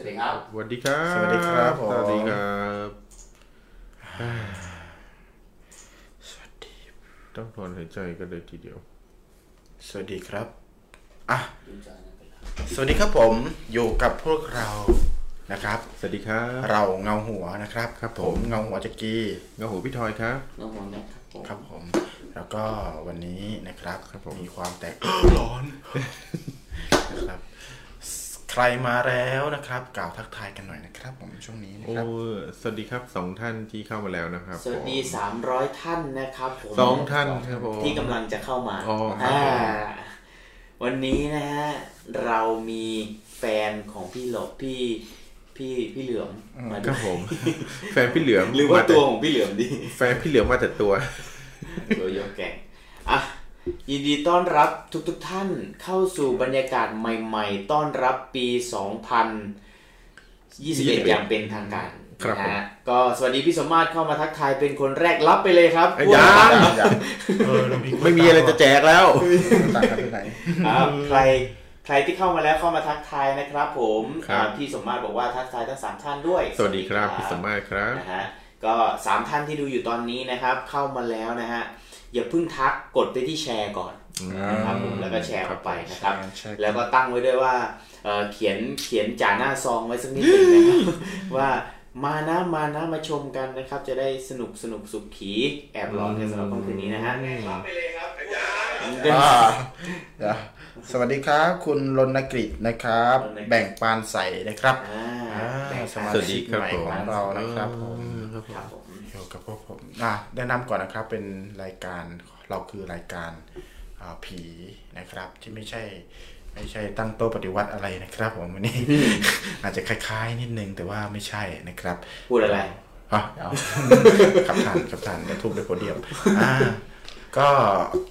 วัสดีครับ สวัสดีครับ สวัสดีครับผมสวัสดีครับสวัสดี ต้องถอนหายใจกันเลยทีเดียว สวัสดีครับ อะดูจอนั้นไปแล้วสวัสดีครับผม อยู่กับพวกเรา นะครับ สวัสดีครับ เราเงาหัวนะครับ ครับผม เงาหัวจักรีเงาหูพี่ทอยครับน้องมองนะครับผมครับผม แล้วก็วันนี้นะครับครับผมมีความแตกร้อนนะครับ ใครมาแล้วนะครับ กล่าวทักทายกันหน่อยนะครับ ผมช่วงนี้นะโอ้ครับสวัสดีครับสองท่านที่เข้ามาแล้วนะครับ สวัสดีผม300ท่านนะครับผมสองท่านครับผมที่กำลังจะเข้ามาอ๋อครับอ่าวันนี้นะฮะเรามีแฟนของพี่หลบพี่พี่พี่เหลือมมาคด้รัวบยผม แฟนพี่เหลือมหรือว่ามาแต่ตัวของพี่เหลือมดี แฟนพี่เหลือมมาแต่ตัวตัวโยกแกงอะ ยินดีต้อนรับทุกๆทท่านเข้าสู่บรรยากาศใหม่ ๆ ต้อนรับปี 2021 อย่างเป็นทางการครับนะฮะก็สวัสดีพี่สมมาตรเข้ามาทักทายเป็นคนแรกรับไปเลยครับไอ้ยาอย่างเออเรามีไม่มีอะไรจะแจกแล้วต่างกันไปไหนครับใครใครที่เข้ามาแล้วเข้ามาทักทายนะครับ ผมครับอ่าพี่สมมาตรบอกว่าทักทายทั้งสามท่านด้วย สวัสดีครับพี่สมมาตรครับนะฮะก็สามท่านที่ดูอยู่ตอนนี้นะครับ เข้ามาแล้วนะฮะ อย่าเพิ่งทักกดไปที่แชร์ก่อนนะครับผมแล้วก็แชร์ออกไปนะครับใช่ครับแล้วก็ตั้งไว้ด้วยว่าเอ่อเขียนเขียนจ่าหน้าซองไว้สักนิดหนึ่งนะครับว่ามานะมานะมาชมกันนะครับ จะได้สนุกสนุกสุขขีแอบร้อนกันสำหรับค่ำคืนนี้นะฮะรับไปเลยครับอ่าเดี๋ยวสวัสดีครับ คุณรณกฤษนะครับ แบ่งปานใสนะครับอ่าอ่าแบ่งสปันมาสวัสดีชิกครับใหม่ผมของเรานะครับผม อยู่กับพวกผมอะแนะนำก่อนนะครับเป็นรายการเราคือรายการอ่าผีนะครับ ที่ไม่ใช่ไม่ใช่ตั้งโต๊ะปฏิวัติอะไรนะครับผมวันนี้อาจจะคล้ายๆนิดนึงแต่ว่าไม่ใช่นะครับ พูดอะไรฮะเอาขับทานขับทานกระทุบด้วยโพเดียมอ่าก็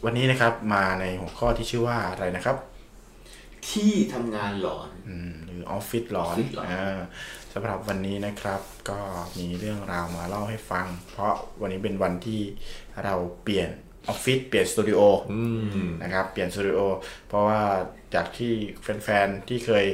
วันนี้นะครับมาในหัวข้อที่ชื่อว่าอะไรนะครับ ที่ทำงานหลอน อืมหรือออฟฟิศหลอนออฟฟิศหลอนอ่า สำหรับวันนี้นะครับ ก็มีเรื่องราวมาเล่าให้ฟัง เพราะวันนี้เป็นวันที่เราเปลี่ยนออฟฟิศเปลี่ยนสตูดิโอนะครับเปลี่ยนสตูดิโอเพราะว่าจากที่แฟนๆที่เคย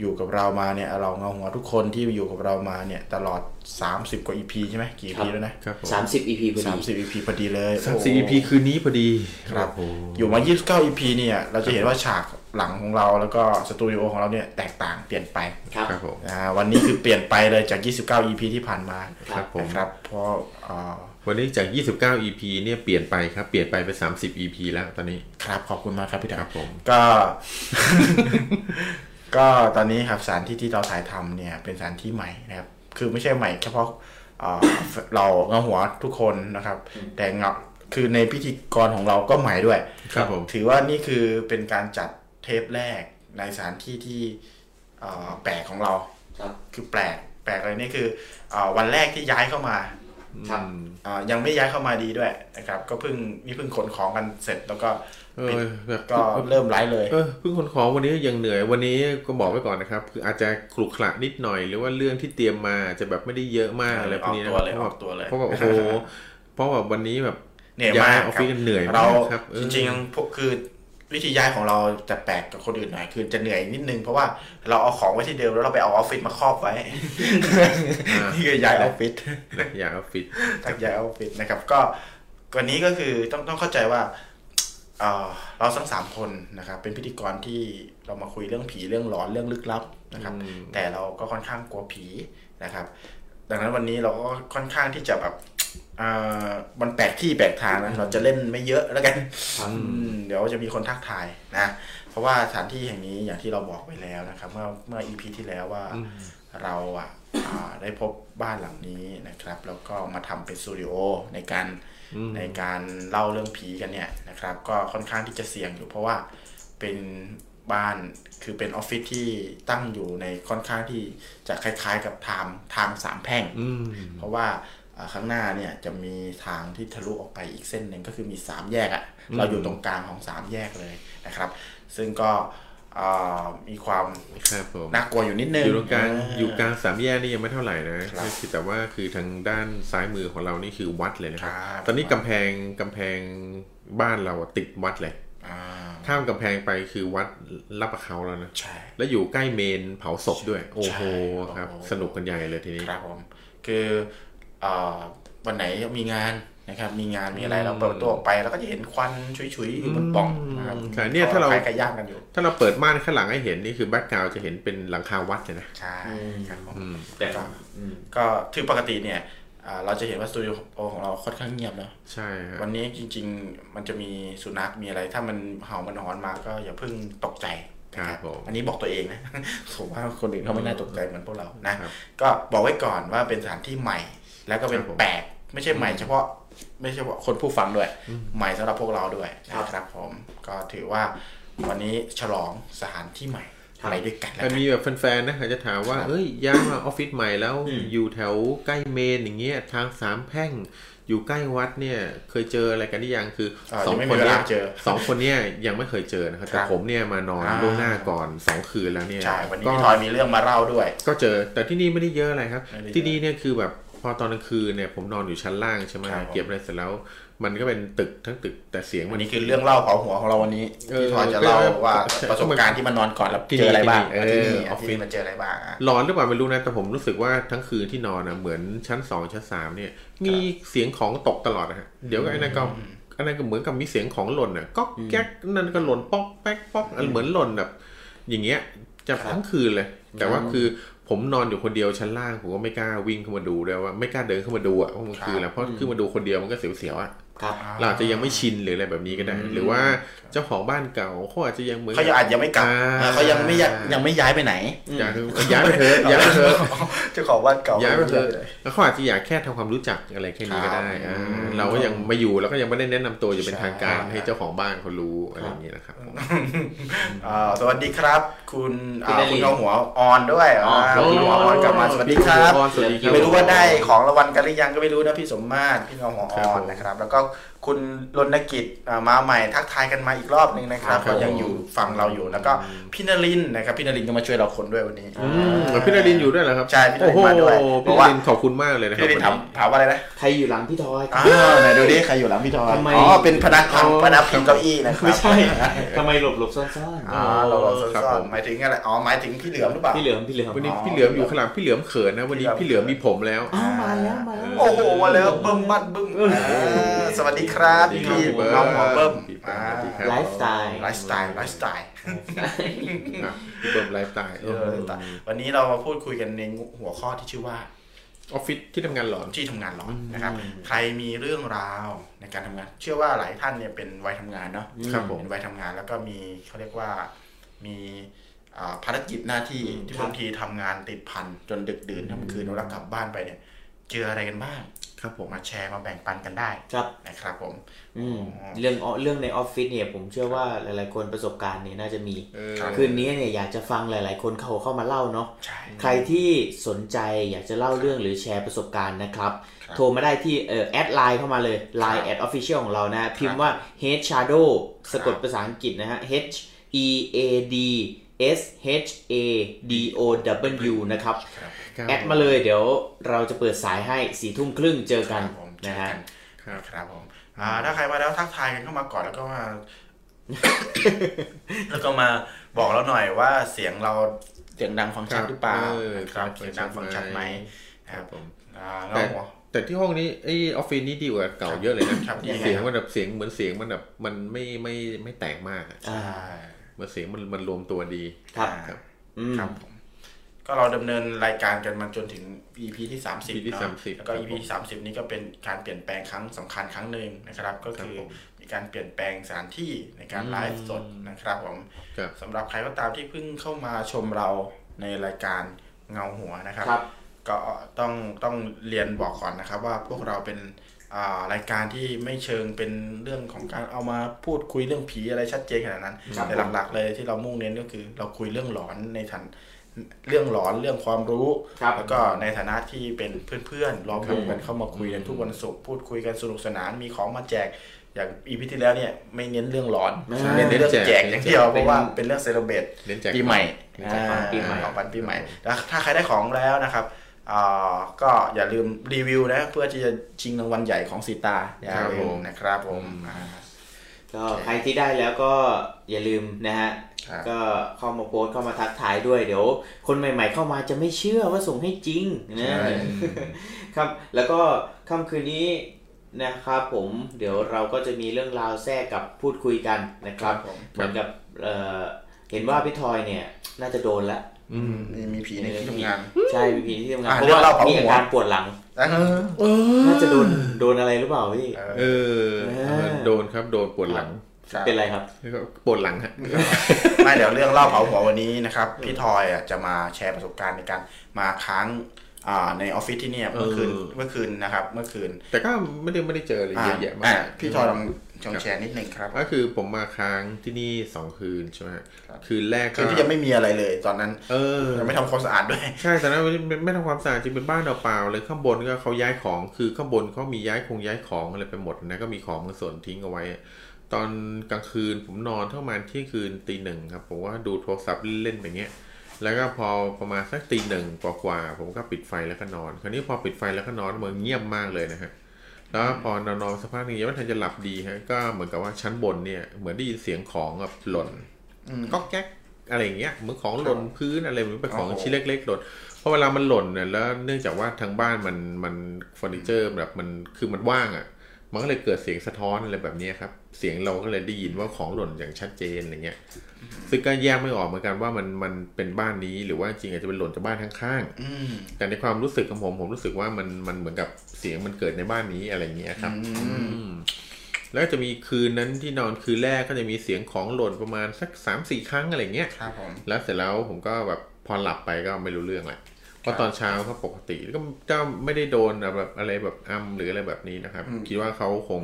อยู่กับเรามาเนี่ยเราเงาหัวทุกคนที่อยู่กับเรามาเนี่ย ตลอด 30 กว่า EP ใช่ไหมกี่ EP แล้วนะครับผมสามสิบ EP พอสามดีสิบ EP พอดีเลยสามโอ้สี่ EP คืนนี้พอดีครับโอ้โหอยู่มา 29 EP เนี่ยเราจะเห็นว่าฉากหลังของเราแล้วก็สตูดิโอของเราเนี่ยแตกต่างเปลี่ยนไปครับครับผมอ่าวันนี้คือเปลี่ยนไปเลยจาก 29 EP ที่ผ่านมาครับผมนะครับเพราะอ่าวันนี้จาก 29 EP เนี่ยเปลี่ยนไปครับ เปลี่ยนไปเป็น 30 EP แล้วตอนนี้ ครับ ขอบคุณมากครับพี่ดาครับผม ก็ ก็ตอนนี้ครับสถานที่ที่เราถ่ายทำเนี่ยเป็นสถานที่ใหม่นะครับ คือไม่ใช่ใหม่เฉพาะอ่าเราเงาหัวทุกคนนะครับ แต่เงาคือในพิธีกรของเราก็ใหม่ด้วย ครับผมถือว่านี่คือเป็นการจัดเทปแรกในสถานที่ที่อ่าแปลกของเราครับคือแปลกแปลกเลยนี่คืออาวันแรกที่ย้ายเข้ามาครับอ่ายังไม่ย้ายเข้ามาดีด้วยนะครับ ก็เพิ่งนี่เพิ่งขนของกันเสร็จแล้วก็ เอปิดอแบบก็เริ่มไลฟ์เลยเออเพิ่งคนของวันนี้ยังเหนื่อยวันนี้ก็บอกไว้ก่อนนะครับ คืออาจจะขลุกขระนิดหน่อย หรือว่าเรื่องที่เตรียมมาจะแบบไม่ได้เยอะมากอะไรพวกนี้นะคอรัอบกตัวเลยเพราะว่าออกตัวเลยเพราะว่าโอ้โหเพราะว่าวันนี้แบบเหนื่อยมากย้ออฟฟิศกันเหนื่อยเรามากครับเออจริงๆพวกคือวิธีย้ายของเราจะแปลกกับคนอื่นหน่อยคือจะเหนื่อยนิดนึงเพราะว่าเราเอาของไว้ที่เดิมแล้วเราไปเอาออฟฟิศมาครอบไว้นี่คือย้ายออฟฟิศนะอยากออฟฟิศทักย้ายออฟฟิศนะครับ ก็วันนี้ก็คือต้องต้องเข้าใจว่า เอ่อเราทั้งสามคนนะครับเป็นพิธีกรที่เรามาคุยเรื่องผีเรื่องหลอนเรื่องลึกลับนะครับ แต่เราก็ค่อนข้างกลัวผีนะครับ ดังนั้นวันนี้เราก็ค่อนข้างที่จะแบบอ่ามันแปลกที่แปลกทางนะเราจะเล่นไม่เยอะแล้วกันอืมเดี๋ยวจะมีคนทักทายนะเพราะว่าสถานที่แห่งนี้อย่างที่เราบอกไปแล้วนะครับ เมื่อเมื่อ EP ที่แล้วว่าเราอะอ่าได้พบบ้านหลังนี้นะครับ แล้วก็มาทำเป็นสตูดิโอในการ ในการเล่าเรื่องผีกันเนี่ยนะครับ ก็ค่อนข้างที่จะเสี่ยงอยู่เพราะว่าเป็นบ้านคือเป็นออฟฟิศที่ตั้งอยู่ในค่อนข้างที่จะคล้ายๆกับทางทางสามแพร่งอืมเพราะว่าอ่าข้างหน้าเนี่ยจะมีทางที่ทะลุออกไปอีกเส้นหนึ่งก็คือมีสามแยกอะ่ะเราอยู่ตรงกลางของสามแยกเลยนะครับ ซึ่งก็อ่า มีความครับผมน่ากลัวอยู่นิดนึงอยู่ตรงกลางเอยู่กลางสามแยกนี่ยังไม่เท่าไหร่นะครับคือแต่ว่าคือทางด้านซ้ายมือของเรานี่คือวัดเลยนะครับครับตอนนี้กำแพงกำแพงบ้านเราอะติดวัดเลยอ่าข้ามกำแพงไปคือวัดรับประเขาแล้วนะใช่แล้วอยู่ใกล้เมนเผาศพด้วย โอ้โหใช่ครับโอ้โหสนุกกันใหญ่เลยทีนี้ครับผมคือเอ่อวันไหนมีงาน นะครับมีงานมีอะไรเราเปิดประตัวออกไปแล้วก็จะเห็นควันชุยๆอยู่บนปล่องนะครับใช่เนี่ยถ้าเราขยไก่ย่างกันอยู่ ถ้าเราเปิดม่านข้างหลังให้เห็นนี่คือแบ็กกราวจะเห็นเป็นหลังคาวัดเลยนะใช่ครับผมอืมแต่ก็อืมก็ถือปกติเนี่ยอ่าเราจะเห็นว่าสตูดิโอของเราค่อนข้างเงียบเนาะใช่ฮะวันนี้จริง ๆ มันจะมีสุนัขมีอะไร ถ้ามันเห่ามันหอนมาก็อย่าเพิ่งตกใจนะครับผมอันนี้บอกตัวเองนะผมว่าคนอื่นเขาไม่น่าตกใจเหมือนพวกเรานะครับก็บอกไว้ก่อนว่าเป็นสถานที่ใหม่ แล้วก็เป็นครับผมแปลกไม่ใช่ใหม่เฉพาะ ไม่ใช่เฉพาะคนผู้ฟังด้วย ใหม่สำหรับพวกเราด้วยนะครับผมก็ถือว่าวันนี้ฉลองสถานที่ใหม่ไปด้วยกันแล้วแต่กันมีแบบแฟนๆนะอาจจะถามว่าเอ้ยย้ายมาออฟฟิศใหม่แล้วอืมอยู่แถวใกล้เมนอย่างเงี้ยทางสามแพร่งอยู่ใกล้วัดเนี่ยเคยเจออะไรกันหรือยังคืออ่าสองยังไม่คนมีเวเนี้ลายเจอสองคนเนี้ยยังไม่เคยเจอนะครับแต่ครับผมเนี่ยมานอนอ่าล่วงหน้าก่อนสองคืนแล้วเนี่ยใช่วันนี้ก็พี่ทอยมีเรื่องมาเล่าด้วย ก็เจอแต่ที่นี่ไม่ได้เยอะอะไรครับไม่ได้เยอะที่นี่เนี่ยคือแบบพ อตอนกลางคืนเนี่ยผมนอนอยู่ชั้นล่างใช่ไหมครับผมเก็บอะไรเสร็จแล้ว มันก็เป็นตึกทั้งตึกแต่เสียงวัมันนนี้คือเรื่องเล่าเผาหัวของเราวันนี้เออพี่ทอยจะเล่าว่าใช่ประสบการณ์ที่มานอนก่อนแล้วที่เจออะไรบ้างที่นี่ที่นี่เออออฟฟิศที่นี่มันเจออะไรบ้างอะร้อนหรือเปล่าไม่รู้นะแต่ผมรู้สึกว่าทั้งคืนที่นอนนะเหมือนชั้นสองชั้นสามเนี่ย มีเสียงของตกตลอดนะฮะเดี๋ยวก็ไอ้นั่นก็อันนั้นก็เหมือนกับมีเสียงของหล่นน่ะก็แก๊กนั่นก็หล่นป๊อกแป๊กป๊อกอันเหมือนหล่นแบบ อย่างเงี้ยจะทั้งคืนเลย แต่ว่าคือ ผมนอนอยู่คนเดียวชั้นล่างผมก็ไม่กล้าวิ่งเข้ามาดูด้วยว่าไม่กล้าเดินเข้ามาดูอะเพราะมันคืออะไรเพราะขึ้นมาดูคนเดียวมันก็เสียวๆอะครับ เราอาจจะยังไม่ชินหรืออะไรแบบนี้ก็ได้ หรือว่าเจ้าของบ้านเก่าเขาอาจจะยังเหมือนเขายังอาจยังไม่กลับอ่าอ่าเขายังไม่ย้ายยังไม่ย้ายไปไหนอยากย้ายไปเถอะย้ายไปเถอะเจ้าของบ้านเก่าย้ายไปเถอะแล้วเขาอาจจะอยากแค่ทำความรู้จักอะไรแค่นี้ก็ได้ครับอ่าเราก็ยังมาอยู่แล้วก็ยังไม่ได้แนะนำตัวอย่างเป็นใช่ทางการให้เจ้าของบ้านเขารู้อะไรอย่างนี้นะครับผมอ่าสวัสดีครับ คุณอ่าพี่นลินคุณเอาหัวออนด้วยอ๋ออ่าคุณหัวออนกลับมาสวัสดีครับสวัสดีครับไม่รู้ว่าได้ของรางวัลกันหรือยังก็ไม่รู้นะพี่สมมาตรพี่เงาหัวครัอ่บอผนมนะครับ แล้วก็ คุณรณกิจอ่ามาใหม่ทักทายกันมาอีกรอบหนึ่งนะครับครับก็ยังอยู่ฟังเราอยู่แล้วก็พี่นรินทร์นะครับพี่นรินทร์ก็มาช่วยเราคนด้วยวันนี้อืมแล้วพี่นารินอยู่ด้วยเหรอครับใช่พี่นารินโอ้โหมาด้วยเพพี่ราะนาว่ารินขอบคุณมากเลยนะคพี่รับนรินทร์ถามวันนี้ถามว่าอะไรนะใครอยู่หลังพี่ทอยอ่าไหนดูดิใครอยู่หลังพี่ทอยทำไมอ๋อเป็นพนักพิงอ๋อพนักพิงเก้าอี้นะครับไม่ใช่ทำไมหลบหลบซ่อนซ่อนอ๋อเราเราครับซ่อผนมๆหมายถึงอะไรอ๋อหมายถึงพี่เหลือมหรือเปล่าพี่เหลือมพี่เหลือมวันนี้อ๋อพี่เหลือมอยู่ข้างหลังพี่เหลือมเขินนะวันนี้พี่พี่เหเหลืลืออมมมีผมแล้วอ้าวมาแล้วมาแล้วโอ้โหมาเลยบึ้มบัดบึ้มอ่สวัสดีครับสวัสดีพี่ครับน้องหัวเบิ้มพี่อ่าสวัสดีครับไลฟ์สไตล์ไลฟ์สไตล์ไลฟ์สไตล์ครับพี่เบิ้มไลฟ์สไตล์เออวันนี้เรามาพูดคุยกันในหัวข้อที่ชื่อว่าออฟฟิศที่ทำงานหลอนที่ทำงานหลอนนะครับ ใครมีเรื่องราวในการทำงาน เชื่อว่าหลายท่านเนี่ยเป็นวัยทำงานเนาะครับผมเป็นวัยทำงานแล้วก็มีเขาเรียกว่ามีอ่าภารกิจหน้าที่ที่บางทีทำงานติดพันจนดึกดื่นทั้งคืนแล้วกลับบ้านไปเนี่ย เจออะไรกันบ้าง ครับผมมาแชร์มาแบ่งปันกันได้ครับนะครับผมอืมเรื่องเรื่องในออฟฟิศเนี่ยผมเชื่อว่าหลายๆคนประสบการณ์เนี่ยน่าจะมีเออครับคืนนี้เนี่ยอยากจะฟังหลาย ๆ คนเขาเข้ามาเล่าเนาะใช่ใครที่สนใจอยากจะเล่าเรื่องหรือแชร์ประสบการณ์นะครับครับโทรมาได้ที่เอ่อแอดไลน์เข้ามาเลย Line แอด Official ของเรานะ พิมพ์ว่า Head Shadow สะกดภาษาอังกฤษนะฮะ H E A D S H A D O W นะครับครับครับแอดมาเลยเดี๋ยวเราจะเปิดสายให้สี่ทุ่มครึ่งเจอกันผมนะฮะครับครับผมอ่าถ้าใครมาแล้วทักทายกันเข้ามาก่อนแล้วก็มาแล้วก็มาบอกเราหน่อยว่าเสียงเราเสียงดังฟังชัดหรือเปล่าเออครับเสียงดังฟังชัดไหมคครัรับบผมอ่าแต่เงาหัวแต่ที่ห้องนี้ไอออฟฟิศนี้ดีกว่าเก่าเยอะเลยนะครับยังไงเสียงมันแบบเสียงเหมือนเสียงมันแบบมันไม่ไม่ไม่แตกมากอะอ่าใช่เห มันเสียงมันมันรวมตัวดีครับครับอืมครับผมก็เราดำเนินรายการกันมาจนถึง EP ที่ 30 EP ที่เนอะ30แล้วก็ครับ EP ผมที่30 นี้ก็เป็นการเปลี่ยนแปลงครั้งสำคัญครั้งหนึ่งนะครับ ก็คือครับผมมีการเปลี่ยนแปลงสถานที่ในการไลฟ์สดนะครับผมครับสำหรับใครก็ตามที่เพิ่งเข้ามาชมเราในรายการเงาหัวนะครับครับก็ต้องต้องเรียนบอกก่อนนะครับ ว่าพวกเราเป็นอ่า รายการที่ไม่เชิงเป็นเรื่องของการเอามาพูดคุยเรื่องผีอะไรชัดเจนขนาดนั้นครับแต่หลักๆ เลยที่เรามุ่งเน้นก็คือ เราคุยเรื่องหลอนในฐานเรื่องหลอนเรื่องความรู้ครับแล้วก็ในฐานะที่เป็นเพื่อนๆล้อมวงกันเข้ามาคุยกันทุกวันศุกร์พูดคุยกันสนุกสนานมีของมาแจกอย่างอีพีที่แล้วเนี่ยไม่เน้นเรื่องหลอนใช่เน้นเรื่องแจกอย่างเดียวเป็นเพราะว่าเป็นเรื่องเซเลบเรตเน้นแจกปีใหม่เน้นแจกของปีใหม่ของปันปีใหม่แล้วถ้าใครได้ของแล้วนะครับอ่า ก็อย่าลืมรีวิวนะ เพื่อที่จะชิงรางวัลใหญ่ของสีตาอย่าครับลืผมมนะครับผมอ่าก็ใครที่ได้แล้วก็อย่าลืมนะฮะครับก็เข้ามาโพสต์เข้ามาทักทายด้วยเดี๋ยว คนใหม่ ๆ เข้ามาจะไม่เชื่อว่าส่งให้จริงนะใช่ครับ แล้วก็ค่ำคืนนี้นะครับผมเดี๋ยวเราก็จะมีเรื่องราวแทรกกับพูดคุยกันนะครับผมเหมือนกับเอ่อเห็นว่าพี่ทอยเนี่ย น่าจะโดนแล้วอื มมีมีผีในที่ทำงาน ใช่มีผีที่ทำงานอะเพราะเรื่องว่าเล่าเผามีหัวอาการปวดหลังเออน่าจะโดนโดนอะไรหรือเปล่าพี่เอเอออเออโดนครับโดนปวดหลังใช่เป็นไรครับแล้วก็ปวดหลังฮะไม่เดี๋ยวเรื่องเล่าเผาหัววันนี้นะครับพี่ทอยอะจะมาแชร์ประสบการณ์ในการมาค้างอ่าในออฟฟิศที่เนี่ยเมื่อคืนเออเมื่อคืนนะครับ เมื่อคืน แต่ก็ไม่ได้ไม่ได้เจออะไรเยอะแยะมาอะกพี่ทอย ลองลองแชร์นิดนึงครับ ก็คือผมมาค้างที่นี่สองคืนใช่ไหมครับคืนแรกคืก็อที่ยังไม่มีอะไรเลยตอนนั้น เออยังไม่ทำความสะอาดด้วย ใช่แต่นั้นไม่ไม่ไม่ทำความสะอาดจริงเป็นบ้านเปล่าๆเลยข้างบนก็เขาย้ายของคือข้างบนเขามีย้ายคงย้ายของอะไรไปหมดนะก็มีของบางส่วนทิ้งเอาไว้ ตอนกลางคืนผมนอนเท่าประมาณเที่ยงคืนตีหนึ่งครับผมว่าดูโทรศัพท์เล่นๆแบบเงี้ยแล้วก็พอประมาณสักตีหนึ่งกว่าๆผมก็ปิดไฟแล้วก็นอน คราวนี้พอปิดไฟแล้วก็นอนมันเงียบมากเลยนะฮะ แล้วพอนอนๆสักพักหนึงยังไม่ทันจะหลับดีฮะก็เหมือนกับว่าชั้นบนเนี่ยเหมือนได้ยินเสียงของแบบหล่นอืมก็แก๊กอะไรอย่างเงี้ยเหมือนของหล่นพื้นอะไรเหมือนเป็นของโอ้โหชิ้นเล็กๆหล่นเพราะเวลามันหล่นเนี่ยแล้วเนื่องจากว่าทางบ้านมันมันเฟอร์นิเจอร์แบบมันคือมันว่างอะ มันก็เลยเกิดเสียงสะท้อนอะไรแบบเนี้ยครับ เสียงเราก็เลยได้ยินว่าของหล่นอย่างชัดเจนอะไรเงี้ย ซึ่งก็แยกไม่ออกเหมือนกันว่ามันมันเป็นบ้านนี้หรือว่าจริงอาจจะเป็นหล่นจากบ้านข้างๆอืมแต่ในความรู้สึกของผมผมรู้สึกว่ามันมันเหมือนกับเสียงมันเกิดในบ้านนี้อะไรเงี้ยครับอืมอืมแล้วก็จะมีคืนนั้นที่นอนคืนแรกก็จะมีเสียงของหล่นประมาณสักสามสี่ครั้งอะไรเงี้ยครับผมแล้วเสร็จแล้วผมก็แบบพอหลับไปก็ไม่รู้เรื่องแหละเพราะตอนเช้าก็ปกติก็ก็ไม่ได้โดนแบบอะไรแบบอัมหรืออะไรแบบนี้นะครับ คิดว่าเขาคง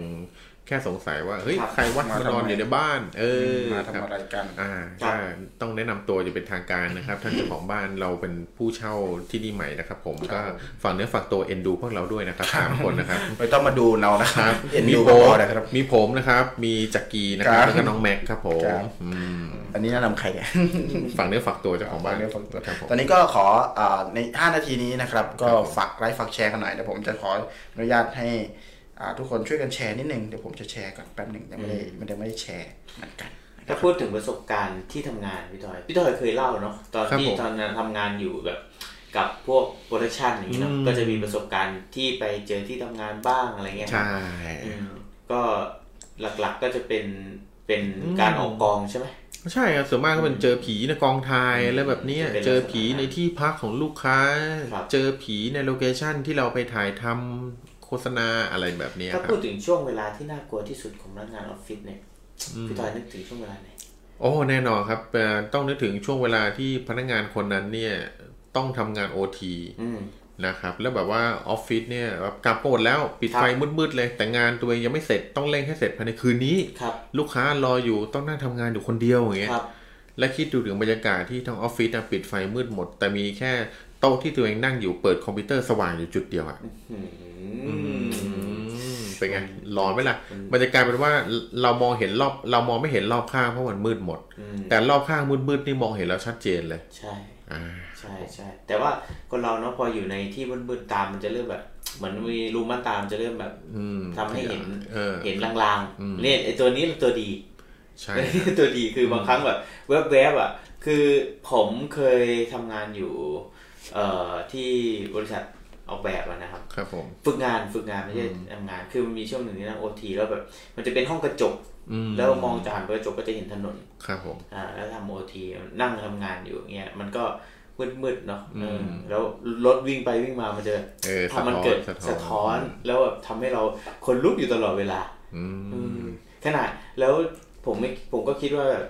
แค่สงสัยว่าเฮ้ยครับใครวัดมานอนอยู่ในบ้าน เออมาครัทำบอะไรกัน อ่าครับก็ต้องแนะนำตัวจะเป็นทางการนะครับ ท่านเจ้าของบ้านเราเป็นผู้เช่าที่นี่ใหม่นะครับ ผมก็ฝากเนื้อฝากตัวเอ็นดูพวกเราด้วยนะครับสามคนนะครับไม่ต้องมาดูเรานะคครัรับบเอ็นมีดูผก็มพอนะครับมีผมนะครับ มีจักรีนะครับครับแล้วก็น้องแม็กครับผมครับอืมอันนี้แนะนำใครเนี่ยฝากเนื้อฝากตัวเจ้าของบ้านฝากเนื้อฝากตัวครับผมตอนนี้ก็ขออ่าใน 5 นาทีนี้นะครับ ก็ฝากไลค์ฝากแชร์กันหน่อยเดี๋ยวผมจะขออนุญาตให้อ่า ทุกคนช่วยกันแชร์นิดนึงเดี๋ยวผมจะแชร์ก่อนแป๊บหนึ่งยังไม่ได้มันยังไม่ได้แชร์เหมือนกันถ้าพูดถึงประสบการณ์ที่ทำงานพี่ทอยพี่ทอยเคยเล่าเนาะตอนครับที่ผมตอนนั้นทำงานอยู่แบบกับพวก production อย่างนี้เนาะอืมก็จะมีประสบการณ์ที่ไปเจอที่ทำงานบ้างอะไรเงี้ยใช่อืมก็หลักๆก็จะเป็นเป็นอืมการออกกองใช่ไหมใช่ครับส่วนมากก็เป็นเจอผีในกองถ่ายอะไรแบบเนี้ยจะเป็นเจอผีในที่พักของลูกค้าครับเจอผีใน location ที่เราไปถ่ายทำโฆษณาอะไรแบบเนี้ยครับถ้าพูดถึงช่วงเวลาที่น่ากลัวที่สุดของพนักงานออฟฟิศเนี่ยพี่ทอยนึกถึงช่วงเวลาไหนโอ้แน่นอนครับเอ่อต้องนึกถึงช่วงเวลาที่พนักงานคนนั้นเนี่ยต้องทำงานโอทีอืมนะครับแล้วแบบว่าออฟฟิศเนี่ยแบบกลับหมดแล้วปิดครับไฟมืดๆเลย แต่งานตัวเองยังไม่เสร็จต้องเร่งให้เสร็จภายในคืนนี้ครับลูกค้ารออยู่ต้องนั่งทำงานอยู่คนเดียวอย่างเงี้ยครับและคิดดูถึงบรรยากาศที่ทั้งออฟฟิศนะปิดไฟมืดหมด แต่มีแค่โต๊ะที่ตัวเองนั่งอยู่เปิดคอมพิวเตอร์สว่างอยู่จุดเดียวอะอืมอืม เป็นไงร้อนไหมล่ะบรรยากาศเป็นว่าเรามองเห็นรอบเรามองไม่เห็นรอบข้างเพราะมันมืดหมดอืมแต่รอบข้างมืดๆนี่มองเห็นแล้วชัดเจนเลย ใช่อ่าใช่ใช่แต่ว่าคนเราเนาะพออยู่ในที่มืดๆตามมันจะเริ่มแบบเหมือนมีรูม่านตามนจะเริ่มแบบอืมทำให้เห็นเออเห็นลางอืมๆเนี่ยไอตัวนี้มันตัวดีใช่ตัวดีคือบางครั้งแบบแวบๆอะ คือผมเคยทำงานอยู่ เอ่อที่บริษัท ออกแบบอะนะครับ ครับผมฝึกงานฝึกงานไม่ใช่ทำงาน คือมันมีช่วงหนึ่งที่นั่งโอทีแล้วแบบ มันจะเป็นห้องกระจกอืมแล้วมองจากกระจกก็จะเห็นถนน ครับผมอ่าแล้วทำโอทีนั่งทำงานอยู่เงี้ยมันก็มืดๆเนาะเอออมแล้วรถวิ่งไปวิ่งมามันจะเออทำมันเกิดสะท้อน แล้วแบบทำให้เราคนลุกอยู่ตลอดเวลาอืมขนาดแล้วผมไม่ผมก็คิดว่าแบบ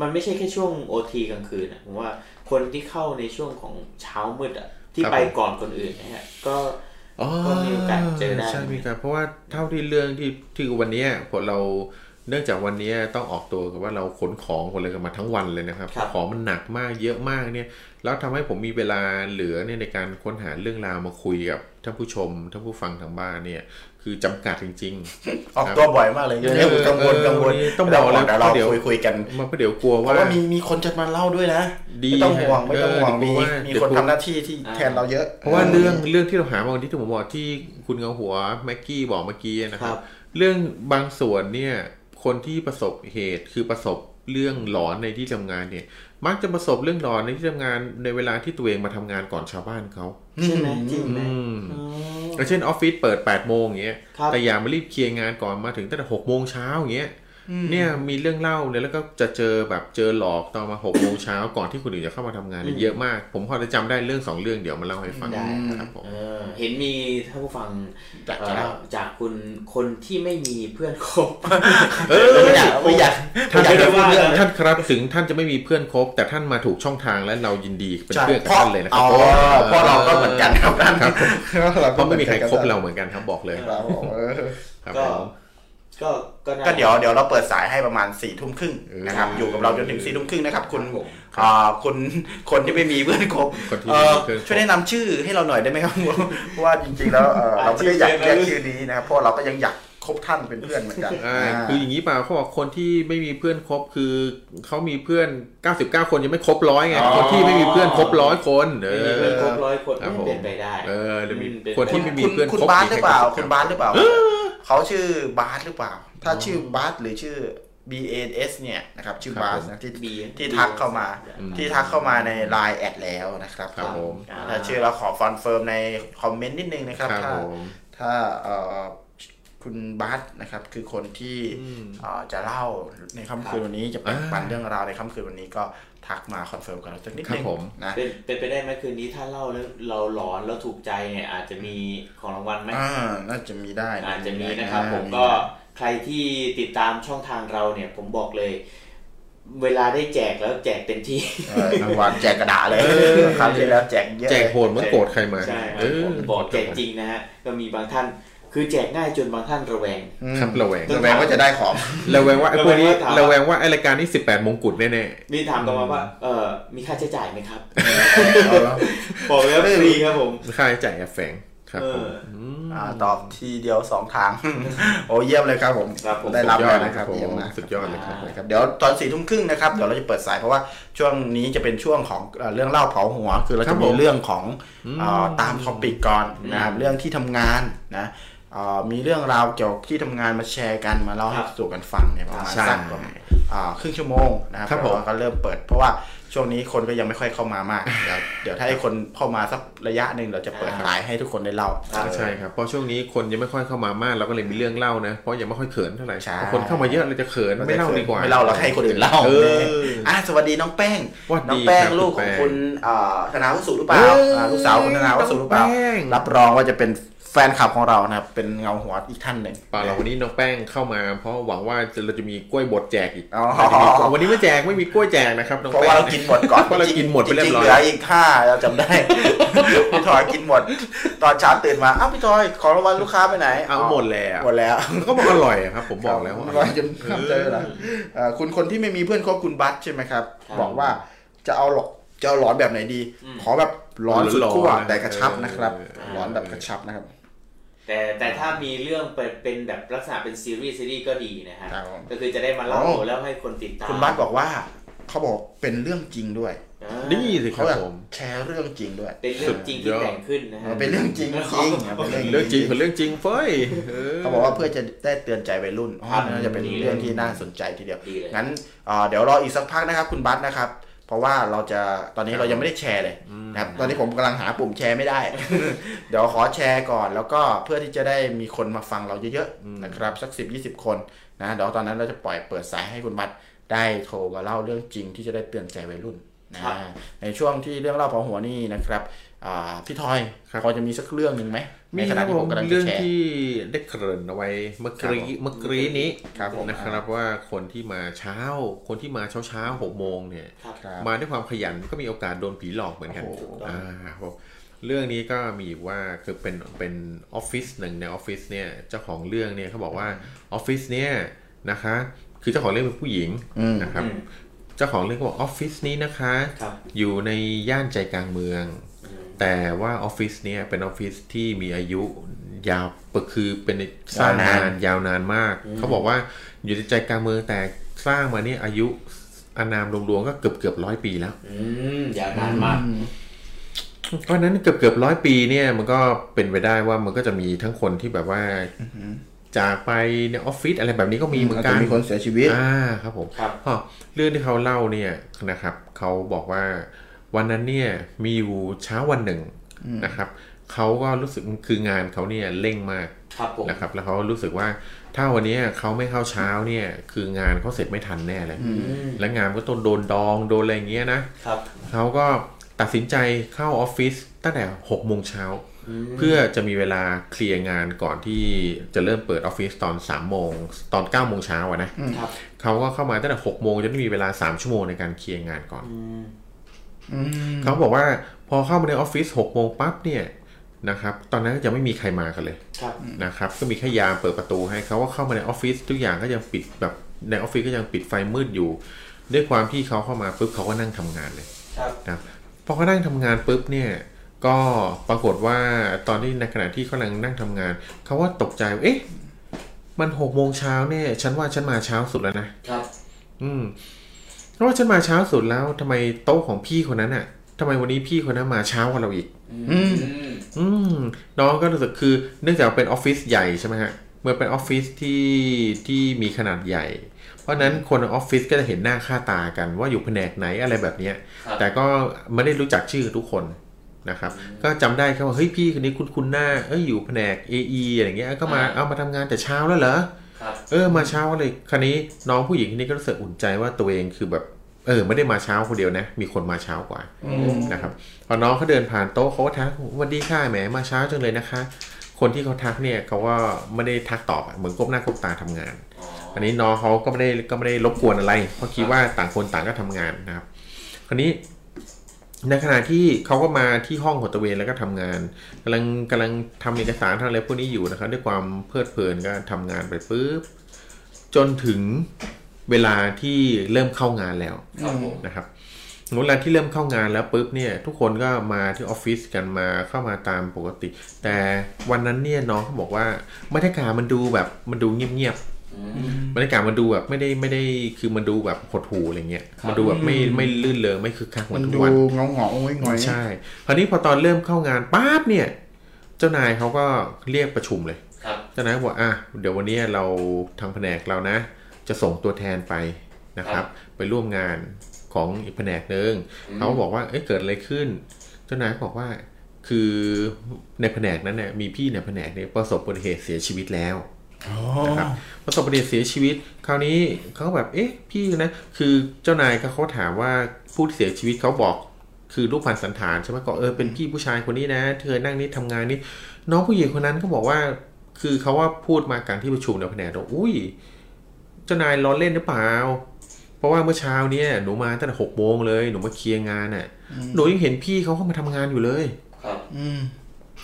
มันไม่ใช่แค่ช่วงโอทีกลางคืนอะผมว่าคนที่เข้าในช่วงของเช้ามืดอะ ที่ครับไปผมก่อนคนอื่นนะฮะก็อ๋อก็มีโอกาสเจอได้ใช่มีการเพราะว่าเท่าที่เรื่องที่ที่วันเนี้ยพอเรา เนื่องจากวันเนี้ยต้องออกตัวกับว่าเราขนของคนเลยกันมาทั้งวันเลยนะครับครับ ของมันหนักมากเยอะมากเนี่ย แล้วทำให้ผมมีเวลาเหลือเนี่ยในการค้นหาเรื่องราวมาคุยกับท่านผู้ชมท่านผู้ฟังทางบ้านเนี่ย คือจำกัดจริงออกตัวบ่อยมากเลยเออเนี่ยผมกังวลเออกังวลต้องบอกเลยเดี๋ยวเราเดี๋ยวคุยคุยกันๆมาเพราะเดี๋ยวกลัวเพว่าราะว่ามีมีคนจะมาเล่าด้วยนะดีไม่ต้องห่วงไม่ต้องห่วงเออมีเพราะว่ามีเดี๋ยวคนกลัวทำหน้าที่ที่แทนเราเยอะ เพราะว่าเรื่องเรื่องที่เราหามาวันที่ที่ผมบอกที่คุณเงาหัวแม็กกี้บอกเมื่อกี้นะคครัรับบเรื่องบางส่วนเนี่ย คนที่ประสบเหตุคือประสบเรื่องหลอนในที่ทำงานเนี่ย มักจะประสบเรื่องหลอนในที่ทำงานในเวลาที่ตัวเองมาทำงานก่อนชาวบ้านเขาใช่ไหมจริงไหมอืมอ๋ออย่างเช่นออฟฟิศเปิด8ปดโมงอย่างเงี้ยครับแต่อย่ามารีบเคลียร์งานก่อนมาถึงตั้งแต่หกโมงเช้าอย่างเงี้ย เนี่ยมีเรื่องเล่าเนี่ยแล้วก็จะเจอแบบเจอหลอกตอนมาหกโมงเช้าก่อนที่คนอื่นจะเข้ามาทำงานเนี่ยเยอะมาก ผมพอจะจำได้เรื่องสองเรื่องเดี๋ยวมาเล่าให้ฟังได้ครับผมเออเห็นมีท่านผู้ฟังจากเอ่อจากจากคุณคนที่ไม่มีเพื่อนคบเออไม่อยากไม่อยากท่านไม่ได้ว่าท่านครับถึงท่านจะไม่มีเพื่อนคบ แต่ท่านมาถูกช่องทางและเรายินดีเป็นใช่เพื่อนกับเพราะท่านเลยนะครัอ๋บอเพราะเราก็เหมือนกันครับท่านครับผมเราเพก็ราะเหมืไม่อนมีใครกันคบเราเหมือนกันครับบอกเลยครับผมเออครับก็ผม ก็ก็น่าก็เดี๋ยวเดี๋ยวเราเปิดสายให้ประมาณสี่ทุ่มครึ่งนะครับเอออยู่กับเราจนถึงสี่ทุ่มครึ่งนะครับ คุณครับผมอ่าคุณคนที่ไม่มีเพื่อนคบคนที่เอ่ไม่อมีเพื่อนคบช่วยแนะนำชื่อให้เราหน่อยได้ไหมครับเพราะว่าจริงๆแล้วเอ่อเราไม่ได้อยากเรียกชื่อนี้นะครับเพราะเราก็ยังอยาก คบท่านเป็นเพื่อนเหมือนกันอ่าอ่าคืออย่างนี้เปล่าเขาบอกคนที่ไม่มีเพื่อนคบคือเขามีเพื่อน 99 คนยังไม่ครบร้อยไงอ๋อคนที่ไม่มีเพื่อนครบร้อยคนเอไม่มีเพื่อนครบอร้อยคนครับผมเป็นไปได้เออหรือมีอืมเป็นคนที่ไม่มีคุณเพื่อนคุณคบบาสมีหรือเปล่าแคุณบาสหรือเปล่าเขาชื่อบาสหรือเปล่า ถ้าชื่อบาสหรือชื่อ B A S เนี่ยนะครับชื่อบาสนะที่บีที่ทักเข้ามาที่ทักเข้ามาใน Line แอดแล้วนะครับครับผมอ่าถ้าชื่อเราขอ confirm ใน comment นิดนึงนะครับครับถ้าผมถ้าเอ่อ คุณบาสนะครับคือคนที่เอ่อจะเล่าในค่ำคืนวันนี้จะแบ่งปันอ่าเรื่องราวในค่ำคืนวันนี้ก็ทักมา confirm กับเราสักนิดนึงครับผมนะเป็นเป็นไปได้ไหมคืนนี้ถ้าเล่าแล้วเราหลอนแล้วถูกใจเนี่ยอาจจะมีของรางวัลไหมอ่าน่าจะมีได้อาจจะมีนะครับอ่าผมก็ใครที่ติดตามช่องทางเราเนี่ย ผมบอกเลย เวลาได้แจกแล้วแจกเต็มที่เออรางวัลแจกกระดาษเลยครั้งที่แล้วแจกเยอะแจกเลยโหดเหมื่อนโกรธใครมาใช่คเอรับอผมบอกแจกจริงนะฮะก็มีบางท่าน คือแจกง่ายจนบางท่านระแวงอืมครับระแวงระแวงว่าจะได้ของระแวงว่าไอ้พวกนี้ระแวงว่าถามระแวงว่าไอ้รายการนี้18มงกุฎแน่นี่ถามกลันมาว่าเออมีค่าใช้จ่ายไหมครับเอาแล้วบอกเลยว่าฟรีครับผมๆค่าใช้จ่ายแอบแฝงครับผมเออมอ่าตอบทีเดียวสองทาง โอ้เยี่ยมเลยครับผมครับผมได้รับสุดยอแล้ดวนะครับผมเยี่ยมมากสุดยอดเลยครับนะครับ เดี๋ยวตอนสี่ทุ่มครึ่งนะครับ เดี๋ยวเราจะเปิดสายเพราะว่าช่วงนี้จะเป็นช่วงของเอ่อเรื่องเล่าเผาหัว คือเราครัจะบมีผมเรื่องของเอ่อตามท็อปิกก่อนนะครับ เรื่องที่ทำงานนะเอ่อ มีเรื่องราวเกี่ยวกับที่ทำงานมาแชร์กันมาเล่าให้ครับสู่กันฟังเนี่ยประมาณใช่สักประมาณอ่าครึ่งชั่วโมงนะครับครับผมแล้วก็เริ่มเปิด เพราะว่าช่วงนี้คนก็ยังไม่ค่อยเข้ามามาก เดี๋ยวเดี๋ยวถ้าให้คนเข้ามาสักระยะหนึ่งเราจะเปิดสายให้ทุกคนได้เล่าใช่ครับเพราะช่วงนี้คนยังไม่ค่อยเข้ามามากเราก็เลยมีเรื่องเล่านะเพราะยังไม่ค่อยเขินเท่าไหร่ใช่พอคนเข้ามาเยอะเราจะเขินไม่เล่าดีกว่าไม่เล่าเราให้คนอื่นเล่าเอออะสวัสดีน้องแป้งสวัสดีน้องแป้งครับลูกคุณของแป้งคุณเอ่อธนาวุสุหรือเปล่าเอออ่าลูกสาวคุณธนาวุสุหรือเปล่าน้องแป้งรับรองว่าจะเป็น แฟนคลับของเรานะครับ เป็นเงาหัวอีกท่านหนึ่งเปล่าเราวันนี้น้องแป้งเข้ามา เพราะหวังว่าจะเราจะมีกล้วยบดแจกอีกอ๋อวันนี้ไม่แจกไม่มีกล้วยแจกนะครับน้องเพราะแป้ว่างเรากินหมดก่อนเพราะเรากินหมดไปเรียบร้อยจงๆเหลืออีกห้าเราจำได้พี่ทอยกินหมด ตอนเช้าตื่นมาอ้าวพี่ทอยของรางวัลลูกค้าไปไหนเอาหมดแล้วหมดแล้วก็บอกอร่อยอะครับ ผมบอกแล้วว่าอร่อยจนข้ามใจเลยนะเอ่อคุณคนที่ไม่มีเพื่อนคบคุณบัตใช่ไหมครับครับบอกว่าจะเอาหลอกจะเอาหลอนแบบไหนดีอืมขอแบบหลอนสุดขั้วหลอนๆแต่กระชับนะครับเออหลอนแบบกระชับนะครับ แต่แต่ถ้ามีเรื่องเป็นเป็นแบบลักษณะเป็นซีรีส์ซีรีส์ก็ดีนะฮะครับผม ก็คือจะได้มาเล่าโอ้แล้วให้คนติดตามคุณบัตบอกว่าเขาบอกเป็นเรื่องจริงด้วยอ่านี่สิคเขารับแบบผม แชร์เรื่องจริงด้วยเป็นเรื่องจริงที่แต่งขึ้นนะฮะ มันเป็นเรื่องจริงจริงมันเป็นเรื่องจริงเป็นเรื่องจริงเฟ้ยเขาบอกว่าเพื่อจะได้เตือนใจวัยรุ่นอ๋อครับน่าจะเป็นเรื่องที่น่าสนใจทีเดียว ดีเลย งั้นเอ่อเดี๋ยวรออีกสักพักนะครับคุณบัตนะครับ เพราะว่าเราจะตอนนี้เรายังไม่ได้แชร์เลยนะครับตอนนี้ผมกำลังหาปุ่มแชร์ไม่ได้ เดี๋ยวขอแชร์ก่อน แล้วก็เพื่อที่จะได้มีคนมาฟังเราเยอะๆนะครับสักสิบยี่สิบคนนะเดี๋ยวตอนนั้นเราจะปล่อยเปิดสายให้คุณบัตได้โทรมาเล่าเรื่องจริงที่จะได้เตือนใจวัยรุ่น นะครับในช่วงที่เรื่องเล่าเผาหัวนี่นะครับอ่าพี่ทอยครับพอจะมีสักเรื่องหนึ่งไหมมีในขคณะรับที่ผผมมกำลังจะเรื่องแชร์ที่ได้เกริ่นเอาไว้เมื่อกี้ครับผมเมื่อกี้นี้ครับผมนะครับว่าคนที่มาเช้า คนที่มาเช้าเช้าหกโมงเนี่ยครับครับมาด้วยความขยันก็มีโอกาสโดนผีหลอกเหมือนกันโอ้โหอ่าครับผมเรื่องนี้ก็มีอยู่ว่าคือเป็นเป็นออฟฟิศหนึ่งในออฟฟิศเนี่ยเจ้าของเรื่องเนี่ยเขาบอกว่าออฟฟิศเนี่ยนะคะ คือเจ้าของเรื่องเป็นผู้หญิงอืมนะครับอืมเจ้าของเรื่องก็บอกออฟฟิศนี้นะคะครับอยู่ในย่านใจกลางเมือง แต่ว่าออฟฟิศเนี่ยเป็นออฟฟิศที่มีอายุยาวคือเป็นสร้างยาวนานนานยาวนานมาก เขาบอกว่าอยู่ในใจกลางเมืองแต่สร้างมาเนี่ยอายุอานามรวมๆก็เกือบเกือบร้อยปีแล้วอืมยาวนานมากเพราะฉะนั้นเกือบเกือบร้อยปีเนี่ยมันก็เป็นไปได้ว่ามันก็จะมีทั้งคนที่แบบว่า จากไปในออฟฟิศอะไรแบบนี้ก็มีเหมือนกันาจจะมีคนเสียชีวิตอ่าครับผมครับอ๋อเรื่องที่เขาเล่าเนี่ยนะครับเขาบอกว่าวันนั้นเนี่ยมีอยู่เช้าวันหนึ่งนะครับเขาก็รู้สึกคืองานเขาเนี่ยเร่งมากครับผมนะครับแล้วเขารู้สึกว่าถ้าวันนี้เขาไม่เข้าเช้าเนี่ยคืองานเขาเสร็จไม่ทันแน่เลย และงานก็ต้องโดนดองโดนอะไรอย่างเงี้ยนะครับเขาก็ตัดสินใจเข้าออฟฟิศตั้งแต่หกโมงเช้า เพื่อจะมีเวลาเคลียร์งานก่อนที่จะเริ่มเปิดออฟฟิศตอน3ามโมงตอน9ก้าโมงเช้าอะนะครับเขาก็เข้ามาตั้งแต่หกโมงจะได้มีเวลาสามชั่วโมงในการเคลียร์งานก่อนเขาบอกว่าพอเข้ามาในออฟฟิศหกโมงปั๊บเนี่ยนะครับ ตอนนั้นก็ยังไม่มีใครมากันเลยครับนะครับ ก็มีแค่ยามเปิดประตูให้เขาก็เข้ามาในออฟฟิศทุกอย่างก็ยังปิดแบบในออฟฟิศก็ยังปิดไฟมืดอยู่ ด้วยความที่เขาเข้ามาปุ๊บเขาก็นั่งทำงานเลยครับนะครับพอเขานั่งทำงานปุ๊บเนี่ย ก็ปรากฏว่าตอนที่ในขณะที่เขากำลังนั่งทำงาน เขาว่าตกใจว่าเอ๊ะ มันหกโมงเช้าเนี่ย ฉันว่าฉันมาเช้าสุดแล้วนะ ครับ อืมเพราะว่าฉันมาเช้าสุดแล้วทำไมโต๊ะของพี่คนนั้นอะทำไมวันนี้พี่คนนั้นมาเช้ากว่าเราอีก อืม อืม น้องก็รู้สึกคือเนื่องจากเป็นออฟฟิศใหญ่ใช่ไหมฮะ เมื่อเป็นออฟฟิศที่ที่มีขนาดใหญ่ เพราะฉะนั้นคนในออฟฟิศก็จะเห็นหน้าค่าตากันว่าอยู่แผนกไหนอะไรแบบเนี้ยครับแต่ก็ไม่ได้รู้จักชื่อทุกคน นะครับก็จำได้แค่ว่าเฮ้ยพี่คนนี้คุณคุณหน้าเอ้ยอยู่แผนก AE อะไรเงี้ยก็มาเอามาทำงานแต่เช้าแล้วเหรอครับเออมาเช้าเลยคันนี้น้องผู้หญิงคนนี้ก็รู้สึกอุ่นใจว่าตัวเองคือแบบเออไม่ได้มาเช้าคนเดียวนะ มีคนมาเช้ากว่านะครับพอน้องเขาเดินผ่านโต๊ะเขาก็ทักสวัสดีค่ะแหมมาเช้าจังเลยนะคะ คนที่เขาทักเนี่ยเขาก็ไม่ได้ทักตอบอะเหมือนก้มหน้าก้มตาทำงาน อันนี้น้องเขาก็ไม่ได้ก็ไม่ได้รบกวนอะไรเพราะคิดว่าต่างคนต่างก็ทำงานนะครับคราวนี้ ในขณะที่เขาก็มาที่ห้องของตัวเองแล้วก็ทำงานกำลังกำลังทำเอกสารทำอะไรพวกนี้อยู่นะครับ ด้วยความเพลิดเพลินก็ทำงานไปปุ๊บจนถึงเวลาที่เริ่มเข้างานแล้วนะครับเวลาที่เริ่มเข้างานแล้วปุ๊บเนี่ยทุกคนก็มาที่ออฟฟิศกันมาเข้ามาตามปกติ แต่วันนั้นเนี่ยน้องเขาบอกว่าบรรยากาศมันดูแบบมันดูเงียบๆ บรรยากาศมันดูแบบไม่ได้ไม่ได้คือมันดูแบบหดหูอะไรเงี้ยมันดูแบบไม่ไม่ลื่นเริงไม่คึกคักเหมืมัอนนทุดูกวันเงาเงาๆงอยงอยๆใช่คราวนี้พอตอนเริ่มเข้างานปั๊บเนี่ย เจ้านายเขาก็เรียกประชุมเลยครับเจ้านายบอกอะเดี๋ยววันนี้เราทางแผนกเรานะ จะส่งตัวแทนไปนะครับ ไปร่วมงานของอีกแผนกหนึ่งเขาบอกว่าเอ้ยเกิดอะไรขึ้น เจ้านายก็บอกว่าคือในแผนกนั้นเนี่ยมีพี่ในแผนกเนี่ยประสบอุบัติเหตุเสียชีวิตแล้วอ๋อ นะครับประสบอุบัติเหตุเสียชีวิต คราวนี้เขาก็แบบเอ๊ะพี่นะคือเจ้านายก็เขาถามว่าผู้ที่เสียชีวิตเขาบอกคือรูปพันสันฐานใช่ไหมก็เออเป็นพี่ผู้ชายคนนี้นะ เธอนั่งนี่ทำงานนี่น้องผู้หญิงคนนั้นก็บอกว่า คือเขาว่าพูดมากลางที่ประชุมในแผนกว่าอุ้ยเจ้านายล้อเล่นหรือเปล่า เพราะว่าเมื่อเช้าเนี่ยหนูมาตั้งแต่หกโมงเลยหนูมาเคลียร์งานน่ะ หนูยังเห็นพี่เขาเข้ามาทำงานอยู่เลย ครับ อืม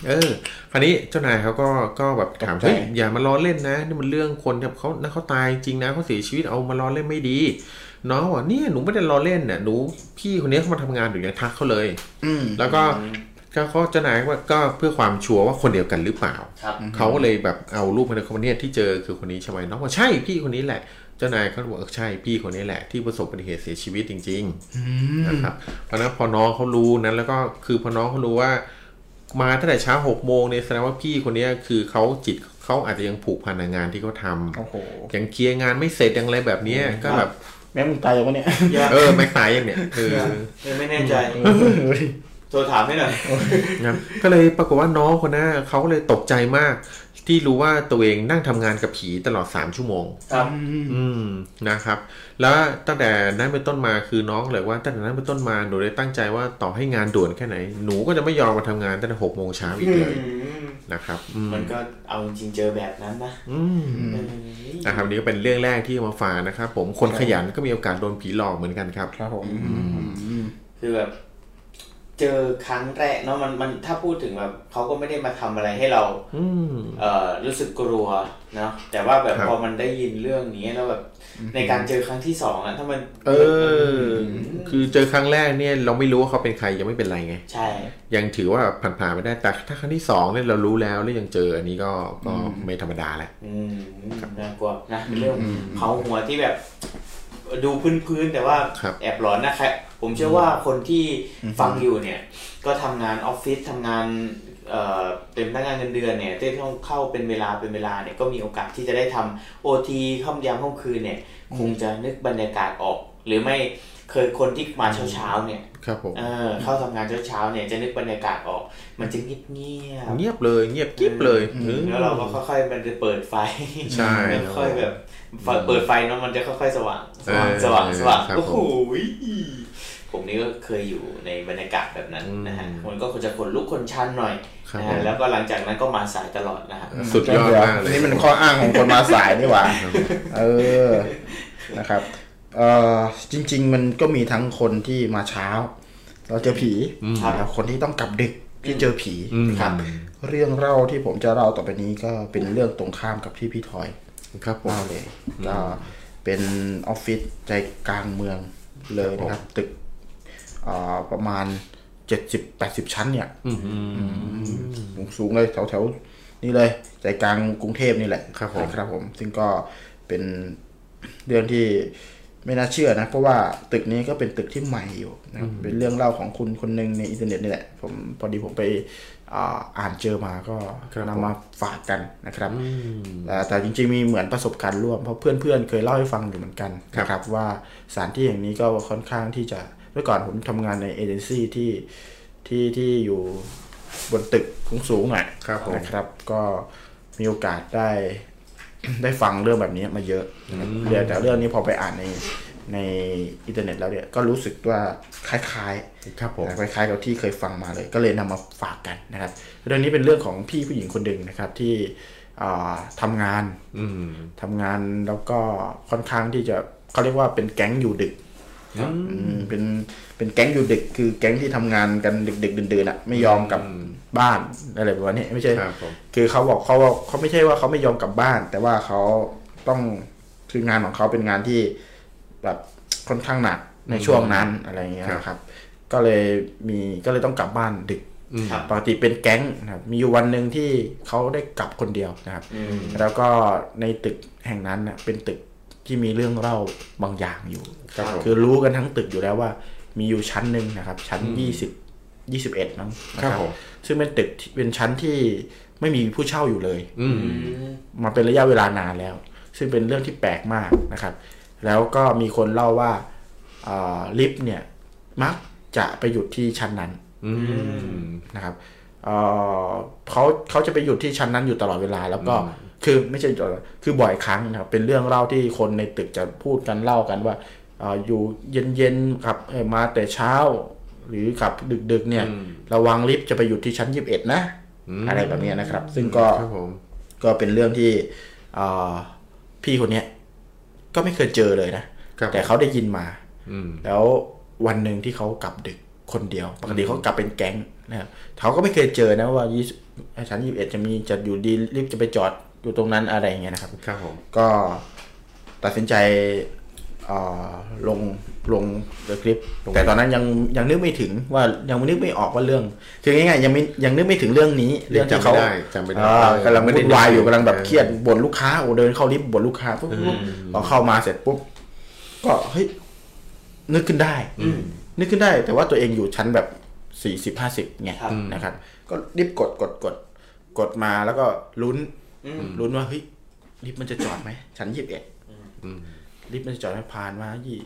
เออคราวนี้เจ้านายเขาก็ก็แบบถามตกใจเฮ้ยอย่ามาล้อเล่นนะนี่มันเรื่องคนที่เขานะเขาตายจริงนะเขาเสียชีวิตเอามาล้อเล่นไม่ดีน้องบอกเนี่ยหนูไม่ได้ล้อเล่นน่ะหนูพี่คนนี้เขามาทำงานอยู่ยังทักเขาเลย อืมแล้วก็ก็เขาเจ้านายว่าก็เพื่อความชัวร์ว่าคนเดียวกันหรือเปล่าครับเขาก็เลยแบบเอารูปมาในคอมเมนต์ที่เจอคือคนนี้ใช่ไหมน้องบอกใช่พี่คนนี้แหละ เจ้านายเขาบอกเออใช่พี่คนนี้แหละ ที่ประสบอุบัติเหตุเสียชีวิตจริงๆนะครับเพราะฉะนั้นพอน้องเขารู้นั้นแล้วก็คือพอน้องเขารู้ว่า มาตั้งแต่เช้าหกโมงเนี่ยแสดงว่าพี่คนเนี้ยคือเขาจิตเขาอาจจะยังผูกพันในงานที่เขาทำโอ้โหยังเคลียร์งานไม่เสร็จยังอะไรแบบเนี้ยก็แบบแม่มึงตายอย่างวะเนี่ยยากเออไม่ตายยังเนี่ยเออยังไม่แน่ใจโทรถามให้หน่อยนะครับก็เลยปรากฏว่าน้องคนนั้นเขาก็เลยตกใจมาก ที่รู้ว่าตัวเองนั่งทำงานกับผีตลอด 3 ชั่วโมง ครับ อืมนะครับ แล้วตั้งแต่นั้นเป็นต้นมาคือน้องเลยว่าตั้งแต่นั้นเป็นต้นมาหนูเลยตั้งใจว่าต่อให้งานด่วนแค่ไหน หนูก็จะไม่ยอมมาทำงานตั้งแต่หกโมงเช้าอีกเลยนะครับอืมมันก็เอาจริงๆเจอแบบนั้นนะอืมเออนะครับนี่ก็เป็นเรื่องแรกที่เอามาฝากนะครับผมคนขยันก็มีโอกาสโดนผีหลอกเหมือนกันครับ ครับผมคือแบบ เจอครั้งแรกเนาะมันมันถ้าพูดถึงแบบเขาก็ไม่ได้มาทำอะไรให้เราอืมเอ่อรู้สึกกลัวเนาะแต่ว่าแบบครับพอมันได้ยินเรื่องนี้แล้วแบบในการเจอครั้งที่สองอะถ้ามัน เออ คือเจอครั้งแรกเนี่ย เราไม่รู้ว่าเขาเป็นใครยังไม่เป็นไรไง ใช่ ยังถือว่าผ่านๆไปได้แต่ถ้าครั้งที่สองเนี่ยเรารู้แล้วแล้วยังเจออันนี้ก็ก็ไม่ธรรมดาแหละอืมน่ากลัวนะเป็นเรื่องเผาหัวที่แบบ ดูพื้นๆแต่ว่าครับแอบหลอนนะครับผมเชื่อว่าคนที่ฟังอยู่เนี่ย ก็ทำงานออฟฟิศทำงานเอ่อเป็นพนักงานเงินเดือนเนี่ยที่ต้องเข้าเป็นเวลาเป็นเวลาเนี่ยก็มีโอกาสที่จะได้ทำโอทีค่ำยามค่ำคืนเนี่ยคงจะนึกบรรยากาศออก หรือไม่เคยคนที่มาเช้าเช้าๆเนี่ยครับผมเออเข้าทำงานเช้าเช้าๆเนี่ยจะนึกบรรยากาศออก มันจะเงียบเงียบเงียบเลยเงียบกิ๊บเลยอืมแล้วเราก็ค่อยๆมันจะเปิดไฟใช่ค่อยๆแบบเปิดไฟเนาะมันจะค่อยๆสว่าง สว่างเออสว่างสว่างครับโอ้โหผมนี่ก็เคยอยู่ในบรรยากาศแบบนั้นนะฮะอืมมันก็จะขนลุกขนชันหน่อยครับนะผฮะมแล้วก็หลังจากนั้นก็มาสายตลอดนะฮะสุดยอดมากเลยนี่มันข้ออ้างของคนมาสายนี่หว่าเออนะครับเอ่อจริง ๆ มันก็มีทั้งคนที่มาเช้า เราเจอผีครับแล้วคนที่ต้องกลับดึกที่เจอผีอืมครับ เรื่องเล่าที่ผมจะเล่าต่อไปนี้ก็เป็นเรื่องตรงข้ามกับที่พี่ทอยครับผมเล่าเลยก็ เป็นออฟฟิศใจกลางเมืองเลยนะครับ ตึกอ่าประมาณเจ็ดสิบแปดสิบชั้นเนี่ยสูงสูงเลยแถวแถวๆนี่เลย ใจกลางกรุงเทพนี่แหละครับผมนะครับผม ซึ่งก็เป็นเรื่องที่ไม่น่าเชื่อนะ เพราะว่าตึกนี้ก็เป็นตึกที่ใหม่อยู่นะครับเป็นเรื่องเล่าของคุณคนหนึ่งในอินเทอร์เน็ตนี่แหละ ผมพอดีผมไป อ่าอ่านเจอมาก็ครับนำมาฝากกันนะครับแต่แต่จริงๆมีเหมือนประสบการณ์ร่วมเพราะเพื่อนๆ เคยเล่าให้ฟังอยู่เหมือนกันนะครับว่าสถานที่อย่างนี้ก็ค่อนข้างที่จะเมื่อก่อนผมทำงานในเอเจนซี่ที่ที่ที่อยู่บนตึกสูงๆหน่อยครับผมนะครับ ก็มีโอกาสได้ได้ฟังเรื่องแบบนี้มาเยอะนะครับเรื่องแต่เรื่องนี้พอไปอ่านใน ในอินเทอร์เน็ตแล้วเนี่ยก็รู้สึกว่าคล้ายๆครับผมคล้ายๆกับที่เคยฟังมาเลย ก็เลยนำมาฝากกันนะครับเรื่องนี้เป็นเรื่องของพี่ผู้หญิงคนหนึ่งนะครับที่อ่าทำงานอืมทำงานแล้วก็ค่อนข้างที่จะเขาเรียกว่าเป็นแก๊งอยู่ดึกอืมเป็นเป็นแก๊งอยู่ดึก คือแก๊งที่ทำงานกันดึกๆดื่นๆอะไม่ยอมกลับบ้านอะไรแบบนี้ไม่ใช่ครับผมคือเขาบอกเขาว่าเขาไม่ใช่ว่าเขาไม่ยอมกลับบ้าน แต่ว่าเขาต้องคืองานของเขาเป็นงานที่ แบบค่อนข้างหนักในช่วงนั้นอะไรอย่างเงี้ยครับนะครับ ก็เลยมีก็เลยต้องกลับบ้านดึกครับปกติเป็นแก๊งนะครับมีอยู่วันหนึ่งที่เขาได้กลับคนเดียวนะครับอืมแล้วก็ในตึกแห่งนั้นน่ะเป็นตึกที่มีเรื่องเล่าบางอย่างอยู่ครับผมคือรู้กันทั้งตึกอยู่แล้วว่า มีอยู่ชั้นหนึ่งนะครับ ชั้นยี่สิบยี่สิบเอ็ดมั้งนะครับผมซึ่งเป็นตึกที่เป็นชั้นที่ไม่มีผู้เช่าอยู่เลย อืมมาเป็นระยะเวลานานแล้ว ซึ่งเป็นเรื่องที่แปลกมากนะครับ แล้วก็มีคนเล่าว่าอ่าลิฟต์เนี่ยมักจะไปหยุดที่ชั้นนั้นอืมนะครับเอ่อเขาเขาจะไปหยุดที่ชั้นนั้นอยู่ตลอดเวลา แล้วก็คือไม่ใช่ตลอดคือบ่อยครั้งนะครับเป็นเรื่องเล่าที่คนในตึกจะพูดกันเล่ากันว่าเอ่ออยู่เย็นๆขับเอ่อมาแต่เช้า หรือขับดึกๆเนี่ย ระวังลิฟต์จะไปหยุดที่ชั้นยีิบเอ็ดนะอะไรแบบเนี้ยนะครับ ซึ่งก็ครับผมก็เป็นเรื่องที่เอ่อพี่คนเนี้ย ก็ไม่เคยเจอเลยนะครับแต่เขาได้ยินมาอืมแล้ววันหนึ่งที่เขากลับดึกคนเดียว ปกติเขากลับเป็นแก๊งนะครับเขาก็ไม่เคยเจอนะว่ายี่ชั้นยี่สิบเอ็ดจะมีจะอยู่ดีรีบจะไปจอดอยู่ตรงนั้นอะไรอย่างเงี้ยนะครับ ครับผมก็ตัดสินใจเอ่อ ลงลงเดคลิป แต่ตอนนั้นยังยังนึกไม่ถึงว่ายังนึกไม่ออกว่าเรื่องคือง่ายๆยังไม่ยังนึกไม่ถึงเรื่องนี้ เรื่องที่เขาจำไม่ได้จำไม่ได้อ่ากำลังไม่วุ่ได้นวายอยู่นึกกำลังแบบเออเครียดบ่นลูกค้าโอ้เดินเข้าลิฟต์บ่นลูกค้าปุ๊บปุ๊บพอเข้ามาเสร็จปุ๊บก็เฮ้ยนึกขึ้นได้นึกขึ้นได้ แต่ว่าตัวเองอยู่ชั้นแบบสี่สิบห้าสิบไงครับนะครับ ก็รีบกดกดกดกดมาแล้วก็ลุ้นอืมลุ้นว่าเฮ้ยลิฟต์มันจะจอดไหมชั้นยี่สิบเอ็ด ลิฟต์มันจะจอดไหมผ่านมายี่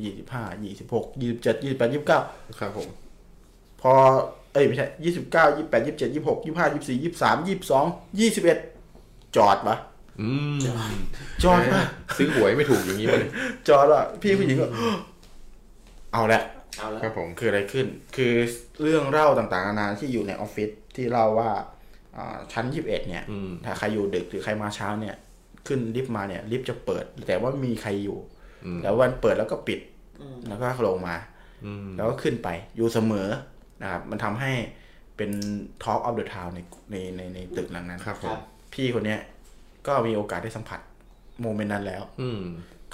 ยี่สิบห้ายี่สิบหกยี่สิบเจ็ดยี่สิบแปดยี่สิบเก้าครับผม พอเอ้ยไม่ใช่ยี่สิบเก้ายี่แปดยี่เจ็ดยี่หกยี่ห้ายี่สี่ยี่สามยี่สองยี่สิบเอ็ดจอดปะอืมจอดปะซื้อหวยไม่ถูกอย่างนี้เลยจอดละพี่ผู้หญิงก็เอาละเอาละครับผมคืออะไรขึ้น คือเรื่องเล่าต่างๆนานาที่อยู่ในออฟฟิศที่เล่าว่าอ่าชั้นยี่สิบเอ็ดเนี่ยอืมถ้าใครอยู่ดึกหรือใครมาเช้าเนี่ย ขึ้นลิฟต์มาเนี่ยลิฟต์จะเปิด แต่ว่ามีใครอยู่ แล้ววันเปิดแล้วก็ปิดแล้วก็ลงมาอืมแล้วก็ขึ้นไปอยู่เสมอนะครับมันทำให้เป็น Talk of the Town ในในในในตึกหลังนั้นครับผครัมบพี่คนเนี้ยก็มีโอกาสได้สัมผัสโมเมนต์นั้นแล้ว อืม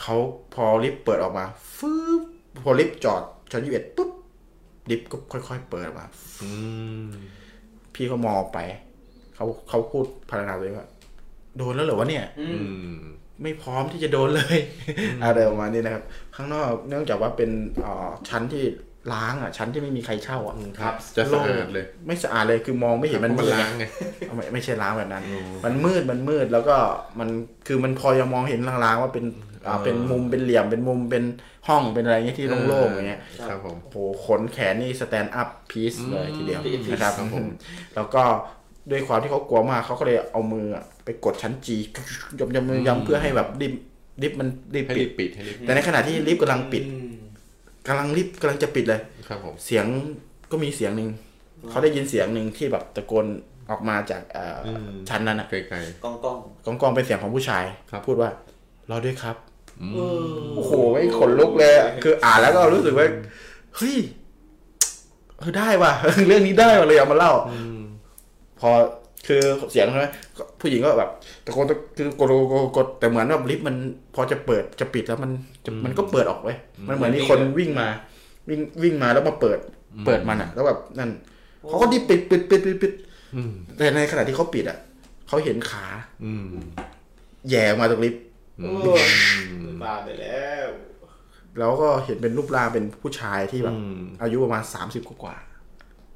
เขาพอลิฟต์เปิดออกมาฟืบพอลิฟต์จอดชั้นยี่สิบเอ็ดปุ๊บลิฟต์ก็ค่อย ๆ เปิดออกมาอืมพี่ก็มองไป เขาเขาพูดพารณนาเลยว่า โดนแล้วเหรอวะเนี่ยอืมอืม ไม่พร้อมที่จะโดนเลยอะไรประมาณนี้นะครับ ข้างนอกเนื่องจากว่าเป็นเอ่อชั้นที่ล้างอะชั้นที่ไม่มีใครเช่าอะครับจะสะอาดเลย ไม่สะอาดเลยคือมองไม่เห็นมันมันมืดล้างไงเอาไม่ไม่ใช่ล้างแบบนั้น มันมืดมันมืดแล้วก็มันคือมันพอยังมองเห็นลางๆว่าเป็นอ่าเออเป็นมุมเป็นเหลี่ยมเป็นมุมเป็นห้องเป็นอะไรเงี้ยที่โล่งๆอย่างเงี้ยครับผมโอ้โหขนแขนนี่ stand up please เลยทีเดียวอืมนะครับครับผมแล้วก็ ด้วยความที่เขากลัวมากเขาก็เลยเอามืออะไปกดชั้นจี้ย้ำย้ำย้ำเพื่อให้แบบลิฟต์ลิฟต์มันรีบให้ปิรีบปิดให้รีบแต่ในขณะที่ลิฟต์กำลังปิดอืมกำลังลิฟต์กำลังจะปิดเลยครับผมเสียงก็มีเสียงหนึ่งเขาได้ยินเสียงหนึ่งที่แบบตะโกนออกมาจากเอ่ออมชั้นนั้นอะไกลกล้องกล้องกองกองเป็นเสียงของผู้ชายครับพูดว่ารอด้วยครับๆอืมเออโอ้โหไอ้ขนลุกเลยอะคืออ่านแล้วก็รู้สึกว่าเฮ้ยเออได้ว่ะเรื่องนี้ได้ว่ะเลยเอามาเล่าม พอคือเสียงใช่ไหมก็ผู้หญิงก็แบบตะโกนตะคือกดกดกดแต่เหมือนแบบลิฟต์มันพอจะเปิดจะปิดแล้วมันจะมันก็เปิดออกไว้ยมันเหมือนมีคนวิ่งมา วิ่งวิ่งมาแล้วมาเปิดเปิดมันอะ แล้วแบบนั่นเขาก็ดิปิดปิดปิดปิดปิดอืมแต่ในขณะที่เขาปิดอะเขาเห็นขา อืมแหย่ออกมาตรงลิฟต์โอ้บ้าไปแล้ว แล้วก็เห็นเป็นรูปร่างเป็นผู้ชายที่แบบอืมอายุประมาณสามสิบกว่า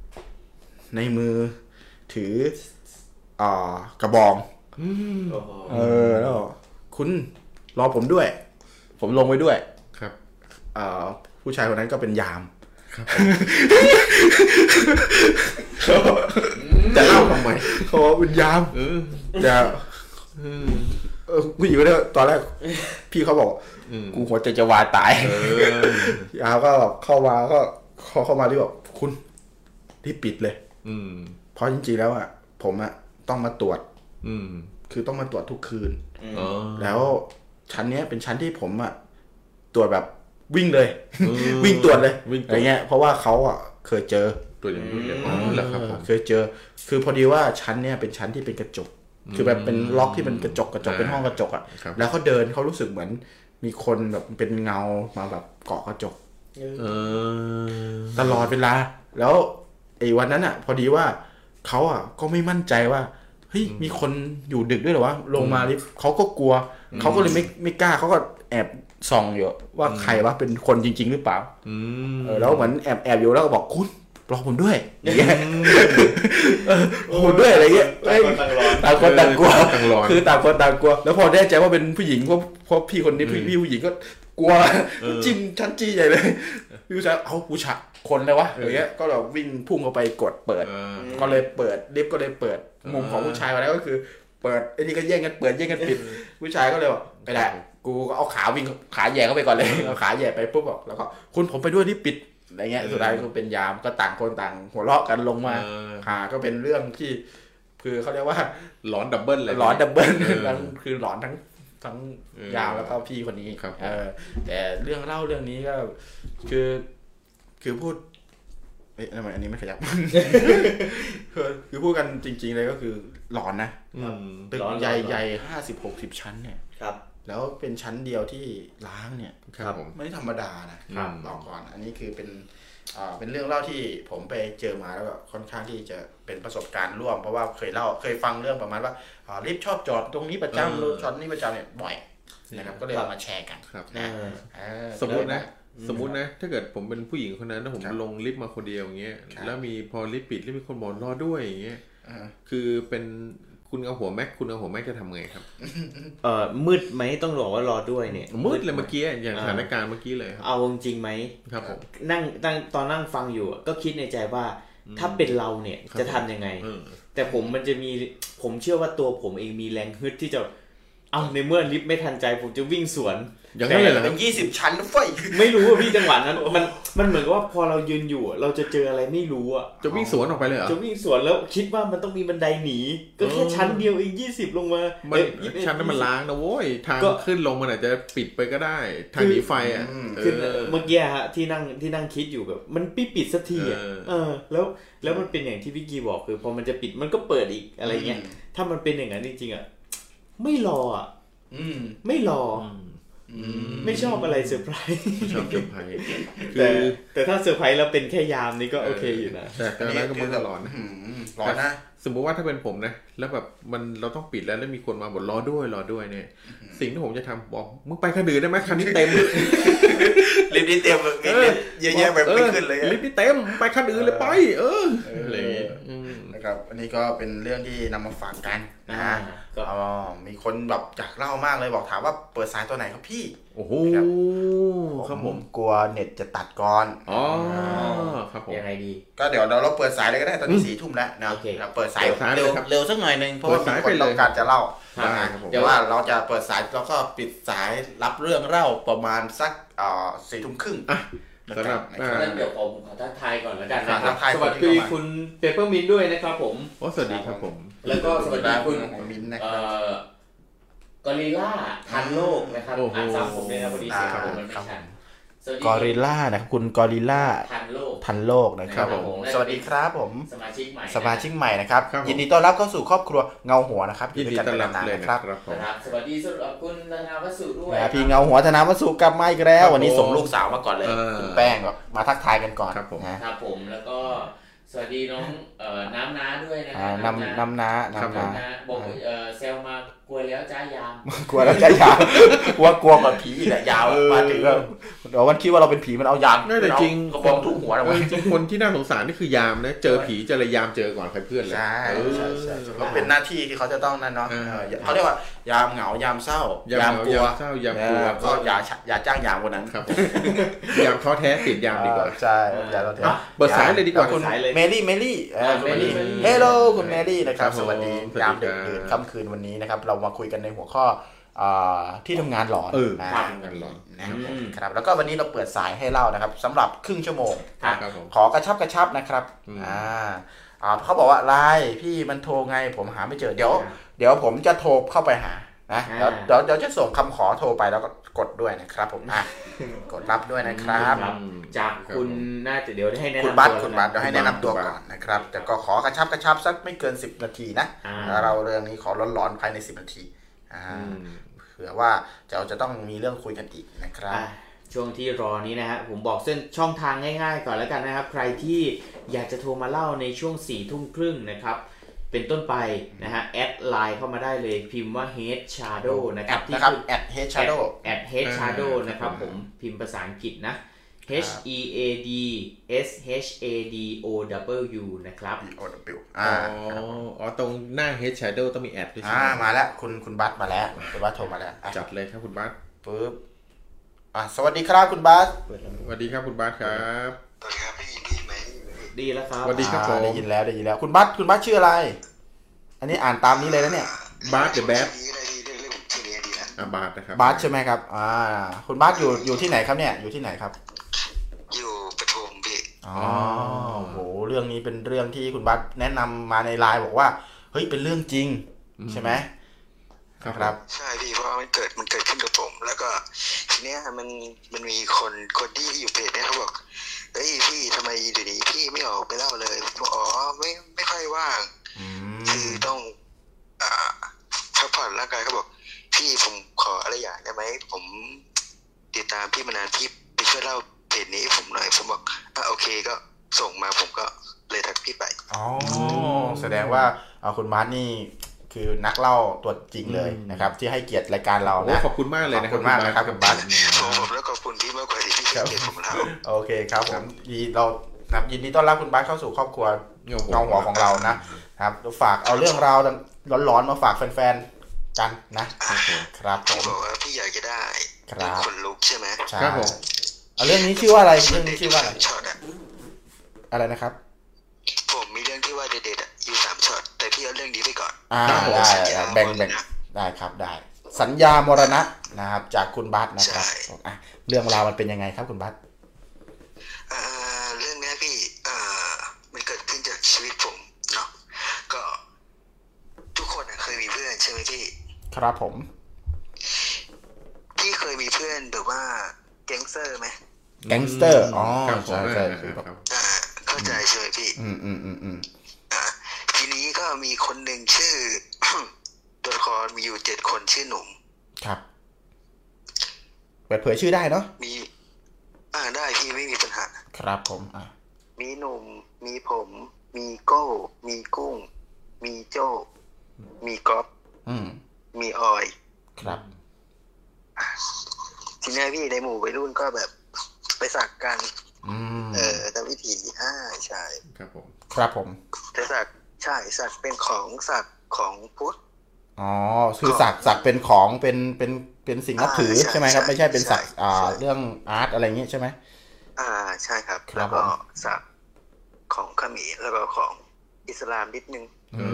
ๆในมือ ถืออ่ากระบองโอ้โหเออแล้วบอกคุณรอผมด้วย ผมลงไปด้วยครับอ่าผู้ชายคนนั้นก็เป็นยามจะเล่าทำไมเขาบอกเป็นยามเออจะเออเออผู้หญิงคนนี้ตอนแรกพี่เขาบอกอืมกูหัวใจจะวายตายเออยามก็แบบเข้ามาก็เข้าเข้ามาที่บอกคุณที่ปิดเลย อืมเพ ราะจริงๆแล้วอะผมอะต้องมาตรวจ อืม คือต้องมาตรวจทุกคืนอ๋อแล้วชั้นเนี้ยเป็นชั้นที่ผมอะตรวจแบบวิ่งเลยเออวิ่งตรวจเลยวิ่งตรวจอะไรเงี้ยเพราะว่าเขาอะเคยเจอตัวอย่างนี้เลยอ๋อเหรอครับผมเคยเจอ คือพอดีว่าชั้นเนี่ยเป็นชั้นที่เป็นกระจก คือแบบเป็นล็อกที่เป็นกระจกกระจกอ่าเป็นห้องกระจกอะครับแล้วเขาเดินเขารู้สึกเหมือน มีคนแบบเป็นเงามาแบบเกาะกระจกเออตลอดเวลา แล้วไอ้วันนั้นอะ พอดีว่า เขาอะก็ไม่มั่นใจว่าเฮ้ยมีคนอยู่ดึกด้วยเหรอวะลงมาลิฟต์เขาก็กลัวเขาก็เลยไม่ไม่กล้าเขาก็แอบส่องอยู่ว่าใครวะเป็นคนจริง ๆ หรือเปล่าอืมเออแล้วเหมือนแอบแอบอยู่แล้วก็บอกคุณรอผมด้วยอย่างเงี้ยเออผมด้วยอะไรเงี้ยเอ้ยต่างคนต่างรอต่างคนต่างกลัวต่างร้อนคือต่างคนต่างกลัว แล้วพอแน่ใจว่าเป็นผู้หญิงเพราะเพราะพี่คนนี้พี่พี่ผู้หญิงก็กลัวจิ้มชั้นจี้ใหญ่เลยพี่ผู้ชายเอาผู้ชาย คนเลยวะอย่างเงี้ยก็แบบวิ่งพุ่งเข้าไปกดเปิดเออก็เลยเปิดลิฟต์ก็เลยเปิดมุมของผู้ชายมาแล้วก็คือ เปิดไอ้นี่ก็แย่งกันเปิดแย่งกันปิด ผู้ชายก็เลยบอกไม่ได้กูก็เอาขาวิ่งขาแหย่เข้าไปก่อนเลยเอาขาแหย่ไปปุ๊บบอกแล้วก็คุณผมไปด้วยที่ปิดอะไรเงี้ยสุดท้ายก็เป็นยามก็ต่างคนต่าง หัวเราะกันลงมาเออหาก็เป็นเรื่องที่ คือเขาเรียกว่าหลอน double เลยหลอน double เออทั้งคือหลอนทั้งทั้งเออยามแล้วก็พี่คนนี้ครับผมเออแต่เรื่องเล่าเรื่องนี้ก็คือ คือพูดเอ้ยทำไมอันนี้ไม่ขยับ คือคือพูดกันจริง ๆ เลยก็คือหลอนนะอืมตึกหลอนใหญ่หลอนใหญ่ห้าสิบหกสิบชั้นเนี่ย ครับ แล้วเป็นชั้นเดียวที่ล้างเนี่ย ครับผม ไม่ธรรมดานะครับ บอกก่อน อันนี้คือเป็นอ่าเป็นเรื่องเล่าที่ผมไปเจอมาแล้วก็ค่อนข้างที่จะเป็นประสบการณ์ร่วม เพราะว่าเคยเล่าเคยฟังเรื่องประมาณว่าอ่าลิฟต์ชอบจอดตรงนี้ประเออจำรถจอดนี่ประจำเนี่ยบ่อยนะครับก็เลยเอามาแชร์กันครับ นะเออเออสมมตินะ สมมตินะ ถ้าเกิดผมเป็นผู้หญิงคนนั้นแล้วผมครับลงลิฟต์มาคนเดียวอย่างเงี้ยครับแล้วมีพอลิฟต์ปิดแล้วมีคนบอกรอด้วยอย่างเงี้ยอ่าคือเป็นคุณเอาหัวแม็กคุณเอาหัวแม็กจะทำไงครับ เออมืดไหมต้องบอกว่ารอด้วยเนี่ย มืดเลยเมื่อกี้อย่างอ่าสถานการณ์เมื่อกี้เลยครับเอาจริงๆไหมครับผมนั่งตั้งตอนนั่งฟังอยู่อะก็คิดในใจว่าถ้าเป็นเราเนี่ยครับจะทำยังไงเออแต่ผมมันจะมีผมเชื่อว่าตัวผมเองมีแรงฮึดที่จะเอาในเมื่อลิฟต์ไม่ทันใจ ผมจะวิ่งสวน อย่างนั้นเลยเหรอคเป็รับนยี่สิบชั้นนะเฟยไม่รู้อะพี่จังหวะนั้นมันมันเหมือนกับว่าพอเรายืนอยู่อะเราจะเจออะไรไม่รู้อะจะวิ่งสวนออกไปเลยเหรอจะวิ่งสวนแล้วคิดว่ามันต้องมีบันไดหนี ก็แค่เออชั้นเดียวเองยี่สิบลงมามันเอ้ย21ชั้นนั้นมันล้างนะโว้ยทางก็ขึ้นลงมันอาจจะปิดไปก็ได้ ทางหนีไฟอะคือเออเมื่อกี้ฮะที่นั่งที่นั่งคิดอยู่แบบมันปิดปิดสักทีอะเออเออ แล้วแล้วมันเป็นอย่างที่พี่กีบอกคือพอมันจะปิดมันก็เปิดอีกอะไรเงี้ยถ้ามันเป็นอย่างนั้นจริงๆอะไม่รออะอืมไม่รออืม ไม่ชอบอะไรเซอร์ไพรส์ชอบเซอร์ไพรส์คือแต่แต่ถ้าเซอร์ไพรส์แล้วเป็นแค่ยามนี่ก็โอเคอยู่นะแต่แต่นั้นก็มันก็หลอนนะอืมหลอนนะสมมุติว่าถ้าเป็นผมนะ แล้วแบบมันเราต้องปิดแล้วแล้วมีคนมาบอกรอด้วยรอด้วยเนี่ย สิ่งที่ผมจะทำบอกมึงไปคันอื่นได้ไหมคันนี้เต็ม ลิฟต์นี่เต็มเลยมีลิฟต์เยอะแยะแบบไม่ขึ้นเลยอะลิฟต์นี่เต็มไปคันอื่นเลยไป เอออะไรอย่างงี้อืมนะครับอันนี้ก็เป็นเรื่องที่นำมาฝากกันนะอ่าก็อ๋อมีคนแบบอยากเล่ามากเลยบอกถามว่าเปิดสายตัวไหนครับพี่โอ้โหครับครับผมกลัวเน็ตจะตัดก่อนอ๋อครับผมยังไงดี ก็เดี๋ยวเราเราเปิดสายเลยก็ได้ตอนนี้สี่ทุ่มแล้วนะโอเคเราเปิดสายเปิดสายเร็วเลยครับเร็วสักหน่อยหนึงเพราะว่าเปิดสายมีคไปนเลยต้องการจะเล่าได้นะครับผมเดี๋ยวว่าเราจะเปิดสายแล้วก็ปิดสายรับเรื่องเล่าประมาณสักเอ่อสี่ทุ่มครึ่งอะนะสำหรับนะคอ่ารับงั้นเดี๋ยวผมขอทักทายก่อนแล้วกันนะคทัรับกทายสวัสคนที่ดีเข้ามาคุณเปเปอร์มินด้วยนะครับผมโอ้สวัสดีครับผม แล้วก็สวัสดีคุณของมิ้นท์นะคเอ่รับอ กอริลล่าทันโลกนะครับโอ้โหอ่านซ้ำผมเลยนะพอดีเสียงอ่าผมมันไม่ชันสวัสดีกอริลล่านะครับคุณกอริลล่าทันโลกทันโลกนะครับครับผผมมสวัสดีครับผม สมาชิกใหม่สมาชิกใหม่นะครับครับผมยินดีต้อนรับเข้าสู่ครอบครัวเงาหัวนะครับยินดีกัต้อนรับนานเลยๆนะนะคครัรับบผมนะครับสวัสดีสำหรับคุณธนาวัสุด้วยนะพี่เงาหัวธนาวสุกลับมาอีกแล้วครับวันนี้ผมส่งลูกสาวมาก่อนเลยเออคุณแป้งแบบมาทักทายกันก่อนครับผมนะครับผมแล้วก็สวัสดีน้องเอ่อน้ำน้าด้วยนะคอ่ารันำนำน้าครับนำน้าน้ำน้าบอกว่าเอ่อเซลมา กลัวแล้วจ้ายามกลัวแล้วจะยาวกลัวกลัวกว่าผีอีกแหละยาวเออมาถึงแล้วเดี๋ยวมันคิดว่าเราเป็นผีมันเอายางน่าจะจริงเอากระบองทุบหัวเราเออจริงๆคนที่น่าสงสารนี่คือยามนะเจอผีเจออะไรยามเจอก่อนใครเพื่อนเลยใช่เออใช่ใช่เขาเป็นหน้าที่ที่เขาจะต้องนั่นเนาะเออเออเขาเรียกว่ายามเหงายามเศร้ายามกลัวยามเศร้ายามกลัวเออก็อย่าอย่าจ้างยามคนนั้นครับผมยามท้อแท้ติดยามดีกว่าใช่อย่าเราเถอะอะเปิดสายเลยดีกว่าคุณสายเลยเมลี่เมลี่เอออ่าคุณเมลี่ Mary Mary hello คุณเมลี่นะครับครับผมสวัสดีสวัสดียามดึกครับดื่นค่ำคืนวันนี้นะครับเรามาคุยกันในหัวข้ออ่าที่ทำงานหลอนเออนะครับทำงานหลอนนะครับอืมครับ แล้วก็วันนี้เราเปิดสายให้เล่านะครับสำหรับครึ่งชั่วโมงครับครับผมขอกระชับกระชับนะครับอืมอ่าอ่าเขาบอกว่าไลน์พี่มันโทรไงผมหาไม่เจอเดี๋ยว เดี๋ยวผมจะโทรเข้าไปหา นะเดี๋ยวอ่าเดี๋ยวเดี๋ยวจะส่งคำขอโทรไปแล้วก็กดด้วยนะครับผมอะกดรับด้วยนะครับครับจากคุณน่าจะเดี๋ยวให้แนะนำคุณบัสตัวคุณบัสเดี๋ยวให้แนะนำตัวก่อนนะครับ แต่ก็ขอกระชับกระชับสักไม่เกิน 10 นาทีนะอ่าแล้วเราเรื่องนี้ขอร้อนๆภายใน 10 นาทีอ่าอืมเผื่อว่าเราจะต้องมีเรื่องคุยกันอีกนะครับอะช่วงที่รอนี้นะฮะผมบอกเส้นช่องทางง่ายๆ ก่อนแล้วกันนะครับ ใครที่อยากจะโทรมาเล่าในช่วง4ี่ทุ่มครึ่งนะครับ เป็นต้นไปนะฮะ add ไลน์เข้ามาได้เลยพิมพ์ว่า head shadow นะคแอรับดที่นะครับขึ้นแอดเฮดชาร์โดแอด head shadow อ่านนะครับครับผมพิมพ์ภาษาอังกฤษนะ H E A D S H A D O W นะครับโอวอ๋อ่าออ๋อตรงหน้า head shadow ต้องมีแอดด้วยใช่อ่าไหมมาแล้วคุณคุณบัสมาแล้วคุณบัสโทรมาแล้วอะจัดเลยครับคุณบาสปึ๊บอะสวัสดีครับคุณบัสสวัสดีครับคุณบาสครับสวัสดีครับได้ยินดีไหมดีแล้วครับสวัสดีครับอ่าผมได้ยินแล้วได้ยินแล้ว คุณบัสคุณบัสชื่ออะไร อันนี้อ่านตามนี้เลยนะเนี่ยบาสเดอะแบทชื่อนี้ก็ได้ดีเรื่องเรื่องชื่อนี้ดีนะอ่าบาสนะครับบัสใช่ไหมครับอ่าคุณบัสอยู่อยู่ที่ไหนครับเนี่ยอยู่ที่ไหนครับ อยู่ปทุมพี่อ๋อโอ้โหเรื่องนี้เป็นเรื่องที่คุณบัสแนะนำมาในไลน์บอกว่า เฮ้ยเป็นเรื่องจริง ใช่ไหมครับครับใช่พี่เพราะว่ามันเกิดมันเกิดขึ้นกับผม แล้วก็ทีเนี้ยมันมันมีคนคนที่อยู่เพจเนี่ยเขาบอก เฮ้ยพี่ทำไมเดี๋ยวนี้พี่ไม่ออกไปเล่าเลยผมบอกอ๋อไม่ไม่ค่อยว่างอืคือมต้องอ่าพักผ่อนร่างกายเขาบอก พี่ผมขออะไรอย่างได้ไหมผมติดตามพี่มานานพี่ไปช่วยเล่าเพจนี้ให้ผมหน่อยผมบอกอะโอเคก็ส่งมาผมก็เลยทักพี่ไปอ๋อแสดงว่าเอาคุณบัสนี่ คือนักเล่าตัวจริงเลยนะครับ ที่ให้เกียรติรายการเราโอ้นะขอบคุณมากเลยนะคขรัอบบคุณมากนะครับคุณบาสผมผมแล้วขอบคุณพี่มากกว่าที่พี่ให้เกียรติผมเล่าโอเคครับผมยินเรานะครับยินดีต้อนรับคุณบัสเข้าสู่ครอบครัวเงาหัวเงาหัวของเรานะครับเราฝากเอาเรื่องราวร้อนๆมาฝากแฟนๆกันนะครับผมครับผพี่มบอกว่าพี่อยากจะได้ครับคนลุกใช่ไหมใช่ครับผมเอาเรื่องนี้ชื่อว่าอะไรเรื่องนี้ชื่อว่าอะไรช็อตอะอะไรนะครับ ผมมีเรื่องที่ว่าเด็ดๆอะ อยู่สามช็อตแต่พี่เอาเรื่องนี้ไปก่อนอ่าครับผมได้สัญญาแบ่งว่าแบ่งนะได้ครับได้ สัญญามรณะนะครับ จากคุณบัสนะครับใช่อะเรื่องราวมันเป็นยังไงครับคุณบัสอ่าเรื่องเนี้ยพี่อ่ามันเกิดขึ้นจากชีวิตผมเนาะก็ทุกคนอะเคยมีเพื่อนใช่ไหมพี่ ครับผม พี่เคยมีเพื่อนแบบว่าแก๊งเซอร์ไหมแก๊งสเตอร์ อ๋อครับผมใช่ใช่อ่าคือแบบครับอ่าเข้าใจใช่ไหมพี่ อืมอืมอืมอืมอ่า ทีนี้ก็มีคนหนึ่งชื่อ ตัวละครมีอยู่เจ็ดคนชื่อหนุ่ม ครับ เปิดเผยชื่อได้เนาะ มี อ่าได้พี่ไม่มีปัญหา ครับผมอะมีหนุ่ม มีผม มีโก้ มีกุ้ง มีโจ้ มีก๊อฟอืมมีออย ครับ ทีนี้พี่ในหมู่วัยรุ่นก็แบบไปสักกันอืมเออแต่วิธีอ่าใช่ ครับผม ครับผมแต่สัก ใช่สักเป็นของสักของพุทธอ๋อคือสักสักเป็นของเป็นเป็นเป็นสิ่งนับถืออ่าใช่ใช่ไหมครับใช่ไม่ใช่เป็นสักใช่อ่าใช่เรื่องอาร์ตอะไรอย่างงี้ใช่ไหมอ่าใช่ครับครับแล้วก็ผมสักของเขมรแล้วก็ของอิสลามนิดนึง อื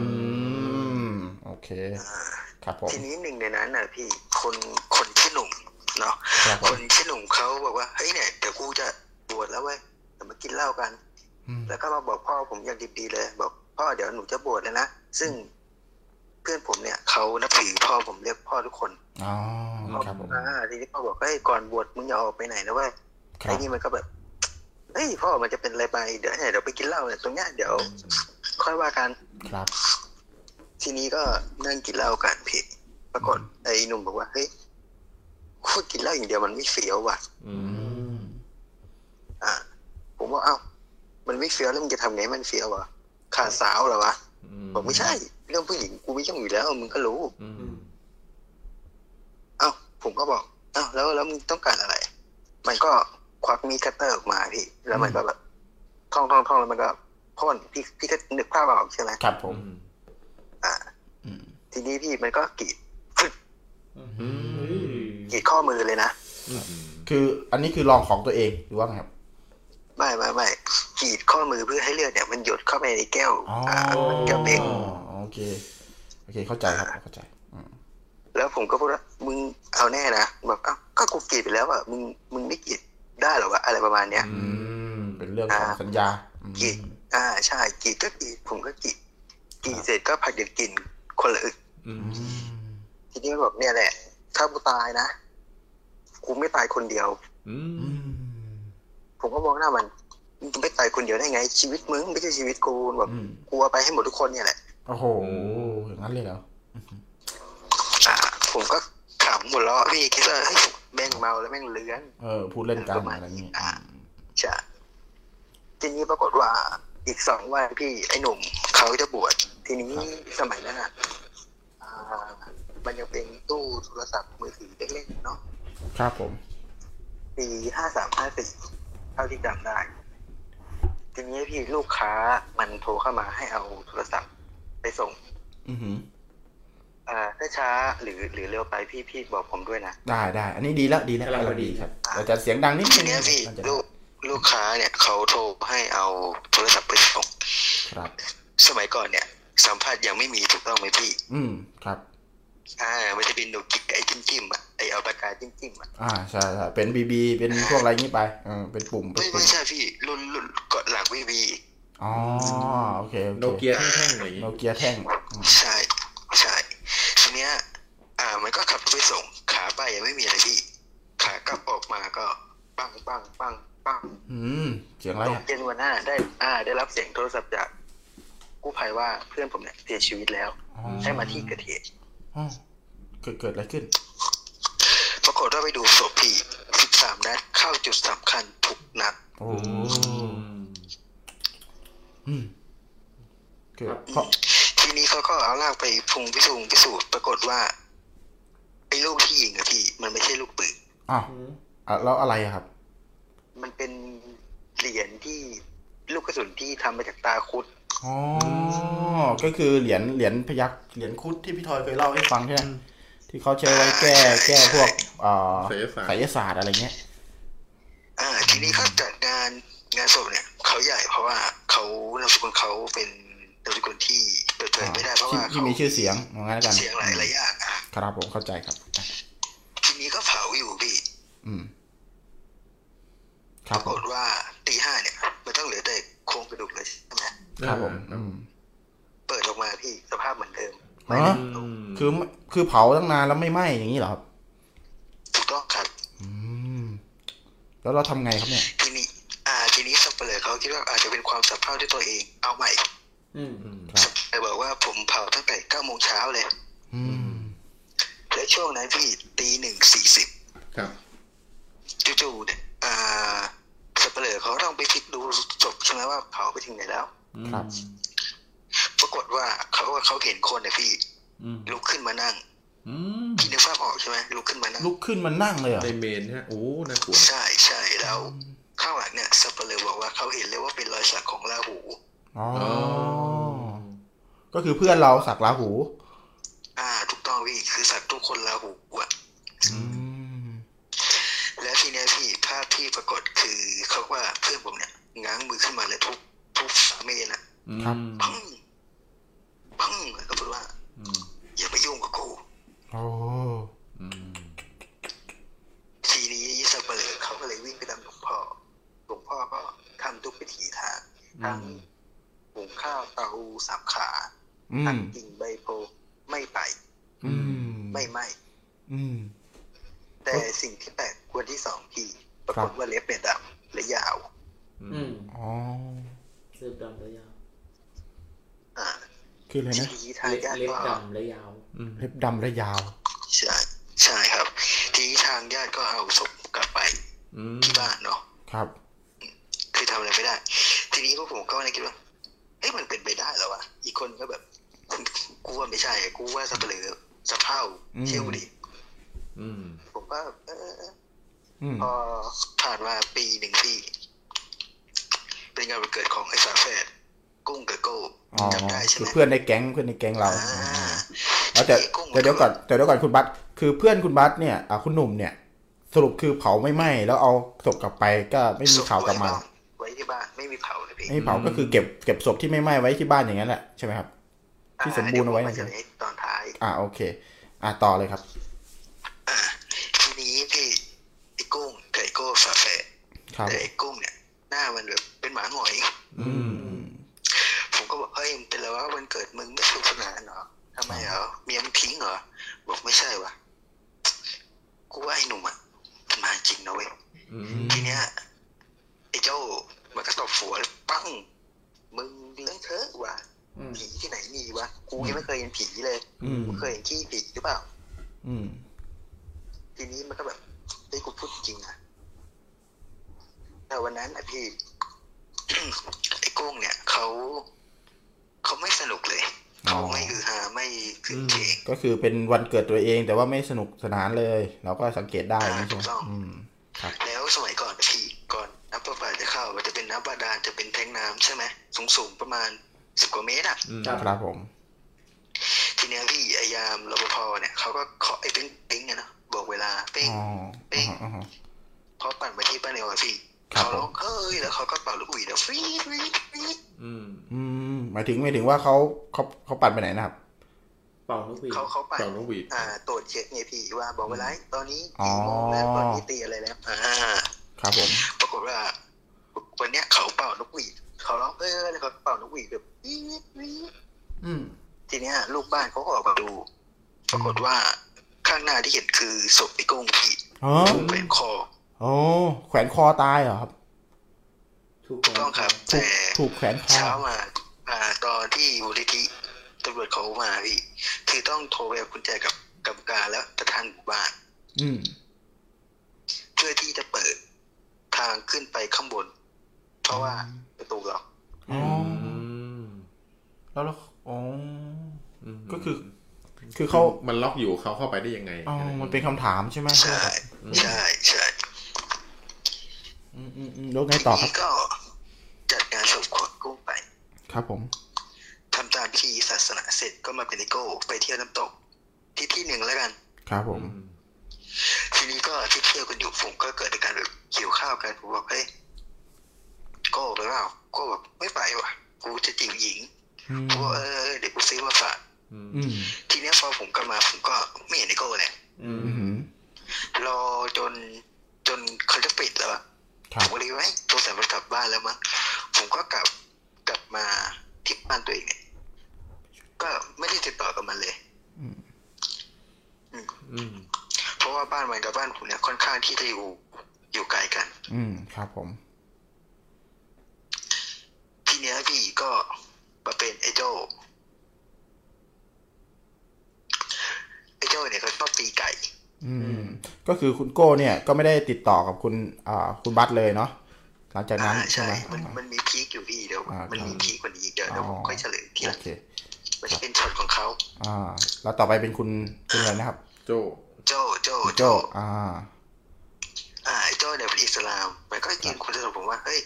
มโอเคอ่าครับผมทีนี้หนึ่งในนั้นน่ะพี่คนคนที่อหนุ่มเนาะครับผคมนที่อหนุ่มเขาบอกว่าเฮ้ยเนี่ยเดี๋ยวกูจะบวชแล้วเว้ยเดี๋ยวมากินเหล้ากันอืมแล้วก็มาบอกพ่อผมอย่างดีๆเลย บอก พ่อเดี๋ยวหนูจะบวชแล้วนะซึ่งเพื่อนผมเนี่ยเขานับถือพ่อผมเรียกพ่อทุกคนอ๋อครับผมอ่าทีนี้พ่อบอกเฮ้ยก่อนบวชมึงอย่าออกไปไหนนะเว้ยครัไอ้บนี่มันก็แบบเฮ้ยพ่อมันจะเป็นอะไรไปเดี๋ยวเนี่ยเดี๋ยวไปกินเหล้าเนี่ยตรงเนี้ยเดี๋ยว ค่อยว่ากันครับ ทีนี้ก็นั่งกินเหล้ากันพี่ปรากฏไอ้หนุ่มบอกว่าเฮ้ยพูดกินเหล้าอย่างเดียวมันไม่เฟี้ยวว่ะอืมอ่าผมว่าเอ้ามันไม่เฟี้ยวแล้วมึงจะทำไงให้มันเฟี้ยววะ ขาดสาวเหรอวะบอกไม่ใช่ เรื่องผู้หญิงกูไม่ต้องอยู่แล้วมึงก็รู้อืมเอ้าผมก็บอกเอ้าแล้วแล้วมึงต้องการอะไร มันก็ควักมีดคัตเตอร์ออกมาพี่ แล้วมันก็แบบท่องท่องท่องแล้วมันก็พ่นพี่พี่ก็นึกภาพออกใช่ไหมครับผม อ่าอืมทีนี้พี่มันก็กรีดฟึดอืมกรีดข้อมือเลยนะคืออันนี้คือลองของตัวเองหรือว่าไงครับไม่ไม่ไม่ กรีดข้อมือเพื่อให้เลือดเนี่ยมันหยดเข้าไปในแก้วอ๋ออ่าแก้วเบ่งโอเคโอเคเข้าใจครับเข้าใจอืมแล้วผมก็พูดว่ามึงเอาแน่นะแบบเอ้าก็กูกรีดไปแล้วอะมึงมึงไม่กรีดได้เหรอวะอะไรประมาณเนี้ยอืมเป็นเรื่องของสัญญาอืมกรีดอ่าใช่กรีดก็กรีดผมก็กรีดกรีดเสร็จก็ผัดกันกินคนละอึกอืมอืมทีนี้มันบอกเนี่ยแหละ ถ้ากูตายนะกูไม่ตายคนเดียวอือืมมผมก็มองหน้ามัน มึงจะไม่ตายคนเดียวได้ไง ชีวิตมึงไม่ใช่ชีวิตกูแบบอืมกูเอาไปให้หมดทุกคนเนี่ยแหละโอ้โหอย่างนั้นเลยเหรออ่าผมก็ขำหัวเราะพี่คิดว่าเฮ้ยแม่งเมาแล้วแม่งเลื้อนเออพูดเล่นกันประมาณอะไรอย่างงี้อ่าใช่ทีนี้ปรากฏว่าอีกสองวันพี่ไอ้หนุ่มเขาจะบวชทีนี้สมัยนั้นอะอ่ามันยังเป็นตู้โทรศัพท์มือถือเล็กๆเนาะครับผมปีห้าสามห้าสี่เท่าที่จำได้ ทีนี้พี่ลูกค้ามันโทรเข้ามาให้เอาโทรศัพท์ไปส่ง อือหืออ่าถ้าช้าหรือหรือเร็วไปพี่พี่บอกผมด้วยนะ ได้ได้ อันนี้ดีแล้วดีแล้วกำลังดีครับ เราจะเสียงดังนิดทีนึงเนี้ยพี่น่าจะลูกลูกค้าเนี่ยเขาโทรให้เอาโทรศัพท์ไปส่ง ครับ สมัยก่อนเนี่ย สัมภาษณ์ยังไม่มีถูกต้องไหมพี่ อืมครับ อ่ามันจะเป็นโนกิไอ้จิ้มจิ้มๆอะไอเอาปากกาจิ้มจิ้มๆอะอ่าใช่ใช่เป็นบีบีเป็นพวกอะไรงี้ไปเออเป็นปุ่มเป็นไม่ปุ่ไม่มใช่พี่รุ่นรุ่นก่อนหลังวีวีอ๋อโอเคโอเคโนเกียแท่งๆอะไรอย่างงี้โนเกียแท่งอืมใช่ใช่ทีเนี้ยอ่ามันก็ขับรถไปส่งขาไปยังไม่มีอะไรพี่ ขากลับออกมาก็ปังปังปังปังอืมเสียงอะไรตกอะเย็นวันหน้าได้ อ่า ได้รับเสียงโทรศัพท์จากกู้ภัยว่าเพื่อนผมเนี่ยเสียชีวิตแล้วอ๋อให้มาที่เกิดเหตุอ๋อ เกิดเกิดอะไรขึ้น ปรากฏว่าไปดูศพพี่สิบสามนัดเข้าจุดสำคัญทุกนัดโอ้อืมอืมเกิดครับเพราะทีนี้เขาก็เอาร่างไปพุงพิสูจน์พิสูจน์ปรากฏว่าไอ้ลูกที่ยิงอะพี่ มันไม่ใช่ลูกปืนอ้าวอะแล้วอะไรอะครับ มันเป็นเหรียญที่ลูกกระสุนที่ทำมาจากตาคุด อ๋อ ก็คือเหรียญเหรียญพยักเหรียญคุดที่พี่ทอยเคยเล่าให้ฟังใช่ไหมที่เขาใช้ไว้แก้แก้พวกเอ่อไสยศาสตร์ไสยศาสตร์อะไรเงี้ย อ่า ทีนี้เขาจัดงานงานศพเนี่ยเขาใหญ่เพราะว่าเขานามสกุลเขาเป็นนามสกุลที่เปิดเผยไม่ได้เพราะที่ว่าที่เขามีชื่อเสียงว่างั้นแล้วกันเสียงหลายหลายอย่างอะครับผมเข้าใจครับ ทีนี้ก็เผาอยู่พี่อืมคปรับราผกมฏว่าตีห้าเนี่ย มันต้องเหลือแต่โครงกระดูกเลยใช่ไหม ครับผมอืมเปิดออกมาพี่สภาพเหมือนเดิมอ๋อคือคือเผาตั้งนานแล้วไม่ไหม้อย่างนี้เหรอครับถูกต้องครับอืมแล้วเราทำไงครับเนี่ยทีนี้ อ่า ทีนี้สับเปลือเขาคิดว่าอาจจะเป็นความสับเพร่าด้วยตัวเองเอาใหม่อืมครับสับเปลือบอกว่าผมเผาตั้งแต่เก้าโมงเช้าเลย อืมและช่วงนั้นพี่ตีหนึ่งสี่สิบครับจู่ๆเนี่ยอ่าสับเปลือเขาต้องไปพลิกดูศพใช่ไหมว่าเผาไปถึงไหนแล้ว ครับปรากฏว่าเขาว่าเขาเห็นคนเนี่ยพี่อืมลุกขึ้นมานั่งอืมพี่นึกภาพออกใช่ไหมลุกขึ้นมานั่งลุกขึ้นมานั่งเลยเหรอในเมนฮะโอ้น่ากลัวใช่ใช่แล้วข้างหลังเนี่ยสับเปลือบอกว่าเขาเห็นเลยว่าเป็นรอยสักของราหูอ๋ออ๋อก็คือเพื่อนเราสักลาหู อ่าถูกต้องพี่คือสักทุกคนราหูอะอืมและทีเนี้ยพี่ภาพที่ปรากฏคือเขาว่าเพื่อนผมเนี่ยง้างมือขึ้นมาเลยทุบ ทุบสามเมนอะครับปังปังแล้วก็พูดว่าอืมอย่าไปยุ่งกับกูโอ้อืมทีนี้สับเปลือเขาก็เลยวิ่งไปตามหลวงพ่อหลวงพ่อก็ทำทุกพิธีทางทั้งหุงข้าวเตาสามขาอืทั้งมกิ่งใบโพไม่ไปอืมไม่ไหมอืมแต่สิ่งที่แปลกวันที่สองพี่ปรากฏว่าเล็บเนี่ยดำและยาวอืมอ๋อ เสื้อดำและยาวอ่าคืออะไรทีนะนี้ทางเล็บญาติเล็บก็ดำและยาวอืมเล็บดำและยาว ใช่ใช่ครับ ทีนี้ทางญาติก็เอาศพกลับไปอืมที่บ้านเนาะครับ คือทำอะไรไม่ได้ ทีนี้พวกผมก็เลยคิดว่าเฮ้ยมันเป็นไปได้เหรอวะอีกคนก็แบบกูว่าไม่ใช่กูว่าสับเปลือสะเพร่าอืมเชี่ยวดิอืมผมก็เอออืมพอผ่านมาปีหนึ่งพี่ เป็นงานวันเกิดของไอ้ฝาแฝดกุ้งกับโก้อ๋อจำได้ใช่คืไหอมเพื่อนในแก๊งเพื่อนในแก๊งเราอ่าแล้วแต่ทีนี้กุ้งแต่เดี๋ยวก่อนแต่เดี๋ยวก่อนคุณบัสคือเพื่อนคุณบัสเนี่ยอ่าคุณหนุ่มเนี่ย สรุปคือเผาไม่ไหม้แล้วเอาศพกลับไปก็ไม่มีข่าวกลับมา ไว้ที่บ้านไม่มีเผาเลยพี่ไม่เผาก็คือเก็บเก็บศพที่ไม่ไหม้ไว้ที่บ้านอย่างนั้นแหละใช่ไหมครับ ที่สมบูรณ์เอาไว้อ่าดี๋ยผมมาจะตอนท้าย อ่าโอเค อ่าต่อเลยครับอ่าทีนี้พี่ไอ้กุ้งกับไอ้โก้ฝาแฝดครับแต่ไอ้กุ้งเนี่ยห น้ามันแบบเป็นหมาหงอย อืม ผมก็บอกเฮ้ยมันเป็นอะไรวะวันเกิดมึงไม่สนุกสนานเหรอทำไมเหรอเมียมึงทิ้งเหรอบอกไม่ใช่วะกูว่าไอ้หนุ่มอะมันมาจริงนะเว้ยอืมทีเนี้ยไอ้เจ้ามันก็ตบหัวเลยปังมึงเลี้ยงเถอะวะอืมผีที่ไหนมีวะกูยังไม่เคยเห็นผีเลยอืมมึงเคยเห็นขี้ผีหรือเปล่าอืมทีนี้มันก็แบบเฮ้ยกูพูดจริงอะ แต่วันนั้นอะพี่ไอ้กุ้งเนี่ยเขาเขาไม่สนุกเลยเขาไม่อือฮาไม่ขึ้นเพลงก็คือเป็นวันเกิดตัวเอง แต่ว่าไม่สนุกสนานเลย เราก็สังเกตได้อ่านะใช่ถูไหมกต้องอืมครับแล้วสมัยก่อนอะพี่ก่อนน้ำประปาจะเข้ามันจะเป็นน้ำบาดาลจะเป็นแทงน้ำใช่ไหมสูงสูงๆประมาณสิบกว่าเมตรอะอืมครับผม ทีเนี้ยพี่ไอยามรปภเนี่ยเขาก็เคาะไอ้ปิ้งปิ้งอะเนาะบอกเวลาปิ้งอ๋ออ่าฮะอ่าฮะพอปั่นไปที่ป้าเนวอะพี่ครับ เขาร้องเอ้ยแล้วเขาก็เป่าลูกหวีดแล้วฟรีดฟรีดฟรีดอืม อืม หมายถึงหมายถึงว่าเขาเขาเขาปัดไปไหนนะครับ เป่านกหวีดเขาเขาปั่นเป่านกหวีดอ่าตรวจเช็คไงพี่ว่าบอกเวลาตอนนี้อ๋อกี่โมงแล้วตอนนี้ตีอะไรแล้วอ่า ครับผม ปรากฏว่า วันเนี้ยเขาเป่านกหวีดเขาร้องเออแล้วเขาเป่านกหวีดแบบฟรีดฟรีดอืม ทีเนี้ย ลูกบ้านเขาก็ออกมาดู ปรากฏว่าข้างหน้าที่เห็นคือศพไอ้กุ้งพี่อ๋อถูกแขวนคอ โอ้แขวนคอตายเหรอครับ ถูกถูกต้องครับถูแต่กถูกแขวนคอเช้ามาอ่าตอนที่มูลนิธิตำรวจเขามาพี่คือต้องโทรไปเอากุญแจกับกรรมการและประธานหมู่บ้าน อืมเพื่อที่จะเปิดทางขึ้นไปข้างบน เพราะว่าประตูล็อกอ๋ออืมแล้วแล้วอ๋ออืมก็คือ คือเขามันล็อกอยู่เขาเข้าไปได้ยังไงอ๋อมันเป็นคำถามใช่ไหมใช่ใช่ใช่ อืมอืมอืมแล้วไงต่อครับทีนี้ก็จัดงานศพขวดกุ้งไป ครับผมทำตามพิธีศาสนาเสร็จก็มาเป็นไอโก้ไปเที่ยวน้ำตก ที่ที่หนึ่งแล้วกัน ครับผมอืมทีนี้ก็ที่เที่ยวกันอยู่ผมก็เกิดอาการแบบหิวข้าวกันผมบอกเฮ้ยโก้ไปเปล่าโก้แบบไม่ไปว่ะกูจะจีบหญิงอืมผมบอกเออเดี๋ยวกูซื้อมาฝากอืมอืมทีเนี้ยพอผมกลับมาผมก็ไม่เห็นไอโก้เลยอืมอืมรอจนจนเขาจะปิดแล้วอะครั ผบมก็เลยว่าตัวสายมันกลับบ้านแล้วมั้งผมก็กลับกลับมาที่บ้านตัวเองเนี่ยก็ไม่ได้ติดต่อกับมันเลยอืมเพราะว่าบ้านมันกับบ้านผมเนี่ยค่อนข้างที่จะอยู่อยู่ไกลกัน อืมครับผม ทีเนี้ยพี่ก็มาเป็นไอ้โจไอ้โจเนี่ยเขาชอบตีไก่ อืม ก็คือคุณโก้เนี่ยก็ไม่ได้ติดต่อกับคุณอ่าคุณบัตเลยเนาะหลังจากนั้นอ่าใช่ใช่ไหมมันมันมีพีคอยู่พี่เดี๋ยวอ่ามัมันมีพีคกว่านี้เดี๋ยวเดี๋ยวผมค่อยเฉลยทีหโอลังเคมันจะเป็นช็อตของเขาอ่า แล้วต่อไปเป็นคุณคุณอะไรนะครับ โจโจโจอ่า อ่าไอ้โจเนี่ยเป็นอิสลาม มันก็ยืนคุยกับผมว่าเฮ้ย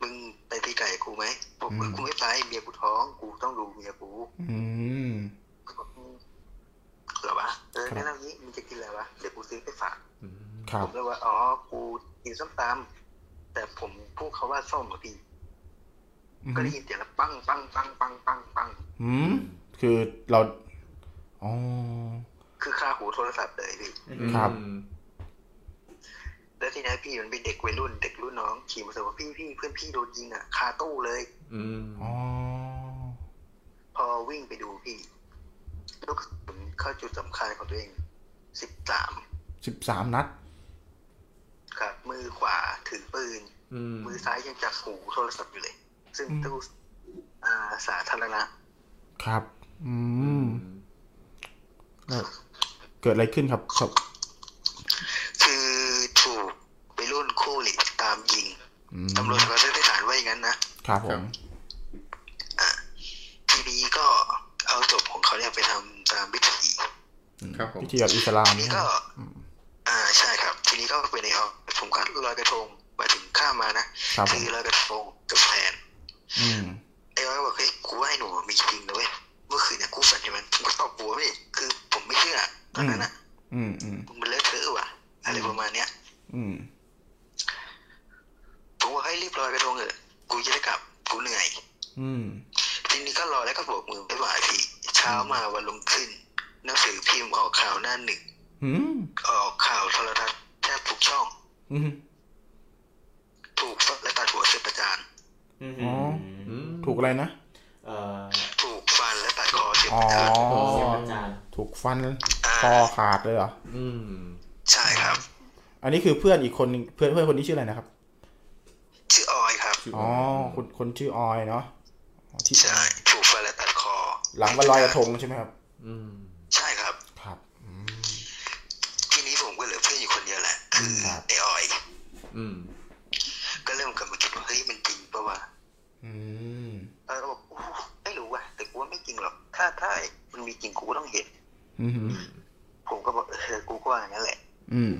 มึงไปตีไก่กูไหมบอกเออกูไม่ไปเมียกูท้อง กูต้องดูเมียกูอืมก็บอกอืม เหรอวะเอองั้นเอางี้มึงจะกินอะไรวะเดี๋ยวกูซื้อไปฝากครัผบมเลยว่าอ๋อกูกินส้มตำแต่ผมพูดเขาว่าส้มอะพี่อืมก็ได้ยินเสียงแล้วปังปังปังปังปังปังอืมคือเราอ๋อคือคาหูโทรศัพท์เลยพี่ครับแล้วทีนี้พี่มันเป็นเด็กวัยรุ่น เด็กรุ่นน้องขี่มาเสว่าพี่พี่เพื่อนพี่โดนยิงอะ คาตู้เลย อืมอ๋อพอวิ่งไปดูพี่ ลูกกระสุนเข้าจุดสำคัญของตัวเองสิบสามสิบสามนัด ครับ มือขวาถือปืนอืมมือซ้ายยังจับหูโทรศัพท์อยู่เลย ซึ่งอืมตู้อ่าสาธารณะ ครับ อืมแล้วเกิดอะไรขึ้นครับครับคือถูกไปรุ่นคู่หลีตามยิงอืมตำรวจเขาสันนิษฐานว่าอย่างนั้นนะครับผมทีนี้ก็เอาศพของ เขาเนี่ยไปทำตามพิธีครับผมพิธีแบบอิสลามทีนี้เนี่ยก็อืมอ่าใช่ครับ ทีนี้ก็ไปในเอาผมก็ลอยกระทงมาถึงข้ามมานะครับผมคือลอยกระทงกับแฟนอืมไอ้ร้อยก็บอกเฮ้ยกูว่าไอ้หนูมีจริงนะเว้ยเมื่อคืนเนี่ยกูฝันเห็นมันผมก็ตอบบัวไม่คือผมไม่เชื่อตอนนั้นอะอืมอืมมันเลอะเทอะว่ะอะไรประมาณเนี้ยอืมผมว่าให้ยรีบลอยกระทงเถอะกูจะได้กลับกูเหนื่อยอืมทีนี้ก็รอแล้วก็โบกมือไปบ่ายพี่ เช้ามาวันลงขึ้น หนังสือพิมพ์ออกข่าวหน้าหนึ่งอืมออกข่าวโทรทัศน์แทบทุกช่องอืมถูกฟันและตัดหัวเสียประจานอืมอ๋ออืมถูกอะไรนะเอ่อถูกฟันและตัดคอเสียอ๋ปอระจานเสียอาจารย์ถูกฟันอ่าคอขาดเลยเหรออืมใช่ครับ อันนี้คือเพื่อนอีกคนนึงเพื่อนเพื่อนคนนี้ชื่ออะไรนะครับ ชื่อออยครับ อ๋อคนคนชื่อออยเนาะอ๋อที่ใช่ หลังวันลอยกระทงใช่ไหมครับ อืม ใช่ครับ ครับอืมทีนี้ผมก็เหลือเพื่อนอยู่คนเดียวแหละ คือครับไอออย อืม ก็เริ่มกลับมาคิดว่าเฮ้ยมันจริงปะวะ อืมเออก็บอกอู้ไม่รู้ว่ะ แต่กูว่าไม่จริงหรอก ถ้าถ้ามันมีจริงกูก็ต้องเห็น อืมผมก็บอกเออกูก็ว่าอย่างนั้นแหละ อืม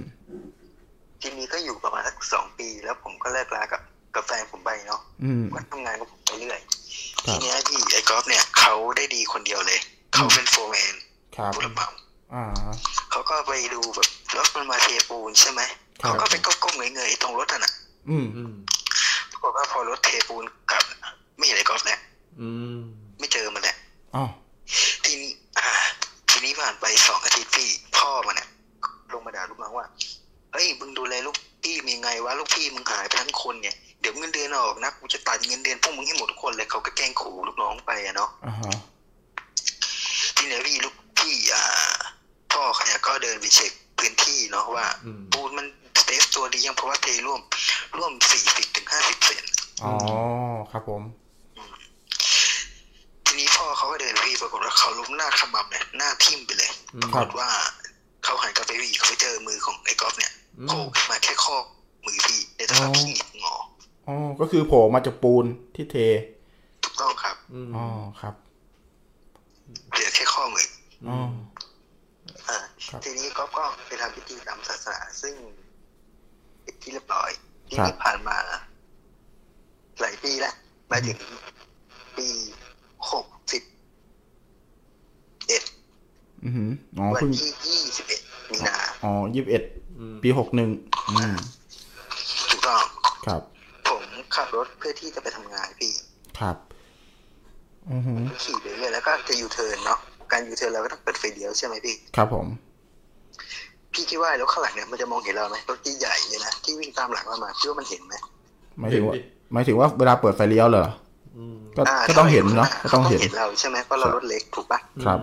ทีนี้ก็อยู่ประมาณสักสองปีแล้วผมก็เลิกลากับกับแฟนผมไปเนาะอืมก็ทำงานกับผมไปเรื่อยครั ทีบเนี้ยพี่ไอ้กอล์ฟเนี่ยเขาได้ดีคนเดียวเลย เขาเป็นโฟร์แมนครับผู้รับเหมาอ่าเขาก็ไปดูแบบรถมันมาเทปูนใช่ไหมครับเขาก็ไปก้มๆเงยๆตรงรถน่ะนะอืมอืมปรากฏว่าพอรถเทปูนกลับไม่เห็นไอ้กอล์ฟแล้วอืมไม่เจอมันแล้วอ๋อทีนี้อ่า ทีนี้ผ่านไปสองอาทิตย์พี่ พ่อมันเนี่ยลงมาด่าลูกน้องว่าเฮ้ยมึงดูแลลูกพี่มีไงวะลูกพี่มึงหายไปทั้งคนเนี่ย เดี๋ยวเงินเดือนออกนะกูจะตัดเงินเดือนพวกมึงให้หมดทุกคนเลยเขาก็แกล้งขู่ลูกน้องไปอะเนาะอ่าฮะทีนี้พี่ลูกพี่อ่าพ่อเขาเนี่ยก็เดินไปเช็คพื้นที่เนาะว่าอืมปูนมันสเตฟตัวดียังเพราะว่าเทร่วมร่วมสี่สิบถึงห้าสิบเซนอ๋อครับผมทีนี้พ่อเขาก็เดินไปพี่ปรากฏว่าเขาล้มหน้าขมับเนี่ยหน้าทิ่มไปเลยอืมปรากฏว่าเขาหันกลับไปวีเขาไปเจอมือของไอ้กอล์ฟเนี่ยอืมโผล่ขึ้นมาแค่ข้อมือพี่ในสภาพที่หงิกงอ อ๋อก็คือโผล่มาจากปูนที่เทถูกต้องครับอืมอ๋อครับเหลือแค่ข้อมืออ๋ออ่าครับทีนี้ก็ก็ไปทำพิธีตามศาสนาซึ่งเป็นที่เรียบร้อยที่ครับที่ผ่านมาหลายปีแล้วมาถึงปีหกสิบเอ็ดอือหืออ๋อวันเพิ่งที่ยี่สิบเอ็ดมีนาอ๋อยี่สิบเอ็ดอืมปีหกหนึ่งอืมถูกต้องครับผม ขับรถเพื่อที่จะไปทำงานพี่ ครับอือหือขี่ไปเรื่อยแล้วก็จะยูเทิร์นเนาะการยูเทิร์นเราก็ต้องเปิดไฟเลี้ยวใช่ไหมพี่ ครับผม พี่คิดว่ารถข้างหลังเนี่ยมันจะมองเห็นเราไหมรถที่ใหญ่เลยนะที่วิ่งตามหลังเรามาคิดว่ามันเห็นไหมหมายถึงว่าหมายถึงว่าเวลาเปิดไฟเลี้ยวเหรออืมก็าก็ต้องเห็นเนาะก็เขาต้องต้องเห็นเห็นเราใช่ไหมเพราะเรารถเล็กถูกปะครับ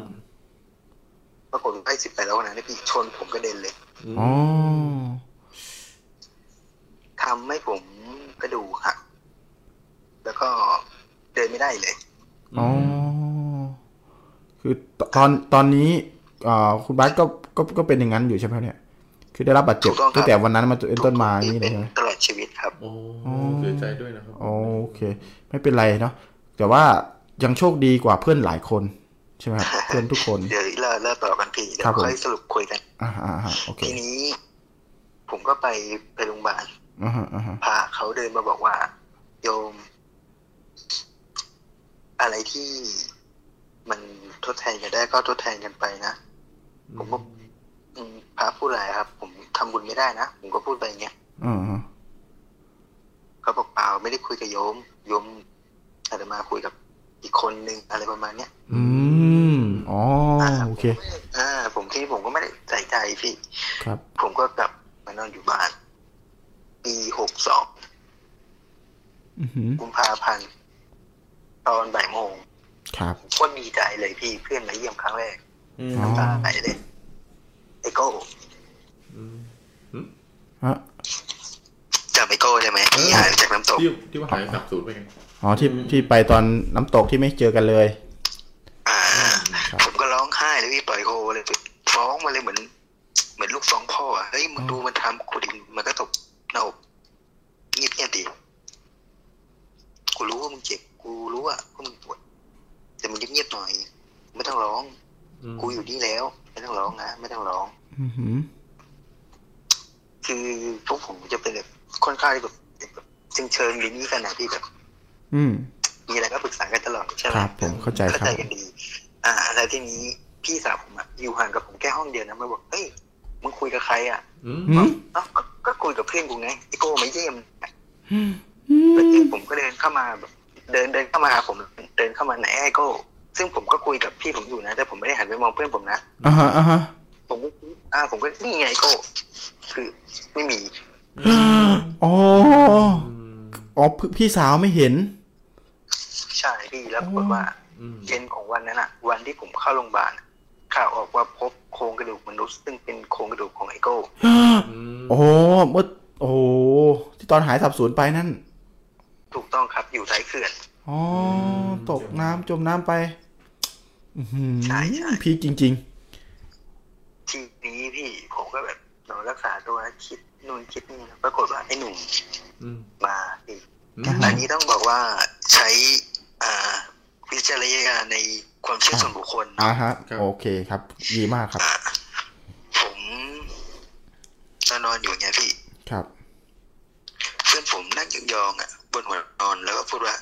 ปรากฏว่าไอ้สิบแปดแล้วนะพี่ชนผมกระเด็นเลยอ๋อทำให้ผมกระดูกหัก แล้วก็เดินไม่ได้เลยอ๋อคือตอนตอนนี้อ่าคุณบาสก็ก็ก็เป็นอย่างนั้นอยู่ใช่ไหมเนี่ย คือได้รับบาดเจ็บถูกต้องครับตั้งแต่วันนั้นมาจนต้นมาอย่างนี้เลยเป็นใช่ไหมตลอดชีวิตครับ โอ้เสียใจด้วยนะครับโอเค ไม่เป็นไรเนาะแต่ว่ายังโชคดีกว่าเพื่อนหลายคนใช่ไหมครับเพื่อนทุกคนเดี๋ยวเล่าเล่าต่อกันพี่เดี๋ยครัวบผมค่อยสรุปคุยกันอ่าอ่าอ่าโอเคทีนี้ ผมก็ไปไปโรงพยาบาลอ่าฮะอ่าฮะพาเขาเดินมาบอกว่า โยม อะไรที่มันทดแทนกันได้ก็ทดแทนกันไปนะ ผมก็อืมพระพูดอะไรครับ ผมทำบุญไม่ได้นะ ผมก็พูดไปอย่างเงี้ยอ่าฮะเขาบอกเปล่าไม่ได้คุยกับโยม โยมอาจจะมาคุยกับอีกคนนึงอะไรประมาณเนี้ย อืม อ๋อ โอเค อ่า ผมที่ผมก็ไม่ได้ใส่ใจพี่ ครับ ผมก็กลับมานอนอยู่บ้าน ปีหกสองอือหือกุมภาพันธ์ ตอนบ่ายโมงครับโคนดีใจเลยพี่เพื่อนมาเยี่ยมครั้งแรกอืมอ๋อน้ำตาไหลเลยไอโก้ฮะจำไอโก้ได้ไหมที่หายจากน้ำตกที่ที่ว่าหายสับสูญไปไงอ๋อที่ที่ไปตอนน้ำตกที่ไม่เจอกันเลย อ่าครับผมก็ร้องไห้เลยพี่ปล่อยโฮเลยฟ้องมาเลยเหมือน เหมือนลูกฟ้องพ่ออะเฮ้ยมึงดูมันทำกูดิมันก็ตกหน้าอกเงียบเงียบๆดีกูรู้ว่ามึงเจ็บ กูรู้ว่าว่ามึงปวดแต่มึงเงียบๆหน่อย ไม่ต้องร้อง กูอยู่นี่แล้ว ไม่ต้องร้องนะ ไม่ต้องร้องอือหือคือพวกผมจะเป็นแบบค่อนข้างแบบแบบเชิงเชิงอย่างนี้กันนะพี่แบบ อืม มีอะไรก็ปรึกษากันตลอดใช่ไหมครับผมเข้าใจเข้าครัใจบกันดี อ่าแล้วทีนี้พี่สาวผมอะอยู่ห่างกับผมแค่ห้องเดียวนะมาบอกเฮ้ยมึงคุยกับใครอะอืมหืมเอ้าก็ก็คุยกับเพื่อนกูไงไอโก้ไม่เยี่ยมอืแล้วมผมก็เดินเข้ามาแบบ เดินเดินเข้ามาหาผมเดินเข้ามาไหนไอโก้ซึ่งผมก็คุยกับพี่ผมอยู่นะ แต่ผมไม่ได้หันไปมองเพื่อนผมนะอ่าฮะอ่าฮะผมก็อ่า ผมก็นี่ไงไอโก้คือไม่มีอ๋ออ๋อพี่พี่สาวไม่เห็น ใช่พี่แล้วปรากฏว่าอืมเย็นของวันนั้นอะ วันที่ผมเข้าโรงพยาบาลอะข่าวออกว่าพบโครงกระดูกมนุษย์ซึ่งเป็นโครงกระดูกของไอโก้โอ้เมื่อโอ้โหที่ตอนหายสับสูญไปนั่น ถูกต้องครับอยู่ท้ายเขื่อนอ๋อตกน้ำจมน้ำไปอื้อหือใช่ใช่พีคจริงทีนี้พี่ผมก็แบบนอนรักษาตัวคิดนู่นคิดนี่นะปรากฏว่าไอ้หนุ่มอืมมาอีกอือ่ามฮะอันนี้ต้องบอกว่าใช้อ่าวิจารณญาณในความเชื่อส่วนบุคคลๆอ่าฮะโอเคครับดีมากครับอ่าผมนอนนอนอยู่อย่างเงี้ยพี่ครับ เพื่อนผมนั่งยองๆอะ บนหัวนอนแล้วก็พูดว่า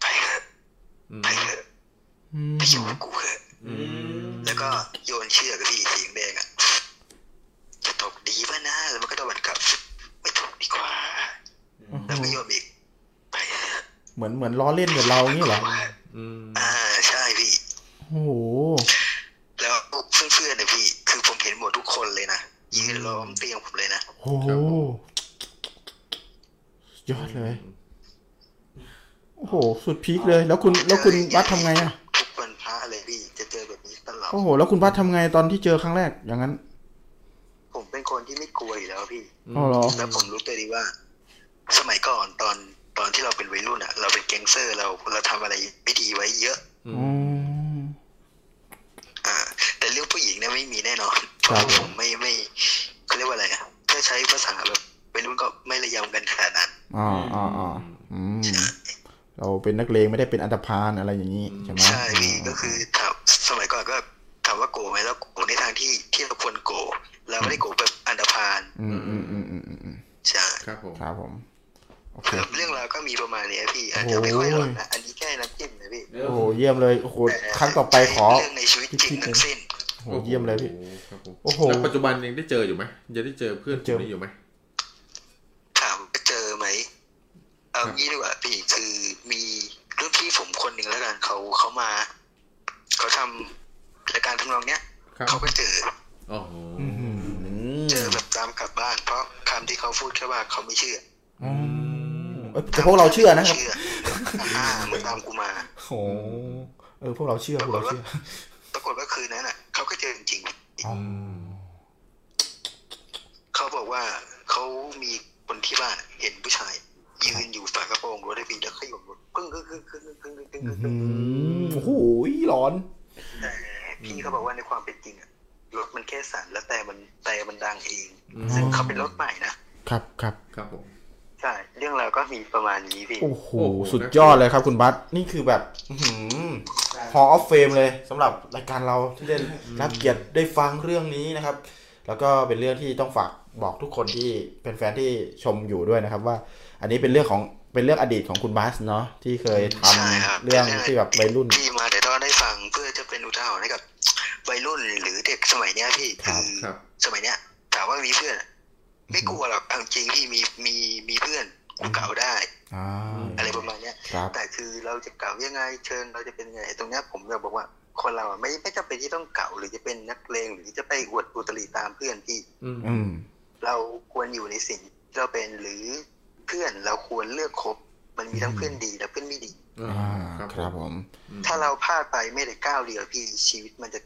ไปเถอะอืมไปเถอะอืมไปอยู่กับกูเถอะอืมแล้วก็โยนเชือกกับพี่สีแดงอะจะตกดีป่ะนะแล้วมันก็ตะวันกลับ ไม่ตกดีกว่า แล้วก็โยนอีกไปเถอะเหมือนเหมือนล้อเล่นกับเรางี้เหรออืมอ่าใช่พี่โอ้โหแล้วเพื่อนๆเนี่ยพี่ คือผมเห็นหมดทุกคนเลยนะยืนล้อมเตียงผมเลยนะโอ้โห ยอดเลย โอ้โห สุดพีคเลย แล้วคุณ แล้วคุณวัดทำไงอะทุกวันพระเลยพี่จะเจอแบบนี้ตลอด โอ้โห แล้วคุณวัดทำไงตอนที่เจอครั้งแรก อย่างนั้น ผมเป็นคนที่ไม่กลัวอยู่แล้วพี่อ๋อเหรอแล้วผมรู้ตัวดีว่า สมัยก่อนตอนตอนที่เราเป็นวัยรุ่นอะ เราเป็นแก๊งเซอร์เราเราทำอะไรไม่ดีไว้เยอะอือ๋อมอ่า แต่เรื่องผู้หญิงเนี่ยไม่มีแน่นอนเพครัราะบผมไม่ไม่เขาเรียกว่าอะไรอะถ้าใช้ภาษาแบบ วัยรุ่นก็ไม่ระยำกันขนาดนั้นอ๋ออ๋ออ๋ออืมเราเป็นนักเลงไม่ได้เป็นอันธพาลอะไรอย่างนี้ใช่ไหมใช่พี่ก็คือถามสมัยก่อนก็ถามว่าโกรธไหมแล้วโกรธในทางที่ที่เราควรโกรธเราไม่ได้โกรธแบบอันดพาลอืมอืมอืมอืมอืมอืมใช่ครับผมครับผมโอเคเรื่องราวก็มีประมาณเนี้ยพี่อาจจะไม่ค่อยหลอนนะอันนี้แค่น้ำจิ้มนะพี่โอ้โหเยี่ยมเลยโอ้โหครั้งต่อไปขอเรื่องในชีวิตจริงทั้งสิ้นโอ้โหเยี่ยมเลยพี่ครับผมโอ้โหแล้วปัจจุบันยังได้เจออยู่ไหมยังได้เจอเพื่อนคนนี้อยู่ไหม ถามว่าเจอไหม เอาครับงี้ดีกว่าพี่คือมีรุ่นพี่ผมคนหนึ่งแล้วกันเขาเขามาเขาทำรายการทำนองเนี้ยครับเขาก็เจอโอ้โหอืมเจอแบบตามกลับบ้าน เพราะคำที่เขาพูดแค่ว่าเขาไม่เชื่ออ๋อเอ้ยแต่พวกเราเชื่อนะครับเชื่ออ่ามึงตามกูมาโอ้โหเออพวกเราเชื่อพวกเราเชื่อปรากฏว่าคืนนั้นอะเขาก็เจอจริงอ๋อๆเขาบอกว่าเขามีคนที่บ้านเห็นผู้ชาย ยืนอยู่ฝากระโปรงรถได้พี่แล้วขยบรถกึ้งกึ้งกึ้งกึ้งกึ้งกึ้งกึ้งกึ้งอื้อคือโอ้โหร้อนแต่พี่เขาบอกว่าในความเป็นจริงอะรถมันแค่สั่นแล้วแต่มันแต่มันดังเอง ซึ่งเขาเป็นรถใหม่นะครับครับครับผมใช่เรื่องราวก็มีประมาณนี้พี่โอ้โหสุดยอดเลยครับคุณบัสนี่คือแบบพอออฟเฟมเลยสำหรับรายการเราที่ได้รับเกียรติได้ฟังเรื่องนี้นะครับ แล้วก็เป็นเรื่องที่ต้องฝากบอกทุกคนที่เป็นแฟนที่ชมอยู่ด้วยนะครับว่า อันนี้เป็นเรื่องของเป็นเรื่องอดีตของคุณบัสเนาะที่เคยทำใช่ครับเรื่องที่แบบวัยรุ่นพี่มาแต่ตอนได้ฟังเพื่อจะเป็นอุทาหรณ์ให้กับวัยรุ่นหรือเด็กสมัยเนี้ยพี่ครับคือครับสมัยเนี้ยถามว่ามีเพื่อนอะไม่กลัวหรอกเอาจริงพี่มีมีมีเพื่อนกูเก่าได้อ่าอะไรประมาณเนี้ยครับแต่คือเราจะเก่ายังไงเชิญเราจะเป็นยังไงตรงเนี้ยผมอยากบอกว่าคนเราอะไม่ไม่จำเป็นที่ต้องเก่าหรือจะเป็นนักเลงหรือจะไปอวดอุตริตามเพื่อนพี่อืมอืมเราควรอยู่ในสิ่งที่เราเป็นหรือ เพื่อนเราควรเลือกคบ มันมีทั้งเพื่อนดีและเพื่อนไม่ดีอ่าอ่าครับครับผม ถ้าเราพลาดไปไม่ได้ก้าวเดียวพี่ชีวิตมันจะ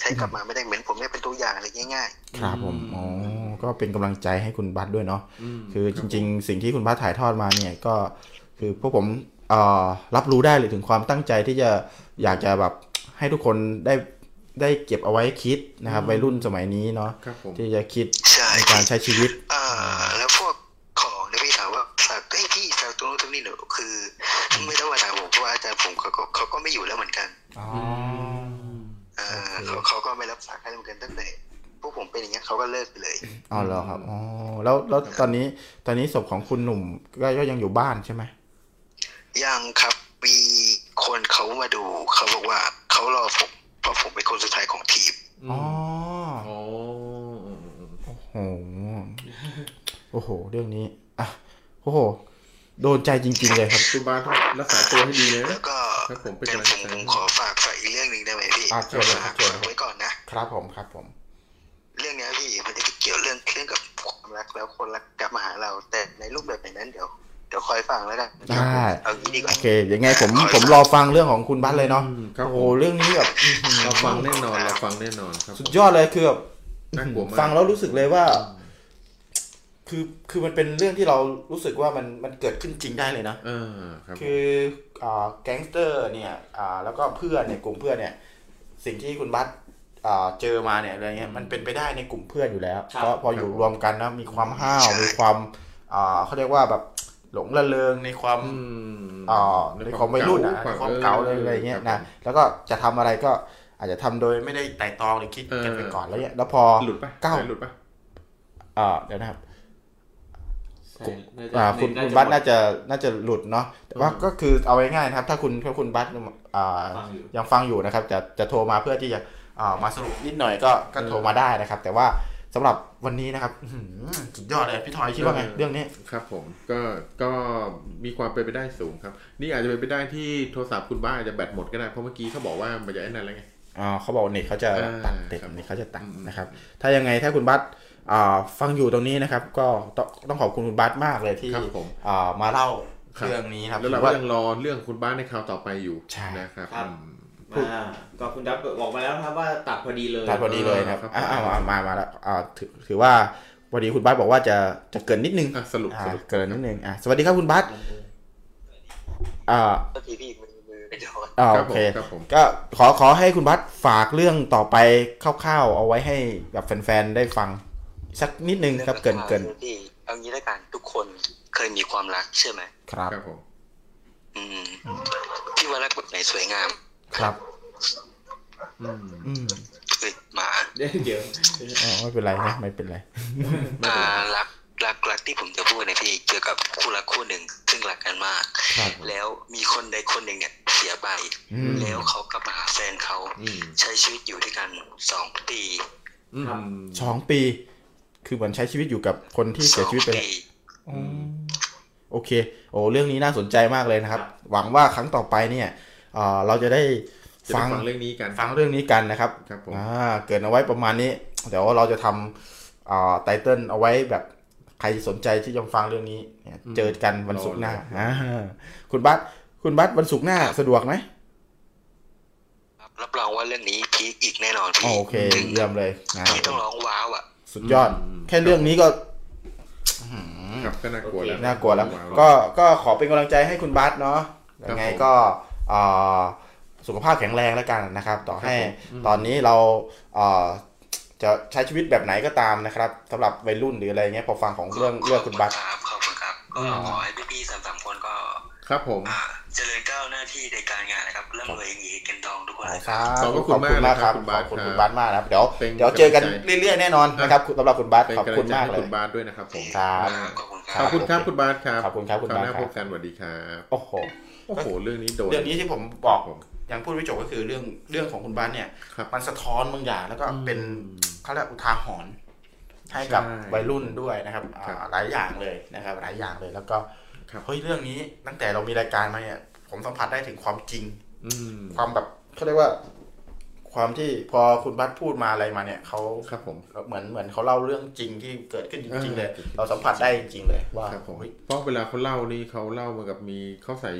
ใช้กลับมาไม่ได้เหมือนผมเนี่ยเป็นตัวอย่างอะไรง่ายครับผมอ๋อก็เป็นกำลังใจให้คุณบัสด้วยเนาะมคือจริง ๆ สิ่งที่คุณบัสถ่ายทอดมาเนี่ยก็คือพวกผมเอ่อรับรู้ได้เลยถึงความตั้งใจที่จะอยากจะแบบให้ทุกคนได้ได้เก็บเอาไว้คิดนะครับวัยรุ่นสมัยนี้เนาะครับผมที่จะคิดๆใช่ในการใช้ชีวิตอ่าแล้วพวกของเนี่ยพี่ถามว่า ฝากไอ้ยพี่ฝากตรงนู้นตรงนี้หนูคือไม่ต้องมาถามผมเพราะว่าอาจารย์ผมเขาก็เขาก็ไม่อยู่แล้วเหมือนกันอ๋อเออเขาเขาก็ไม่รับฝากให้เหมือนกันตั้งแต่พวกผมเป็นอย่างเงี้ยเขาก็เลิกไปเลยอ๋อเหรอครับอ๋อแล้วแล้วตอนนี้ตอนนี้ศพของคุณหนุ่มก็ก็ยังอยู่บ้านใช่ไหมยังครับมีคนเขามาดูเขาบอกว่าเขารอผมเพราะผมเป็นคนสุดท้ายของทีมอ๋ออ๋อโอ้โหโอ้โห เรื่องนี้อะโอ้โห โดนใจจริง ๆ เลยครับคุณบาสต้องรักษาตัวให้ดีนะแล้วก็ครับผมเป็นเป็นกำลังผใจมผมขอฝากฝากอีกเรื่องหนึ่งได้ไหมพี่อะเชิญเลยครับฝากเชิญเลยฝากไว้ก่อนนะครับผมครับผม เรื่องเนี้ยพี่มันจะเกี่ยวเรื่องเรื่องกับความรักแล้วคนรักกลับมาหาเรา แต่ในรูปแบบไหนนั้นเดี๋ยวเดี๋ยวคอยฟังแล้วกันได้เอางี้ดีกว่าโอเคยังไงผมผมรอฟังเรื่องของคุณบัสเลยเนาะอืมครับโอ้ผโหมเรื่องนี้แบบอื้อหือเราฟังแน่นอนเราฟังแน่นอนครับสุดยอดเลยคือแบบน่ากลัวมากฟังแล้วรู้สึกเลยว่า คือคือมันเป็นเรื่องที่เรารู้สึกว่ามันมันเกิดขึ้นจริงได้เลยนะเออครับคืออ่าแก๊งสเตอร์เนี่ยอ่าแล้วก็เพื่อนเนี่ยกลุ่มเพื่อนเนี่ย สิ่งที่คุณบัสอ่าเจอมาเนี่ยอะไรเงี้ยมันเป็นไปได้ในกลุ่มเพื่อนอยู่แล้วครับเพราะพออยู่รวมกันนะมีความห้าวมีความอ่าเขาเรียกว่าแบบหลงระเริงในความอืมอ่าในความวัยรุ่นอะในความเก่าเลยอะไรเงี้ยนะแล้วก็จะทำอะไรก็อาจจะทำโดยไม่ได้ไต่ตรองหรือคิดกันไปก่อนแล้วเนี่ยแล้วพอหลุดปะก้าวหลุดปะอ่าเดี๋ยวนะครับใช่น่าจะอ่า คุณน่าคุณจะบัตหมดน่าจะน่าจะหลุดเนาะแต่ว่าก็คือเอาง่ายๆนะครับ ถ้าคุณถ้าคุณบัตอ่าฟังอยู่ยังฟังอยู่นะครับ จะจะโทรมาเพื่อที่จะอ่ามาสรุปนิดหน่อยก็ก็โทรมาได้นะครับ แต่ว่าสำหรับวันนี้นะครับอื้อหือสุดยอดเลยพี่ทอยคิดว่าไงเรื่องนี้ครับ ผมก็ก็มีความเป็นไปได้สูงครับ นี่อาจจะเป็นไปได้ที่โทรศัพท์คุณบ้าอาจจะแบตหมดก็ได้เพราะเมื่อกี้เขาบอกว่ามันจะไอ้นั่นแล้วไงอ่าเขาบอกเน็ตเขาจะอ่าตัดเน็ตครับเน็ตเขาจะตัดอืมนะครับ ถ้ายังไงถ้าคุณบัตอ่า ฟังอยู่ตรงนี้นะครับ ก็ต้องต้องขอบคุณคุณบัตมากเลยที่ครับผมอ่ามาเล่าครับเรื่องนี้ครับแล้วเราถือก็ว่ายังรอเรื่องคุณบ้านในคราวต่อไปอยู่ใช่นะครับครับอืมอ่าก็คุณดับบอกมาแล้วครับว่าตัดพอดีเลยได้พอดีเลยนะครับครับอ่ามามามาแล้วอ่าถือถือว่าพอดีคุณบัตบอกว่าจะจะเกินนิดนึงอะสรุปอ่าสรุปเกินนิดนึงอะสวัสดีครับคุณบัตอ่าก็ทีพี่มือมือไปโดนอ่าครัโอบผมเคครับผมก็ขอขอให้คุณบัตฝากเรื่องต่อไปคร่าวๆเอาไว้ให้แบบแฟนๆได้ฟัง สักนิดนึงครับเกินเกินพี่เอางี้แล้วกันทุกคนเคยมีความรักใช่ไหมครับครับผมอืมพี่ว่ารักแบบไหนสวยงาม ครับ อืมอืมเฮ้ยหมาเดี๋ยวเดี๋ยวอ๋อไม่เป็นไรนะไม่เป็นไรอ่ารักรักรักที่ผมจะพูดนะพี่เกี่ยวกับคู่รักคู่หนึ่ง ซึ่งรักกันมากครับแล้วมีคนใดคนหนึ่งเนี่ยเสียไปอืมแล้วเขากลับมาหาแฟนเขาอืมใช้ชีวิตอยู่ด้วยกันสองปีอืมสองปี คือเหมือนใช้ชีวิตอยู่กับคนที่สเสียองชีวิตไปปีแล้วอ๋อโอเค โอ้เรื่องนี้น่าสนใจมากเลยนะครับ หวังว่าครั้งต่อไปเนี่ยเอ่อเราจะได้จะฟัได้งฟังเรื่องนี้กันฟังเรื่องนี้กันนะครับครับผมอ่าเกิดเอาไว้ประมาณนี้ เดี๋ยวเราจะทำอ่าไตเติลเอาไว้แบบใครสนใจที่จะฟังเรื่องนี้เนี่ยเจอกันวันศุกร์หน้าอ่าคุณบัสคุณบัสวันศุกร์หน้าสะดวกไหมครับรับรองว่าเรื่องนี้พีคอีกแน่นอนอ๋อพี่โอเคถึงเยี่ยมเลยอ่าพี่ต้องร้องว้าวอะ สุดยอด แค่เรื่องนี้ก็ครับก็น่ากลัวแล้วน่ากลัวแล้วาก็ก็ขอเป็นกำลังใจให้คุณบัสเนาะครับยังไงผมก็อ่าสุขภาพแข็งแรงแล้วกันนะครับ ต่อให้ครับผมตอนนี้เราอ่าจะใช้ชีวิตแบบไหนก็ตามนะครับสำหรับวัยรุ่นหรืออะไรเงี้ยพอฟังของเรื่องเรื่องคุณบัสครับขอบคุณครับก็ขอให้พี่ๆสามสามคนก็ ครับผมอ่าเจริญก้าวหน้าที่ในการงานนะครับร่ำรวยอย่างนี้เกินทองทุกคนเลยครับขอบพระคุณมากมากครับคุณขบาอสบคุณครับคุณบาสมากนะครับเดี๋ยวเป็นเดี๋ยวเจอกันกำลังใจเรื่อยๆแน่นอนนะครับสำหรับคุณบาสเป็นขอบกำลัคุงณใจมากให้เลยคุณบาสด้วยนะครับผมครับอ่าขอบคุณคขรัอบบคุณครับคุณบาสครับขอบคุณครับคุณคราวบาสหน้าครับพบกันสวัสดีครับโอ้โหโอ้โหเรื่องนี้โดนเรื่องนี้ที่ผมบอกผมยังพูดไม่จบก็คือเรื่องเรื่องของคุณบาสเนี่ยครับมันสะท้อนบางอย่างแล้วก็เป็นอืมเขาเรียกอุทาหรณ์ให้กับใช่วัยรุ่นด้วยนะครับครับอ่าหลายอย่างเลยนะครับ หลายอย่างเลยแล้วก็ครับ เฮ้ยเรื่องนี้ตั้งแต่เรามีรายการมาเนี่ย ผมสัมผัสได้ถึงความจริง อืมความแบบเขาเรียกว่า ความที่พอคุณบัสพูดมาอะไรมาเนี่ยเขาครับผมเหมือนเหมือนเขาเล่าเรื่องจริงที่เกิดขึ้นจริง ๆ เลยเออเราสัมผัสได้จริงๆเลยว่าครับผมเฮ้ยเพราะเวลาเขาเล่านี่เขาเล่ามากับมีเขาใส่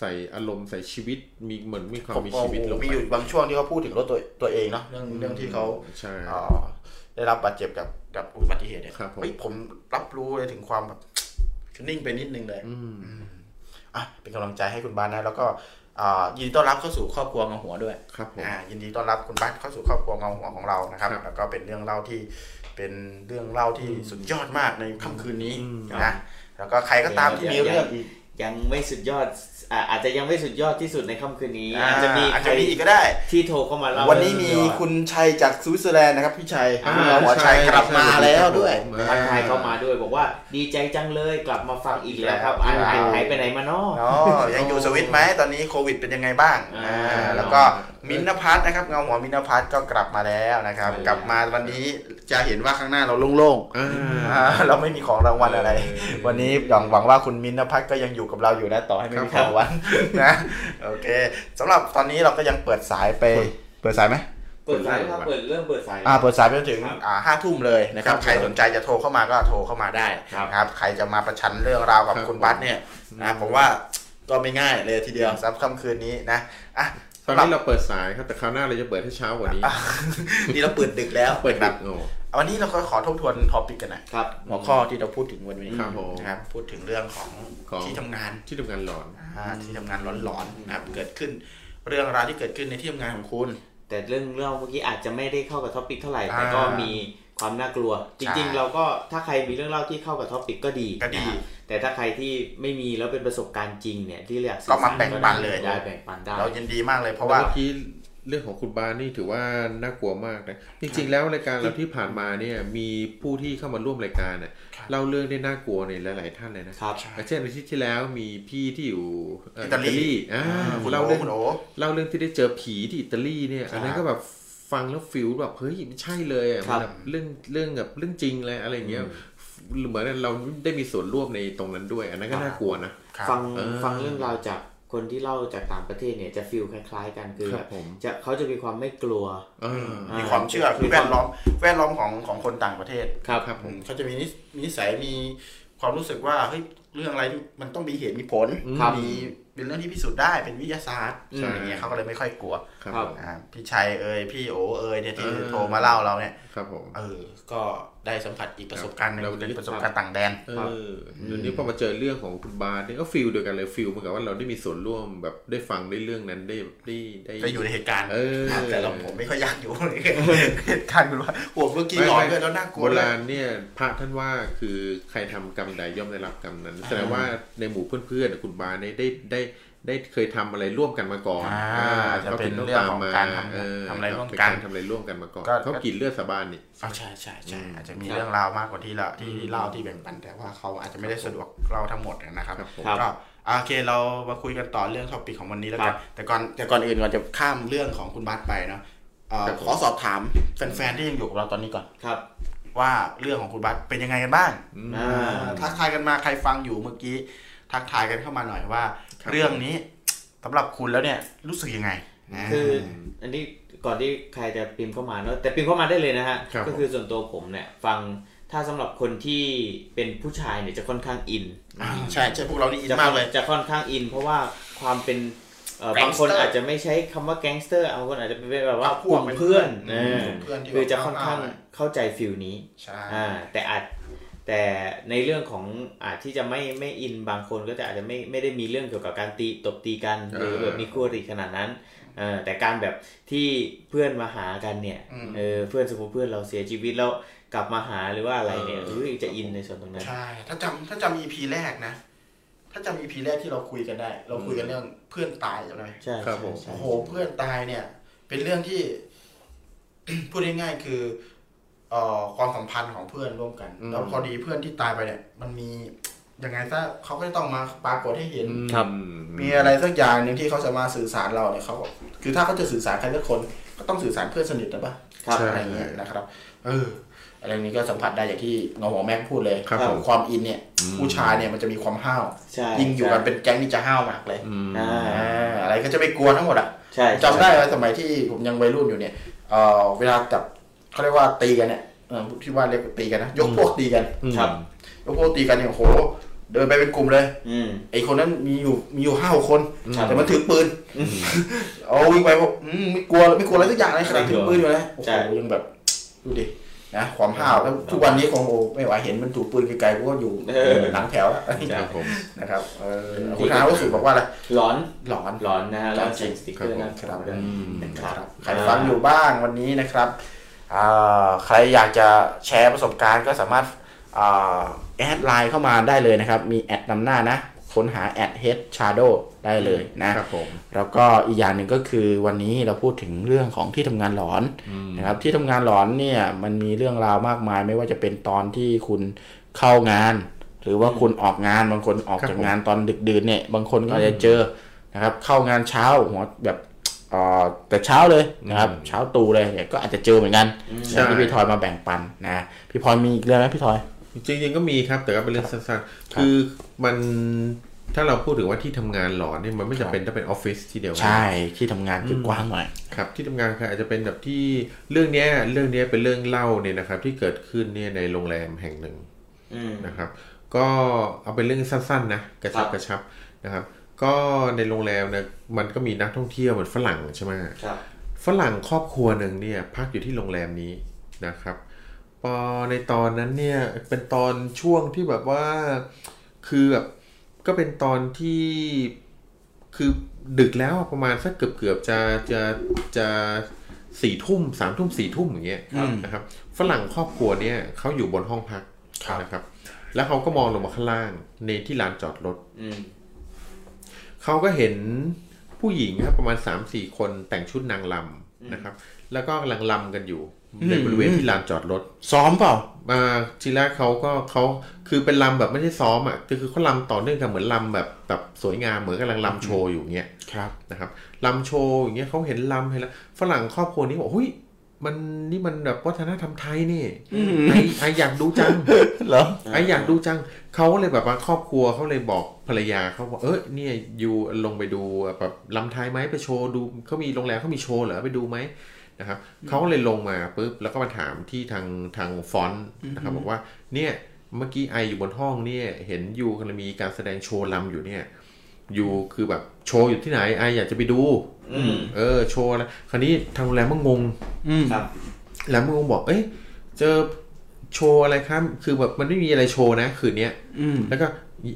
ใส่อารมณ์ใส่ชีวิตมีเหมือนมีความผมมีโอ้ชีวิตโหลงมีไปอยู่บางช่วงที่เขาพูดถึงรถตัวตัวเองเนาะเรื่องเรื่องที่เขาใช่เอ่อได้รับบาดเจ็บกับกับอุบัติเหตุเนี่ยครับผมเฮ้ยผมรับรู้เลยถึงความแบบ นิ่งไปนิดนึงเลยอืมอะเป็นกำลังใจให้คุณบ้านนะ แล้วก็อ่ายินดีต้อนรับเข้าสู่ครอบครัวเงาหัวด้วยครับผมอ่ายินดีต้อนรับคุณบ้านเข้าสู่ครอบครัวเงาหัวของเรานะครับครับ แล้วก็เป็นเรื่องเล่าที่เป็นเรื่องเล่าที่สุดยอดมากในค่ำคืนนี้อืมนะแล้วก็ใครก็ตามที่มีเรื่องอีก ยังไม่สุดยอดอ่าอาจจะยังไม่สุดยอดที่สุดในค่ำคืนนี้อ่าอาจจะมีอาจใครจะมีอีกก็ได้ ที่โทรเข้ามาเล่าวันนี้มีเรื่องสุดยอดคุณชัยจากสวิตเซอร์แลนด์นะครับพี่ชัยอ่าคุณหัวชัยใช่กลับมาใช่แล้วด้วยผมทักทายเข้ามาด้วยบอกว่าดีใจจังเลยกลับมาฟังอีกแล้วครับครับอ่านหายหายไปไหนมาเนาะเนาะยังอยู่สวิตไหมตอนนี้โควิดเป็นยังไงบ้างอ่า อ่าแล้วก็มินนพัฒน์นะครับเงาหัวมินนพัฒน์ก็กลับมาแล้วนะครับใช่กลับมาวันนี้จะเห็นว่าข้างหน้าเราโล่งๆอ่าอ่าเราไม่มีของรางวัลอะไรเออวันนี้หวังหวังว่าคุณมินพัฒน์ก็ยังอยู่กับเราอยู่นะต่อให้ไม่มีครัของบรางวัลนะโอเคสำหรับตอนนี้เราก็ยังเปิดสายไปเปิดสายไหมเปิดสายครับเปิดเริ่มเปิดสายอ่าเปิดสายไปจนถึงครับอ่าห้าทุ่มเลยนะครับครับใครสนใจจะโทรเข้ามาก็โทรเข้ามาได้ครับนะครับใครจะมาประชันเรื่องราวกับครับคุณบัสเนี่ยนะผมว่าก็ไม่ง่ายเลยทีเดียวสำหรับค่ำคืนนี้นะอะตอนนี้เราเปิดสายครับแต่คราวหน้าเราจะเปิดให้เช้ากว่านี้อะนี่เราเปิดดึกแล้วเปิดคดึรับกโอ้ วันนี้เราก็ขอทบทวนทอปิกกันหน่อยครับหัวข้อที่เราพูดถึงวันนี้ครับผมนะครับ พูดถึงเรื่องของของที่ทำงานที่ทำงานหลอนอ่าที่ทำงานหลอนๆนะครับ เกิดขึ้นเรื่องราวที่เกิดขึ้นในที่ทำงานของคุณ แต่เรื่องเล่าเมื่อกี้อาจจะไม่ได้เข้ากับ topic เท่าไหร่อ่าแต่ก็มีความน่ากลัว จริงใช่ๆเราก็ถ้าใครมีเรื่องเล่าที่เข้ากับ topic ก็ดีก็ดีนะฮะแต่ถ้าใครที่ไม่มีแล้วเป็นประสบการณ์จริงเนี่ยที่อยากสื่ก็มาสรแบ่งปันเลยได้แบ่งปันได้เรายินดีมากเลยเพราะแล้วว่าเมื่อกี้ เรื่องของคุณบาสนี่ถือว่าน่ากลัวมากนะจริงๆแล้วรายการเราที่ผ่านมาเนี่ยมีผู้ที่เข้ามาร่วมรายการเนี่ยครับเล่าเรื่องได้น่ากลัวในหลาย ๆ ท่านเลยนะครับอย่างเช่นอาทิตย์ที่แล้วมีพี่ที่อยู่เอิตาลีอ่าคุณเล่าโอเรื่องคุณโอเล่าเรื่องที่ได้เจอผีที่อิตาลีเนี่ยอันนั้นก็แบบฟังแล้ว feel แบบเฮ้ยไม่ใช่เลยอะครัมันบแบบเรื่องเรื่องแบบเรื่องจริงเลยอะไรอย่างเงี้ยเหมือนเราได้มีส่วนร่วมในตรงนั้นด้วย อันนั้นก็น่ากลัวนะครับฟังเออฟังเรื่องราวจาก คนที่เล่าจากต่างประเทศเนี่ยจะ feel คล้าย ๆ กันคือครับผมจะเขาจะมีความไม่กลัวอ่าอ่ามีความเชื่อคือแวดล้อมแวดล้อมของของคนต่างประเทศครับครับผมเขาจะมีนิสนิสัยมีความรู้สึกว่าเฮ้ยเรื่องอะไรที่มันต้องมีเหตุมีผลครับมีเป็นเรื่องที่พิสูจน์ได้เป็นวิทยาศาสตร์อืมอะไรเงี้ยเขาก็เลยไม่ค่อยกลัว ครับครับผมอ่าพี่ชัยเอ่ยพี่โอเอ่ยเนี่ยที่เออโทรมาเล่าเราเนี่ยครับผมเออก็ได้สัมผัสอีกประสบการณ์หนึงเราเป็นได้ประสบการณ์ต่างแดนเออเดี๋ยวนี้พอมาเจอเรื่องของคุณบาสเนี่ยก็ feel เดียวกันเลย feel เหมือนกับว่าเราได้มีส่วนร่วมแบบได้ฟังได้เรื่องนั้นได้ได้ได้ได้อยู่ในเหตุการณ์เออแต่เราผมไม่ค่อยอยากอยู่ในเหตุการณ์คุณว่าโหเมื่อกี้หลอนเลยแล้วน่ากลัโบวเลยราณเนี่ยพระท่านว่าคือใครทำกรรมใดย่อมได้รับกรรมนั้นแสดงว่าในหมู่เพื่อนๆคุณบาสเนี่ยได้ได้ ได้เคยทำอะไรร่วมกันมาก่อนอ่าจะเป็นเรื่องของการทำเออทำอะไรร่วมเป็นกันทำอะไรร่วมกันมาก่อนก็เขากินเลือดสาบานนี่อ่าใช่ใช่ใช่อืมอาจจะมีครับเรื่องราวมากกว่าที่เราที่เล่าที่แบ่งปัน แต่ว่าเขาอาจจะไม่ได้สะดวกเล่าทั้งหมดนะครับครับผมครับก็อะโอเคเรามาคุยกันต่อเรื่องท็อปิกของวันนี้แล้วคกัรันบแต่ก่อนแต่ก่อนอื่นก่อนจะข้ามเรื่องของคุณบัสไปเนาะเอ่อครับผมขอสอบถามแฟนๆที่ยังอยู่กับเราตอนนี้ก่อนครับ ว่าเรื่องของคุณบัสเป็นยังไงกันบ้างอ่าทักทายกันมาใครฟังอยู่เมื่อกี้ทักทายกันเข้ามาหน่อยว่าครับ เรื่องนี้สำหรับคุณแล้วเนี่ยรู้สึกยังไงนะคืออันนี้ก่อนที่ใครจะพิมพ์เข้ามาเนอะแต่พิมพ์เข้ามาได้เลยนะฮะครับก็คือส่วนตัวผมเนี่ยฟังถ้าสำหรับคนที่เป็นผู้ชายเนี่ยจะค่อนข้าง in อ่าใช่ใช่พวกเรานี่ in จะมากเลยจะค่อนข้าง in เพราะว่าความเป็นเอ่อแก๊งบางสเตอร์คนอาจจะไม่ใช้คำว่าแก๊งสเตอร์บางคนอาจจะเป็นแบบว่าเอาพกวกลุ่มเพื่อนเป็นเออกลุ่มเพื่อนที่คือจะค่อนข้างแบบเข้าใจ feel นี้ใช่อ่าแต่อาจ แต่ในเรื่องของอาจที่จะไม่ไม่ in บางคนก็จะอาจจะไม่ไม่ได้มีเรื่องเกี่ยวกับการตีตบตีกันหรือเออแบบมีคู่อริขนาดนั้นเออแต่การแบบที่เพื่อนมาหากันเนี่ยอืมเออเพื่อนสมมติเพื่อนเราเสียชีวิตแล้วกลับมาหาหรือว่าอะไรเนี่ยหรือจะอินในส่วนตรงนั้นใช่ถ้าจำถ้าจำ EP แรกนะ ถ้าจำ EP แรกที่เราคุยกันได้ เราคุยกันเรื่องเพื่อนตายจำได้ไหมใช่ครับผมใช่โอ้โหเพื่อนตายเนี่ย เป็นเรื่องที่ พูดง่ายๆคือเอ่อ ความสัมพันธ์ของเพื่อนร่วมกันอืมแล้วพอดีเพื่อนที่ตายไปเนี่ย มันมียังไงซะเขาก็จะต้องมาปรากฏให้เห็นครับมีอะไรสักอย่างหนึ่งที่เขาจะมาสื่อสารเราเนี่ยเขาบอกคือถ้าเขาจะสื่อสารใครสักคนก็ต้องสื่อสารเพื่อนสนิทนะปะครับใช่อะไรเงี้ยนะครับ เอออะไรนี้ก็สัมผัสได้อย่างที่เงาหัวแม็กพูดเลยครับผมความอินเนี่ย ผู้ชายเนี่ยมันจะมีความห้าวใช่ยิ่งอยู่กันเป็นแก๊งนี่จะห้าวมากเลยอืมอ่าอ่าอะไรก็จะไม่กลัวทั้งหมดอะใช่จำได้ว่าสมัยที่ผมยังวัยรุ่นอยู่เนี่ยเออเวลาจับ เขาเรียกว่าตีกันเนี่ยเออที่ว่าเรียกตีกันนะยกพวกตีกันครับยกพวกตีกันเนี่ยโอ้โหเดินไปเป็นกลุ่มเลยอืมไอคนนั้นมีอยู่มีอยู่ห้าคนครับแต่มันถือปืนเอาวิ่งไปบอกอืมไม่กลัวไม่กลัวอะไรสักอย่างเลยขนาดถือปืนอยู่นะโอ้โหใช่ยังแบบดูดินะความห้าวแล้วทุกวันนี้คงโอ้ไม่ไหวเห็นมันถูกปืนไกลๆกูก็อยู่หลังแถวแล้วครับผมนะครับเออคุณอาวัสุบอกว่าอะไรหลอนหลอนหลอนนะฮะแล้วจริเซ็งนสติ๊กเกอร์นะคครัรับบด้วยนะนะคครัรับบใครฟังอยู่บ้างวันนี้นะครับอ่า ใครอยากจะแชร์ประสบการณ์ก็สามารถอ่าแอดไลน์เข้ามาได้เลยนะครับ มีแอดนำหน้านะ ค้นหาแอด head shadow ได้เลยนะครับผมแล้วก็อีกอย่างหนึ่งก็คือวันนี้เราพูดถึงเรื่องของที่ทำงานหลอนนะครับที่ทำงานหลอนเนี่ยมันมีเรื่องราวมากมาย ไม่ว่าจะเป็นตอนที่คุณเข้างาน หรือว่าคุณออกงานบางคนออกครับจากผมงานตอนดึกดื่นเนี่ยบางคนก็อาจจะเจอนะครับเข้างานเช้าหัวแบบเอ่อ แต่เช้าเลยนะครับ เช้าตรู่เลยเนี่ยก็อาจจะเจอเหมือนกันใช่อย่างที่พี่ทอยมาแบ่งปันนะพี่พรมีอีกเรื่องไหมพี่ทอย จริงๆก็มีครับแต่ก็เป็นเรื่องสั้นๆคือมันถ้าเราพูดถึงว่าที่ทำงานหลอนเนี่ยมันไม่จำเป็นต้องเป็นออฟฟิศที่เดียวกันใช่ที่ทำงานคือกว้างหน่อยครับ ที่ทำงานคืออาจจะเป็นแบบที่เรื่องเนี้ยเรื่องเนี้ยเป็นเรื่องเล่าเนี่ยนะครับ ที่เกิดขึ้นเนี่ยในโรงแรมแห่งหนึ่งอืมนะครับ ก็เอาเป็นเรื่องสั้น ๆ นะกระชับครับกระชับนะครับ ก็ในโรงแรมเนี่ยมันก็มีนักท่องเที่ยวเหมือนฝรั่งใช่ไหมครับฝรั่งครอบครัวหนึ่งเนี่ยพักอยู่ที่โรงแรมนี้นะครับพอในตอนนั้นเนี่ยเป็นตอนช่วงที่แบบว่าคือแบบก็เป็นตอนที่คือดึกแล้วอะประมาณสักเกือบเกือบๆจะจะจะสี่ทุ่มสามทุ่มสี่ทุ่มอย่างเงี้ยนะครับฝรั่งครอบครัวเนี่ยเขาอยู่บนห้องพักนะครับ แล้วเขาก็มองลงมาข้างล่างในที่ลานจอดรถอืม เขาก็เห็นผู้หญิงครับประมาณ3ามสี่คนแต่งชุดนางลำนะครับ แล้วก็กำลังลำกันอยู่ในบริเวณที่ลานจอดรถ ซ้อมเปล่ามาทีแรกเขาก็เขาคือเป็นลำแบบไม่ใช่ซ้อมอะคือคือเขาลำต่อเนื่องกันเหมือนลำแบบแบบสวยงามเหมือนกำลังลำโชว์อยู่เงี้ยครับนะครับลำโชว์อย่างเงี้ยเขาเห็นลำเห็นแล้วฝรั่งครอบครัวนี้บอกหุย มันนี่มันแบบวัฒนธรรมไทยนี่ไอไออยากดูจังเหรอไออยากดูจังเขาเลยแบบว่าครอบครัวเขาเลยบอกภรรยาเขาบอกเออเนี่ยอยู่ลงไปดูแบบลำไทยไหมไปโชว์ดูเขามีโรงแรมเขามีโชว์เหรอไปดูไหมนะครับเขาก็เลยลงมาปุ๊บแล้วก็มาถามที่ทางทางฟอนต์นะครับบอกว่าเนี่ยเมื่อกี้ไออยู่บนห้องเนี่ยเห็นยูกำลังมีการแสดงโชว์ลำอยู่เนี่ยยูคือแบบโชว์อยู่ที่ไหนไออยากจะไปดูอืม เออโชว์แล้วคราวนี้ทางโรงแรมก็งงครับแล้วมึงบอก เอ้ย เจอโชว์อะไรครับ คือแบบมันไม่มีอะไรโชว์นะคืนเนี้ยอืมแล้วก็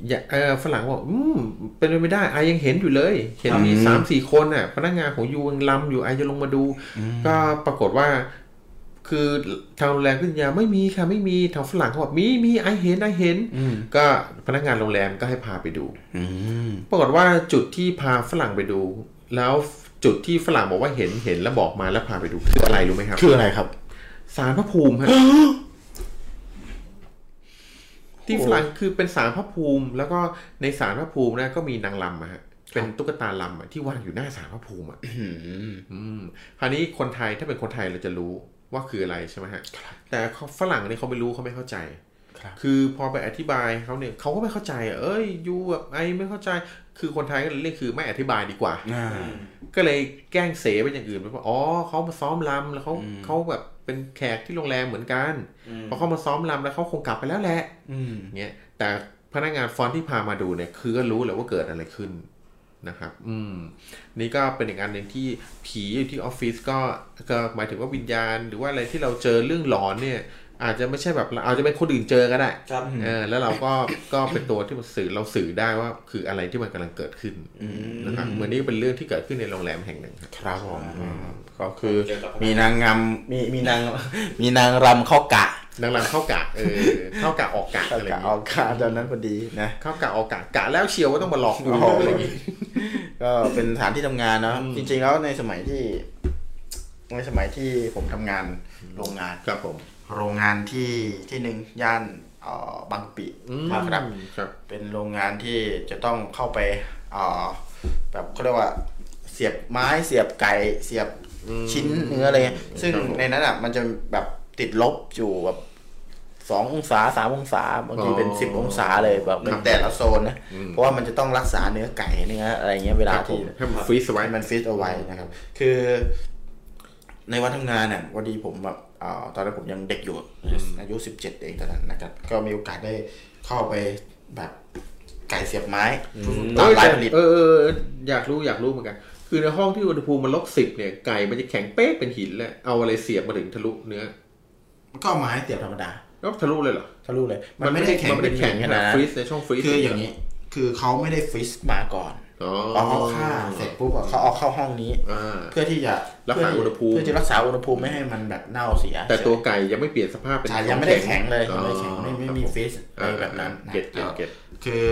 อย่าเออฝรั่งบอก อืม เป็นไปไม่ได้ ไอายังเห็นอยู่เลย เห็นมีสามสี่คนน่ะ พนักงานของยูยังลำอยู่ไอาจะลงมาดู ก็ปรากฏว่า คือทางโรงแรมก็ยืนยันไม่มีค่ะไม่มีทางฝรั่งเขาบอกมีมีไอเห็นไอเห็น ก็พนักงานโรงแรมก็ให้พาไปดูอืมปรากฏว่าจุดที่พาฝรั่งไปดู แล้ว จุดที่ฝรั่งบอกว่าเห็นเห็นแล้วบอกมาแล้วพาไปดูคืออะไรรู้ไหมครับคืออะไรครับสารพระภูมิฮะที่ฝรั่งคือเป็นสารพระภูมิ แล้วก็ในสารพระภูมินะก็มีนางลำอะฮะเป็นตุ๊กตาลำอะที่วางอยู่หน้าสารพระภูมิอะอืมคราวนี้คนไทยถ้าเป็นคนไทยเราจะรู้ว่าคืออะไรใช่ไหมฮะ แต่ฝรั่งเนี่ยเขาไม่รู้เขาไม่เข้าใจ ครับคือพอไปอธิบายเขาเนี่ยเขาก็ไม่เข้าใจอะเอ้ยยูแบบไอไม่เข้าใจ คือคนไทยก็เลยเรียกคือไม่อธิบายดีกว่าอ่าก็เลยแกล้งเสไปอย่างอื่นไปว่าอ๋อเขามาซ้อมลำแล้วเขาเขาแบบเป็นแขกที่โรงแรมเหมือนกันพอเขามาซ้อมลำแล้วเขาคงกลับไปแล้วแหละอืมเงี้ยแต่พนักงานฟอนต์ที่พามาดูเนี่ย คือก็รู้แหละว่าเกิดอะไรขึ้นนะครับ อืม นี่ก็เป็นอีกอันหนึ่งที่ผีอยู่ที่ออฟฟิศก็ก็หมายถึงว่าวิญญาณ หรือว่าอะไรที่เราเจอเรื่องหลอนเนี่ย อาจจะไม่ใช่แบบอาจจะเป็นคนอื่นเจอก็ได้ครับเออแล้วเราก็ก็เป็นตัวที่มันสื่อเราสื่อได้ว่าคืออะไรที่มันกำลังเกิดขึ้นนะครับเหมือนนี้เป็นเรื่องที่เกิดขึ้นในโรงแรมแห่งหนึ่งครับครับผมก็คือเจอกับมีนางงามมีมีนางมีนางรำเข้ากะหลังๆเข้ากะเออเข้ากะออกกะอะไรอย่างอเงี้อยกการตอนนั้นพอดีนะเข้ากะออกกะกะแล้วเชียวว่าต้องมาหลอกกูโอ้โหอะไรอย่างงี้ก็เป็นสถานที่ทำงานเนาะอืมจริง ๆ แล้วในสมัยที่ในสมัยที่ผมทำงานโรงงานครับผม โรงงานที่ที่หนึ่งย่านเอ่อบางกะปิอืมครับครับ เป็นโรงงานที่จะต้องเข้าไปเอ่อแบบเขาเรียกว่าเสียบไม้เสียบไก่เสียบอืมชิ้นเนื้ออะไรเงี้ยซึ่งครับผมในนั้นอะมันจะแบบติดลบอยู่แบบสององศาสามองศาบางทีเป็นอ๋อสิบองศาเลยแบบเป็นครับแต่ละโซนนะอืมเพราะว่ามันจะต้องรักษาเนื้อไก่เนื้ออะไรเงี้ยเวลาครับผที่มให้มันฟรีซไว้ให้มันฟิตเอาไว้นะครับ คือ ในวันทำงานเนี่ยวันดีผมแบบอ่า ตอนนั้นผมยังเด็กอยู่อายุสิบเจ็ดเองตอนนั้นนะครับ ก็มีโอกาสได้เข้าไปแบบไก่เสียบไม้ตามร้านผลิตเออเออเอออยากรู้อยากรู้เหมือนกัน คือในห้องที่อุณหภูมิมันลบสิบเนี่ยไก่มันจะแข็งเป๊ะเป็นหินเลยเอาอะไรเสียบมาถึงทะลุเนื้อ ก็เอาไม้เสียบธรรมดาแล้วทะลุเลยเหรอทะลุเลย มันไม่ได้แข็งมันไม่ได้แข็งขขนานาดดนั้นฟรีซในช่องฟรีซคืออย่างนี้ คือเขาไม่ได้ฟรีซมาก่อน อ๋อพอเขาฆ่าเสร็จปุ๊บอะเขาเอาเข้าห้องนี้อ่าเพื่อที่จะรักษาอุณหภูมิเพื่อที่รักษาอุณหภูมิไม่ให้มันแบบเน่าเสีย แต่ตัวไก่ยังไม่เปลี่ยนสภาพเป็นใช่ยังไม่ได้แข็งเลยอ๋ยังอไม่ได้แข็งไม่ไม่มีครับผม freeze อะไรแบบนั้นนะ get get get คือ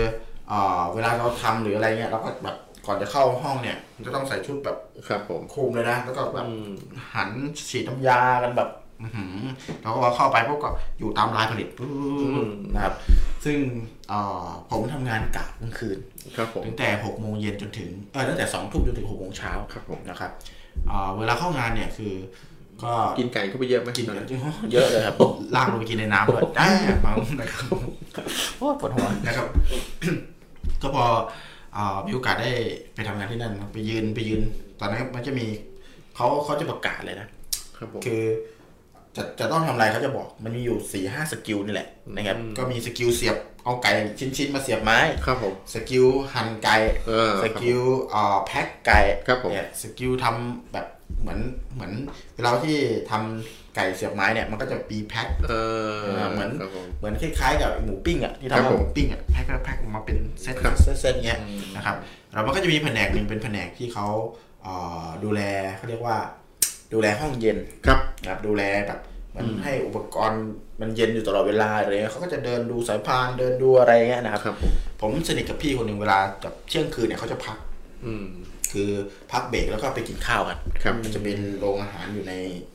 เอ่อเวลาเราทำหรืออะไรเงี้ยเราก็แบบก่อนจะเข้าห้องเนี่ยจะต้องใส่ชุดแบบครับผมคลุมเลยนะแล้วก็แบบอืมหันฉีดน้ำยากันแบบอื้อหือเราก็เข้าไปพวกก็อยู่ตามลายผลิตปุ๊บนะครับ ซึ่งเอ่อผมทำงานกะกลางคืนครับผมตั้งแต่หกโมงเย็นจนถึงเออตั้งแต่สองทุ่มจนถึงหกโมงเช้าครับผมนะครับเอ่อเวลาเข้างานเนี่ยคือ ก็กินไก่เข้าไปเยอะไหมกินเยอะเยอะเลยครับลากลงไปกินในน้ำด้วยได้มานะครับโอ้ปวดหัวนะครับ ก็พอเอ่อมีโอกาสได้ไปทำงานที่นั่น ไปยืนไปยืน ตอนนั้นมันจะมีเขาเขาจะประกาศเลยนะ ครับผมคือ จะจะต้องทำอะไรเขาจะบอกมันมีอยู่สี่ห้า skill นี่แหละนะครับอืมก็มี skill เสียบเอาไก่ชิ้นๆมาเสียบไม้ครับผม skill หั่นไก่เออ skill เอ่อแพ็คไก่ครับผมเนี่ย skill ทำแบบเหมือนเหมือนเวลาที่ทำไก่เสียบไม้เนี่ยมันก็จะปีแพ็คเออเหมือนครับผมเหมือนคล้ายๆกับหมูปิ้งอะที่ครับทำผมหมูปิ้งอะ pack pack ออกมาเป็นเซตครับ set set เงี้ยนะครับแล้วมันก็จะมีแผนกหนึ่งเป็นแผนกที่เขาเอ่อดูแลเขาเรียกว่า ดูแลห้องเย็นครับนะครับดูแลแบบเหมันให้อุปกรณ์มันเย็นอยู่ตลอดเวลาอะไรเงี้ยเขาก็จะเดินดูสายพานเดินดูอะไรเงี้ยนะครับครับผมผมสนิทกับพี่คนหนึ่งเวลาแบบเที่ยงคืนเนี่ยเขาจะพัก อืมคือพักเบรกแล้วก็ไปกินข้าวกันครับมันจะเป็นโรงอาหารอยู่ใน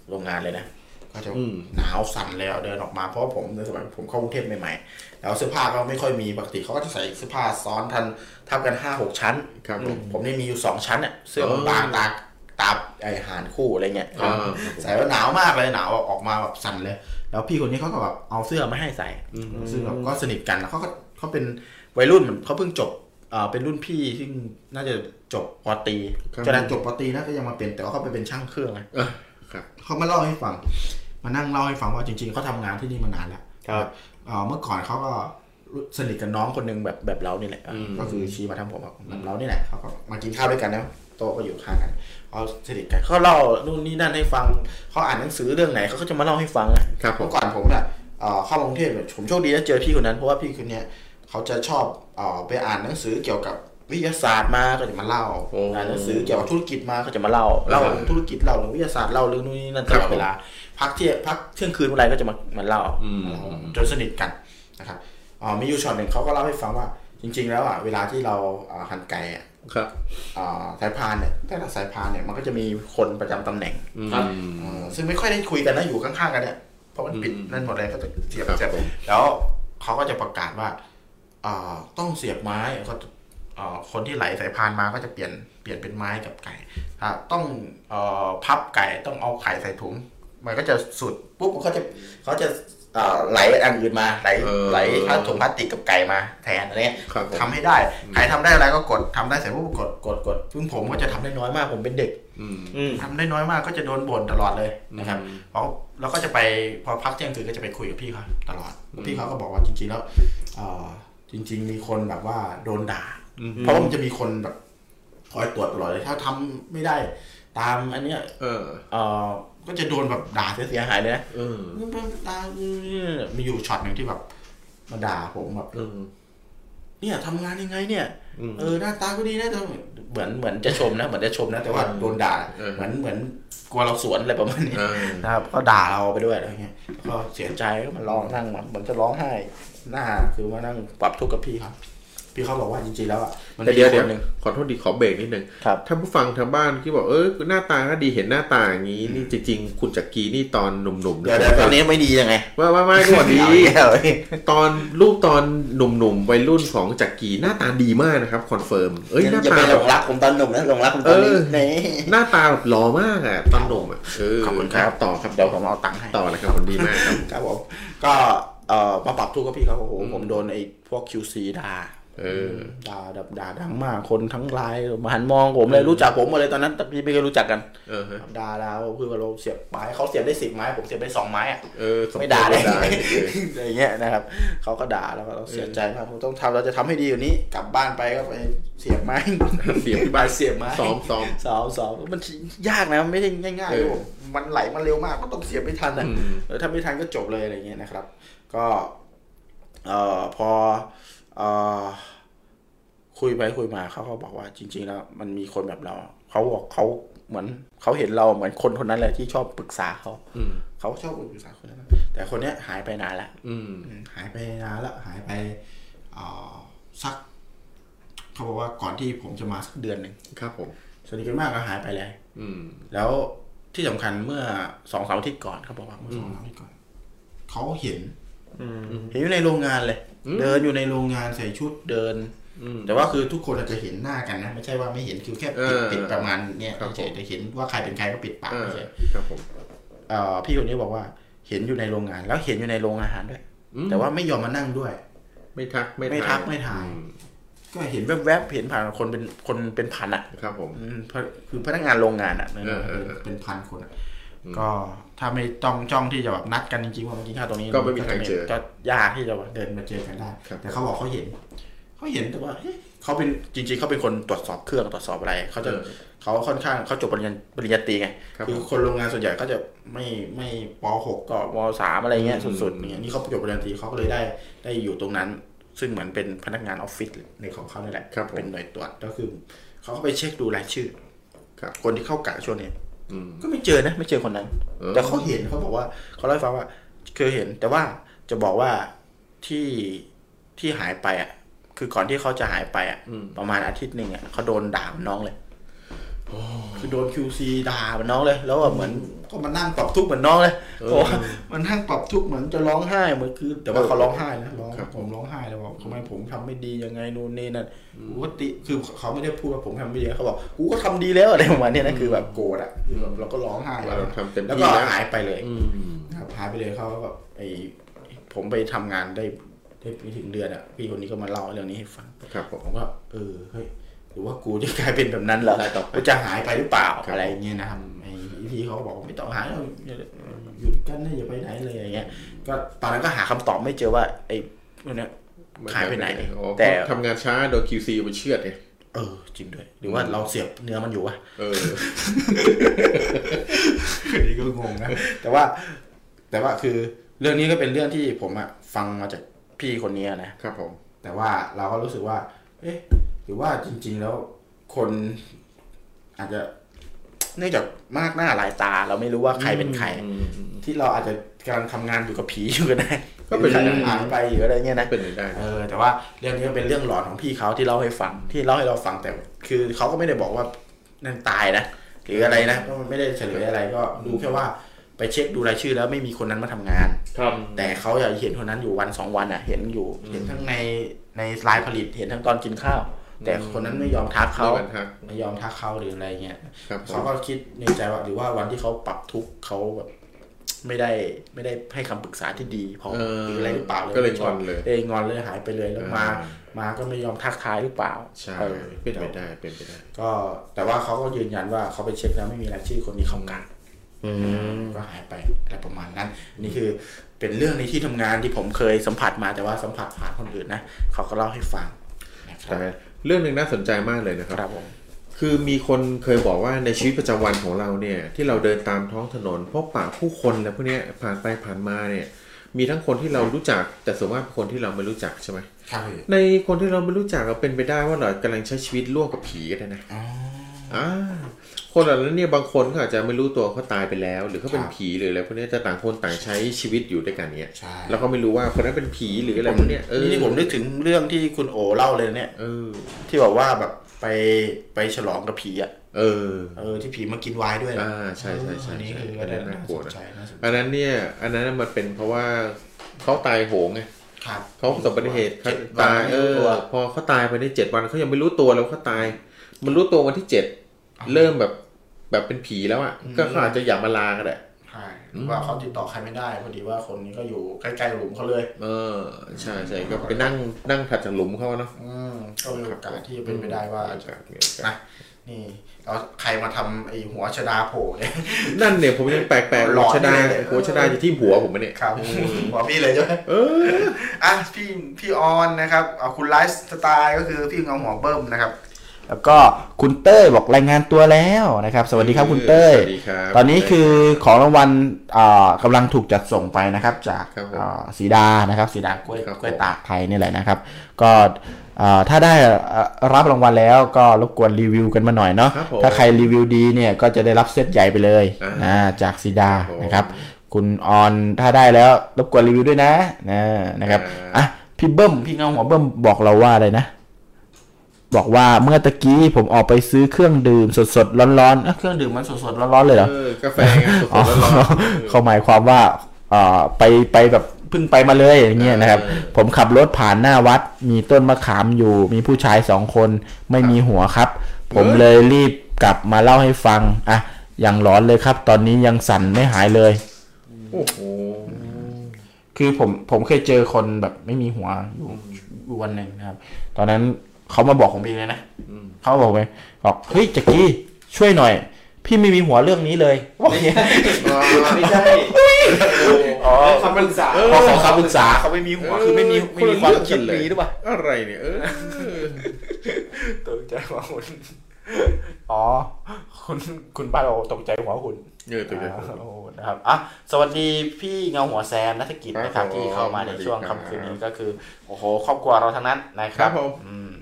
โรงงานเลยนะก็จะอืมหนาวสั่นเลยอะเดินออกมาเพราะว่าผมในสมัยผมเข้ากรุงเทพใหม่ๆแล้วเสื้อผ้าก็ไม่ค่อยมีปกติเขาก็จะใส่เสื้อผ้าซ้อนทันทับกันห้าหกชั้นครับผมผมนี่มีอยู่สองชั้นเนี่ยเสื้ออ๋อบางๆตาก ตาไอหารคู่อะไรเงี้ยอ่าใส่แล้วหนาวมากเลยหนาวแบบออกมาแบบสั่นเลย แล้วพี่คนนี้เขาก็แบบเอาเสื้อมาให้ใส่ซึ่งแบบก็สนิทกันแล้วเขาก็เขาเป็นวัยรุ่นเหมือนเขาเพิ่งจบเอ่อเป็นรุ่นพี่ที่น่าจะจบปอตรีครับจากนั้นจบปอตรีนะก็ยังมาเป็นแต่ว่าเขาไปเป็นช่างเครื่องไงเออครับเขามาเล่าให้ฟัง มานั่งเล่าให้ฟังว่าจริงๆเขาทำงานที่นี่มานานแล้วครับเอ่อเมื่อก่อนเขาก็สนิทกับน้องคนหนึงแบบแบบเรานี่แหละอืมก็คือชี้มาทางผมอะแบบเรานี่แหละเขาก็มากินข้าวด้วยกันนะโต๊ะก็อยู่ข้างกัน เขาสนิทกันเขาเล่านู่นนี่นั่นให้ฟังเขาอ่านหนังสือเรื่องไหนเขาก็จะมาเล่าให้ฟังอะครับผมเมื่อก่อนผมเนี่ยเอ่อเข้ามากรุงเทพเนี่ยผมโชคดีได้เจอพี่คนนั้นเพราะว่าพี่คนเนี้ยเขาจะชอบเอ่อไปอ่านหนังสือเกี่ยวกับวิทยาศาสตร์มาก็จะมาเล่าโอ้อ่านหนังสือเกี่ยวกับธุรกิจมาก็จะมาเล่าเล่าเรื่องธุรกิจเล่าเรื่องวิทยาศาสตร์เล่าเรื่องนู่นนี่นั่นตลอดเวลาพักเที่ยงพักเที่ยงคืนเมื่อไหรก็จะมามาเล่าอืมเล่าจนสนิทกันนะครับอ๋อมีอยู่ช็อตหนึ่งเขาก็เล่าให้ฟังว่าจริง ๆ แล้วอะเวลาที่เราอ่าหั่นไก่อะ ครับอ่าสายพานเนี่ยแต่ละสายพานเนี่ยมันก็จะมีคนประจำตำแหน่งครับเออซึ่งไม่ค่อยได้คุยกันนะอยู่ข้างๆกันเนี่ยเพราะมันปิดอืมนั่นหมดเลยก็จะเสียบครับเสียบผมแล้วเขาก็จะประกาศว่าอ่าต้องเสียบไม้เขาอ่าคนที่ไหลสายพานมาก็จะเปลี่ยนเปลี่ยนเป็นไม้กับไก่อ่าต้องเอ่อพับไก่ต้องเอาไข่ใส่ถุงมันก็จะสุดปุ๊บเขาจะเขาจะอ่า ไหลอันอื่นมาไหลเออไหลพลาสถุงพลาสติกกับไก่มาแทนอะไรเงี้ยครับผมทำให้ได้ใครทำได้อะไรก็กดทำได้เสร็จปุ๊บกดกดกดซึ่งผมก็จะทำได้น้อยมากผมเป็นเด็กอืมอืมทำได้น้อยมากก็จะโดนบ่นตลอดเลยนะครับอืมเพราะเราก็จะไปพอพักเที่ยงคืนก็จะไปคุยกับพี่เขาตลอดอืมพี่เขาก็บอกว่าจริงๆแล้วเอ่อจริง ๆ มีคนแบบว่าโดนด่าอืมเพราะว่ามันจะมีคนแบบคอยตรวจตลอดเลยถ้าทำไม่ได้ ตามอันเนี้ย เออเอ่อ ก็จะโดนแบบด่าเสียหายเลยนะเออด่ามีอยู่ช็อตหนึ่งที่แบบมาด่าผมแบบเออเนี่ยทำงานยังไงเนี่ยเออหน้าตาก็ดีนะแต่เหมือนเหมือนจะชมนะเหมือนจะชมนะแต่ว่าโดนด่าเออเหมือนเหมือนกลัวเราสวนอะไรประมาณนี้เออนะครับก็ด่าเราไปด้วยอะไรเงี้ยก็เสียใจก็มาร้องนั่งเหมือนจะร้องไห้หน้าคือมานั่งปรับทุกข์กับพี่ครับ พี่เขาบอกว่าจริงๆแล้วอะมันแต่มีเดี๋ยวคเดี๋ยวนหนึ่งขอโทษดีขอเบรกนิดนึงครับถ้าผู้ฟังทางบ้านที่บอกเออหน้าตาก็ดีเห็นหน้าตาอย่างนี้ นี่จริงๆ คุณจักรีนี่ตอนหนุ่มๆเดี๋ยวเดี๋ยวตอนนี้ไม่ดียังไงว่าว่าไม่ก็ดีเอาอีกแล้วเว้ยตอนรูปตอนหนุ่มๆวัยรุ่นของจักรีหน้าตาดีมากนะครับ confirm เอ้ยหน้าอย่าตาไปหแบลบงรักผมตอนหนุ่มนะหลงรักผมตอนนี้เออนี่หน้าตาแบบหล่อมากอะตอนหนุ่มอะเออขอบคุณครับต่อครับเดี๋ยวผมเอาตังค์ให้ต่อเลยครับผมดีมากครับครับผมก็เอ่อมาปรับทุกข์กับพี่เขาโอ้โหผมโดนไอ้พวก QC ด่า เออด่าด่าด่าดังมากคนทั้งไลน์มาหันมองผมเลยรู้จักผมหมดเลยตอนนั้นแต่พี่ไม่เคยรู้จักกันเออฮะด่าด่าคือว่าเราเสียบไม้เขาเสียบได้สิบไม้ผมเสียบได้สองไม้อะเออสไม่ด่าเลยไม่ได้เอออะไรเงี้ยนะครับเขาก็ด่าแล้วก็เราเสียใจมากผมต้องทำเราจะทำให้ดีกว่านี้ กลับบ้านไปก็ไปเสียบไม้เสียบที่บ้านเสียบไม้ซ้อมซ้อมสาวสาวมันยากนะมันไม่ได้ง่ายเอๆอผมมันไหลมันเร็วมากก็ต้องเสียบไม่ทันนะอืมเออถ้าไม่ทันก็จบเลยอะไรเงี้ยนะครับ ก็ เอ่อพอเอ่อ คุยไปคุยมาเขาก็บอกว่าจริง ๆ แล้ว มันมีคนแบบเราเขาบอกเขาเหมือนเขาเห็นเราเหมือนคนคนนั้นแหละที่ชอบปรึกษาเขาอืมเขาชอบปรึกษาคนนั้นแต่คนเนี้ยหายไปนานแล้วอืมอืมหายไปนานแล้วหายไปเอ่อสักเขาบอกว่าก่อนที่ผมจะมาสักเดือนหนึ่งครับผมสนิทกันมากก็หายไปเลย อืม แล้วที่สำคัญเมื่อสองสามอาทิตย์ก่อนเขาบอกว่าเมื่อสองสามอาทิตย์ก่อนเขาเห็นเห็นอยู่ในโรงงานเลย เดินอยู่ในโรงงานใส่ชุดเดินอืมแต่ว่าคือทุกคนอาจจะเห็นหน้ากันนะ ไม่ใช่ว่าไม่เห็นคือแค่ปิดเออปิดประมาณเนี้ยครับเฉยๆแต่เห็นว่าใครเป็นใครก็ปิดปากเออเฉยครับผมๆเอ่อพี่คนนี้บอกว่าเห็นอยู่ในโรงงาน แล้วเห็นอยู่ในโรงอาหารด้วยอืมแต่ว่าไม่ยอมมานั่งด้วย ไม่ทักไม่ไม่ทักไม่ถ่ายอืมก็เห็นแวบๆเห็นผ่านคนเป็นคนเป็นพันอะ ครับผมอืมเพราะคือพนักงานโรงงานอะเออเออเออเป็นพันคนอะ ก็ถ้าไม่ต้องจ้องที่จะแบบนัดกันจริงๆว่ามากินข้าวตรงนี้ก็ไม่มีทางเจอก็ยากที่จะแบบเดินมาเจอกันได้ครับแต่เขาบอกเขาเห็นเขาเห็นแต่ว่าเฮ้ยเขาเป็นจริง ๆเขาเป็นคนตรวจสอบเครื่องตรวจสอบอะไรเขาจะเออเขาค่อนข้างเขาจบปริญญาปริญญาตรีไงครับคือคนโรงงานส่วนใหญ่ก็จะไม่ไม่ป .6 ก็ม .3 อะไรเงี้ยสุดๆเนี่ยนี่เขาจบปริญญาตรีเขาก็เลยได้ได้อยู่ตรงนั้น ซึ่งเหมือนเป็นพนักงานออฟฟิศในของเขานี่แหละครับผมเป็นหน่วยตรวจก็คือเขาก็ไปเช็คดูรายชื่อครับคนที่เข้ากะช่วงนี้อืม ก็ไม่เจอนะไม่เจอคนนั้นเออแต่เขาเห็นเขาบอกว่าเขาเล่าให้ฟังว่า เคยเห็น แต่ว่าจะบอกว่าที่ที่หายไปอะ คือก่อนที่เขาจะหายไปอะประมาณอาทิตย์หนึ่งอะเขาโดนด่าเหมือนน้องเลย คือโดน QC ด่าเหมือนน้องเลย แล้วแบบเหมือนก็มานั่งปรับทุกข์เหมือนน้องเลยบอกว่ามันนั่งปรับทุกข์เหมือนจะร้องไห้เหมือนคือ แต่ว่าเขาร้องไห้นะร้องครับผมร้องไห้เลยบอกทำไมผมทำไม่ดียังไงนู่นนี่นั่นกูก็ติคือเขาไม่ได้พูดว่าผมทำไม่ดีเขาบอกกูก็ทำดีแล้วอะไรประมาณเนี้ยนะคือแบบโกรธอะคือแบบเราก็ร้องไห้ว่าเราทำเต็มแล้วที่ก็แล้วหายไปเลยอืมนะครับหายไปเลยเขาก็แบบไอผมไปทำงานได้ได้ไม่ถึงเดือนอะพี่คนนี้ก็มาเล่าเรื่องนี้ให้ฟังครับผมผมก็เออเฮ้ย หรือว่ากูจะกลายเป็นแบบนั้นเหรอได้ต่อไปกูจะหายไปหรือเปล่าครับอะไรอย่างเงี้ยนะครับไอ้พี่เขาก็บอกว่าไม่ต้องหายหรอกหยุดกันนะอย่าไปไหนเลยอย่างเงี้ย ก็ตอนนั้นก็หาคำตอบไม่เจอว่า ไอ้พวกเนี้ยหายไปไหนอ๋อแต่เขาทำงานช้าโดน QC ไปเชือดไงเออจริงด้วย หรือว่าเราเสียบเนื้อมันอยู่วะเอออันนี้ก็งงนะแต่ว่า แต่ว่าคือเรื่องนี้ก็เป็นเรื่องที่ผมอะฟังมาจากพี่คนนี้นะครับผม แต่ว่าเราก็รู้สึกว่า เอ๊ะ หรือว่าจริง ๆ แล้วคนอาจจะเนื่องจากมากหน้าหลายตา เราไม่รู้ว่าใครเป็นใคร ที่เราอาจจะกำลังทำงานอยู่กับผีอยู่ก็ได้ก็เป็นหรือหายไปหรืออะไรเงี้ยนะเป็นไปได้เออแต่ว่าเรื่องนี้ก็เป็นเรื่องหลอนของพี่เขาที่เล่าให้ฟังที่เล่าให้เราฟังแต่ คือเขาก็ไม่ได้บอกว่านั่นตายนะหรืออะไรนะก็ไม่ได้เฉลยอะไรก็ดูแค่ว่าไปเช็คดูรายชื่อแล้วไม่มีคนนั้นมาทำงานครับแต่เขาอยากเห็นคนนั้นอยู่วันสองวันอะ เห็นอยู่ เห็นทั้งในในไลน์ผลิตเห็นทั้งตอนกินข้าว แต่คนนั้นไม่ยอมทักเขาไม่ยอมทักไม่ยอมทักเขาหรืออะไรเงี้ยครับผเขามก็คิดในใจว่าหรือว่าวันที่เขาปรับทุกข์เขาแบบไม่ได้ไม่ได้ให้คำปรึกษาที่ดีพอเออหรืออะไรหรือเปล่าก็เลยงอนเลยเลยงอนเลยหายไปเลยแล้วมาอ่ามาก็ไม่ยอมทักทายหรือเปล่าใช่ออเป็นไปได้เป็นไปได้ ก็แต่ว่าเขาก็ยืนยันว่าเขาไปเช็คแล้วไม่มีรายชื่อคนนี้เข้ากะก็หายไปอะไรประมาณนั้น นี่คือเป็นเรื่องในที่ทำงานที่ผมเคยสัมผัสมาแต่ว่าสัมผัสผ่านคนอื่นนะเขาก็เล่าให้ฟังนะครัแต่บ เรื่องหนึ่งน่าสนใจมากเลยนะครับครับผมคือมีคนเคยบอกว่าในชีวิตประจำวันของเราเนี่ย ที่เราเดินตามท้องถนนพบปะผู้คนแล้วพวกเนี้ยผ่านไปผ่านมาเนี่ย มีทั้งคนที่เรารู้จักแต่ส่วนมากเป็นคนที่เราไม่รู้จักใช่ไหมครับพี่ในคนที่เราไม่รู้จักก็เป็นไปได้ว่าเรากำลังใช้ชีวิตร่วมกับผีก็ได้นะอ๋ออ่า คนเหล่านั้นเนี่ยบางคนเขาอาจจะไม่รู้ตัวเขาตายไปแล้ว หรือเขาเป็นครับผีหรืออะไรพวกเนี้ยแต่ต่างคนต่างใช้ชีวิตอยู่ด้วยกันเนี่ยใช่แล้วก็ไม่รู้ว่าคนนั้นเป็นผีหรืออะไรพวกเนี้ยเออนี่นี่ผมนึกถึงเรื่องที่คุณโอเล่าเลยเนี่ยเออ ที่บอกว่าแบบไปไปฉลองกับผีอะเออ เออที่ผีมากินไวน์ด้วยนะอ่าใช่ใช่ใช่อันนี้ใช่คืออัก็นได้นั้นน่ากลัวสนนะใจน่าสนใจอันนั้นเนี่ย อันนั้นมันเป็นเพราะว่าเขาตายโหงไงครับเขาประสบอุบัติเหตุเจ็ดตายวันเอไม่รู้อตัวพอเขาตายไปในเจ็ดวันเขายังไม่รู้ตัวแล้ววาเขาตาย มันรู้ตัววันที่เจ็ด เริ่มแบบแบบเป็นผีแล้วอะก็เขาอาจจะอยากมาลาก็ได้ใช่หรือว่าเขาติดต่อใครไม่ได้พอดีว่าคนนี้ก็อยู่ใกล้ๆหลุมเขาเลย เออใช่ใช่ก็ไปนั่งนั่งถัดจากหลุมเขาเนาะอืมก็มีโอกาสที่จะเป็นไปได้ว่ามีโอกาสมีโอกาสนะนี่แล้วใครมาทำไอ้หัวชดาโผล่เนี่ยนั่นเนี่ยผมยังแปลกๆหลหัอวชฎาเลยหัวชฎาอยู่ที่หัวผมอะเนี่ยครับหัวพี่เลยใช่ไหมเอออะพี่พี่ออนนะครับเอาคุณไลฟ์สไตล์ก็คือพี่เงาหัวเบิ้มนะครับ แล้วก็คุณเต้ยบอกรายงานตัวแล้วนะครับ สวัสดีครับคุณเต้ยสวัสดีครับตอนนี้คือของรางวัลอ่ากำลังถูกจัดส่งไปนะครับ จากครับผมอ่าสีดานะครับสีดากล้วยครับผมกล้วยตากไทยนี่แหละนะครับ ก็อ่าถ้าได้อ่ารับรางวัลแล้วก็รบกวนรีวิวกันมาหน่อยเนาะครับผมถ้าใครรีวิวดีเนี่ยก็จะได้รับเซตใหญ่ไปเลยอ่านะจากสีดาครับผมนะครับ คุณออนถ้าได้แล้วรบกวนรีวิวด้วยนะนะนะครับอ่าอะพี่เบิ้มพี่เงาหัวเบิ้มบอกเราว่าอะไรนะ บอกว่าเมื่อตะกี้ผมออกไปซื้อเครื่องดื่มสดๆร้อนๆเอ้าเครื่องดื่มมันสดๆร้อนๆเลยเหรอเออกาแฟไงสดอ๋อๆร้อนๆเขาหมายความว่าอ่าไปไปแบบเพิ่งไปมาเลยอย่างเงี้ยนะครับเออผมขับรถผ่านหน้าวัด มีต้นมะขามอยู่ มีผู้ชายสองคนไม่มีหัวครับ ผมเลยรีบกลับมาเล่าให้ฟังอะอย่างร้อนเลยครับ ตอนนี้ยังสั่นไม่หายเลยโอ้โหคือผมผมเคยเจอคนแบบไม่มีหัวอยู่อยู่วันหนึ่งนะครับ ตอนนั้น เขามาบอกผมเองเลยนะเขาบอกไปบอกเฮ้ยจักกี้ช่วยหน่อย พี่ไม่มีหัวเรื่องนี้เลยบอกอย่างเงี้ยไม่ใช่อ๋อคำปรึกษาพอขอคำปรึกษาเขาไม่มีหัวคือไม่มีไม่มีความคิดนี้หรือเปล่าอะไรเนี่ยเออตกใจหัวคุณอ๋อ คุณคุณป้าเราตกใจหัวคุณเออตัวเดียวอ่าโอ้นะครับอะสวัสดีพี่เงาหัวแซมนักกิจนะคครัรับบผมที่เข้ามาในช่วงสวัสดีครับค่ำคืนนี้ก็คือโอ้โหครอบครัวเราทั้งนั้นนะครัครับบผมอืมอะ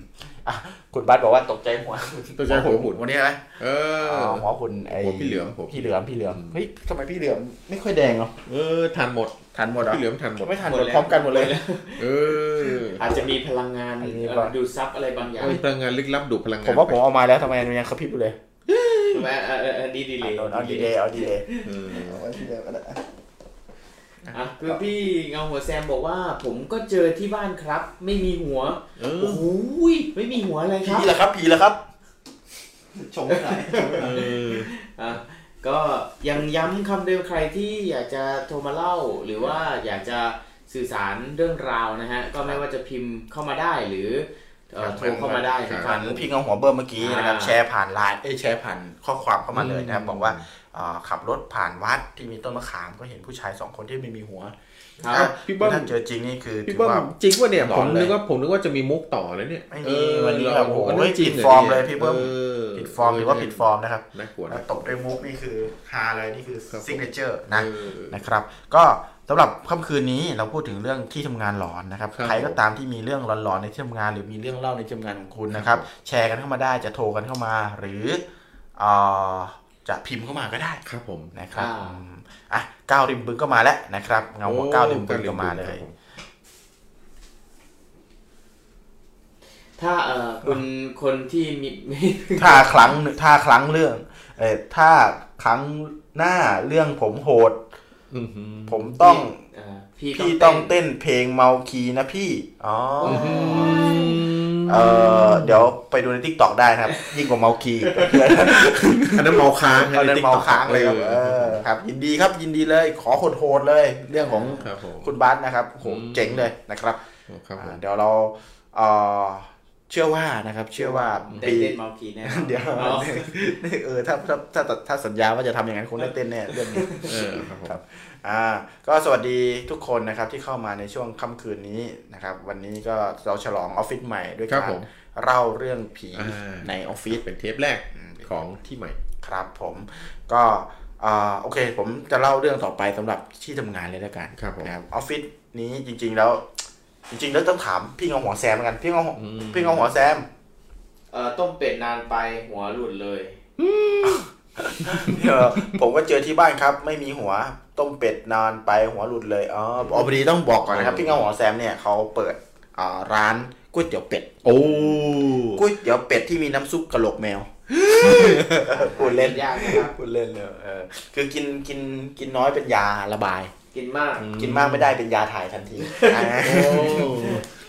คุณบัสบอกว่าตกใจหัวตัวใจหัวหมุนวันนี้อะไรเออหัวคุณไอ้หัวพี่เหลือมผมพี่เหลือมพี่เหลือมเฮ้ยทำไมพี่เหลือมไม่ค่อยแดงเนาะเออทันหมดทันหมดเหรอพี่เหลือมทันหมดไม่ทันหมดพร้อมกันหมดเลยเอออาจจะมีพลังงานอันนี้เอ่อก็ดูดซับอะไรบางอย่างเออพลังงานลึกลับดูดพลังงานผมว่าผมเอามาแล้วทำไมมันยังกระพริบอยู่เลยแม่เออเออเออดีดีเลยเอาดีเดย์เอาดีเดย์เออเอาไว้ที่เดิมก็ได้อะคือพี่เงาหัวแซมบอกว่า ผมก็เจอที่บ้านครับ ไม่มีหัวเอโอ้อโหยไม่มีหัวอะไรครับผีเหรอครับผีเหรอครับชมไม่ได้เอออะก็ยังย้ำคำเดิมใครที่อยากจะโทรมาเล่า หรือว่าอยากจะสื่อสารเรื่องราวนะฮะ ก็ไม่ว่าจะพิมพ์เข้ามาได้หรือเอ่อโทรเข้ามาได้นะคผ่ารับนพี่เงาหัวเบอร์เมื่อกี้นะครับอ่าแชร์ผ่านไลน์เอ้ยแชร์ผ่านข้อความเข้ามาเลยนะครับบอกว่าอ่า ขับรถผ่านวัดที่มีต้นมะขามก็เห็นผู้ชายสองคนที่ไม่มีหัวครับอะพี่เบิ้มถ้าเจอจริงนี่คือพี่ถือเบิ้มว่าจริงว่าเนี่ยหลผอนมเลยนึกว่าผมนึกว่าจะมีมุกต่อแล้วเนี่ยไม่มีเออวันนี้แบบโอ้โหอันนั้นจริงผิดฟอร์มเลยพี่เบิ้มออผิดฟอร์มถือว่าผิดฟอร์มนะครับน่ากลัวแล้วนะตบด้วยมุกนี่คือฮาเลยนี่คือครับผมซิงเกิลนะเออนะครับก็สำหรับค่ำคืนนี้เราพูดถึงเรื่องที่ทำงานหลอนนะครับครับใครก็ตามที่มีเรื่องหลอนๆในที่ทำงาน หรือมีเรื่องเล่าในที่ทำงานของคุณนะครับ แชร์กันเข้ามาได้จะโทรกันเข้ามา หรือเอ่อ จะพิมพ์เข้ามาก็ได้ครับผมนะครับอ่าอืมอะก้าวริมบึงก็มาแล้วนะครับเงาหัวก้าวริมบึงก็มาเลย ถ้าเอ่อคุณคนที่มีถ้าครั้งถ้าครั้งเรื่อง เออถ้าครั้งหน้าเรื่องผมโหดอื้อหือผมต้องเอ่อพี่พี่ต้องเต้นเพลงเมาคีนะพี่ อ๋ออ เออเดี๋ยวไปดูใน TikTok ได้นะครับ ยิ่งกว่าเมาคีอันนั้นเมาค้างเอาเดินเมาค้างเลยครับเอเอออครับ ยินดีครับยินดีเลยขอโหดๆเลย เรื่องของครับผมคุณบัสนะครับโหอืมเจ๋งเลยนะครับครับผมอ่าเดี๋ยวเราเอ่อเชื่อว่านะครับ เชื่อว่าได้ปีเต้นเมาคีแน่นอนเดี๋ยวอ๋อเออถ้าถ้าถ้าถ้าสัญญาว่าจะทำอย่างนั้นคงได้เต้นแน่เรื่องนี้เออครับผมครับ อ่าก็สวัสดีทุกคนนะครับที่เข้ามาในช่วงค่ำคืนนี้นะครับ วันนี้ก็เราฉลองออฟฟิศใหม่ด้วยครักาบรผมเล่าเรื่องผีอ่าในออฟฟิศเป็นเทปแรกของที่ใหม่ครับผมก็อ่าโอเค ผมจะเล่าเรื่องต่อไปสำหรับที่ทำงานเลยแล้วกันครับผมนะครับออฟฟิศนี้จริง ๆ แล้ว จริง ๆ แล้วต้องถามพี่เงาหัวแซมเหมือนกันพี่เงาหัวพี่เงาหัวแซมเอ่อต้มเป็ดนานไปหัวหลุดเลยเออ ผมก็เจอที่บ้านครับ ไม่มีหัวต้มเป็ดนานไปหัวหลุดเลยอ๋ออ๋อพอดีต้องบอกก่อนนะครับพี่เงาหัวแซมเนี่ยเขาเปิดอ่าร้านก๋วยเตี๋ยวเป็ด โอ้ก๋วยเตี๋ยวเป็ดที่มีน้ำซุปกระโหลกแมวพูดเล่นยากนะครับพูดเล่นเลยเออคือกินกินกินน้อยเป็นยาระบาย กินมากกินมากไม่ได้เป็นยาถ่ายทันทีอ่า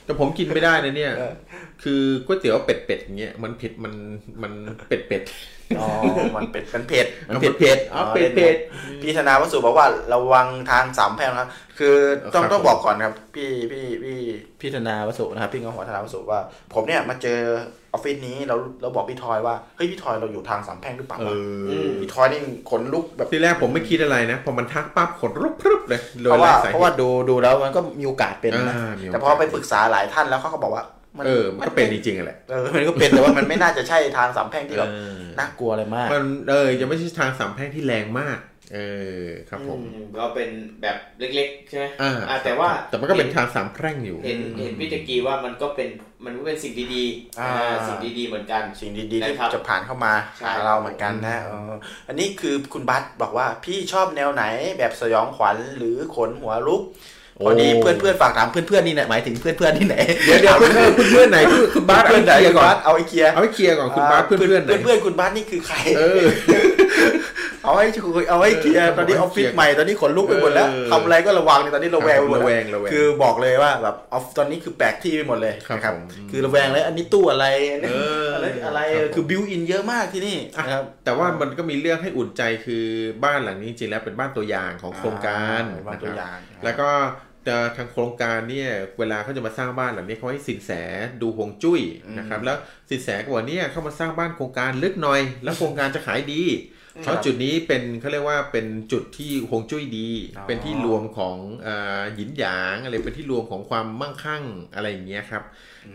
แต่ผมกินไม่ได้นะเนี่ยเออ คือก๋วยเตี๋ยวเป็ดเป็ดๆอย่างเงี้ยมันเผ็ดมันมันเป็ดเป็ดอ๋อมันเป็ดมันเผ็ดมันเผ็ดเผ็ดๆอ๋อเป็ดเป็ดพี่ธนาวสุบอกว่าระวังทางสามแพร่งนะครับ คือต้องครับต้องบอกก่อนครับ พี่พี่พี่พี่ธนาวสุนะครับพี่เงาหัวธนาวสุว่า ผมเนี่ยมาเจอออฟฟิศนี้เราเราบอกพี่ทอยว่าเฮ้ยพี่ทอยเราอยู่ทางสามแพร่งหรือเปล่าเอวะอพี่ทอยนี่ขนลุกแบบทีแรกผมไม่คิดอะไรนะพอมันทักปั๊บขนลุกพรึบเลยโดเพยราะว่าไร้สาเพเหราะว่าตุดูดูแล้วมันก็มีโอกาสเป็นนะอ่ามีโอกาสแต่พอไปปรึกษาหลายท่านแล้วเขาก็บอกว่า เออมันก็เป็นจริงๆอะแหละเออมันก็เป็นแต่ว่ามันไม่น่าจะใช่ทางสามแพร่งที่แบบเออน่ากลัวอะไรมาก มันเออยังไม่ใช่ทางสามแพร่งที่แรงมาก เออครับผมอืมก็เป็นแบบเล็กๆ ใช่ไหมอ่าอ่าแต่ว่าแต่มันก็เป็นทางสามแพร่งอยู่ เห็นเห็นพี่ตะกี้ว่ามันก็เป็นมันก็เป็นสิ่งดีๆอ่าอ่าสิ่งดีๆเหมือนกัน สิ่งดีๆที่นะครับจะผ่านเข้ามาใช่หาเราเหมือนกันนะเอออันนี้คือคุณบัสบอกว่าพี่ชอบแนวไหนแบบสยองขวัญหรือขนหัวลุกโอ้ พอดีเพื่อนเพื่อนๆฝากถามเพื่อนเพื่อนๆนี่เนี่ยหมายถึงเพื่อนเพื่อนๆที่ไหนเดี๋ยวเดี๋ยวเพื่อนคุณเพื่อนไหนคือคุณบาสเอาเพื่อนไปไหนเคลียร์คุณก่อบันสเอาไอ้เคลียร์เอาไปเคลียร์ก่อนคุณบาสเพื่อนเพื่อนไหนเพื่อนๆคุณบัสนี่คือใครเออเอาให้คุยเอาให้เคลียร์เออตอนนี้อเอาอฟให้เคลีฟิยศร์ใหม่ตอนนี้ขนลุกไปหมดแล้วเออทำอะไรก็ระวังในตอนนี้ระแวงไปหมดระแวแล้วงระแวงคือบอกเลยว่าแบบออฟตอนนี้คือแปลกที่ไปหมดเลยครับนะครับผมคือระแวงเลยอันนี้ตู้อะไรเออออะไรอะไรครับผมคือ built-in เยอะมากที่นี่นะครับแต่ว่ามันก็มีเรื่องให้อุ่นใจคือบ้านหลังนี้จริงๆแล้วเป็นบ้านตัวอย่างของโครงการอ่าบ้านตัวอย่างนะครับแล้วก็จะ ทางโครงการเนี่ยเวลาเขาจะมาสร้างบ้านหลังนี้เขาให้ซินแสดูฮวงจุ้ยนะครับ แล้วซินแสก็บอกเนี่ยเข้ามาสร้างบ้านโครงการลึกหน่อย แล้วโครงการจะขายดีเพราะจุดนี้เป็นเขาเรียกว่าเป็นจุดที่ฮวงจุ้ยดีอ๋อเป็นที่รวมของอ่าหยินหยางอะไรเป็นที่รวมของความมั่งคั่งอะไรอย่างเงี้ยครับ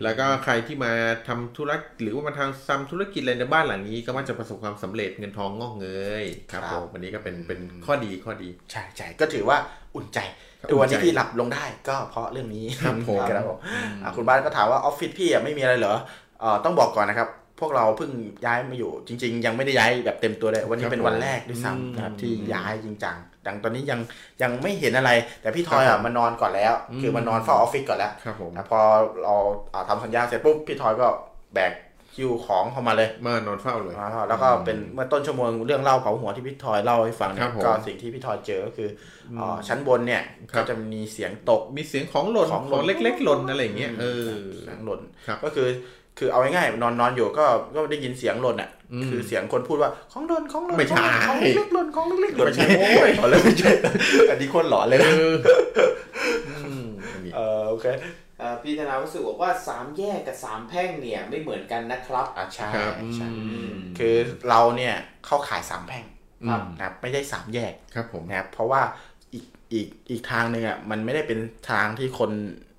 แล้วก็ใครที่มาทำธุรกิจหรือว่ามาทำทำธุรกิจอะไรในบ้านหลังนี้ก็มักจะประสบความสำเร็จเงินทองงอกเงยครับครับผมวันนี้ก็เป็นเป็นข้อดีข้อดีใช่ใช่ก็ถือว่าอุ่นใจ ครับตัวนี้อุ่นใจที่หลับลงได้ก็เพราะเรื่องนี้ครับผมครับผมอะคุณบ้านก็ถามว่าออฟฟิศพี่อะไม่มีอะไรเหรอเอ่อต้องบอกก่อนนะครับ พวกเราเพิ่งย้ายมาอยู่ จริง ๆ ยังไม่ได้ย้ายแบบเต็มตัวเลย วันนี้เป็นวันแรกด้วยซ้ำนะครับที่ย้ายจริงจังดังตอนนี้ยังยังไม่เห็นอะไร แต่พี่ทอยอะมานอนก่อนแล้ว คือมานอนเฝ้าออฟฟิศก่อนแล้วครับผมนะพอเราอ่าทำสัญญาเสร็จปุ๊บพี่ทอยก็แบก คิวของเข้ามาเลยมานอนเฝ้าเลยอ่าแล้วก็เป็นเมื่อต้นชั่วโมงเรื่องเล่าเผาหัวที่พี่ทอยเล่าให้ฟังเนี่ครัยบผมก็สิ่งที่พี่ทอยเจอก็คือออ่าชั้นบนเนี่ยครัก็บจะมีเสียงตกมีเสียงของหล่นของขหล่องนเล็กๆหล่นอะไรอย่างเงี้ยเออเสียงหล่นครับก็คือคือเอาง่ายๆนอนนอนอยู่ก็ก็ได้ยินเสียงหล่นอะอืมคือเสียงคนพูดว่าของหล่นของหล่นไม่ใช่ของเล็กๆหล่นของเล็กๆหล่นไม่ใช่โว้ยเอาเลยไม่ใช่อันนี้คนหลอนเลยเอนะออืมอันนี้เออโอเคเอ่อ พี่ธนาวัสดุบอกว่าสามแยกกับสามแพร่งเนี่ยไม่เหมือนกันนะครับอะใช่ครับใช่อืมคือเราเนี่ยเข้าขายสามแพร่งครับนะครับไม่ได้สามแยกครับผมนะครับเพราะว่าอีกอีกอีกทางหนึ่งอะมันไม่ได้เป็นทางที่คน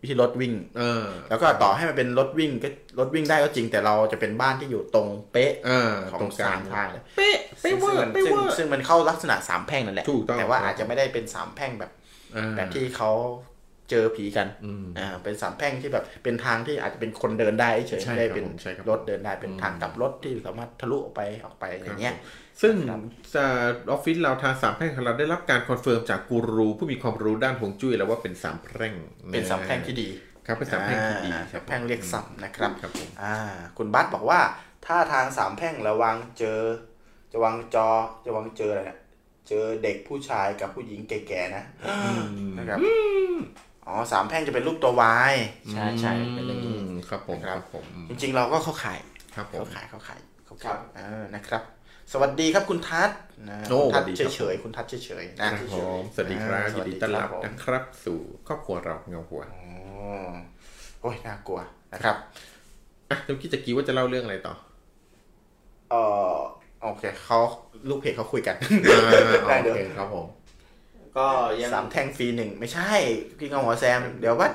ที่รถวิ่งเออ แล้วก็ต่อให้มันเป็นรถวิ่งก็รถวิ่งได้ก็จริง แต่เราจะเป็นบ้านที่อยู่ตรงเป๊ะเออของตรงกลาสางมทางเลยเป๊ะเป๊ะเวอซึ่งร์มันเป๊ะซึ่เวงอร์ซึ่งมันเข้าลักษณะสามแพร่งนั่นแหละถูกต้องแต่ว่าครับอาจจะไม่ได้เป็นสามแพร่งแบบอ่าแบบที่เขา เจอผีกันอืมอ่าเป็นสามแพร่งที่แบบเป็นทางที่อาจจะเป็นคนเดินได้เฉยใช่ไม่ได้ครับเป็นผมใช่ครับรถเดินได้เป็นทางกลับรถที่สามารถทะลุออกไปออกไปอย่างเงี้ยซึ่งครับจะออฟฟิศเราทางสามแพร่งของเราได้รับการ confirm จากกูรูผู้มีความรู้ด้านฮวงจุ้ยแล้วว่าเป็นสามแพร่งเป็นสามแพร่งที่ดีครับเป็นสามแพร่งที่ดีอ่าสามแพร่งเรียกทรัพย์นะครับครับผมอ่าคุณบัสบอกว่าถ้าทางสามแพร่งระวังเจอ จะวางจอจะวางเจออะไรเนี่ยเจอเด็กผู้ชายกับผู้หญิงแก่ๆนะนะครับ อ๋อสามแพร่งจะเป็นรูปตัววายใช่ใช่เป็นอย่างนี้มครับผมคครัรับบผม จริงๆเราก็เข้าขายครับผมเข้าขายเข้าขายเข้าครัขายบเออนะครับ สวัสดีครับคุณทัศน์นะโอ้คุณทัศสวัสดีน์ครับเฉยๆคุณทัศน์เฉยๆนะครับผมสวัสดีครับอ่ายินดีต้อนรับสวัสดีครับผมนะครับ สู่ครอบครัวเราเงาหัวอ๋อโอ้ยน่ากลัวนะครับอะเมื่อกี้จะกี้ว่าจะเล่าเรื่องอะไรต่อเออโอเคเขาลูกเพจเขาคุยกันอ่าได้โอเดี๋ยวครับผม ก็ยังสามแท่งฟรีหนึ่งไม่ใช่พี่เงาหัวแซม เดี๋ยวว่า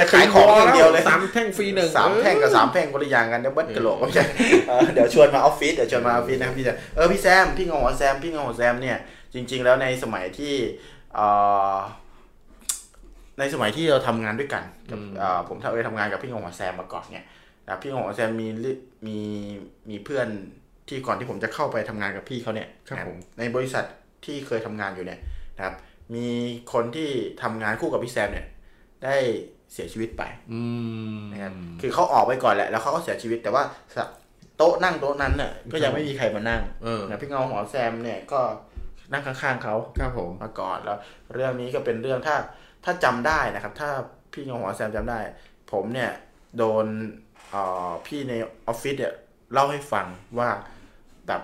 จะขายของอย่างเดียวเลยสามแท่งฟรีหนึ่งสามแท่งกับสามแท่งคนละอย่างกันเดี๋ยวเบิ้ลกะโหลกไม่ใช่เออเดี๋ยวชวนมาออฟฟิศเดี๋ยวชวนมาออฟฟิศนะครับพี่แซมเออพี่แซมพี่เงาหัวแซมพี่เงาหัวแซมเนี่ยจริง ๆ แล้วในสมัยที่เอ่อในในสมัยที่เราทำงานด้วยกันกับอ่าผมทำเคยทำงานกับพี่งงหัวแซมมาก่อนเนี่ยนะครับพี่งงหัวแซมมีลิมีมีเพื่อนที่ก่อนที่ผมจะเข้าไปทำงานกับพี่เขาเนี่ยครับผมในบริษัทที่เคยทำงานอยู่เนี่ย นะครับ มีคนที่ทำงานคู่กับพี่แซมเนี่ย ได้เสียชีวิตไปอืมนะครับคือเขาออกไปก่อนแหละแล้วเขาก็เสียชีวิต แต่ว่าโต๊ะนั่งโต๊ะนั้นเนี่ยก็ยังไม่มีใครมานั่งเออนะพี่เงาหัวแซมเนี่ยก็นั่งข้างๆเขาครับผมมาก่อนแล้ว เรื่องนี้ก็เป็นเรื่องถ้าถ้าจำได้นะครับ ถ้าพี่เงาหัวแซมจำได้ ผมเนี่ยโดนเอ่อพี่ในออฟฟิศเนี่ยเล่าให้ฟังว่าแบบ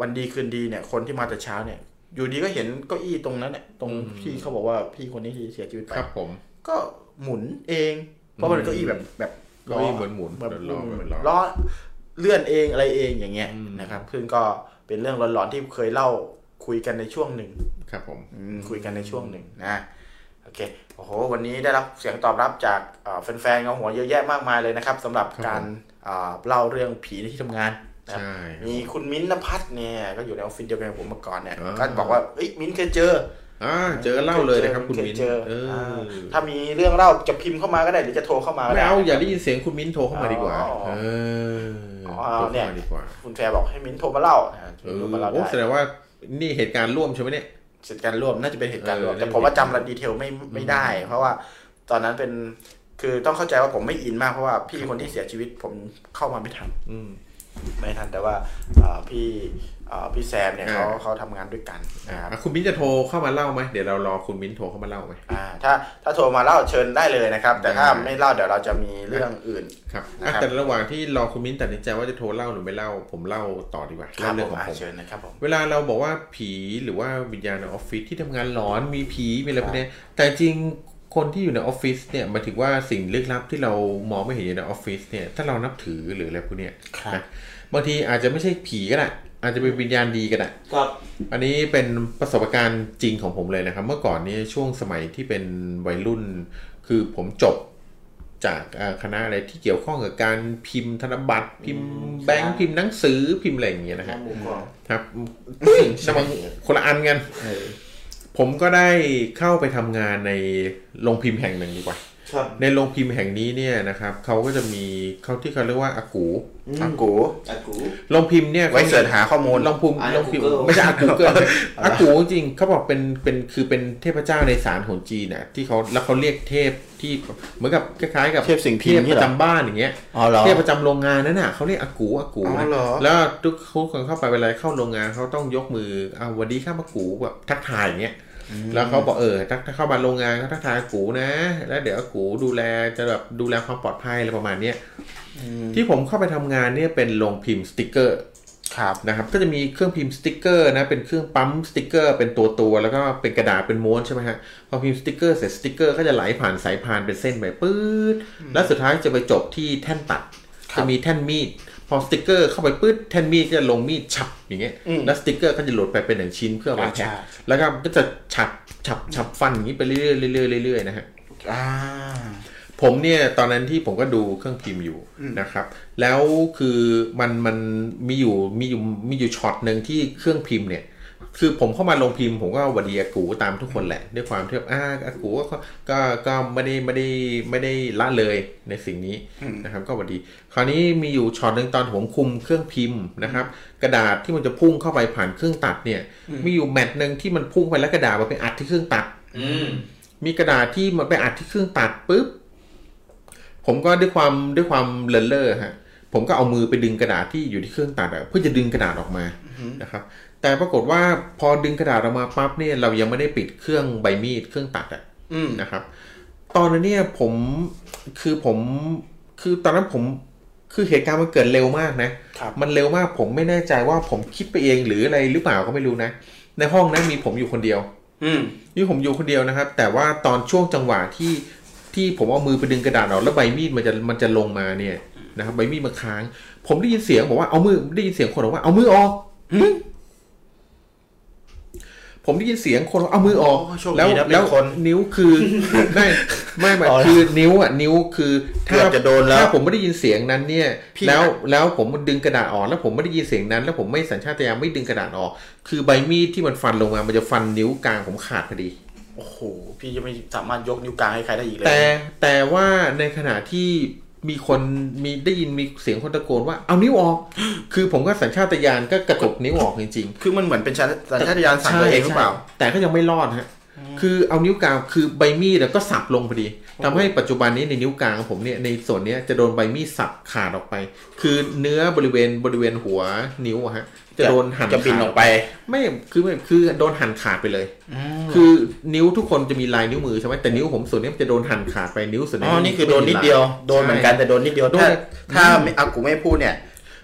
วันดีคืนดีเนี่ย คนที่มาแต่เช้าเนี่ย อยู่ดีก็เห็นเก้าอี้ตรงนั้นเนี่ยตรงที่เขาบอกว่าพี่คนนี้ที่เสียชีวิตไปครับ ผม ก็หมุนเอง เพราะมันเป็นเก้าอี้แบบแบบเก้าอี้เหมือนหมุนแบบล้อเหมือนล้อล้อเลื่อนเองอะไรเองอย่างเงี้ยอืมนะครับซึ่งก็เป็นเรื่องร้อนๆที่เคยเล่าคุยกันในช่วงหนึ่งครับ ผมอืมคุยกันในช่วงหนึ่งนะโอเคโอ้โหวันนี้ได้รับเสียงตอบรับจากเอ่อแฟนๆเงาหัวเยอะแยะมากมายเลยนะครับสำหรับครับการอ่าเล่าเรื่องผีในที่ทำงานนะครับ ใช่มีคุณมิ้นท์นภัทรเนี่ยก็อยู่ในออฟฟิศเดียวกันกับผมมาก่อนเนี่ยอ่าก็บอกว่าเอ้ยมิ้นท์เคยเจออ่าเจอเล่าเลยนะครับคุณมิ้นเจอเอออ่าถ้ามีเรื่องเล่าจะพิมพ์เข้ามาก็ได้หรือจะโทรเข้ามาก็ไม่ได้เอาอย่าได้ยินเสียงคุณมิ้นโทรเข้ามาดีกว่าอ๋อเออ๋อเนี่ยโทรเนี่เข้ายมาดีกว่าคุณแฟร์บอกให้มิ้นท์โทรมาเล่าอ่าเออโทรมาเล่าโอ้ได้แสดงว่านี่เหตุการณ์ร่วมใช่ไหมเนี่ยเหตุการณ์ร่วมน่าจะเป็นเหตุการณ์ร่วมเออแต่ผมว่าจำราย detail ไม่ไม่ได้ เพราะว่าตอนนั้นเป็นคือต้องเข้าใจว่าผมไม่อินมากเพราะว่าพี่คนที่เสียชีวิตผมเข้ามาไม่ทันอืม ไม่ทันแต่ว่าอ่าพี่อ่าพี่แซมเนี่ยอ่าเขาเขาทำงานด้วยกันนะครับอะคุณมิ้นจะโทรเข้ามาเล่าไหมเดี๋ยวเรารอคุณมิ้นโทรเข้ามาเล่าไหมอ่าถ้าถ้าโทรมาเล่าเชิญได้เลยนะครับ แต่ถ้าได้ไม่เล่าเดี๋ยวเราจะมีเรื่องอื่นครับนะครับอะแต่ระหว่างที่รอคุณมิ้นตัดสินใจว่าจะโทรเล่าหรือไม่เล่าผมเล่าต่อดีกว่าครัเล่าบเรื่ผองมของอ่าผมเชิญนะครับผมเวลาเราบอกว่าผีหรือว่าวิญญาณในออฟฟิศที่ทำงานหลอนมีผีมีอะไรพวกเนี้ยแต่จริง คนที่อยู่ในออฟฟิศเนี่ยหมายถึงว่าสิ่งลึกลับที่เรามองไม่เห็นอยู่ในออฟฟิศเนี่ยถ้าเรานับถือหรืออะไรพวกเนี้ยครับนะบางทีอาจจะไม่ใช่ผีก็ได้อาจจะเป็นวิญญาณดีก็ได้ครับอันนี้เป็นประสบการณ์จริงของผมเลยนะครับ เมื่อก่อนนี้ช่วงสมัยที่เป็นวัยรุ่น คือผมจบจากเอ่อคณะอะไรที่เกี่ยวข้องกับการพิมพ์ธนบัตรพิมพ์แบงค์พิมพ์หนังสือพิมพ์อะไรอย่างเงี้ยนะฮะหมูกรอบครับนำมาคนละอันกัน ผมก็ได้เข้าไปทำงานในโรงพิมพ์แห่งหนึ่งดีกว่าครับในโรงพิมพ์แห่งนี้เนี่ยนะครับเขาก็จะมีเขาที่เขาเรียกว่าอากูอากูอากูโรงพิมพ์เนี่ยไว้ search หาข้อมูลโรงพิมพ์อ่าโรงพิมพ์ Google ไม่ใช่อากูเกิลอากูจริงๆเขาบอกเป็นเป็นคือเป็นเทพเจ้าในศาลของจีนน่ะที่เขาแล้วเขาเรียกเทพที่เหมือนกับคล้ายๆกับเทพสิ่งพิมพ์เทพนี่ปเหรอระจำบ้านอย่างเงี้ยอ๋อเหรอเทพประจำโรงงานนั่นน่ะเขาเรียกอากูอากูอ๋อนะเหรอแล้วทุกคนเข้าไปเวลาเข้าโรงงานเขาต้องยกมืออ่าวันดีข้ามอากูแบบทักทายอย่างเงี้ย แล้วเขาบอกเออถ้าถ้าเข้ามาโรงงานก็ทักทายอากูนะ แล้วเดี๋ยวอากูดูแลจะแบบดูแลความปลอดภัยอะไรประมาณเนี้ยที่ผมเข้าไปทำงานเนี่ยเป็นโรงพิมพ์สติกเกอร์ครับนะครับก็จะมีเครื่องพิมพ์สติกเกอร์นะเป็นเครื่องปั๊มสติกเกอร์เป็นตัวตัวๆแล้วก็เป็นกระดาษเป็นม้วนใช่ไหมฮะพอพิมพ์สติกเกอร์เสร็จสติกเกอร์ก็จะไหลผ่านสายพานเป็นเส้นไปปื๊ดแล้วสุดท้ายจะไปจบที่แท่นตัดครับจะมีแท่นมีด พอสติกเกอร์เข้าไปปื๊ดแท่นมีดก็จะลงมีดฉับอย่างเงี้ยอืมแล้วสติกเกอร์ก็จะหลุดไปเป็นหนึ่งชิ้นเพื่อเอาไว้แพ็คใช่แล้วก็ก็จะฉับฉับฉับฟันอย่างนี้ไปเรื่อยๆเรื่อยๆเรื่อยๆนะฮะอ่าผมเนี่ยตอนนั้นที่ผมก็ดูเครื่องพิมพ์อยู่นะครับ แล้วคือมันมันมีอยู่มีอยู่มีอยู่ช็อตหนึ่งที่เครื่องพิมพ์เนี่ย คือผมเข้ามาลงพิมพ์ผมก็หวัดดีอากูตามทุกคนแหละ ด้วยความที่แบบอ่าอากูก็ก็ก็ไม่ได้ไม่ได้ไม่ได้ละเลยในสิ่งนี้นะครับ ก็หวัดดี คราวนี้มีอยู่ช็อตหนึ่งตอนผมคุมเครื่องพิมพ์นะครับ กระดาษที่มันจะพุ่งเข้าไปผ่านเครื่องตัดเนี่ย มีอยู่แมตช์หนึ่งที่มันพุ่งไปแล้วกระดาษมันไปอัดที่เครื่องตัดอืมมีกระดาษที่มันไปอัดที่เครื่องตัดปุ๊บผมก็ด้วยความด้วยความเลินเล่อฮะผมก็เอามือไปดึงกระดาษที่อยู่ที่เครื่องตัดอะเพื่อจะดึงกระดาษออกมานะครับ แต่ปรากฏว่าพอดึงกระดาษออกมาปั๊บเนี่ยเรายังไม่ได้ปิดเครื่องใบมีดเครื่องตัดอะอืมนะครับ ตอนนั้นเนี่ยผมคือผมคือตอนนั้นผมคือเหตุการณ์มันเกิดเร็วมากนะครับมันเร็วมากผมไม่แน่ใจว่าผมคิดไปเองหรืออะไรหรือเปล่าก็ไม่รู้นะ ในห้องนั้นมีผมอยู่คนเดียว อืมนี่ผมอยู่คนเดียวนะครับ แต่ว่าตอนช่วงจังหวะที่ที่ผมเอามือไปดึงกระดาษออกแล้วใบมีดมันจะมันจะลงมาเนี่ยนะครับใบมีดมันค้าง ผมได้ยินเสียงบอกว่าเอามือได้ยินเสียงคนบอกว่าเอามือออก ผมได้ยินเสียงคนว่าเอามือออกโอ้โชคดีแล้วนะเป็นแล้วคนนิ้วคือไม่ไม่ไม่อ๋อคือนิ้วอะนิ้วคือถ้าเกือบจะโดนแล้วถ้าผมไม่ได้ยินเสียงนั้นเนี่ยพี่แล้วแล้วผมดึงกระดาษออก แล้วผมไม่ได้ยินเสียงนั้น แล้วผมไม่สัญชาตญาณไม่ดึงกระดาษออก คือใบมีดที่มันฟันลงมามันจะฟันนิ้วกลางผมขาดพอดีโอ้โหพี่จะไม่สามารถยกนิ้วกลางให้ใครได้อีกเลยแต่แต่ว่าในขณะที่ มีคนมีได้ยินมีเสียงคนตะโกนว่าเอานิ้วออก คือผมก็สัญชาตญาณก็กระตุกนิ้วออกจริงคือมันเหมือนเป็นสัญชาตญาณๆสั่งตัวเองหรือเปล่าใช่แต่ก็ยังไม่รอดฮะ คือเอานิ้วกลางคือใบมีดอะก็สับลงพอดีทำให้ปัจจุบันนี้ในนิ้วกลางของผมเนี่ยในส่วนเนี้ยจะโดนใบมีดสับขาดออกไป คือเนื้อบริเวณบริเวณหัวนิ้วอะฮะจะโดนหั่นจะบินขาดออกไป ไม่คือไม่คือโดนหั่นขาดไปเลยคือนิ้วทุกคนจะมีลายนิ้วมือใช่ไหมแต่นิ้วผมส่วนนี้มันจะโดนหั่นขาดไปนิ้วส่วนอ๋นี้อนี่คือโดนนิดเดียวโดนเหมือนกันแต่โดนนิดเดียวโดนถ้าถ้าไม่อากูไม่พูดเนี่ย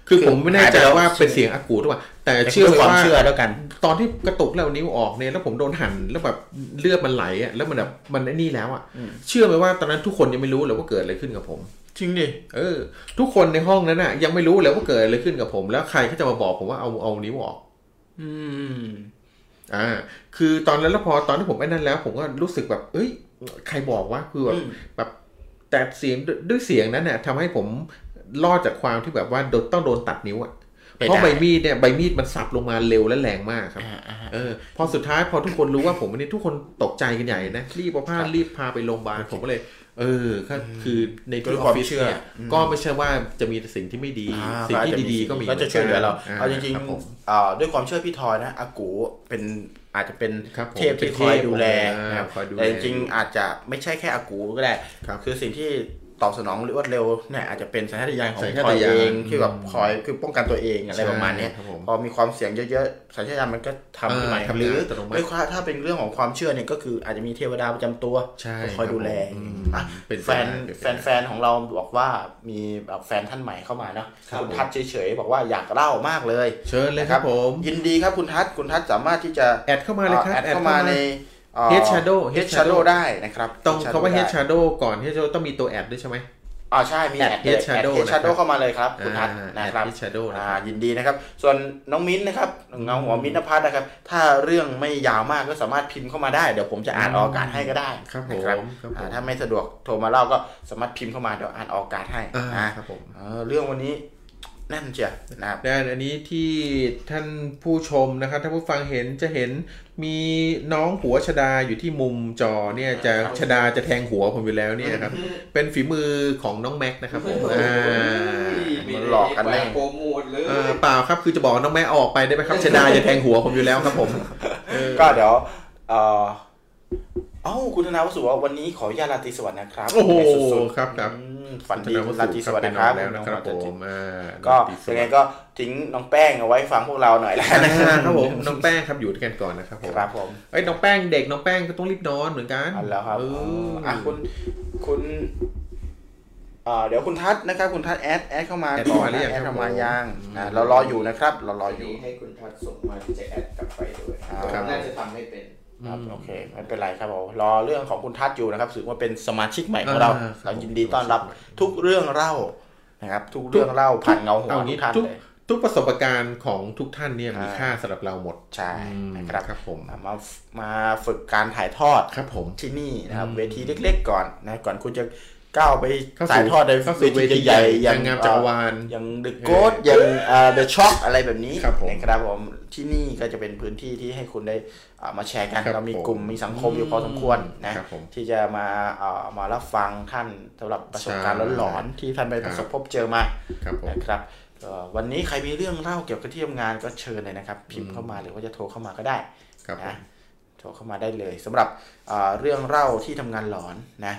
คือผมไม่แน่ใจหายไปแล้วว่าเป็นเสียงอากูหรือเปล่า แต่เชื่เชื่ออความว่าเชื่อแล้วกัน ตอนที่กระตุกแล้วนิ้วออกเนี่ยแล้วผมโดนหั่นแล้วแบบเลือดมันไหลอะแล้วมันแบบมันไอ้นี่แล้วอะเชื่อไหมว่าตอนนั้นทุกคนยังไม่รู้เลยว่าเกิดอะไรขึ้นกับผมจริงดิเออ ทุกคนในห้องนั้นน่ะ ยังไม่รู้เลยว่าเกิดอะไรขึ้นกับผม แล้วใครก็จะมาบอกผมว่าเอาเอานิ้วออก อืมอ่า คือตอนนั้นแล้วพอตอนที่ผมไอ้นั่นแล้ว ผมก็รู้สึกแบบ เอ้ย ใครบอกว่าคือแบบอืมแบบแต่เสียงด้วยด้วยเสียงนั้นเนี่ยทำให้ผมรอดจากความที่แบบว่าโดนต้องโดนตัดนิ้วอะ เพราะใบมีดเนี่ยใบมีดมันสับลงมาเร็วและแรงมากครับอ่าอ่าเออพอสุดท้ายพอทุกคนรู้ว่าผมวันนี้ทุกคนตกใจกันใหญ่นะรีบเอาผ้ารีบพาไปโรงพยาบาลผมก็เลย เออก็คือในด้ที่วยอควาอมฟฟิศเชื่อเนี่ยอืมก็ไม่ใช่ว่าจะมีแต่สิ่งที่ไม่ดีอ่าสิ่งที่ก็อาจจะดีๆก็มีก็จะช่วยเหลือเราาเอาจริงคบผมๆอ่าด้วยความเชื่อพี่ทอยนะอากูเป็นอาจจะเป็นครับผมเทพที่คอยดูแลเป็นเทพนะครับคอยดูแลแต่จริงๆอาจจะไม่ใช่แค่อากูก็ได้ครับคือสิ่งที่ ตอบสนองรวดเร็วเนี่ยอาจจะเป็นสัญชาตญาณของสัญพี่ชาทตอยญาณเองที่แบบอืมคอยคือป้องกันตัวเองอะไรประมาณเนี้ยใช่ครับผมพอมีความเสี่ยงเยอะๆสัญชาตญาณมันก็ทำขึ้นมาอ่าทำหรืออัตโนมัติไม่ว่าถ้าเป็นเรื่องของความเชื่อเนี่ยก็คืออาจจะมีเทวดาประจำตัวใช่คอยดูแลครับผมอะเป็นไปแฟนได้เป็นไปแฟได้นแฟนของเราบอกว่ามีแบบแฟนท่านใหม่เข้ามาเนาะครับคุณทัศน์เฉยๆบอกว่าอยากเล่ามากเลย เชิญเลยครับผมยินดีครับคุณทัศน์คุณทัศน์สามารถที่จะ add เข้ามาเลยครับ add เข้ามาใน Head Shadow Head Shadow ได้นะครับต้อง Head คำว่า Shadow Head ได้ Shadow ก่อน Head Shadow ต้องมีตัวแอดด้วยใช่ไหมอ่าใช่มีแอด Head Shadow แอด Shadow นะครับเข้ามาเลยครับคุณทัศน์อ่านะครับ Head Shadow นะอ่าครับยินดีนะครับ ส่วนน้องมิ้นท์นะครับเงาหัวมิ้นท์นภัสนะครับ ถ้าเรื่องไม่ยาวมากก็สามารถพิมพ์เข้ามาได้เดี๋ยวผมจะอ่านออกอากาศให้ก็ได้ครับผมนะครับครับผมอ่าถ้าไม่สะดวกโทรมาเล่าก็สามารถพิมพ์เข้ามาเดี๋ยวอ่านออกอากาศให้อ่านะครับผมเออเรื่องวันนี้แน่นเชียวนะครับด้านอันนี้ที่ท่านผู้ชมนะครับท่านผู้ฟังเห็นจะเห็นมีน้องหัวชดาอยู่ที่มุมจอเนี่ยจะชดาจะแทงหัวผมอยู่แล้วเนี่ยครับเป็นฝีมือของน้องแม็กนะครับผมอ่ามันหลอกกันแน่โปรโมทเลยเอ่อเปล่าครับคือจะบอกว่าน้องแม็กเอาออกไปได้ไหมครับชดาจะแทงหัวผมอยู่แล้วครับผมเออก็เดี๋ยวเอ่อ เอ้าคุณธนาวสุว่าวันนี้ขออนุญาตราตรีสวัสดิ์นะครับโอ้โหสุดๆครับครับอืมฝันดีคุณราตรีสวัสดิ์นะครับแล้วนะครับผมอ่าก็ราตรีสยังไงวัสดิ์ก็ทิ้งน้องแป้งเอาไว้ฟังพวกเราหน่อยแล้วนะอ่าครับผมน้องแป้งครับอยู่ด้วยกันก่อนนะครับผมครับผมเอ้ยน้องแป้งเด็กน้องแป้งก็ต้องรีบนอนเหมือนกันอันแล้วครับเออออะคุณคุณเอ่อเดี๋ยวคุณทัศน์นะครับคุณทัศน์แอดแอดเข้ามาแอดก่อนเข้ามาหรือนะยังแอดครับเข้ามาผมยังอืมอะเรารออยู่นะครับ เรารออยู่ให้คุณทัศน์ส่งมาจะแอดกลับไปด้วยครับน่าจะทำไม่เป็น ครับโอเคไม่เป็นไรครับผมรอเรื่องของคุณทัศน์อยู่นะครับถือว่าเป็นสมาชิกใหม่ของเราอ่าครับเรายินดีต้อนรับทุกเรื่องเล่านะครับ ทุกเรื่องเล่าผ่านเงาหัวเอาทุงี้กท่านทุกเลยทุกประสบการณ์ของทุกท่านเนี่ยมีอ่าค่าสำหรับเราหมดใช่อืมนะครับครับผมมามามาฝึกการถ่ายทอดครับผมที่นี่นะครับอืมเวทีเล็ก ๆ ก่อนนะก่อนคุณจะ ก้าวไปเข้าสู่ถ่ายทอดในเข้าสู่เวทีใหญ่ๆนางงามจักรวาลอย่างเดอะโกดอย่างเดอะช็อคอะไรแบบนี้ครับผมนะครับผมที่นี่ก็จะเป็นพื้นที่ที่ให้คุณได้อ่ามาแชร์กันครับเรามีผมกลุ่มมีสังคมอยู่พอสมควรนะครับผมที่จะมาอ่ามารับฟังท่านสำหรับประสบการณ์ใช่หลอนๆที่ท่านไปประสบพบเจอมาครับผมนะครับก็วันนี้ใครมีเรื่องเล่าเกี่ยวกับที่ทำงานก็เชิญเลยนะครับ พิมพ์เข้ามาหรือว่าจะโทรเข้ามาก็ได้ครับผมนะโทรเข้ามาได้เลยสำหรับอ่าเรื่องเล่าที่ทำงานหลอนนะ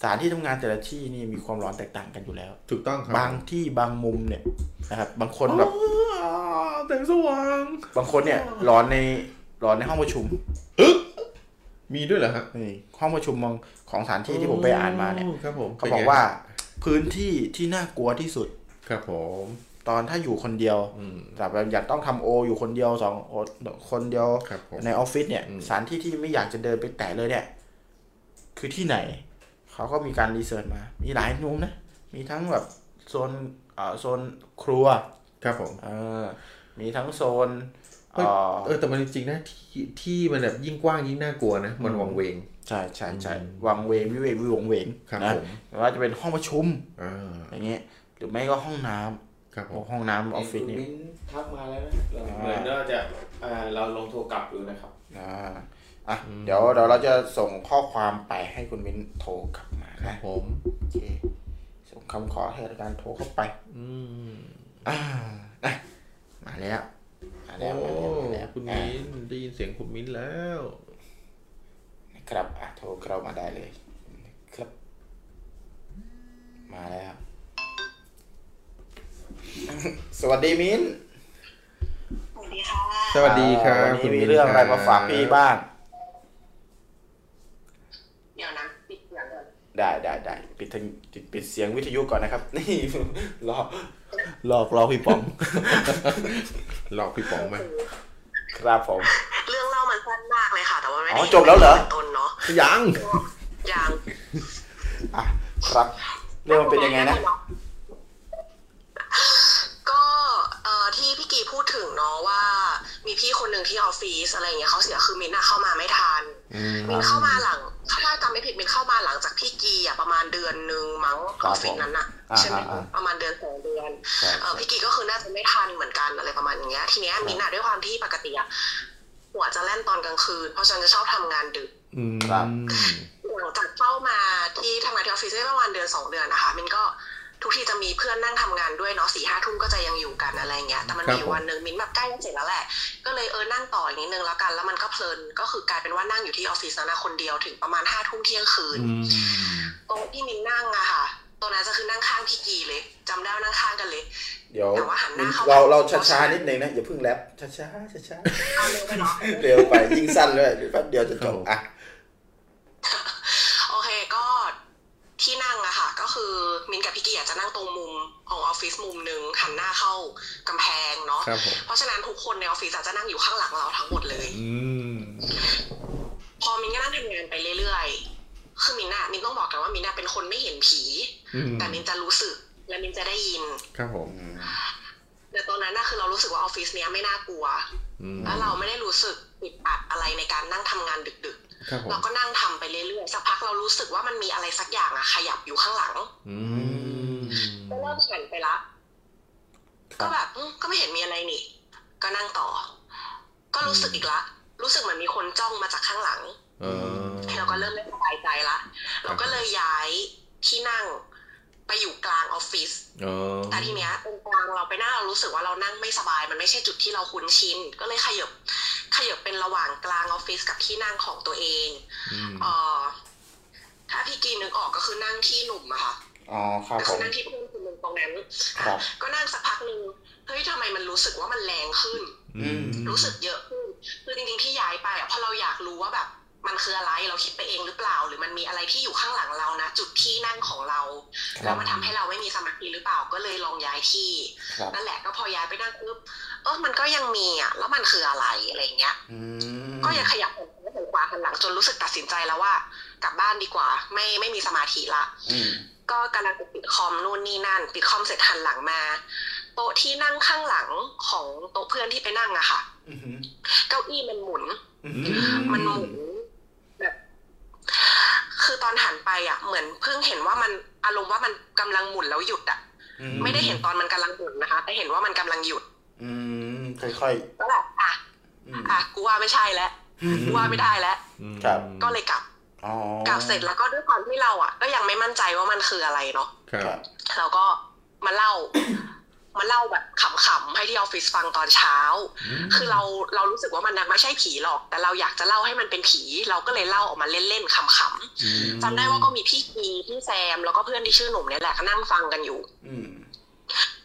สถานที่ทำงานแต่ละที่นี่มีความหลอนแตกต่างกันอยู่แล้ว ถูกต้องครับบางที่บางมุมเนี่ยนะครับบางคนแบบอ๋อแต่งสว่างบางคนเนี่ยหลอนในหลอนในห้องประชุมมีด้วยเหรอฮะนี่ห้องประชุมของของสถานที่ที่ผมไปอ่านมาเนี่ยครับผมเขาบอกว่าพื้นที่ที่น่ากลัวที่สุด ครับผม ตอนถ้าอยู่คนเดียวอืมแบบอยากต้องทำโอ อยู่คนเดียวสองโอคนเดียวครับผมในออฟฟิศเนี่ยอืมสถานที่ที่ไม่อยากจะเดินไปแตะเลยเนี่ย คือที่ไหน เขาก็มีการรีเสิร์ชมา มีหลายมุมนะ มีทั้งแบบโซนเอ่อโซนครัว ครับผม เออ มีทั้งโซนเอ้ยเอ่อเออแต่มันจริงๆนะที่ที่มันแบบยิ่งกว้างยิ่งน่ากลัวนะ มันวังเวง ใช่ใช่ใช่วังเวงวิเวกวิวงเวงครับนะผมไม่ว่าจะเป็นห้องประชุมอ่าอย่างเงี้ยหรือไม่ก็ห้องน้ำครับผโอ้มห้องน้ำออฟฟิศคุณนี่มิ้นทักมาแล้วนะเราเหมือนเราจะอ่าเราลงโทรกลับอยู่นะครับอ่า อะเดี๋ยวเดี๋ยวเราจะส่งข้อความไปให้คุณมิ้นโทรกลับมานะผมโอเคส่งคำขอให้รายการโทรเข้าไป อืมอ่าอะมาแล้วมาแล้วโอ้มาแล้วมาแล้วคุณอะมิ้นได้ยินเสียงคุณมิ้นแล้วครับอะโทรเรามาได้เลยครับ มาแล้ว สวัสดีมิ้นสวัสดีค่ะสวัสดีครับอ่าวันคุณนี้มีมิ้นเรื่องอะไรคบมาฝากพี่บ้าง เดี๋ยวนะปิดเสียงก่อน ได้ได้ได้ปิดทางปิดปิดเสียงวิทยุก่อนนะครับ นี่รอรอรอพี่ป๋องหลอกพี่ป๋องมาครับผม เรื่องเล่ามันสั้นมากเลยค่ะแต่ว่าไม่อ๋ได้อจบแล้วเหรอต้นเนาะยังยังอะครับเรื่องมันเป็นยังไงนะก็เอ่อที่พี่กีพูดถึงเนาะว่า มีพี่คนหนึ่งที่ออฟฟิศอะไรอย่างเงี้ยเขาเสียคือมินอะเข้ามาไม่ทันอื มมินเข้ามาหลังถ้าจำไม่ผิดมินเข้ามาหลังจากพี่กีอะประมาณเดือนหนึ่งมั้งครัอบอฟฟิศนั้นอะอ่าใช่ไหมอ่าประมาณเดือนสองเดือนใช่เอ่อพี่กีก็คือน่าจะไม่ทันเหมือนกันอะไรประมาณอย่างเงี้ยทีเนี้ยมินอะด้วยความที่ปกติอะหัวจะแล่นตอนกลางคืน เพราะฉะนันจะชอบทำงานดึกอืมครับหลังจากเข้ามาที่ทำงานที่ออฟฟิศได้ประมาณเดือนสองเดือนนะคะมินก็ ทุกทีจะมีเพื่อนนั่งทำงานด้วยเนาะสี่ห้าทุ่มก็จะยังอยู่กันอะไรเงี้ยแต่มันมีอยู่วันหนึ่งมินแบบใกล้จะเสร็จแล้วแหละ ก็เลยเออนั่งต่ออีกนิดนึงแล้วกัน แล้วมันก็เพลินก็คือกลายเป็นว่านั่งอยู่ที่ออฟฟิศนั้นนะคนเดียวถึงประมาณห้าทุ่มเที่ยงคืนอืมตรงที่มินนั่งอะค่ะตรงนั้นจะคือนั่งข้างพี่กีเลยจำได้ว่านั่งข้างกันเลย เดี๋ยวแต่ว่าหันหน้าเข้าเราเราเพราะช้าฉะนั้นๆนิดนึงนะอย่าเพิ่งแรปช้าๆช้าเอาเร็วไปเนาะๆเร็วไปยิ่งสั้นเลยแป๊บเดียวจะจบอะโอเคก็ ที่นั่งอะค่ะ ก็คือมินกับพี่กีอะจะนั่งตรงมุมของออฟฟิศมุมหนึ่งหันหน้าเข้ากำแพงเนาะครับผมเพราะฉะนั้นทุกคนในออฟฟิศอะจะนั่งอยู่ข้างหลังเราทั้งหมดเลยอืมพอมินก็นั่งทำงานไปเรื่อยๆคือมินอะมินต้องบอกกันว่ามินอะเป็นคนไม่เห็นผีอืมแต่มินจะรู้สึกและมินจะได้ยิน ครับผมแต่ตอนนั้นน่ะคือเรารู้สึกว่าออฟฟิศเนี้ยไม่น่ากลัวอืมแล้วเราไม่ได้รู้สึกอึดอัดอะไรในการนั่งทำงานดึกครับผๆม เราก็นั่งทำไปเรื่อยๆสักพักเรารู้สึกว่ามันมีอะไรสักอย่างอะขยับอยู่ข้างหลังอืมก็เริ่มหันไปละก็แบบอืมก็ไม่เห็นมีอะไรนี่ ก็นั่งต่อ ก็รู้สึกอีกละ รู้สึกเหมือนมีคนจ้องมาจากข้างหลังเออเราก็เริ่มไม่สบายใจละเราก็เลยย้ายที่นั่ง ไปอยู่กลางออฟฟิศเออแต่ทีเนี้ยตรงกลางเราไปนั่งเรารู้สึกว่าเรานั่งไม่สบาย มันไม่ใช่จุดที่เราคุ้นชิน ก็เลยขยับขยับเป็นระหว่างกลางออฟฟิศกับที่นั่งของตัวเองอืมเอ่อถ้าพี่กีนึกออกก็คือนั่งที่หนุ่มอะค่ะอ๋อครับก็ผคือมนั่งที่เพื่อนคนหนึ่งตรงนั้นครับอะก็นั่งสักพักหนึ่งเฮ้ยทำไมมันรู้สึกว่ามันแรงขึ้นอืมรู้สึกเยอะขึ้นคือจริงๆที่ย้ายไปอะเพราะเราอยากรู้ว่าแบบ มันคืออะไรเราคิดไปเองหรือเปล่า หรือมันมีอะไรที่อยู่ข้างหลังเรานะจุดที่นั่งของเราครัแล้บวมันทำให้เราไม่มีสมาธิหรือเปล่าก็เลยลองย้ายที่ครับนั่นแหละก็พอย้ายไปนั่งปุ๊บเออมันก็ยังมีอะแล้วมันคืออะไรอะไรเงี้ยอืมก็ยังขยับหันซ้ายหันขวาหันหลังจนรู้สึกตัดสินใจแล้วว่ากลับบ้านดีกว่า ไม่ไม่มีสมาธิละอืมก็กำลังจะปิดคอมนู่นนี่นั่น ปิดคอมเสร็จหันหลังมา โต๊ะที่นั่งข้างหลังของโต๊ะเพื่อนที่ไปนั่งอะค่ะอืมเก้าอี้มันหมุนอืมันหมุนแบบ คือตอนหันไปอะเหมือนเพิ่งเห็นว่ามันอารมณ์ว่ามันกำลังหมุนแล้วหยุดอะไม่ได้เห็นตอนมันกำลังหมุนนะคะ แต่เห็นว่ามันกำลังหยุด อืมค่อยก็แบบอะๆอืมอะกูว่าไม่ใช่แล้วกูว่าไม่ได้แล้วครับก็เลยกลับอ๋อกลับเสร็จแล้วก็ด้วยความที่เราอะก็ยังไม่มั่นใจว่ามันคืออะไรเนาะครับครับเราก็มาเล่า มาเล่าแบบขำๆให้ที่ออฟฟิศฟังตอนเช้า คือเราเรารู้สึกว่ามันไม่ใช่ผีหรอก แต่เราอยากจะเล่าให้มันเป็นผี เราก็เลยเล่าออกมาเล่นๆขำๆจำได้ว่าก็มีพี่กีพี่แซม แล้วก็เพื่อนที่ชื่อหนุ่มเนี่ยแหละก็นั่งฟังกันอยู่อืม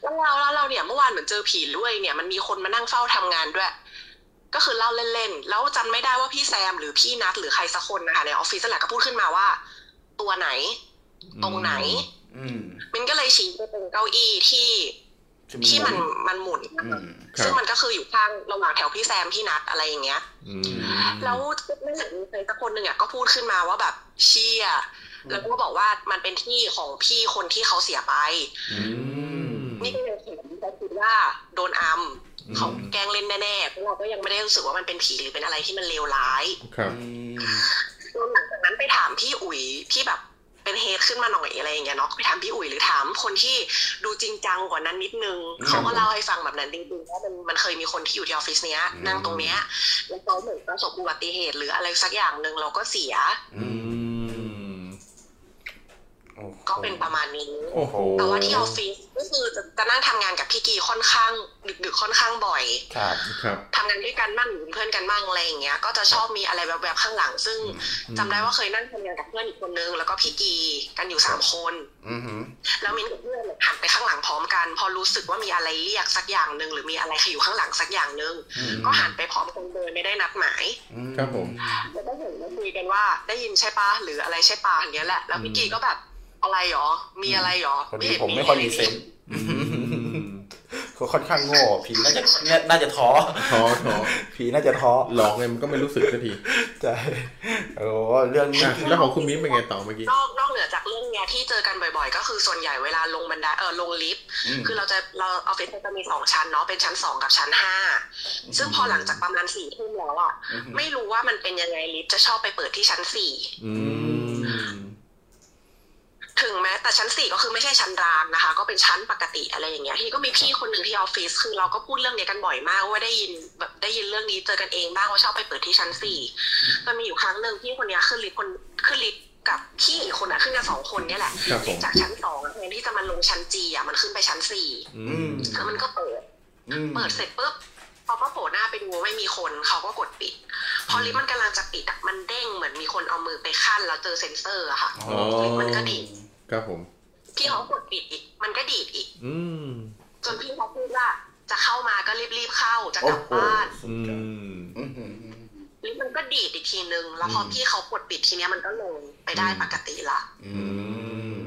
แล้วเราแล้วเราเนี่ยเมื่อวานเหมือนเจอผีด้วยเนี่ยมันมีคนมานั่งเฝ้าทำงานด้วย ก็คือเล่าเล่นๆแล้วจำไม่ได้ว่าพี่แซมหรือพี่นัทหรือใครสักคนนะคะในออฟฟิศนั่นแหละก็พูดขึ้นมาว่า ตัวไหน ตรงไหนอืมมินก็เลยชี้ไปตรงเก้าอี้ที่ ที่มันมันหมุนอืมครับซึ่งมันก็คืออยู่ข้างระหว่างแถวพี่แซมพี่นัทอะไรอย่างเงี้ยอืมแล้วนั่นแหละมีใครสักคนหนึ่งอะก็พูดขึ้นมาว่าแบบเชี่ยแล้วก็บอกว่ามันเป็นที่ของพี่คนที่เขาเสียไปอืมนี่ก็ยังเห็นแต่คิดว่าโดนอัมอืมเขาแกล้งเล่นแน่ๆเพราะเราก็ยังไม่ได้รู้สึกว่ามันเป็นผีหรือเป็นอะไรที่มันเลวร้ายครับรวมหลังจากนั้นไปถามพี่อุ๋ยที่แบบเป็น เป็นเฮดขึ้นมาหน่อยอะไรอย่างเงี้ยเนาะไปถามพี่อุ๋ยหรือถามคนที่ดูจริงจังกว่านั้นนิดนึงเขาก็เล่าให้ฟังแบบนั้นจริงๆว่ามันมันเคยมีคนที่อยู่ที่ออฟฟิศเนี้ยนั่งตรงเนี้ยแล้วเขาเหมือนประสบอุบัติเหตุหรืออะไรสักอย่างหนึ่งเราก็เสีย อืมโอ้โห ก็เป็นประมาณนี้โอ้โหแต่ว่าที่ออฟฟิศก็คือจะจะนั่งทำงานกับพี่กีค่อนข้าง ดึกๆค่อนข้างบ่อย ครับครับทำงานด้วยกันบ้างอยู่เป็นเพื่อนกันบ้างอะไรอย่างเงี้ย ก็จะชอบมีอะไรแบบแบบๆข้างหลัง ซึ่งจำได้ว่าเคยนั่งทำงานกับเพื่อนอีกคนนึงแล้วก็พี่กีกันอยู่สามคนอือหือแล้วมิ้นกับเพื่อนเนี่ยหันไปข้างหลังพร้อมกัน พอรู้สึกว่ามีอะไรเรียกสักอย่างหนึ่งหรือมีอะไรใครอยู่ข้างหลังสักอย่างหนึ่งอืมก็หันไปพร้อมกันโดยไม่ได้นัดหมายอืมครับผมแล้วก็เห็นว่าคุยกันว่าได้ยินใช่ปะหรืออะไรใช่ปะอย่างเงี้ยแหละแล้วพี่กีก็แบบ อะไรหรอ มีอะไรหรอพอดีเห็นผมไม่ค่อยมีเซนส์เขาค่อนข้างโง่ผีน่าจะเนี่ยน่าจะท้อท้อท้อผีน่าจะท้อหลอกไงมันก็ไม่รู้สึกสักทีใช่โอ้เรื่องนี้อะแล้วของคุณมิ้นเป็นไงต่อเมื่อกี้นอกนอกเหนือจากเรื่องเนี้ยที่เจอกันบ่อยๆ ก็คือส่วนใหญ่เวลาลงบันไดเออลงลิฟต์อืมคือเราจะเราออฟฟิศเราจะมีสองชั้นเนาะเป็นชั้นสองกับชั้นห้าซึ่งพอหลังจากประมาณสี่ทุ่มแล้วอะอือหือไม่รู้ว่ามันเป็นยังไงลิฟต์จะชอบไปเปิดที่ชั้นสี่อืม ถึงแม้แต่ชั้นสี่ก็คือไม่ใช่ชั้นรางนะคะ ก็เป็นชั้นปกติอะไรอย่างเงี้ยที่ก็มีพี่คนหนึ่งที่ออฟฟิศคือเราก็พูดเรื่องเนี้ยกันบ่อยมากว่าได้ยินแบบได้ยินเรื่องนี้เจอกันเองบ้างว่าชอบไปเปิดที่ชั้นสี่มันมีอยู่ครั้งหนึ่งพี่คนเนี้ยขึ้นลิฟต์คนขึ้นลิฟต์กับพี่อีกคนอะขึ้นกันสองคนเนี่ยแหละครับผมจากชั้นสองอะแทนที่จะมาลงชั้นจีอะมันขึ้นไปชั้นสี่อืมแล้วมันก็เปิดอืมเปิดเสร็จปุ๊บพอก็โผล่หน้าไปดูว่าไม่มีคนเขาก็กดปิด พอลิฟต์มันกำลังจะปิดอะมันเด้งเหมือนมีคนเอามือไปคั่นแล้วเจอเซ็นเซอร์อะค่ะอ๋อลิฟต์มันก็ดีด ครับผม พี่เขากดปิดอีก มันก็ดีดอีก อืมจนพี่เขาพูดว่า จะเข้ามาก็รีบๆเข้าจะกลับบ้านโอ้โหอืมอือหือลิฟต์มันก็ดีดอีกทีนึง แล้วพอพี่เขากดปิดทีเนี้ยมันก็ลงไปได้ปกติละอืม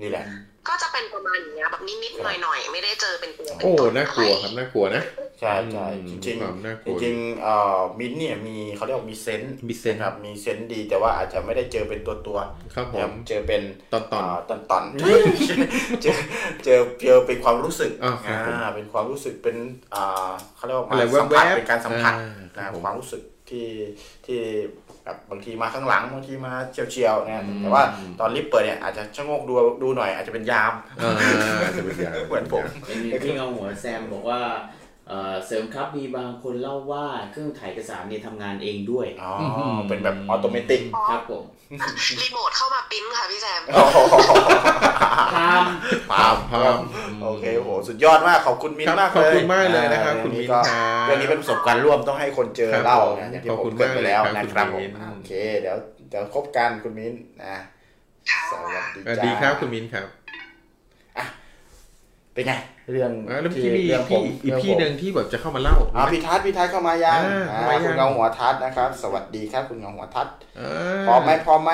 นี่แหละ ก็จะเป็นประมาณอย่างเงี้ยแบบนิดๆหน่อยๆไม่ได้เจอเป็นตัวเป็นโอ้น่ากลัวครับน่ากลัวนะใช่ใช่อืมจริงความน่ากลัวๆจริงๆเอ่อมิ้นท์เนี่ยมีเขาเรียกว่ามีเซนส์มีเซนส์นะครับมีเซนส์ดี แต่ว่าอาจจะไม่ได้เจอเป็นตัวตัวๆครับผนะครับมเจอเป็นตอนตอนตอนตอนเจอเจอเจอเป็นความรู้สึกอ่าครับผมอ่าเป็นความรู้สึกเป็นอ่าเขาเรียกว่าอะไรมาสัมผัสแวบๆเป็นการสัมผัสอ่านะครับผมความรู้สึกที่ที่ แบบบางทีมาข้างหลังบางทีมาเฉียวๆนะอืมแต่ว่าตอนลิฟต์เปิดเนี่ยอาจจะชะโงกดูดูหน่อยอาจจะเป็นยามอ่าจะเป็นอย่างเหมือนผมมีพี่เงาหัวแซมบอกว่า เอ่อเสริมครับมีบางคนเล่าว่าเครื่องถ่ายเอกสารเนี่ยทำงานเองด้วย อ๋อ เป็นแบบออโตเมติกครับผม รีโมทเข้ามาปริ้นค่ะพี่แซมพามพามพามโอเคโหสุดยอดมากขอบคุณมิ้นครับมากขอบเลยคุณมากเลยนะครับอ่าคุณมิ้นก็ครับเรื่องนี้เป็นประสบการณ์ร่วมต้องให้คนเจอครับเล่าผมนะอย่างที่ขอบผคุมณเกริดไปแล้วมากเลยนะครับครับผคุณมมิ้นโอเค เดี๋ยวเดี๋ยวคบกันคุณมิ้นนะสวัสดีสวัสจ้าดีครับคุณมิ้นครับ เป็นไงเรื่องอ่าแล้วพี่มีเรื่องผพี่มอีกเรื่องพี่ผมหนึ่งที่แบบจะเข้ามาเล่าอ่าพี่ทัศน์พี่ทัศน์เข้ามายังอ่าอ่าเข้ามายังคุณเงาหัวทัศน์นะครับ สวัสดีครับคุณเงาหัวทัศน์อ่าพร้อมไหมพร้อมไหม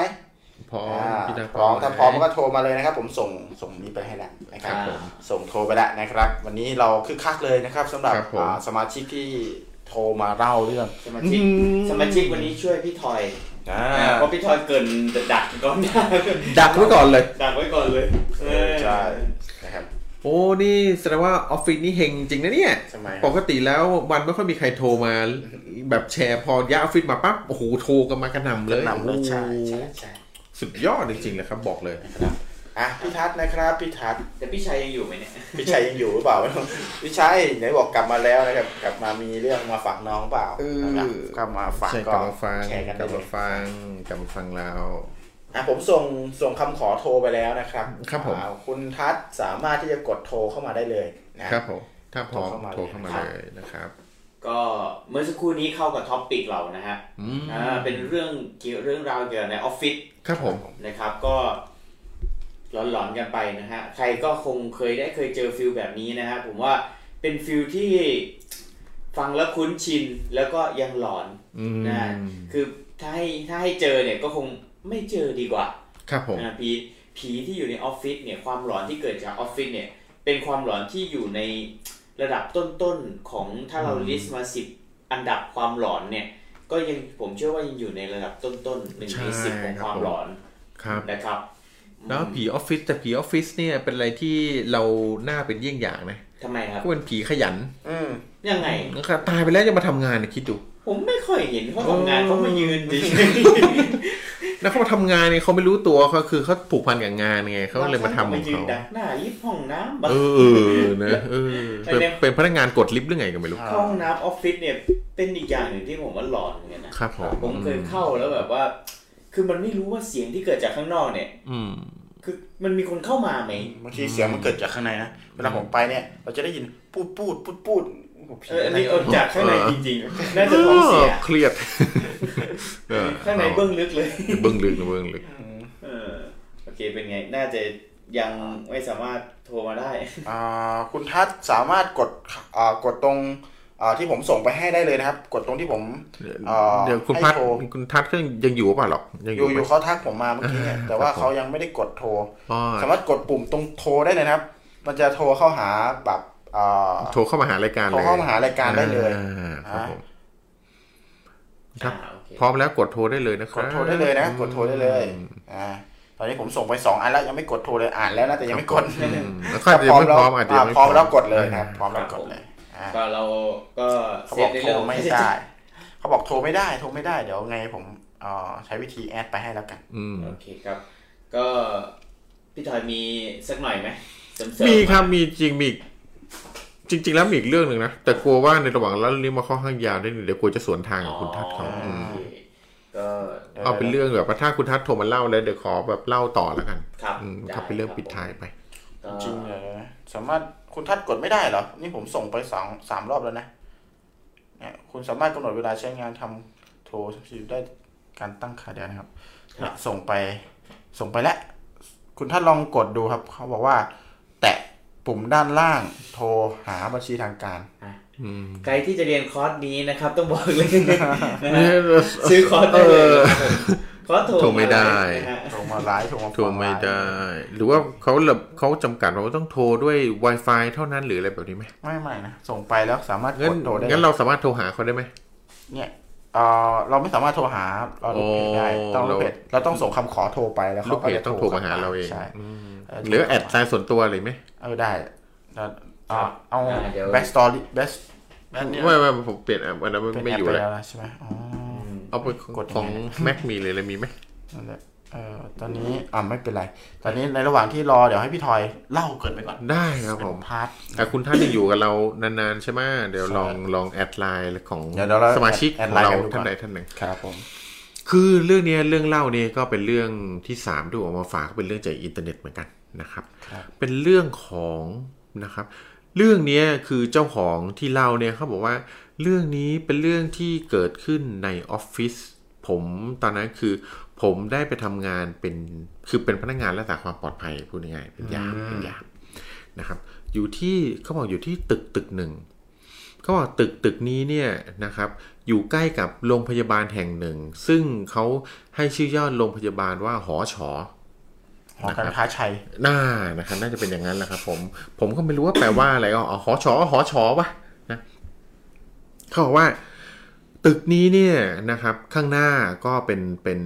พร้อมอ่าพี่ดาพร้อมถ้าพร้อมไหก็โทรมาเลยนะครับ ผมส่งส่งนี้ไปให้แล้วนะครับครับผมส่งโทรไปแล้วนะครับ วันนี้เราคึกคักเลยนะครับสำหรับครับผมอ่าสมาชิกที่โทรมาเล่าเรื่องสมาชิกสมาชิกวันนี้ช่วยพี่ทอยอ่าอ่าเพราะพี่ทอยเกินดักก่อนหน้าดักไว้ก่อนเลย ดักไว้ก่อนเลยเออใช่นะครับ โอ้นี่แสดงว่าออฟฟิศนี่เฮงจริงนะเนี่ยทำไมปกติแล้ววันไม่ค่อยมีใครโทรมา แบบแชร์พอย้ายออฟฟิศมาปั๊บโอ้โหโทรกันมากระหน่ำเลยนำเลยใช่โอ้โหใช่ใช่สุดยอดจริงๆเลยครับบอกเลยอะพี่ทัศน์นะครับพี่ทัศน์แต่พี่ชัยยังอยู่ไหมเนี่ยพี่ชัยยังอยู่หรือเปล่าพี่ชัยไหนบอกกลับมาแล้วนะครับกลับมามีเรื่องมาฝากน้องเปล่าเออนะครับกลับมาฝากใช่กก็ลับมาฟังแชร์กันกลัได้บเลมายฟังกลับมาฟังเรา อะผมส่งส่งคำขอโทรไปแล้วนะครับครับผมอ่าคุณทัศน์สามารถที่จะกดโทรเข้ามาได้เลยนะครับผมถ้าพร้อมโทรเข้ามาโทรเข้ามาครับเลยนะครับ ก็เมื่อสักครู่นี้เข้ากับ topic เรานะฮะอืมอ่าเป็นเรื่องเกี่ยวเรื่องราวเกี่ยวกับในออฟฟิศครับผมนะครับก็หลอนๆกันไปนะฮะใครก็คงเคยได้เคยเจอ feel แบบนี้นะฮะผมว่าเป็น feel ที่ฟังแล้วคุ้นชินแล้วก็ยังหลอนอืมนะคือถ้าให้ถ้าให้เจอเนี่ยก็คง ไม่เจอดีกว่าครับผมนะผีผีที่อยู่ในออฟฟิศเนี่ยความหลอนที่เกิดจากออฟฟิศเนี่ยเป็นความหลอนที่อยู่ในระดับต้นๆของถ้าเราอืม list มาสิบอันดับความหลอนเนี่ย ก็ยังผมเชื่อว่ายังอยู่ในระดับต้นๆหนึ่งในสิบของความหลอนครับนะครับแล้วผีออฟฟิศแต่ผีออฟฟิศเนี่ยเป็นอะไรที่เราหน้าเป็นเยี่ยงอย่างนะทำไมครับก็เป็นผีขยัน อืมยังไงนะครับตายไปแล้วยังมาทำงานเนี่ยคิดดู ผมไม่ค่อยเห็นเขาทำงานเออเขามายืนเฉย แล้วเขามาทำงานเนี่ยเขาไม่รู้ตัวเขาคือเขาผูกพันกับงานไงเขาเลยมาทำของยืนเขาดักหน้าลิฟต์ห้องน้ำบางเออเออนะเออเป็นไอ้เนี่ยเป็นพนักงานกดลิฟต์หรือไงก็ไม่รู้เข้าห้องน้ำออฟฟิศเนี่ยเป็นอีกอย่างหนึ่งที่ผมว่าหลอนเหมือนกันนะครับผมผมเคยเข้าแล้วแบบว่า คือมันไม่รู้ว่าเสียงที่เกิดจากข้างนอกเนี่ย อืมคือมันมีคนเข้ามาไหมบางทีเสียงมันเกิดจากข้างในนะเวลาผมไปเนี่ย เราจะได้ยินพูดพูดพูดพูดโอ้โหผีเอออันนี้ะไรเอาจากข้างในจริงๆน่าจะท้องเสียเครียดเออข้างในเบื้องลึกเลยเบื้องลึกนะเบื้องลึกเออโอเคเป็นไง น่าจะยังไม่สามารถโทรมาได้อ่าคุณทัศน์สามารถกดอ่ากดตรงอ่าที่ผมส่งไปให้ได้เลยนะครับ กดตรงที่ผมอ่าเดี๋ยวคุณพัดให้โทรคุณทัศน์ก็ยังอยู่เปล่าหรอกยังออยู่ยู่ไหอมยู่เขาทักผมมาเมื่อกี้เนี่ยอ่าแต่ว่าครับผมเขายังไม่ได้กดโทรอ๋อสามารถกดปุ่มตรงโทรได้เลยนะครับ มันจะโทรเข้าหาแบบอ่า โทรเข้ามาหารายการเลยโทรเข้ามาหารายการได้เลยอ่าครับผมครับอ่าโอเคพร้อมแล้วกดโทรได้เลยนะคกรับดโทรได้เลยนะกดโทรได้เลยอ่าตอนนี้ผมส่งไปสองอันแล้วยังไม่กดโทรเลยอ่านแล้วนะแต่ยังไม่กดอืมแล้วก็อาจจะยังไม่พร้อมอาจจะยังไม่พร้อมแล้วกดเลยนะครับพร้อมแล้วกดเลยอ่าก็เราก็เขาเซบอฟกในโทรเรื่องของไม่ได้เขาบอกโทรไม่ได้โทรไม่ได้เดี๋ยวไงผมเอ่อใช้วิธีแอดไปให้แล้วกันอืมโอเคครับ ก็พี่ทอยมีสักหน่อยไหมเสริๆมีครับมีจริงมีอีก จริง ๆ แล้วมีอีกเรื่องหนึ่งนะ แต่กลัวว่าในระหว่างเล่าเรื่องมาค่อนข้างยาวได้เดี๋ยวกลัวจะสวนทางกับคุณทัศน์เขาอ๋อมโอเคก็เอาเป็นเรื่องแบบว่าถ้าคุณทัศน์โทรมาเล่าแล้วเดี๋ยวขอแบบเล่าต่อแล้วกันครับอืมได้ครับเป็นเรื่องปิดท้ายไปก็จริงเลยนะสามารถคุณทัดกดไม่ได้เหรอ นี่ผมส่งไปสองสามรอบแล้วนะเนี่ยคุณสามารถกำหนดเวลาใช้งานทำโทรได้การตั้งค่าเดียวนะครับเนี่ยส่งไป ส่งไปแล้ว คุณทัดลองกดดูครับ เขาบอกว่า แตะ ปุ่มด้านล่างโทรหาบัญชีทางการอืมใครที่จะเรียนคอร์สนี้นะครับ ต้องบอกเลยนะฮะซื้อคอร์สได้เลยครับผมคอร์สโทรโทรไม่ได้นะฮะโทรมาไลฟ์โทรมาโทรไม่ได้ หรือว่าเขาระเขาจำกัดว่าต้องโทรด้วย Wi-Fi เท่านั้นหรืออะไรแบบนี้ไหมไม่ไม่นะส่งไปแล้วสามารถกงั้นดโทรได้งั้นเราสามารถโทรหาเขาได้ไหมเนี่ยเออเราไม่สามารถโทรหาเราลูกเพจได้โอ้ต้องลูกเพจเราต้องส่งคำขอโทรไปแล้วลูเขากก็เพจจะต้องโทรมาหาเราเองใช่อืมเออหรือ add ไลน์ส่วนตัวเลยไหม เออได้แล้วเอาเอาอ่าเดี๋ยวแบ็กสตอรี่แบ็กไม่ไม่ผมเปลี่ยนแอปอันนั้นเป็นไม่แอปอยู่ไปแล้วแล้วใช่ไหมอ๋อเอาไปกดยังไงของแม็กมีเลยเลยมีไหมนั่นแหละเออตอนนี้อ่าไม่เป็นไร ตอนนี้ในระหว่างที่รอเดี๋ยวให้พี่ทอยเล่าเกินไปก่อน ได้ครับเป็ผนมพาร์ทอะคุณท่านยังอยู่กับเรานานๆใช่ไหมเดี๋ยวลองลองแอดไลน์ของเดี๋ยวเดี๋ยวเราสมาชิกแอขดองไลน์เรากันดูก่อนท่านใดท่านหนึ่งครับผม คือเรื่องเนี้ยเรื่องเล่าเนี่ยก็เป็นเรื่องที่สามที่ผมเอามาฝากก็เป็นเรื่องจากอินเทอร์เน็ตเหมือนกันนะครับครับ เป็นเรื่องของนะครับ เรื่องนี้คือเจ้าของที่เล่าเนี่ยเขาบอกว่าเรื่องนี้เป็นเรื่องที่เกิดขึ้นในออฟฟิศผมตอนนั้นคือผมได้ไปทำงานเป็นคือเป็นพนักงานรักษาความปลอดภัยพูดง่ายๆเป็นยามเป็นยามนะครับ อยู่ที่เขาบอกอยู่ที่ตึกตึกหนึ่งเขาบอกตึกตึกนี้เนี่ยนะครับ อยู่ใกล้กับโรงพยาบาลแห่งหนึ่ง ซึ่งเขาให้ชื่อย่อโรงพยาบาลว่าหอฉอ หอการค้าชัยน่านะครับน่าจะเป็นอย่างนั้นแหละครับผม ผมก็ไม่รู้ว่าแปลว่าอะไรก็อ๋อหอชอหอชอวะนะเขาบอกว่า ตึกนี้เนี่ยนะครับ ข้างหน้าก็เป็นเป็น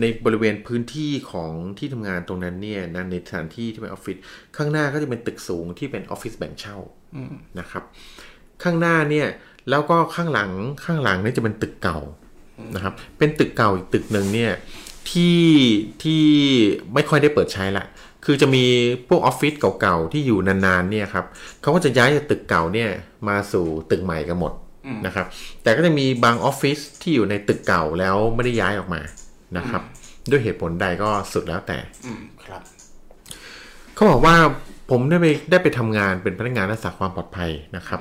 ในบริเวณพื้นที่ของที่ทำงานตรงนั้นเนี่ยนะในสถานที่ที่เป็นออฟฟิศข้างหน้าก็จะเป็นตึกสูงที่เป็นออฟฟิศแบ่งเช่านะครับ ข้างหน้าเนี่ย แล้วก็ข้างหลังข้างหลังเนี่ยจะเป็นตึกเก่านะครับ เป็นตึกเก่าอีกตึกหนึ่งเนี่ย ที่ที่ไม่ค่อยได้เปิดใช้ละคือจะมีพวกออฟฟิศเก่าๆที่อยู่นานๆเนี่ยครับเขาก็จะย้ายจากตึกเก่าเนี่ยมาสู่ตึกใหม่กันหมดนะครับ แต่ก็จะมีบางออฟฟิศที่อยู่ในตึกเก่าแล้วไม่ได้ย้ายออกมานะครับ ด้วยเหตุผลใดก็สุดแล้วแต่อืมครับเขาบอกว่าผมได้ไปได้ไปทำงานเป็นพนักงานรักษาความปลอดภัยนะครับ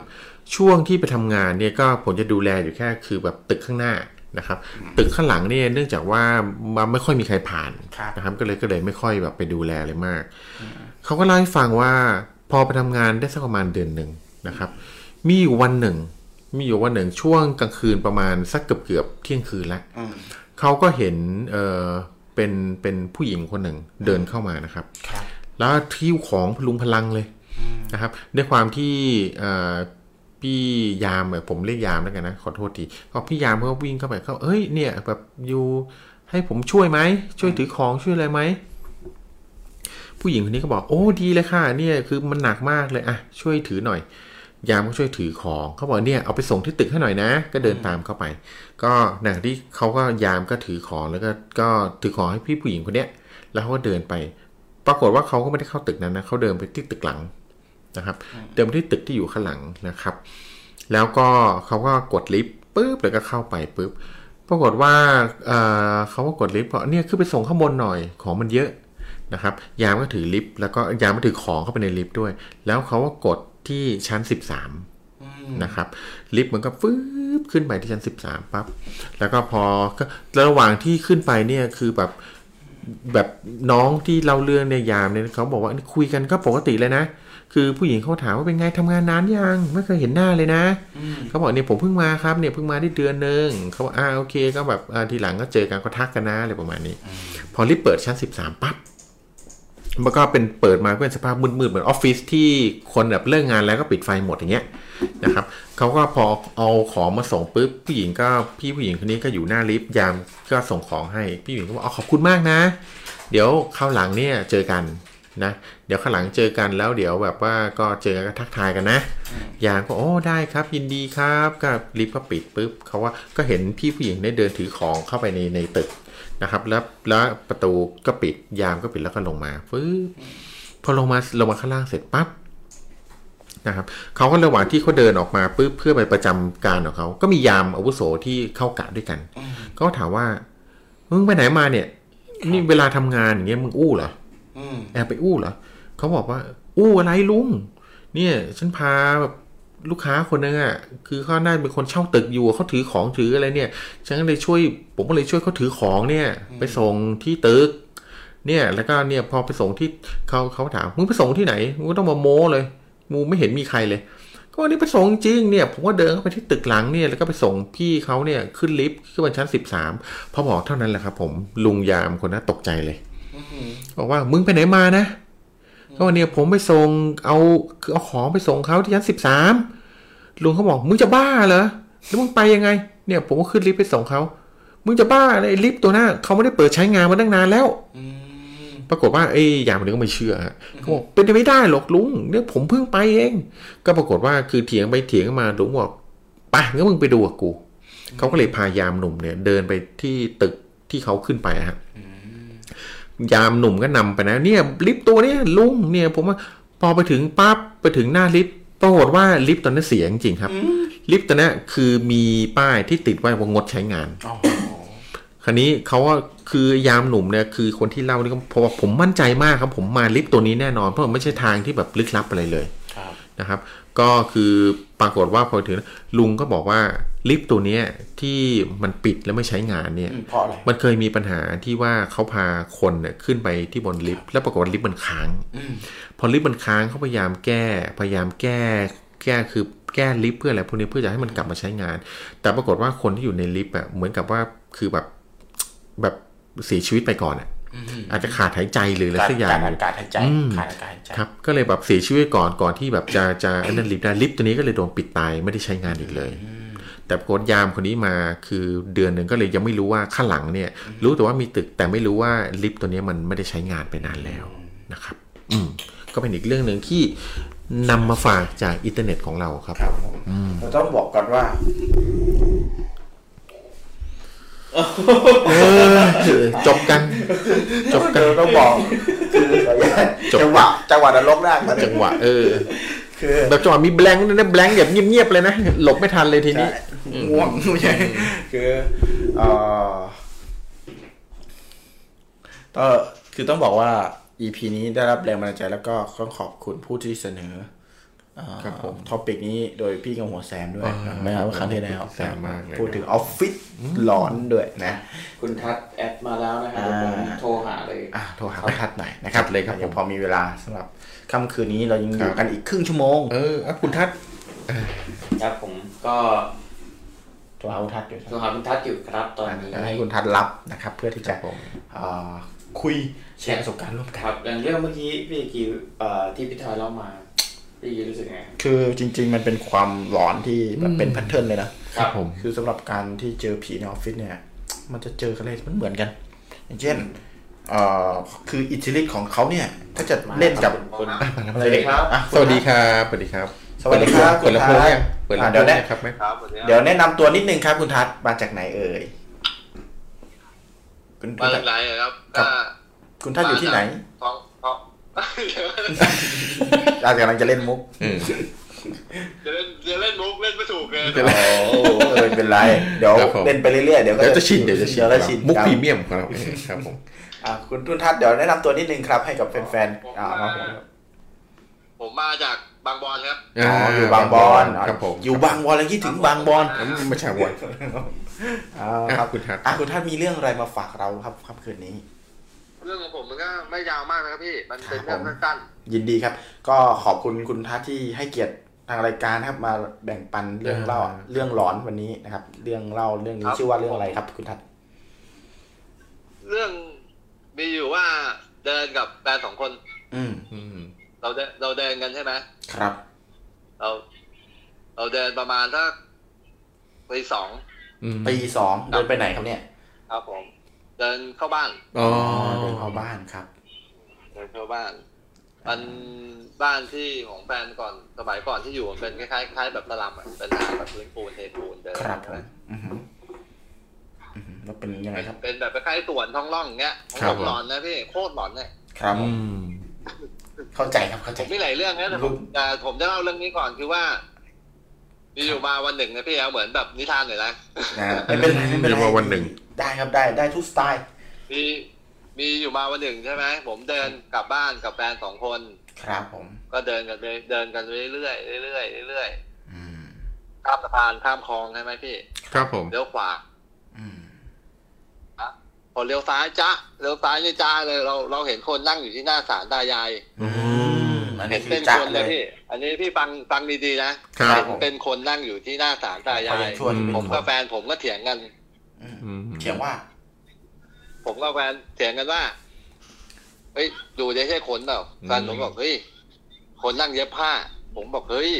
ช่วงที่ไปทำงานเนี่ยก็ผมจะดูแลอยู่แค่คือแบบตึกข้างหน้า นะครับตึกข้างหลังเนี่ยเนื่องจากว่ามันไม่ค่อยมีใครผ่านครับนะครับก็เลยก็เลยไม่ค่อยแบบไปดูแลเลยมาก เขาก็เล่าให้ฟังว่าพอไปทำงานได้สักประมาณเดือนหนึ่งนะครับ มีอยู่วันหนึ่ง มีอยู่วันหนึ่งช่วงกลางคืนประมาณสักเกือบเกือบๆเที่ยงคืนแล้วอืมเขาก็เห็นเออเป็นเป็นผู้หญิงคนหนึ่งเดินเข้ามานะครับครับแล้วทิ้วของพลุงพลังเลยนะครับด้วยความที่เอ่อ พี่ยามเออผมเรียกยามแล้วกันนะขอโทษทีก็พี่ยามเขาวิ่งเข้าไปเขาเอ้ยเนี่ย แบบอยู่ให้ผมช่วยไหมช่วยถือของช่วยอะไรไหมผู้หญิงคนนี้ก็บอกโอ้ดีเลยค่ะ เนี่ยคือมันหนักมากเลยอะช่วยถือหน่อย ยามก็ช่วยถือของเขาบอกเนี่ยเอาไปส่งที่ตึกให้หน่อยนะ ก็เดินตามเข้าไป ก็หนังที่เขาก็ยามก็ถือของแล้วก็ก็ถือของให้พี่ผู้หญิงคนเนี้ย แล้วเขาก็เดินไป ปรากฏว่าเขาก็ไม่ได้เข้าตึกนั้นนะเขาเดินไปที่ตึกหลัง นะครับเดินไปที่ตึกที่อยู่ข้างหลังนะครับ แล้วก็เขาก็กดลิฟต์ปุ๊บแล้วก็เข้าไปปุ๊บปรากฏว่าเอ่อเขาก็กดลิฟต์บอกเนี่ยขึ้นไปส่งข้างบนหน่อยของมันเยอะนะครับ ยามก็ถือลิฟต์แล้วก็ยามก็ถือของเข้าไปในลิฟต์ด้วย แล้วเขาก็กดที่ชั้น 13นะครับลิฟต์มันก็ฟื้บขึ้นไปที่ชั้น 13ปั๊บแล้วก็พอก็ระหว่างที่ขึ้นไปเนี่ยคือแบบแบบน้องที่เล่าเรื่องเนี่ยยามเนี่ยเขาบอกว่าคุยกันก็ปกติเลยนะ คือผู้หญิงเขาถามว่าเป็นไงทำงานนานยังไม่เคยเห็นหน้าเลยนะเขาบอกเนี่ยผมเพิ่งมาครับเนี่ยเพิ่งมาได้เดือนหนึ่งเขาบอกอ่าโอเคก็แบบอ่าทีหลังก็เจอกันก็ทักกันนะอะไรประมาณนี้ พอรีบเปิดชั้น 13ปั๊บมันก็เป็นเปิดมาก็เป็นสภาพมืดๆเหมือนออฟฟิศที่คนแบบเลิกงานแล้วก็ปิดไฟหมดอย่างเงี้ยนะครับเขาก็พอเอาของมาส่งปุ๊บผู้หญิงก็พี่ผู้หญิงคนนี้ก็อยู่หน้าลิฟต์ยามก็ส่งของให้พี่ผู้หญิงก็บอกอ๋อขอบคุณมากนะ เดี๋ยวคราวหลังเนี่ยเจอกัน นะเดี๋ยวข้างหลังเจอกันแล้วเดี๋ยวแบบว่าก็เจอกันก็ทักทายกันนะยามก็โอ้ได้ครับยินดีครับก็ลิฟต์ก็ปิดปุ๊บเขาว่าก็เห็นพี่ผู้หญิงได้เดินถือของเข้าไปในในตึกนะครับ แล้วแล้วประตูก็ปิดยามก็ปิดแล้วก็ลงมาปึ๊บพอลงมาลงมาข้างล่างเสร็จปั๊บนะครับเขาก็ระหว่างที่เขาเดินออกมาปุ๊บเพื่อไปประจำการของเขาก็มียามอาวุโสที่เข้ากะด้วยกันเขาก็ถามว่ามึงไปไหนมาเนี่ย นี่เวลาทำงานอย่างเงี้ยมึงอู้เหรออืม แอบไปอู้เหรอเขาบอกว่า อู้อะไรลุง เนี่ย ฉันพาแบบลูกค้าคนนึงอะ คือเขาน่าจะเป็นคนเช่าตึกอยู่เขาถือของถืออะไรเนี่ย ฉันก็เลยช่วย ผมก็เลยช่วยเขาถือของเนี่ย ไปส่งที่ตึก เนี่ย แล้วก็เนี่ยพอไปส่งที่เขาเขาถามมึงไปส่งที่ไหนมึงก็ต้องมาโม้เลยมึงไม่เห็นมีใครเลย ก็วันนี้ไปส่งจริงเนี่ย ผมก็เดินเข้าไปที่ตึกหลังเนี่ยแล้วก็ไปส่งพี่เขาเนี่ยขึ้นลิฟต์ขึ้นบนชั้นสิบสามพอบอกเท่านั้นแหละครับ ผมลุงยามคนนั้นตกใจเลย บอกว่ามึงไปไหนมานะก็วันเนี้ยผมไปส่งเอาคือเอาของไปส่งเขาที่ชั้นสิบสามลุงเขาบอกมึงจะบ้าเหรอแล้วมึงไปยังไง เนี่ยผมก็ขึ้นลิฟต์ไปส่งเขามึงจะบ้าเลยไอ้ลิฟต์ตัวหน้าเขาไม่ได้เปิดใช้งานมาตั้งนานแล้วปรากฏว่าไอ้ยามคนนี้ก็ไม่เชื่อฮะเขาบอกเป็นไปไม่ได้หรอกลุงเนี่ยผมเพิ่งไปเอง ก็ปรากฏว่าคือเถียงไปเถียงมาลุงบอกไปงั้นมึงไปดูกับกูเขาก็เลยพายามหนุ่มเนี่ย เดินไปที่ตึกที่เขาขึ้นไปอะฮะ ยามหนุ่มก็นำไปนะ เนี่ยลิฟต์ตัวเนี้ยลุงเนี่ยผมว่าพอไปถึงปั๊บไปถึงหน้าลิฟต์ปรากฏว่าลิฟต์ตอนนั้นเสียจริงๆครับ ลิฟต์ตอนนั้นคือมีป้ายที่ติดไว้ว่างดใช้งานอ๋อคราวนี้เขาว่าคือยามหนุ่มเนี่ยคือคนที่เล่านี่ก็เพราะว่าผมมั่นใจมากครับ ผมมาลิฟต์ตัวนี้แน่นอน เพราะมันไม่ใช่ทางที่แบบลึกลับอะไรเลยครับนะครับ ก็คือปรากฏว่าพอถึงลุงก็บอกว่า ลิฟต์ตัวเนี้ยที่มันปิดแล้วไม่ใช้งานเนี่ยอืมเพราะอะไรมันเคยมีปัญหาที่ว่าเขาพาคนเนี่ยขึ้นไปที่บนลิฟต์แล้วปรากฏว่าลิฟต์มันค้างอืมพอลิฟต์มันค้างเขาพยายามแก้พยายามแก้ แก้คือแก้ลิฟต์เพื่ออะไรพวกนี้เพื่อจะให้มันกลับมาใช้งาน แต่ปรากฏว่าคนที่อยู่ในลิฟต์อะเหมือนกับว่าคือแบบแบบเสียชีวิตไปก่อนอะอาจจะขาดหายใจหรืออะไรสักอย่างขาดหอานึ่งกาศหายใจอืมขาดอากาศหายใจครับก็เลยแบบเสียชีวิตก่อนก่อนที่แบบจะจะอันนั้นลิฟต์ได้ลิฟต์ตัวนี้ก็เลยโดนปิดตายไม่ได้ใช้งานอีกเลย แต่ปรากฏยามคนนี้มาคือเดือนหนึ่งก็เลยยังไม่รู้ว่าข้างหลังเนี่ย รู้แต่ว่ามีตึกแต่ไม่รู้ว่าลิฟต์ตัวนี้มันไม่ได้ใช้งานไปนานแล้วนะครับ อืมก็เป็นอีกเรื่องหนึ่งที่นำมาฝากจากอินเทอร์เน็ตของเราครับครับผมเราต้องบอกก่อนว่าเออจบกัน จบกันเราต้องบอกคือขออนุญาตจบจังหวะจังหวะนรกแรกจังหวะ เออ คือแบบจังหวะมีแบงค์นะแบงค์แบบเงียบๆเลยนะ หลบไม่ทันเลยทีนี้ใช่ง่วงไม่ใช่คือเอ่อก็คือต้องบอกว่า EP นี้ได้รับแรงบันดาลใจแล้วก็ต้องขอบคุณผู้ที่เสนอ ครับผม topic นี้โดยพี่กับหัวแซมด้วยอ่าไม่ครับครั้งที่แล้วแซมมากเลยพูดถึงออฟฟิศหลอนด้วยนะ คุณทัศน์ add มาแล้วนะครับอ่าเดี๋ยวผมโทรหาเลยอะโทรหาพี่ทัดหน่อยนะครับเลยครับผมยังพอมีเวลาสำหรับค่ำคืนนี้เรายังอครัยู่บกันอีกครึ่งชั่วโมงเอออะคุณทัศน์ครับผมก็โทรหาคุณทัดอยู่โทรหาคุณทัศน์อยู่ครับตอนนี้ให้คุณทัดรับนะครับ เพื่อที่คจะรับผมเอ่อคุยแชร์ประสบการณ์ร่วมคกันรับอย่างเรื่องเมื่อกี้พี่กีเอ่อที่พี่ทอยเล่ามา พี่กีรู้สึกไงคือจริง ๆ มันเป็นความหลอนที่แบบเป็นแพทเทิร์นเลยนะครับผมคือสำหรับการที่เจอผีในออฟฟิศเนี่ย มันจะเจอกันเลยมันเหมือนกัน อย่างเช่นเอ่อคืออิทธิฤทธิ์ของเขาเนี่ยถ้าจะเล่นกับคุณสวัสดีครับสวัสดีครับสวัสดีครับสวัสดีครับเปิดลำโพงยังเปิดลำโพเดี๋ยวงแนะยังครับไหมครับสวัสดีครับเดี๋ยวแนะนำตัวนิดนึงครับคุณทัศน์มาจากไหนเอ่ยคุณมาจากไหนอะครับครัก็บคุณทัศน์อยู่ที่ไหนท้ องท้องอาจกำลังจะเล่นมุกอืมจะเล่นจะเล่นมุกเล่นไม่ถูกเลยจะเล่นโอ้เออเป็นไรเดี๋ยวครับผมเล่นไปเรื่อยๆเดี๋ยวก็เดี๋ยวจะชินเดี๋ยวจะชินเดี๋ยวจะชินมุกครับพรีเมียมของเราครับผมอะคุณทุนทัศน์เดี๋ยวแนะนำตัวนิดนึงครับ ให้กับแฟนๆอ่ามาผมครับผมมาจากบางบอนครับอ๋ออยู่บางบอนครับผมอยู่บางบอนแล้วคิดถึงบางบอนอืมไม่ใช่วันอ่าคครัรับบคุณทัศน์อะคุณทัศน์มีเรื่องอะไรมาฝากเราครับค่ำคืนนี้ เรื่องของผมมันก็ไม่ยาวมากนะครับพี่ มันเป็นครับเรื่ผองมสั้นยินดีครับ ก็ขอบคุณคุณทัศน์ที่ให้เกียรติทางรายการนะครับมาแบ่งปันเรื่องเล่าเรื่องหลอนวันนี้นะครับ เรื่องเล่าเรื่องนี้ชื่อว่าเรื่องอะไรครับ คุณทัศน์ๆเรื่องมีอยู่ว่าเดินกับแฟนสองคนอืมอืมเราเดินเราเดินกันใช่ไหมครับ เราเราเดินประมาณถ้าปีสองอืมปีสองเดินไปไหนครับเนี่ย ครับผม เดินเข้าบ้านอ๋อเดินเข้าบ้านครับ เดินเข้าบ้าน มันบ้านที่ของแฟนก่อนสมัยก่อนที่อยู่มันเป็นคล้ายๆคล้ายแบบตะลำอะเป็นทางแบบพื้นปูนเทปูนเดินครับผมอือหืออือหือแล้วเป็นยังไงครับ เป็นแบบคล้ายๆสวนท้องร่องอย่างเงี้ยของผมหลอนนะพี่โคตรหลอนเลยครับอืมเข้าใจครับเข้าใจผมมีหลายเรื่องนะแต่ผมแต่ผมจะเล่าเรื่องนี้ก่อนคือว่ามี อยู่มาวันหนึ่งนะพี่เอาเหมือนแบบนิทานหน่อยนะนะไม่เป็นไรไม่เป็นไรมีมาวันหนึ่ง ได้ครับได้ได้ทุกสไตล์มีมีอยู่มาวันหนึ่งใช่ไหมผมเดินกลับบ้านกับแฟนสองคน ครับผม ก็เดินกันไปเดินกันไปเรื่อยๆเรื่อยๆเรื่อยอืมๆข้ามสะพานข้ามคลองใช่ไหมพี่ ครับผมเลี้ยวขวาอืมพอเลี้ยวซ้ายจ้าเลี้ยวซ้ายนี่จ้าเลยเราเราเห็นคนนั่งอยู่ที่หน้าศาลตายายอืม อันเห็นี้นคืเป็อนจัคดนเลเลยยพี่ อันนี้พี่ฟังฟังดีๆนะครับเห็นเป็นคนนั่งอยู่ที่หน้าศาลตายาพยอยังชั่วที่เป็นผมคกับนแฟนผมก็เถียงกันอืมอืมเขียนว่า ผมกับแฟนเถียงกันว่า เฮ้ย ดูได้ใช่คนเปล่าแฟนผมบอกเฮ้ย คนนั่งเย็บผ้า ผมบอกเฮ้ย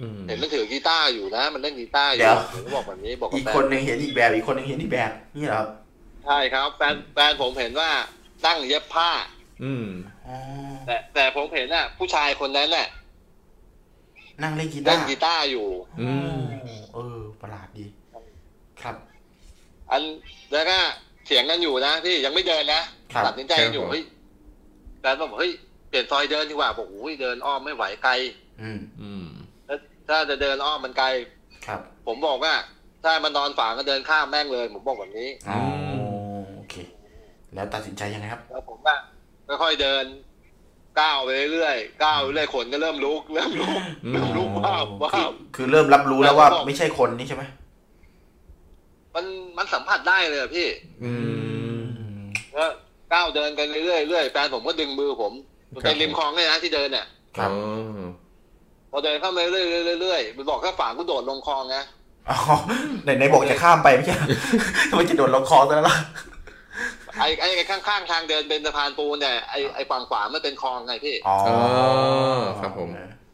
อืมเห็นมันถือกีตาร์อยู่นะ มันเล่นกีตาร์อเดี๋ยู่ยวผมก็บอกแบบนี้บอกกัอีบกแฟคนนหนึ่งเห็นอีกแบบอีกคนหนึ่งเห็นอีกแบบนี่เหรอครับใช่ครับ แฟนแฟนผมเห็นว่านั่งเย็บผ้า อืมอ๋อแต่แต่ผมเห็นน่ะ ผู้ชายคนนั้นน่ะนั่งเล่นกีตาเล่นร์กีตาร์อยู่ อืมเออ ประหลาดดี ครับ อันแล้วก็เถียงกันอยู่นะพี่ยังไม่เดินนะครับตัดสินใจกันอยู่เฮ้ยแฟนบอกเฮ้ยเปลี่ยนซอยเดินดีกว่าบอกโอ้ยเดินอ้อมไม่ไหวไกล อืมอืมแล้วถ้าจะเดินอ้อมมันไกล ครับ ผมบอกว่าถ้ามันนอนฝางก็เดินข้ามแม่งเลย ผมบอกแบบนี้อ๋อโอเค แล้วตัดสินใจยังไงครับ แล้วผมก็ ค่อยๆเดินก้าวไปเรื่อยๆก้าวไปเรื่อยๆขนก็เริ่มลุกเริ่มลุกเริ่มลุกว้าวว้าวคือเริ่มรับรู้แล้วว่าแล้วผมบอกไม่ใช่คนนี่ใช่ไหมมันมันสัมผัสได้เลยอะพี่ อืมแล้วก้าวเดินกันเรื่อยๆเรื่อยๆแฟนผมก็ดึงมือผมครับเป็นริมคลองเนี่ยนะที่เดินเนี่ยครับอ๋อพอเดินเข้ามาเรื่อยๆเรื่อยๆมันบอกถ้าฝางกูโดดลงคลองนะอ๋อในในบอกจะข้ามไปไม่ใช่ทำไมจะโดดลงคลองซะแล้วล่ะ ไอ้ไอ้ข้างๆทางเดินเป็นสะพานปูนเนี่ยไอ้ไอ้ฝั่งขวามันเป็นคลองไงพี่อ๋ออ๋อครับผม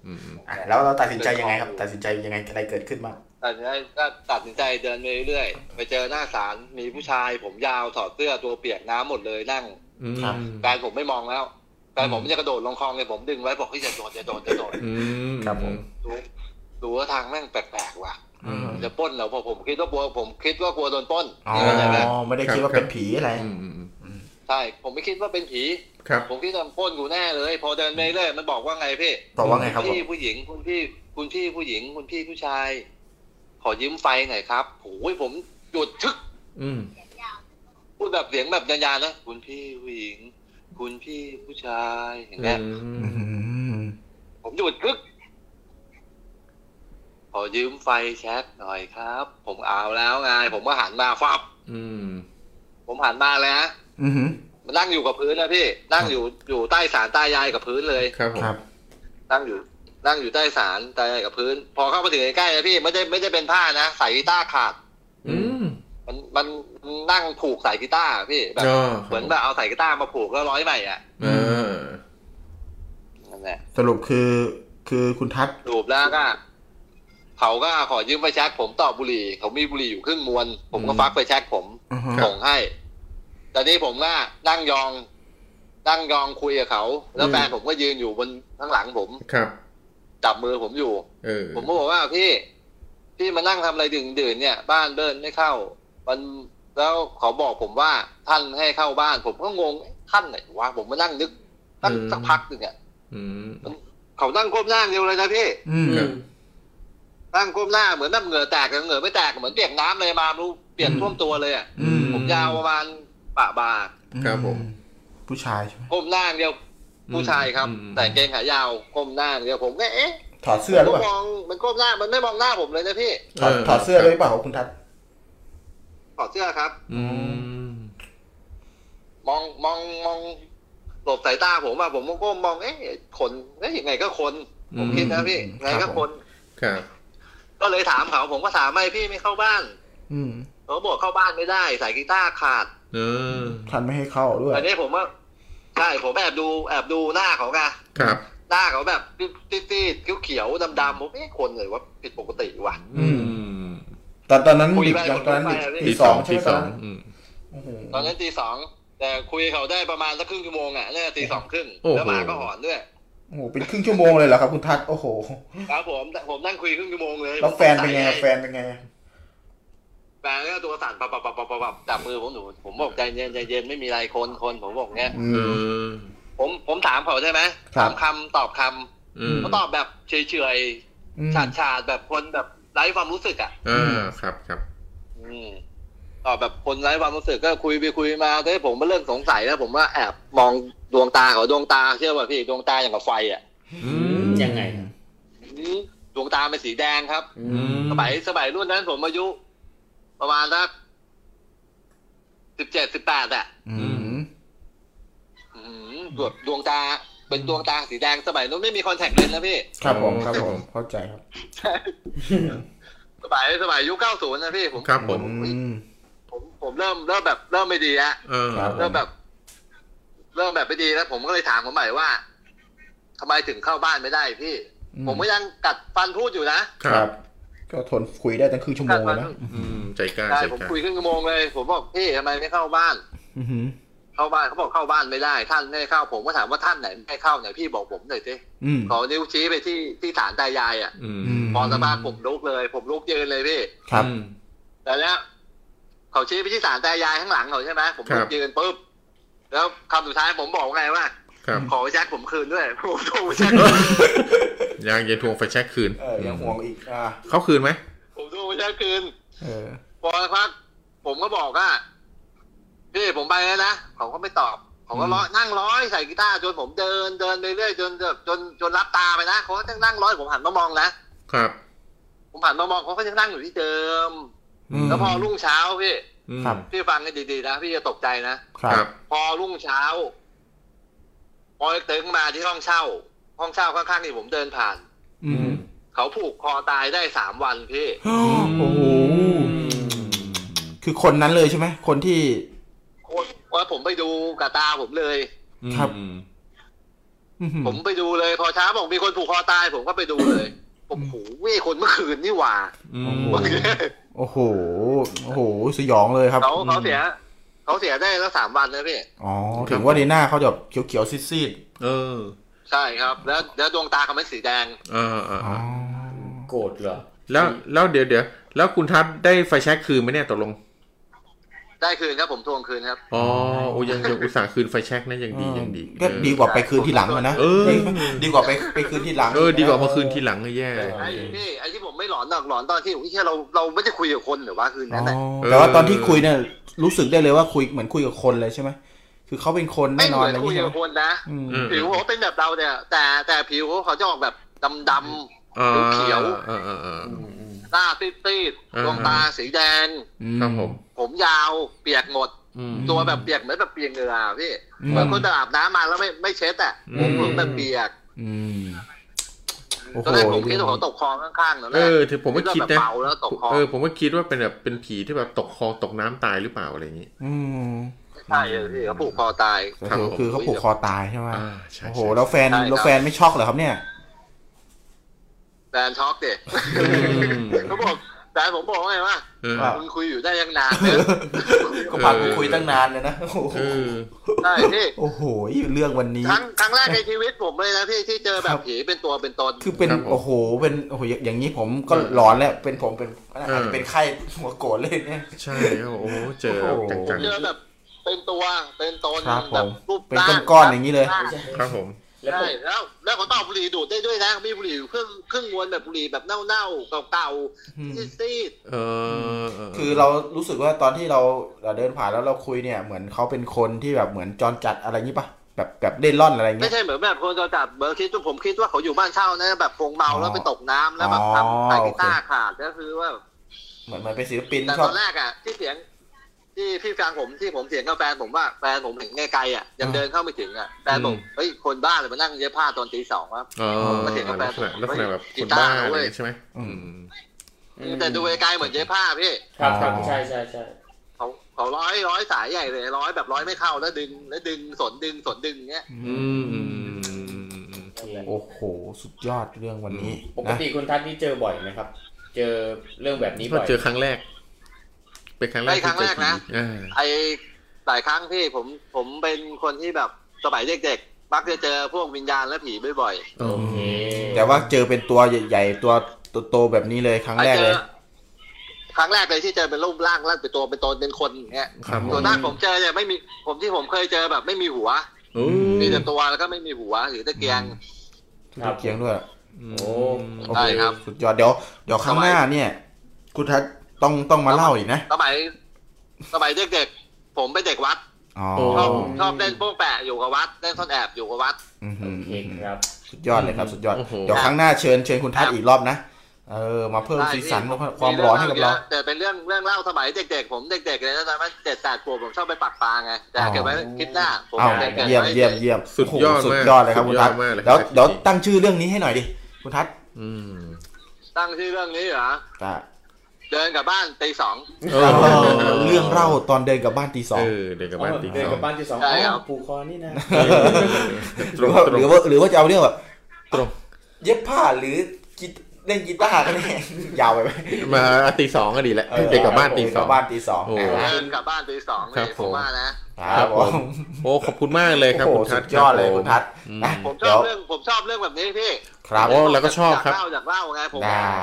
อืมอะแล้วเราตัดสินใจยังไงครับ ตัดสินใจยังไงอะไรเกิดขึ้นบ้างตัดสินใจก็ตัดสินใจเดินไปเรื่อยๆไปเจอหน้าศาลมีผู้ชายผมยาวถอดเสื้อตัวเปียกน้ำหมดเลยนั่งอืมแฟนผมไม่มองแล้วแฟนผมจะกระโดดลงคลองเลยผมดึงไว้บอกเฮ้ยอย่าโดดอย่าโดดอย่าโดดอืมครับผมดูดูว่าทางแม่งแปลกๆว่ะอืม จะปล้นเหรอพอผมคิดว่ากลัวผมคิดว่ากลัวโดนปล้นอ๋อนี่เข้าใจไหมไม่ได้คิดว่าเป็นผีอะไรอืมอืมอืมใช่ผมไม่คิดว่าเป็นผีครับผมคิดว่าปล้นกูแน่เลย พอเดินไปเรื่อยมันบอกว่าไงพี่บอกว่าไงครับผมพี่ผู้หญิงคุณพี่คุณพี่ผู้หญิงคุณพี่ผู้ชาย ขอยืมไฟหน่อยครับโอ้ยผมหยุดทึก อืมพูดแบบเสียงแบบยานๆนะคุณพี่ผู้หญิง คุณพี่ผู้ชายอย่างเงี้ยอืมผมหยุดกึก ขอยืมไฟแช็กหน่อยครับ ผมเอาแล้วไงผมก็หันมาฟับอืม ผมหันมาเลยนะอืมมันนั่งอยู่กับพื้นนะพี่นั่งอยู่อยู่ใต้สารใต้ยายกับพื้นเลยครับผมครับนั่งอยู่นั่งอยู่ใต้สารใต้ยายกับพื้น พอเข้ามาถึงใกล้ๆนะพี่ไม่ได้ไม่ได้เป็นผ้านะใส่กีตาร์ขาด อืมมันมันมันนั่งผูกใส่กีตาร์อะพี่แบบอ๋อเหมือนแบบเอาใส่กีตาร์มาผูกแล้วร้อยใหม่อะเออนั่นแหละสรุปคือคือคุณทัศน์รูปแล้วก็ เขาก็ขอยืมไฟแช็กผมต่อบุหรี่ เขามีบุหรี่อยู่ครึ่งมวน ผมก็ฟักไฟแช็กผมอือฮึส่งให้ตอนนี้ผมก็นั่งยองนั่งยองคุยกับเขา แล้วแฟนผมก็ยืนอยู่บนข้างหลังผมครับ จับมือผมอยู่เออผมก็บอกว่าพี่ พี่มานั่งทำอะไรดื่นดื่นๆเนี่ย บ้านเดินไม่เข้า มันแล้วเขาบอกผมว่าท่านให้เข้าบ้าน ผมก็งงเอ๊ะท่านไหนวะผมมานั่งนึกตั้งอืมสักพักหนึ่งอะอืมเขานั่งก้มหน้าเดียวเลยนะพี่อืมครับ นั่งก้มหน้าเหมือนแบบเหงื่อแตกแต่เหงื่อไม่แตกเหมือนเปียกน้ำเลยมารู้เปียกท่วมตัวเลยอะอืม ผมยาวประมาณปะบ่าครับผม ผู้ชายใช่ไหมก้มหน้าอย่างเดียวผู้ชายครับ อืม แต่งเกงขายาวก้มหน้าอย่างเดียวผมก็เอ๊ะถอดเสื้อหรือผมเปก็ล่ามองมันก้มหน้ามันไม่มองหน้าผมเลยนะพี่ถอดถอดเสื้อด้วยหรือเปล่าคุณทัศน์ถอดเสื้อครับ อืม มองมองมองหลบสายตาผมอะผมก็ก้มมองเอ๊ะคนเอ๊ะยังไงก็คน ผมคิดนะพี่ไงก็คน ครับ ก็เลยถามเขาผมก็ถามไม่พี่ไม่เข้าบ้าน อืมเขาบอกเข้าบ้านไม่ได้สายกีตาร์ขาด เออท่านไม่ให้เข้าด้วยอันนี้ผมว่าใช่ผมแอบดูแอบดูหน้าเขาไงครับ หน้าเขาแบบตีดๆเขียวๆดำๆผมเอ๊ะคนเลยว่าผิดปกติว่ะอือืมมตอนตอนนั้นคุยดึกไปยังตอนนั้นดึกคุยไปตีสองใช่ไหมที่ตสอนองนั้นอืมโอ้โหตอนนั้นตีสองแต่คุยเขาได้ประมาณสักครึ่งชั่วโมงอะเนี่ยตีสองครึ่งโอ้โหแล้วหมาก็หอนด้วย โอ้โหเป็นครึ่งชั่วโมงเลยเหรอครับคุณทัศน์โอ้โหครับผมผมนั่งคุยครึ่งชั่วโมงเลยแล้วแฟนเป็นไงแฟนเป็นไงแฟนก็ตัวสั่นปับปับปับปับปับจับมือผมหนูผมบอกใจเย็นใจเย็นไม่มีอะไรคนคนผมบอกเงี้ยอืเอมอผมผมถามเขาใช่ไหมครับถามคำตอบคำอืมเขาตอบแบบเฉยเฉยอืมๆฉาดฉาดๆแบบคนแบบไร้ความรู้สึกอะอ่าครับครับ อืม ตอบแบบคนไร้ความรู้สึกก็คุยไปคุยมาแต่ผมก็เริ่มสงสัยแล้วผมว่าแอบมองดวงตาเขาดวงตาเชื่อป่ะพี่ดวงตาอย่างกับไฟอะอืมยังไงอืมดวงตาเป็นสีแดงครับอืมสมัยสมัยรุ่นนั้นผมอายุ ประมาณสักสิบเจ็ดสิบแปดอะอืมอืมดวงดวงตาเป็นดวงตาสีแดงสมัยนู้นไม่มีคอนแทคเลนส์นะพี่ ครับผมครับผมเข้าใจครับสมัยสมัยยุคเก้าศูนย์นะพี่ผมครับผมอืม ผมผมเริ่มเริ่มแบบเริ่มไม่ดีอะเออครับเริ่มแบบ เริ่มแบบไม่ดีแล้วผมก็เลยถามผมใหม่ว่าทำไมถึงเข้าบ้านไม่ได้พี่ ผมก็ยังกัดฟันพูดอยู่นะคครัรับบก็ทนคุยได้ตั้งครึ่งชั่วโมงเลยนะอืมใจกล้าใช่ใจผมกล้าคุยครึ่งชั่วโมงเลย ผมบอกพี่ทำไมไม่เข้าบ้านอือหือเข้าบ้านเขาบอกเข้าบ้านไม่ได้ ท่านไม่ให้เข้า ผมก็ถามว่าท่านไหนไม่ให้เข้าไหนพี่บอกผมหน่อยสิอืมขอนิ้วชี้ไปที่ที่ฐานตายายอะอืมอืมพอสภาพผมลุกเลย ผมลุกยืนเลยพี่ครับอืมแต่เนี้ย เขาชี้ไปที่ศาลตายายข้างหลังเขาใช่ไหมผมครับ ยืนปุ๊บแล้วคำสุดท้ายผมบอกว่าไงว่า ครับขอแจ็คผมคืนด้วยผมโทรแจ็คยังจะทวงไฟแช็กคืนเออยังห่วงอีกอ่าเขาคืนไหมผมโทรแจ็คคืน เออ พอสักพักผมก็บอกว่าพี่ผมไปแล้วนะเขาก็ไม่ตอบเขาก็ร้อยนั่งร้อยใส่กีตาร์จนผมเดินเดินไปเรื่อยจนจนจนจนรับตาไปนะเขาก็ยังนั่งร้อยผมหันมามองนะครับ ผมหันมามองเขาก็ยังนั่งอยู่ที่เดิมอืม แล้วพอรุ่งเช้าพี่อืมครับพี่ฟังให้ดีๆนะพี่จะตกใจนะครัครับบพอรุ่งเช้าพอเตึงมาที่ห้องเช่า ห้องเช่าข้างๆที่ผมเดินผ่าน อืมเขาผูกคอตายได้สามวันพี่โอ้โหคือคนนั้นเลยใช่ไหมคนที่คนว่าผมไปดูกับตาผมเลย ครับอืมอื้อหือผมไปดูเลย พอเช้าบอกมีคนผูกคอตาย ผมก็ไปดูเลยผมโอ้โหวิคนเมื่อคืนนี่หว่าอืม โอ้โห โอ้โห สยองเลยครับเขาเขาเสียเขาเสียได้แล้วสามวันนะพี่ อ๋อ ถึงว่าในหน้าเขาจะแบบเขียวๆซีดเออ ใช่ครับ แล้วแล้วดวงตาเขาเป็นสีแดงเออเออๆเออ๋ออโกรธเหรอ แล้วแล้วเดี๋ยวเดี๋ยวแล้วคุณทัศน์ได้ไฟแช็กคืนไหมเนี่ยตกลง ได้คืนครับผมทวงคืนครับ อ๋อ โอ้ยังยังอุตส่าห์คืนไฟแช็กนะยังดียังดี ก็ดีกว่าไปคืนทีหลังอะนะ เออ ดีกว่าไปไปคืนทีหลัง เออ ดีกว่ามาคืนทีหลังก็แย่ไอ้พี่ไอ้ที่ผมไม่หล อนหรอกหลอนตอนที่อุ้ยแค่เราเราไม่ได้คุยกับคนหรือว่าคืนอ๋นั้อนน่ะแต่ว่าตอนที่คุยเนี่ยรู้สึกได้เลยว่าคุยเหมือนคุยกับคนเลยใช่ไหมคือเขาเป็นคนไม่แน่นเหอนมือนอะไรอย่างคุยเงี้ยกับคนนะอืมอืมผิวเขาเป็นแบบเราเนี่ย แต่แต่ผิวเขาจะออกแบบดำอ่าเขียวเออเออเออๆหน้าซีดอ่าๆดวงตาสีแดงครับผมผมยาวเปียกหมดอืมตัวแบบเปียกเหมือนแบบเปียกเหงื่อพี่อืมเหมือนคนจะอาบน้ำมาแล้วไม่ไม่เช็ดอะอืมผมแบบเปียกอืมโอ้โห ตอนแรกผมคิดว่าเขาตกคลองข้างๆนั่นแหเอละอถือผมก็คิดแบบนะเบาแล้วตกคลองเออผมก็คิดว่าเป็นแบบเป็นผีที่แบบตกคลองตกน้ำตายหรือเปล่าอะไรอย่างงี้ อืมใช่เลยพี่เขาผูกคอตายก็ครับคือผมคือเขาผูกคอตายใช่ไหมอ่าใช่โอ้โหใช่แล้วแฟนใช่ครับแล้วแฟนไม่ช็อกเหรอครับเนี่ยแฟนช็อกเด็อืมเขาบอก แฟนผมบอกว่าไงว่าเออว่ามึงคุยอยู่ได้ยังนานเนี่ยคก็พากูคุยตั้งนานเลยนะโอ้โหเออใช่พี่โอ้โหเรื่องวันนี้ครั้งครั้งแรกในชีวิตผมเลยนะพี่ที่เจอแบครับบผีเป็นตัวเป็นตนคือเป็นครับผมโอ้โห เป็นโอ้โหอย่างอย่างนี้ผมก็หลอนแล้วเป็นผมเป็นอาจจะเป็นไข้หัวโกรธเลยเนี่ยใช่ครับโอ้โหเจอโอ้โหจังเจอแบบเป็นตัวเป็นตนครับผมแบบรูปเป็นร่างก้อนๆอย่างนี้เลยๆครับผมแล้วผ ใช่มแล้วแล้วเขาต่อบุหรี่ดูดได้ด้วยนะมีบุหรี่อยู่ครึ่งครึ่งมวนแบบบุหรี่แบบเน่าๆเก่าอืมๆซีดเออเออคือเรารู้สึกว่าตอนที่เราเราเดินผ่านแล้วเราคุยเนี่ยเหมือนเขาเป็นคนที่แบบเหมือนจรจัดอะไรงี้ปะแบบแบบเล่นร่อนอะไรๆไม่เงี้ยใช่เหมือนแบบคนจะจับเบอร์คิดผมคิดว่าเขาอยู่บ้านเช่านะแบบคงเมาแล้วไปตกน้ำแล้วแบบอ๋อทำสายกีตาโอร์เคขาดก็คือว่า เหมือนมันเป็นศิลปินแต่ชอตบอนแรกอะที่เสียง ที่พี่แฟนผมที่ผมเสียงกับแฟนผมว่าแฟนผมเห็นไกลๆอะยังอ่าเดินเข้าไม่ถึงอะแฟนผมเฮ้ยคนบ้าเลยมานั่งเย็บผ้าตอนตีสองครับเออมาเห็นกาแฟลักษณะลักษณะแบบกีคนตาร์บ้านะอะไรเว้ยใช่ไหมอืมแต่ดูไกลๆเหมือนเย็บผ้าพี่ครับครับอ๋อใช่ใช่ใช่เขาเขาร้อยร้อยสายใหญ่เลยร้อยแบบร้อยไม่เข้าแล้วดึงแล้วดึงสนดึงสนดึงเงี้ยอืมอืมอืมอืมอืมโอ้โห สุดยอดเรื่องวันนี้ ปกนะติคุณทัศน์นี่เจอบ่อยไหมครับ เจอเรื่องแบบนี้ก็บ่อยเจอครั้งแรก เป็นครั้งแรกไม่ครั้งแรกนะที่เจอผีอ่าไอหลายครั้งที่ผมผมเป็นคนที่แบบสมัยเด็กๆมักจะเจอพวกวิญญาณและผีบ่อยโอเคแต่ว่าเจอเป็นตัวใหญ่ๆตัวโตๆแบบนี้เลยครั้ๆงแรกเจเลอยครั้งแรกเลยที่เจอเป็นรูปร่างร่างเป็นตัวเป็นตนเป็นคนอย่างเงี้ยครับผส่วมนมากผมเจอเนี่ยไม่มีผมที่ผมเคยเจอแบบไม่มีหัวโอ้มีแต่ตัวแล้วก็ไม่มีหัวหรือตะเกียงครับเคียงด้วยอืมโอ้โอ้ใช่โหครับสุดยอดเดี๋ยวเดี๋ยวครั้งหน้าเนี่ย คุณทัศน์ ต้องต้องมาเล่าอีกนะ สมัย สมัยเด็กๆ ผมเป็นเด็กวัดอ๋อชอบชอบเล่นพวกแปะอยู่กับวัดเล่นซ่อนแอบอยู่กับวัดอืมโอเคครับสุดยอดเลยครับสุดยอดโอ้โหเดี๋ยวครั้งหน้าเชิญเชิญคุณทัศน์อีกรอบนะเออมาเพิ่มสีสันความร้อนให้กับเราแต่เป็นเรื่องเรื่องเล่าสมัยเด็กๆผมเด็กๆเลยนะตอนนั้นเจ็ดแปดขวบผมชอบไปปักปลาไงแต่เก็บไว้คลิปหน้าผมอ้าวเก็บไว้เยี่ยมเยี่ยมเยี่ยมสุดยอดโโหสุมากดยอดเลยครับคุณทัศน์สุดยอดมากเลยเดี๋ยวครับเดี๋ยวตั้งชื่อเรื่องนี้ให้หน่อยดิคุณทัศน์อืมตั้งชื่อเรื่องนี้เหรออะ เดินกลับบ้านตีสองโอ้เรื่องเล่าตอนเดินกลับบ้านตีสองเออเด็กกับบ้านตีเดินสอกับงบ้านที่สองใช่อ๋ครัอบผูกคอนี่นะหรือว่าหรือว่าหรือว่าจะเอาเรื่องแบบตรงเย็บผ้าหรือกีเล่นกีตาร์กันแน่ยาวไปไหมมาตีสองก็ดีแหละเด็กกับบ้านตีสกอลังบบ้านตีสองโอ้นะเดินกลับบ้านตีสองครับนี่ผผมมว่านะครับผมโอ้ขอบคุณมากเลยครับโอ้โหคุณทัสุศดน์ยอดเลยรับคุณทัศน์อืมนะผมชเดี๋อยบวเรื่องผมชอบเรื่องแบบนี้พี่ครับโอ้เราก็ชอบครับอยากเล่าอยากเล่าไงผมได้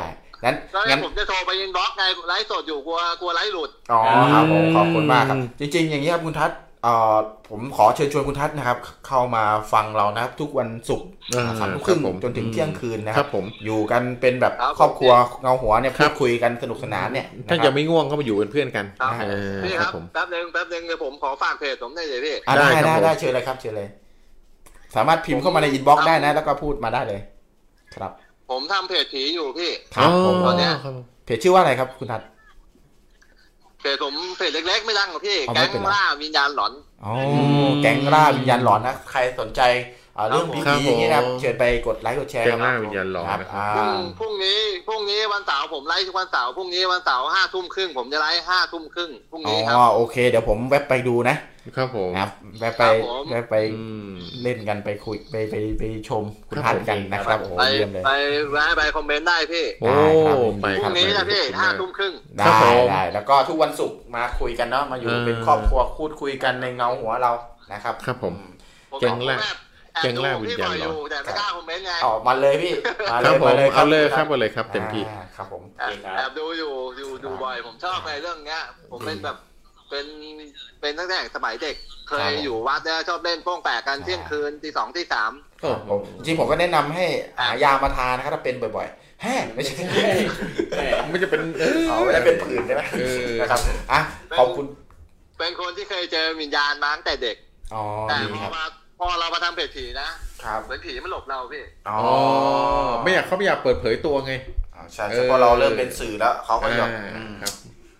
งั้นตอนแรงั้กนผมจะโทรไป inbox ไงไลฟ์สดอยู่กลัวกลัวไลฟ์หลุดอ๋อครับผมขอบคุณมากครับ จริง ๆ อย่างนี้ยครับคุณทัศน์เอ่อผมขอเชิญชวนคุณทัศน์นะครับ เข้ามาฟังเรานะครับทุกวันศุกร์อ่าสามทุ่มครึ่งครับผมจนถึงเที่ยงคืนนะคครัรับบผมอยู่กันเป็นแบบครับครอบครัวเงาหัวเนี่ยครัพูบดคุยกันสนุกสนานเนี่ยถ้านะคยัรับงไม่ง่วงก็มาอยู่เป็นเพื่อนกันครับเออพี่คครัรับบผมแป๊บนึงแป๊บนึงเดี๋ยวผมขอฝากเพจผมได้เลยพี่อะได้ได้ครับได้ผมได้เชิญเลยครับเชิญเลย สามารถพิมพ์เข้ามาใน inbox ได้นะ แล้วก็พูดมาได้เลย ครับ ผมทำเพจผีอยู่พี่ ครับผมตอนเนี้ย ครับผมเพจชื่อว่าอะไรครับคุณทัศน์ เพจผมเพจเล็กๆไม่ดังหรอกพี่ เอาไม่แก๊งเป็นไร ล่าวิญญาณหลอน อ๋อแก๊งล่าวิญญาณหลอนนะ ใครสนใจ เอ่อเรื่องครับผีผมๆอย่างนี้นะครับเชิญไปกดไลค์กดแชร์แก๊งคงรับล่าวิญญาณหลอนครับนะครับอ่าพรุ่งพรุ่งนี้พรุ่งนี้วันเสาร์ผมไลฟ์ทุกวันเสาร์พรุ่งนี้วันเสาร์ห้าทุ่มครึ่งผมจะไลฟ์ห้าทุ่มครึ่งพรุ่งอ๋นี้ครับอโอเค เดี๋ยวผมแวบไปดูนะครับผมนะครับแวบไปครับผมแวบไปอืมเล่นกันไปคุยไปไปไปชมคุณครับทัศน์กันนะครับโอ้โหไปเยี่ยมเลยไปแวะไปคอมเมนต์ได้พี่โอ้ได้ครับไปพครัรุ่บงนี้นะพี่ขอบคุณห้ามทุ่มครึ่งได้ครับผมได้แล้วก็ทุกวันศุกร์มาคุยกันเนาะมาอยู่เออเป็นครอบครัวพูดคุยกันในเงาหัวเรานะครับ ครับผมผมแก๊งล่าผมแอบ แก๊งล่าแอบดูวิญพี่ญาณบ่อยหลอนอยู่แต่ไม่กล้าคอมเมนต์ไงออกมาเลยพี่มาคเลรับยผมมาเลยเอาเลยครับเอาเลยครับเต็มที่อ่าครับผมแอบแอบดูอยู่ดูดูบ่อยผมชอบในเรื่องเนี้ย ผมเป็นแบบเป็นเป็นตั้งแต่สมัยเด็กเคยอยู่วัดเนี่ยชอบเล่นโป้งแปะกันเที่ยงคืนตีสองตีสามโอ้ผมจริงๆผมก็แนะนำให้หายามาทานนะครับถ้าเป็นบ่อยๆแฮ่ไม่ใช่แหมไม่จะเป็นเออเอาไม่ได้เป็นผื่นใช่ไหมเออนะครับอะขอบคุณ เป็นคนที่เคยเจอวิญญาณมาตั้งแต่เด็กอ๋อแต่ดีพคอรับมา พอเรามาทำเพจผีนะครับ เหมือนผีมันหลบเราพี่อ๋ออ๋อไม่อยากเขาไม่อยากเปิดเผยตัวไง อ่าใช่เอใช่อพอเราเริ่มเป็นสื่อแล้วเขาก็อยากอ่าอืมครับ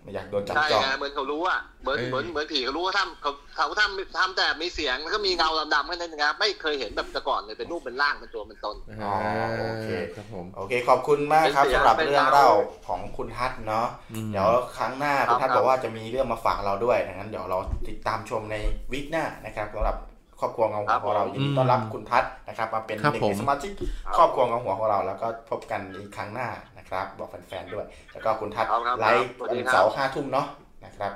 ไม่อยากโดนจับใช่จองไงเหมือนเขารู้อะเหมือนเออ เหมือนเหมือนผีเขารู้ว่าทำเขาเขาทำทำแต่มีเสียงแล้วก็มีเงาดำๆแค่นั้นนะครับไม่เคยเห็นแบบแต่ก่อนเลยเป็นรูปเป็นร่างเป็นตัวเป็นตน อ๋อโอเค ครับผม โอเคขอบคุณมากครับเป็นเสียงสำหรับเป็นเรื่องดาวเล่าของคุณทัศน์เนาะอืม เดี๋ยวครั้งหน้าครับคุณทัศน์ครับ บอกว่าจะมีเรื่องมาฝากเราด้วยดังนั้นเดี๋ยวเราติดตามชมในวีคหน้านะครับสำหรับ ครอบครัวเงาหัวของเรายินดีต้อนรับคุณทัศน์นะครับมาเป็นหครับนึ่งผมในสมาชิกครอบครัวเงาหัวของเรา แล้วก็พบกันอีกครั้งหน้านะครับ บอกแฟนๆด้วย แล้วก็คุณทัศน์ครับครับไลฟ์สวัสวัดีนครับเสาร์ห้าทุ่มเนาะนะครับ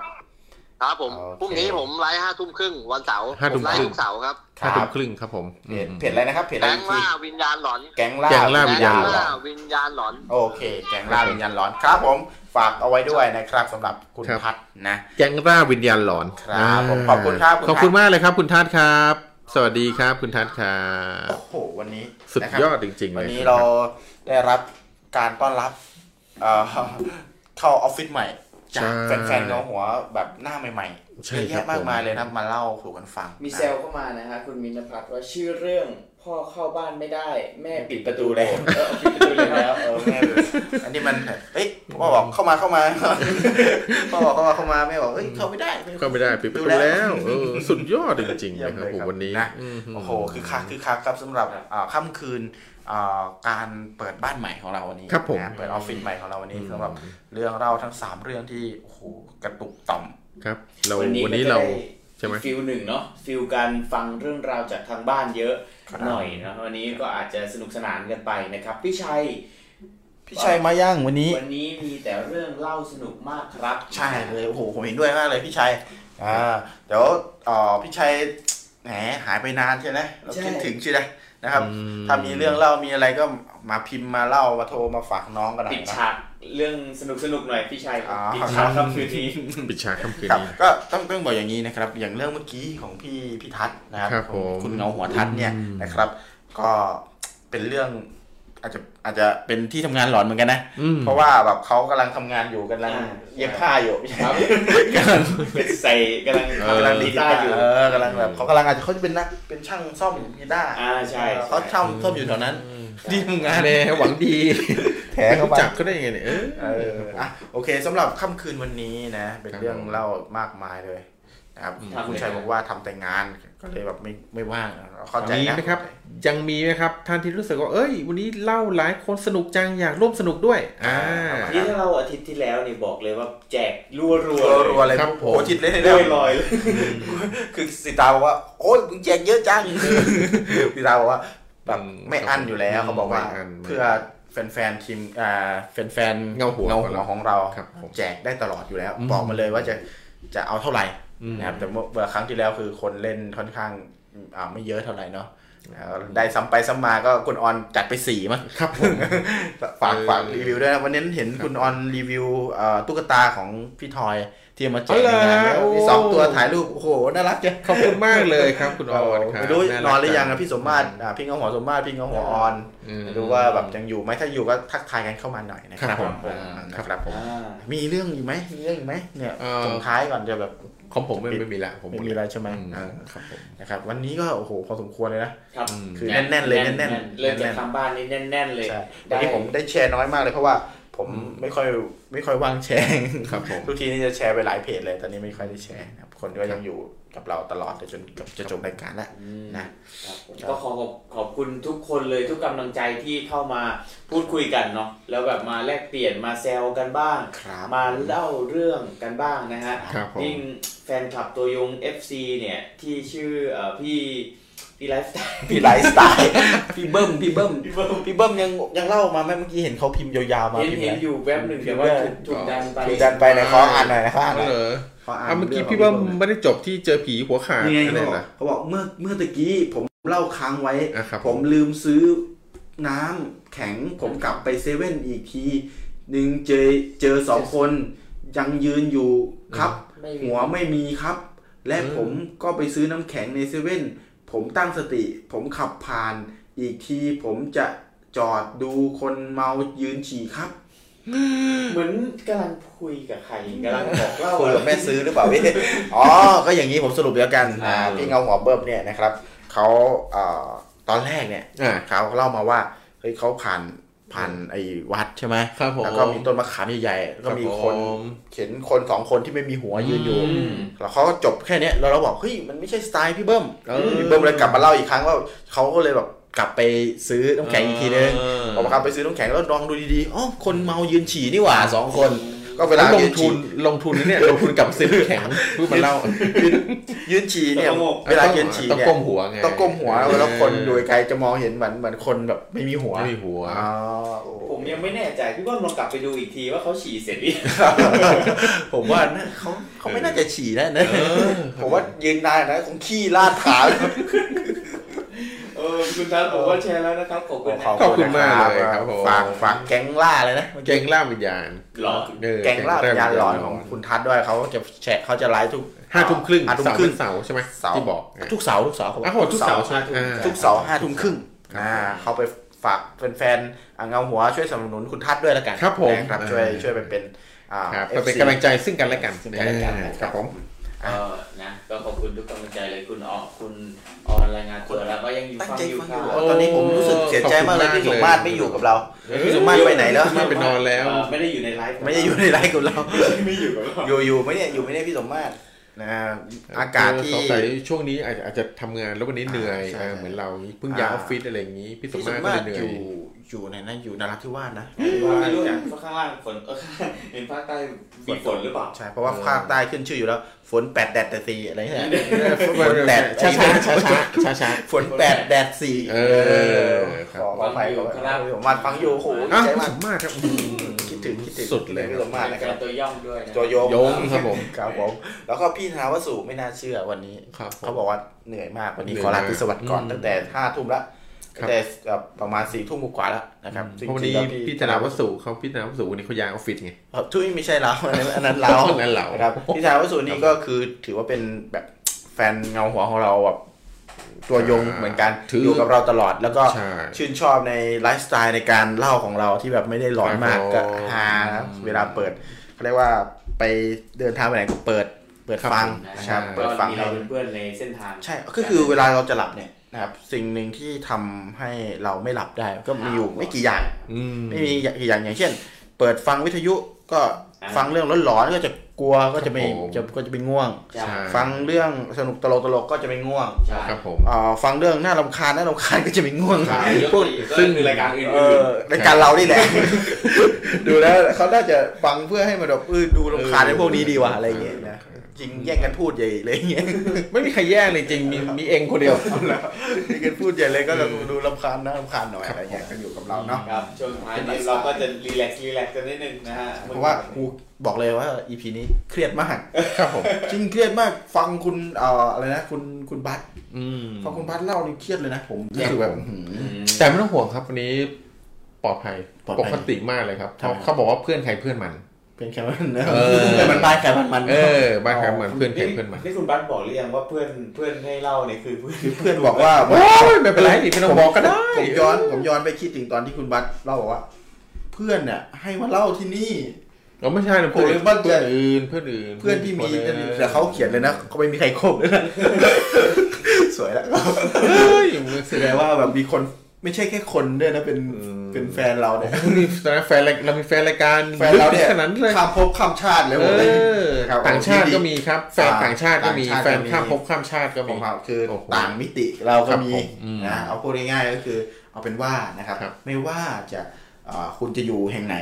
ครับผมโอเคพรุ่งนี้ผมไลฟ์ห้าทุ่มครึ่งวันเสาร์ห้าทุ่ผมมไลครึ่ฟ์งทุกเสาร์ครับห้าทุ่มครึ่งครับผมเพจเพจอะไรนะครับเพจอะไรแก๊งอีกทีล่าวิญญาณหลอนแก๊งล่าแก๊งล่าวิญญาณหลอน แก๊งล่าวิญญาณหลอน โอเค แก๊งล่าวิญญาณหลอนครับผมฝากเอาไว้ด้วยนะครับสำหรับคุณครับพัฒนะแก๊งร่าวิญญาณหลอนครับผมขอบคุณครับคุณขอบคุณทัศน์มากเลยครับ คุณทัศน์ครับ สวัสดีครับ คุณทัศน์ครับโอ้โหวันนี้สุดนะครับยอดจริงๆเลวันยนี้เราได้รับการต้อนรับเอ่อเข้าออฟฟิศใหม่ จากแฟนๆเงาหัวแบบหน้าใหม่ๆใช่เยอะครับแยะมากมายเลยนะมาเล่าสู่กันฟัง มีเซลเข้ามานะฮะคุณมินพัฒน์ว่าชื่อเรื่องพ่อเข้าบ้านไม่ได้ แม่ปิดประตูแล้วเออปิดประตูแล้วเออแม่อันนี้มันเอ้ยพ่อบอกเข้ามาเข้ามาพ่อบอกเข้ามาเข้ามาแม่บอกเอ้ยเข้าไม่ได้ก็ไม่ได้ปิดประตูแล้วเออสุดยอดจริงๆเยี่ยนะมครับเลยผมครับวันนี้นะอืมโอ้โหคือคักคือคักครับสำหรับอ่าค่ำคืนอ่า การเปิดบ้านใหม่ของเราวันนี้ครับผมนะเปิดออฟฟิศใหม่ของเราวันนี้อืมสำหรับเรื่องเล่าทั้งสามเรื่องที่โอ้โหกระตุกต่อมครับ เราวันนี้วันก็นี้จะเราได้ใช่ไหมฟิลหนึ่งเนาะฟิลการฟังเรื่องราวจากทางบ้านเยอะครับหน่อยนะวันนี้ก็อาจจะสนุกสนานกันไปนะครับพี่ชัยพี่ชัยมาย่างวันนี้ วันนี้มีแต่เรื่องเล่าสนุกมากครับ ใช่เลยโอ้โหผมเห็นด้วยมากเลยพี่ชัยอ่าเดี๋ยวเอ่อพี่ชัยแหมหายไปนานใช่ไหมเราใช่คิดถึงใช่ไหม นะครับอืมถ้ามีเรื่องเล่ามีอะไรก็มาพิมพ์มาเล่ามาโทรมาฝากน้องกันหน่อปิยดนะฉากเรื่องสนุกสนุกๆหน่อยพี่ชัยอ๋อปิดฉากครับคืนนี้ปิดฉากค่ำคืนครับนี้ก็ต้องต้องบอกอย่างนี้นะครับ อย่างเรื่องเมื่อกี้ของพี่พี่ทัศน์นะครับครับของผมคุณเงาหัวทัศน์เนี่ยอืมนะครับ ก็เป็นเรื่อง อาจจะอาจจะเป็นที่ทำงานหลอนเหมือนกันนะอืมเพราะว่าแบบเขากำลังทำงานอยู่กำลังอ่าเย็บผ้าอยู่ไม่ใช่ครับกำลังเป็นใส่กำลังเออกำลังดีดีต้าตาอยู่เออกำลังแบบเขากำลังอาจจะเขาจะเป็นนักเป็นช่างซ่อมกีตาร์อ่าใช่เออเขาช่างซ่อมอยู่แถวนั้นที่ทำงานแม่หวังดีแถเข้ารู้ไปจักก็ได้ยังไงเนี่ยเออเอออะโอเคสำหรับค่ำคืนวันนี้นะ เป็นครับเรื่องเล่ามากมายเลย นะครับครับคุณชัยบอกว่าทำแต่งานก็เลยแบบไม่ไม่ว่างเข้าใจมีนะไหมครับ ยังมีไหมครับ ท่านที่รู้สึกว่าเอ้ย วันนี้เล่าหลายคนสนุกจังอยากร่วมสนุกด้วย อ่านี่ถ้าเราอาทิตย์ที่แล้วนี่บอกเลยว่าแจกรัวรัวรัวรัวๆเลยครับโอ้โหจิตเลยเลเนี่ยยลอยเลยคือสิตาบอกว่าโอ้ยมึงแจกเยอะจังสิตาบอกว่าแบบอืมไม่อั้นอยู่แล้วอืมเขาบอกว่าไม่อั้นเพื่อแฟนๆทีมอ่าแฟนๆเงาหัวเงาหัวของเราครับผมแจกได้ตลอดอยู่แล้วอืมบอกมาเลยว่าจะจะเอาเท่าไหร่อืม นะครับแต่เมื่อเมื่อครั้งที่แล้วคือคนเล่นค่อนข้างอ่าไม่เยอะเท่าไหร่เนาะอ่าได้ซ้ำไปซ้ำมาก็คุณออนจัดไปสี่มั้งครับผมฝากเออฝากรีวิวด้วยนะวันนี้เห็นคุณออนรีวิวเอ่อตุ๊กตาของพี่ทอยที่เอามาแจกอ๋อเหรในองานแล้วโอ้มีสองตัวถ่ายรูปโอ้โหน่ารักจังขอบคุณมากเลยครับคุณออนครับไม่รู้านอรันกหรือยังจัอะพี่สมมาตรอ่าพี่เงาหัวสมมาตรพี่เงาหัวออนอืมไม่รู้ว่าแบบยังอยู่ไหมถ้าอยู่ก็ทักทายกันเข้ามาหน่อยนะคครัรับบผมอ่านะครับผมอ่ามีเรื่องอีกไหมมีเรื่องอีกไหมเนี่ยเอ่อส่งท้ายก่อนจะแบบ ของผมไม่ไม่มีละผมไม่มีอะไรใช่ไหมอือ่าครับผมนะครับ วันนี้ก็โอ้โหพอสมควรเลยนะครับมคือแน่นๆเลยแน่นๆเริ่มจากแน่นๆทางบ้านนี่แน่น ๆ เลยใช่วันนี้ผมได้แชร์น้อยมากเลยเพราะว่าผมไม่ค่อยไม่ค่อยว่างแชร์ครับผมทุกทีนี่จะแชร์ไปหลายเพจเลยตอนนี้ไม่ค่อยได้แชร์นะ ครับคนก็ยังอยู่กับเราตลอดจนกับจะจบรายการแล้วนะครับผมก็ขอขอบขอบคุณทุกคนเลยทุกกำลังใจที่เข้ามาพูดคุยกันเนาะแล้วแบบมาแลกเปลี่ยนมาแซวกันบ้างครับมาเล่าเรื่องกันบ้างนะฮะครับผมยิ่งแฟนคลับตัวยง FC เนี่ยที่ชื่อเอ่อพี่พี่ไลฟ์สไตล์พี่ไลฟ์สไตล์พี่เบิ้มพี่เบิ้มพี่เบิ้มพี่เบิ้มยังยังเล่ามาไหมเมื่อกี้เห็นเขาพิมพ์ยาวๆมาเห็นพิมพ์เห็นอะไรอยู่แวบหนึ่งแต่ว่าถูกถูกดันไปถูกดันไปในขออ่านหน่อยนะครับอ่านหน่อย เหรอขออ่านอะเมื่อกี้รื่องพี่ว่าของไม่ได้จบที่เจอผีหัวขาดนี่ไงอะไรเขาบอกนะเขาบอกเมื่อเมื่อตะกี้ผมเล่าค้างไว้อะครับผมลืมซื้อน้ำแข็งผมกลับไปเซเว่นอีกทีหนึ่งเจอเจอสองคนยังยืนอยู่ครับไม่มีหัวไม่มีครับ และผมก็ไปซื้อน้ำแข็งในเซเว่นผมตั้งสติ ผมขับผ่านอีกทีผมจะจอดดูคนเมายืนฉี่ครับ เหมือนกำลังคุยกับใครกำลังบอกเล่าคุยกับแม่ซื้อหรือเปล่าพี่อ๋อก็อย่างนี้ผมสรุปเดียวกันอ่าอ่าพี่เงาหัวเบิ้มเนี่ยนะครับเขาเอ่อตอนแรกเนี่ยอ่าเขาเล่ามาว่าเฮ้ยเขาผ่านผ่านไอ้วัดใช่ไหมครับผมแล้วก็มีต้นมะขามใหญ่ๆแล้วก็มีคนรับผมเห็นคนสองคนที่ไม่มีหัวยืนอยู่อืมแล้วเขาก็จบแค่เนี้ยแล้วเราบอกเฮ้ยมันไม่ใช่สไตล์พี่เบิ้มเออพี่เบิ้มเลยกลับมาเล่าอีกครั้งว่าเขาก็เลยแบบ กลับไปซื้อน้ำแข็งอีกทีนึงเออพอมากลับไปซื้อน้ำแข็งแล้วลองดูดีๆอ๋อคนเมายืนฉี่นี่หว่าสองคน ก็เวลาลยืงนทุฉี่นลงทุนนะเนี่ยลงทุนกับซื้อแข็งเพื่อมาเล่ายืนยืนฉี่เนี่ยต้องงกเวลายืนฉี่ต้องเนี่ยก้มหัวไงต้องก้มหัวแล้วคนโดยไกลจะมองเห็นเหมือนเหมือนคนแบบไม่มีหัวไม่มีหัวอ๋อโอ้ผมยังไม่แน่ใจพี่ว่าลองกลับไปดูอีกทีว่าเขาฉี่เสร็จหรือยังผมว่าน่าเขาเขาไม่น่าจะฉี่ได้นะผมว่ายืนนานนะคงขี้ลาดขาเออคุณทัศน์ผมว่าแชร์แล้วนะครับขอบคุณนะขอบคุณมากเลยครับผมฝากฝากแก๊งล่าเลยนะเก่งล่าวิญญาณหรอเออแก๊งล่าวิญญาณหลอนของคุณทัศน์ด้วยเขาจะแชร์เขาจะไลฟ์ทุกห้าทุ่มครึ่งห้าทุ่มเสาร์ครึ่เป็งนเสาร์ใช่ไหมเสาร์ที่บอกทุกเสาร์ทุกเสาร์เขาบอะอกโหทุกเสาร์ใช่ไหมอ่าทุกเสาร์ห้าทุ่มครึ่งอ่าเขาไปฝากแฟนๆอะเงาหัวช่วยสนับสนุนคุณทัศน์ด้วยแล้วกันครับผมนะครับช่วยช่วยไปเป็นอ่าครับ FC เป็นกำลังใจซึ่งกันและกันซึ่งกันและกันเออครับผมเออนะก็ขอบคุณทุกกำลังใจเลยคุณออกคุณ ออนรายงานตัวแล้วก็ยังอยู่ตั้งฟังใจอยู่ฟังคอรับยู่ตอนนี้ผมรู้สึกเสียใจมากเลยขอบคุณมากพี่สมมาตรเลยไม่อยู่กับเราพี่สมมาตรไปไหนแล้วพี่สมมาตรไปนอนแล้วเออไม่ได้อยู่ในไลฟ์ไม่ได้อยู่ในไลฟ์กับเราไม่อยู่กับเราอยู่อยู่ไม่เนี่ยอยู่ไม่ได้พี่สมมาตรนะอากาศที่สงสัยช่วงนี้อาจจะอาจจะทำงานแล้ววันนี้เหนื่อยใช่เออเหมือนเราเพิ่งย้ายออ่าอฟฟิศอะไรอย่างนี้ พี่สมพี่สมามตรก็มาเลตยรเหนื่ออยยู่ อยู่ในนั้นอยู่นราธิวาสนะไม่รู้นะข้างล่างฝนเออเห็นภาคใต้มีฝนหรือเปล่าใช่เพราะว่าภาคใต้ขึ้นชื่ออยู่แล้ว ฝนแปดแดดแต่สี่อะไรเนี่ยฝฝนนแดแดดดช้าช้าช้าช้าช้าช้าฝนแปดแดดสี่เออครับขอขออภัยขออภัยพี่สมมาตรฟังอยู่โอ้โหอ้าวใจพี่มากสมมาตรครับคิดถึงคิดถึงสุดเลยพี่สมมาตรนะครับตัวย่อมด้วยนะตัวโยงโยงครับผมครับผมแล้วก็พี่ธนาวสุไม่น่าเชื่อวันนี้ครับผมเขาบอกว่าเหนื่อยมากวันนี้เหนื่ขอยอมากลาพิสวัสดิ์ก่อนอืมตั้งแต่ห้าทุ่มละครับตั้ง แต่เอ่อประมาณสี่ทุ่มกว่าแล้วนะครับซึ่งเพราะวันจรินี้งๆแล้วพี่ธนาวสุเขาพี่ธนาวสุวันนี้เขาย้ายออฟฟิศไงเอ่อทุยไม่ใช่เราอันนั้นอันนั้นเราอันนั้นเรานะครับพี่ธนาวสุนี่ก็คือถือว่าเป็นแบบแฟนเงาหัวของเราแบบตัวยงเหมือนกันถืออยู่กับเราตลอดแล้วก็ใช่ชื่นชอบในไลฟ์สไตล์ในการเล่าของเราที่แบบไม่ได้หลอนมากครับก็ผมฮานะเวลาเปิดเขาเรียกว่าไปเดินทางไปไหนก็เปิดเปิดครับฟังผมนะครับก็เปิดฟังมีให้เราเป็นเพื่อนในเส้นทางใช่ก็คือเวลาเราจะหลับเนี่ย นะครับ สิ่งหนึ่งที่ทำให้เราไม่หลับได้ ก็มีอยู่ไม่กี่อย่างอืมไม่มีกี่อย่างอย่างเช่น เปิดฟังวิทยุก็อ่าฟังเรื่องหลอนๆก็จะกลัวก็จะไม่ครับผมจะก็จะไปง่วงใช่ฟังเรื่องสนุกตลกตลกๆก็จะไม่ง่วงใช่ครับผมอ่าฟังเรื่องน่ารำคาญน่ารำคาญก็จะไม่ง่วงใช่ยกตัวอย่างก็คือรายการอื่เอนอรายการเรานี่แหละ ดูแล้วเขาน่าจะฟังเพื่อให้มันแบบเออดูรำคาญในพวกนี้ดีว่ะอะไรอย่างเงี้ยนะ จริงแย่งกันพูดใหญ่เลยอย่างเงี้ยไม่มีใครแย่งเลยจริงมีมีเองคนเดียวนี่กันพูดใหญ่เลยก็จะดูรำคาญนะรำคาญหน่อยอะไรเงี้ยก็อยู่กับเราเนาะครับช่วงท้ายนี้เราก็จะรีแลกซ์รีแลกซ์กันนิดนึงนะฮะเพราะว่ากูบอกเลยว่า EP นี้เครียดมากครับผมจริงเครียดมากฟังคุณเอ่ออะไรนะคุณคุณบัสอืมฟังคุณบัสเล่านี่เครียดเลยนะผมรู้สึกแบบอื้อหือแต่ไม่ต้องห่วงครับวันนี้ปลอดภัยปลอดปภัยกติมากเลยครับทำไมเขาเขาบอกว่าเพื่อนใครเพื่อนมัน เป็นแค่มันนะเออแต่มันบ้านใครมันมันเออบ้านใครเหมือนเพื่อนใครเพื่อนมันนี่คุณบัสบอกหรือยังว่าเพื่อนเพื่อนให้เล่าเนี่ยคือเพื่อนคือเพื่อนบอกว่าโอ้ยไม่เป็นไรดิไม่ต้องบอกก็ได้ผมย้อนผมย้อนไปคิดถึงตอนที่คุณบัสเล่าบอกว่า เพื่อนเนี่ยให้มาเล่าที่นี่เราไม่ใช่นะผมเลยมั่นใจเพื่อนอื่นเพื่อนอื่นเพื่อนที่มีคนอื่นแต่เขาเขียนเลยนะเขาไม่มีใครคบเลยนะสวยแล้วเฮ้ยมึงแสดงว่าแบบมีคน ไม่ใช่แค่คนด้วยนะเป็นเป็นแฟนเราเนี่ยมีแฟนรายเรามีแฟนรายการแฟนเราเนี่ยขนาดนั้นเลยข้ามภพข้ามชาติเลยเอผมเลยอครับต่างชาติดีๆก็มีครับแฟนอ่าต่างชาติก็มีต่างชาติแฟนก็มีข้ามภพข้ามชาติก็ขมีองเราคือโอ้โหต่างมิติเราครัก็บมีผมอืมนะเอาพูดง่ายๆก็คือ เอาเป็นว่านะครับครับไม่ว่าจะอ่าคุณจะอยู่แห่งไหน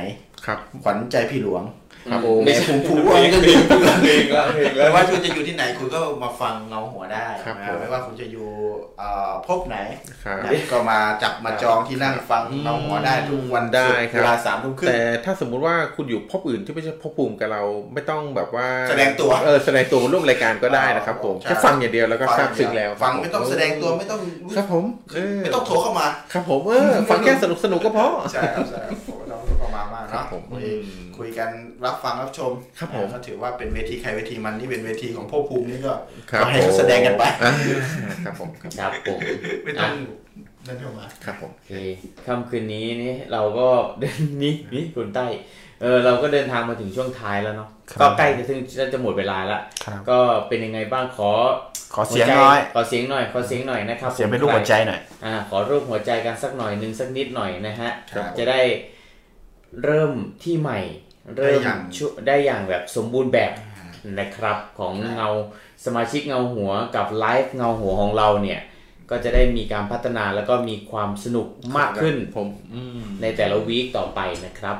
ครับขวัญใจพี่หลวง ครับโอ้แม่ภูมิภูมิเพลงก็เพมีลงเพลงแล้วเพลงแล้ไม่วว่าคุณจะอยู่ที่ไหนคุณก็มาฟังเงาหัวได้ครับนะผมไม่ว่าคุณจะอยู่อ่าภพไหนครับนะก็มาจับมาจองที่นั่งฟังเงาหัวได้ทุกวันได้ศุกครับเวลาสามทุ่มครึ่งแต่ถ้าสมมุติว่าคุณอยู่ภพอื่นที่ไม่ใช่ภพภูมิกับเราไม่ต้องแบบว่าแสดงตัวเออแสดงตัวมาร่วมรายการก็ได้นะครับผมใช่แค่ฟังอย่างเดียวแล้วก็ทราบซึ้งแล้ว ฟังไม่ต้องแสดงตัวไม่ต้องครับผมเออไม่ต้องโทรเข้ามา ครับผมเออฟังแค่สนุกสนุกก็พอใช่ครับใช่ครับผมเราประมาณมากครัเนาะบผม คุยคุยกันรับฟังรับชมครับผมก็ถือว่าเป็นเวทีใครเวทีมันที่เป็นเวทีของพ่อภูมินี่ก็ครับก็ให้เขาแสดงกันไปอ่าครับผมครับครับผมไม่ต้องนั่นเข้ามาครับผมโอเคค่ำคืนนี้นี่เราก็เดินนี่นี่คุณใต้เออเราก็เดินทางมาถึงช่วงท้ายแล้วเนาะก็ใกล้จะถึงจะหมดเวลาละครับก็เป็นยังไงบ้างขอ ขอเสียงน้อยขอเสียงหน่อยขอเสียงหน่อยนะครับเสียงเป็นรูปหัวใจหน่อยอ่าขอรูปหัวใจกันสักหน่อยหนึ่งสักนิดหน่อยนะฮะครับจะได้ เริ่มที่ใหม่ เริ่มได้อย่างชุได้อย่างแบบสมบูรณ์แบบนะครับของเงาสมาชิกเงาหัวกับไลฟ์เงาหัวของเราเนี่ย ก็จะได้มีการพัฒนาแล้วก็มีความสนุกมากขึ้นผมอืมในแต่ละวีคต่อไปนะครับ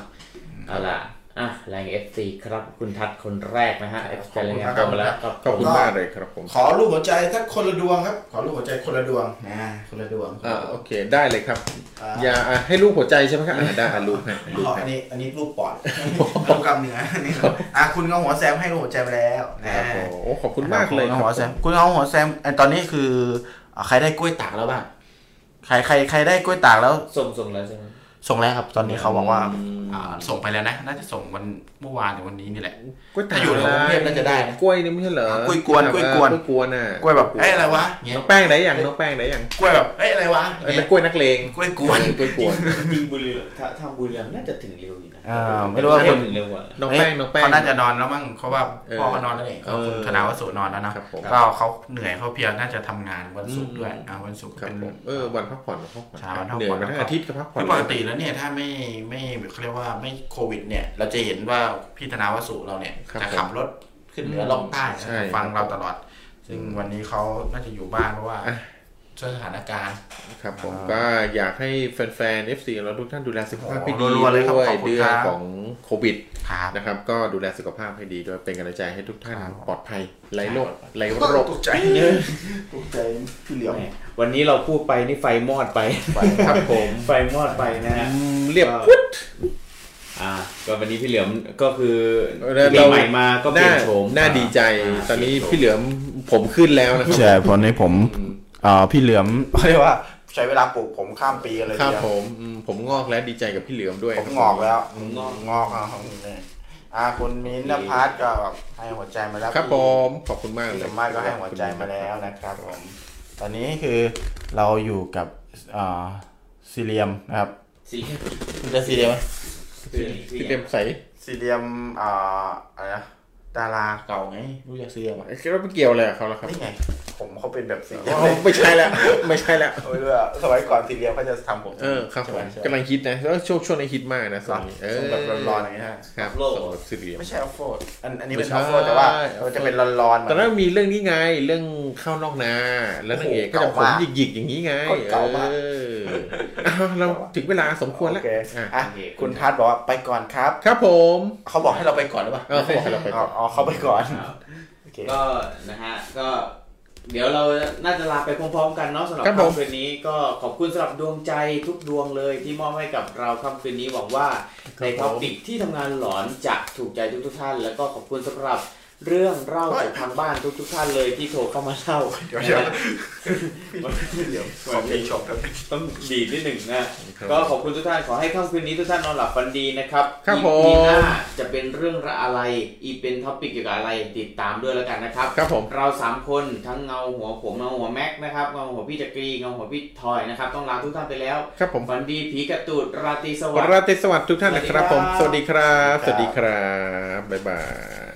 เอาล่ะ อะแรง FC ครับคุณทัศน์คนแรกนะฮะครับ FC รายงานขอบคุณครับตัวมาแล้วครับขอบคุณมากเลยครับผมขอรูปหัวใจถ้าคนละดวงครับ ขอรูปหัวใจคนละดวงนะคนละดวงอ่าโอเคได้เลยครับอ่าอย่าอะให้รูปหัวใจใช่ไหมครับอ่าได้อะรูปให้รูปขอให้อันนี้อันนี้รูปปอดรูปกล้ามเนื้ออันนี้ครับอะคุณเงาหัวแซมให้รูปหัวใจไปแล้วนะครับผมโอ้ขอบคุณมากเลยคุณคเงารับหัวแซมคุณเงาหัวแซมไอ้ตอนนี้คืออะใครได้กล้วยตากแล้วบ้างใครใครใครได้กล้วยตากแล้วส่งส่งแล้วใช่ไหมส่งแล้วครับ ตอนนี้เขาบอกว่าอืมอ่า ส่งไปแล้วนะ น่าจะส่งวันเมื่อวานหรือวันนี้นี่แหละกล้วยตาถ้าอยู่ในกรุงเทพน่าจะได้นะกล้วยนี่ไม่ใช่เหรอกล้วยกวนกล้วยกวนกล้วยกวนน่ะกล้วยแบบเอ้ยอะไรวะเงี้ยน้องแป้งไหนอย่างน้องแป้งไหนอย่างกล้วยแบบเอ้ยอะไรวะเอ้ยเงี้นั่ยนกล้วยนักเลงกล้วยกวนกล้วยกวนจริงบุรีรัมย์ถ้าทางบุรีรัมย์น่าจะถึงเร็วอยู่นะอ่าไม่รู้ว่าน่จะถึงเร็วกว่าน้องแป้งน้องแป้งเขาน่าจะนอนแล้วมั้งเขาว่าเออพ่อเขานอนแล้วนี่เออคุณธนาวสุนอนแล้วนะครับผมก็เขาเหนื่อยเขาเพลียน่าจะทำงานวันศุกร์ด้วยอ่าวันศุกร์ครับเป็นผมเออวันพักผ่อนวันพักผ่อนใช่วันพักเหนื่อผ่อยนมาทั้งอาทิตย์ก็พักผ่อนคือปกติแล้วเนี่ยถ้าไม่ไม่เขาเรียกว่าไม่โควิดเนี่ย เราจะเห็นว่าพี่ธนาวสุเราเนี่ยครับจะขับรถขึ้นเหนือล่องใต้ใช่ฟังเราตลอด ซึ่งวันนี้เขาน่าจะอยู่บ้านเพราะว่าอะช่วยสถานการณ์ครับผมอ่าก็อยากให้แฟนๆ FC เราทุกท่านดูแลสุขภาพให้โอ้ดีรัวๆเลยครับด้วยขอบคุณเดือครันบของโควิดครับนะครับ ก็ดูแลสุขภาพให้ดีด้วยเป็นกำลังใจให้ทุกท่านครับปลอดภัยไร้โรคไร้โรคตกใจตกใจพี่เหลียวแหมวันนี้เราพูดไปนี่ไฟมอดไปครับผมไฟมอดไปนะฮะเรียบก็พุทธ อ่าก็วันนี้พี่เหลือมก็คือเราปีใหม่มาก็เปลี่ยนโฉมน่าดีใจ ตอนนี้พี่เหลือมผมขึ้นแล้วนะครับใช่เพราะในผมอ่าพี่เหลือมเขาเรียกว่าใช้เวลาปลูกผมข้ามปีกันเลยครับทีเดียวผมอืมผมงอกแล้วดีใจกับพี่เหลือมด้วยผมงอกแล้วผมงอกงอกอะนี่อ่าคุณมิ้นท์นภัสก็ให้หัวใจมาแล้วครับพี่ผมขอบคุณมากพี่เลสยมมาตรก็ให้หัวใจมาแล้วนะครับผมตอนนี้คือเราอยู่กับอ่าซีเรียมนะครับสีมันจะซีเรียม ไหมพี่เต็มใสซีเรียมอ่าอะไรนะ ดาราเก่าไงรู้จักซีเรียมอะคิดว่าไม่เกี่ยวเลยกับเขาแล้วครับนี่ไง ผมเขาเป็นแบบซีเรียอ๋มอไม่ใช่แล้วไม่ใช่แล้วไม่รู้อะสมัยก่อนซีเรียมเขาจะทำผมเออครับผมใช่ไหกำลังฮิตนะแล้วช่วงช่วงนี้ฮิตมากนะทส่วนนี้เออรงแบบร้อนๆอย่างเงี้ยฮะครับส่งแบบสี่เหลี่ยมไม่ใช่ออฟโฟดอันอันนี้เป็นไม่อใช่อฟโฟดแต่ว่ามันจะเป็นร้อนๆเหมืตอนนั้นนมีเรื่องนี้ไงเรื่องข้าวนอกนา แล้วนางเอกก็จะโอ้ผโหมเก่ามากหยิกๆอย่างนี้ไงโคตรเก่ามากเออเอาเราถึงเวลาสมควรแล้วโอเคอะอะคุณทัศน์บอกว่าไปก่อนครับ ครับผมเขาบอกให้เราไปก่อนหรือเปล่าเออเขาบอกให้เราไปก่อนอ๋อเขาไปก่อนโอเคก็นะฮะก็เดี๋ยวเราน่าจะลาไปพร้อมๆกันเนาะสำหรับครับผมค่ำคืนนี้ก็ขอบคุณสำหรับดวงใจทุกดวงเลยที่มอบให้กับเราค่ำคืนนี้หวังว่าใน topic ที่ทำงานหลอนจะถูกใจทุกๆท่าน แล้วก็ขอบคุณสำหรับ เรื่องเล่าจากทางบ้านทุกๆท่านเลยที่โทรเข้ามาเล่าเดี๋ยวเดี๋ยวนะฮะเดี๋ยวขอเพลงชมครับต้องดีดนิดหนึ่งนะก็ขอบคุณทุกท่านขอให้ค่ำคืนนี้ทุกท่านนอนหลับฝันดีนะครับครับ EP ผมหน้าจะเป็นเรื่องอะไรอีเป็น topic เกี่ยวกับอะไรติดตามด้วยแล้วกันนะครับครับผมเราสามคนทั้งเงาหัวผมเงาหัวแม็กนะครับเงาหัวพี่จักรีเงาหัวพี่ทอยนะครับต้องลาทุกท่านไปแล้วครับผมฝันดีผีกระตูดราตรีสวัสดิ์ราตรีสวัสดิ์ทุกท่านนะครับผมสสวัวัสสดีดีคครัรับบสวัสดีครับบ๊ายบาย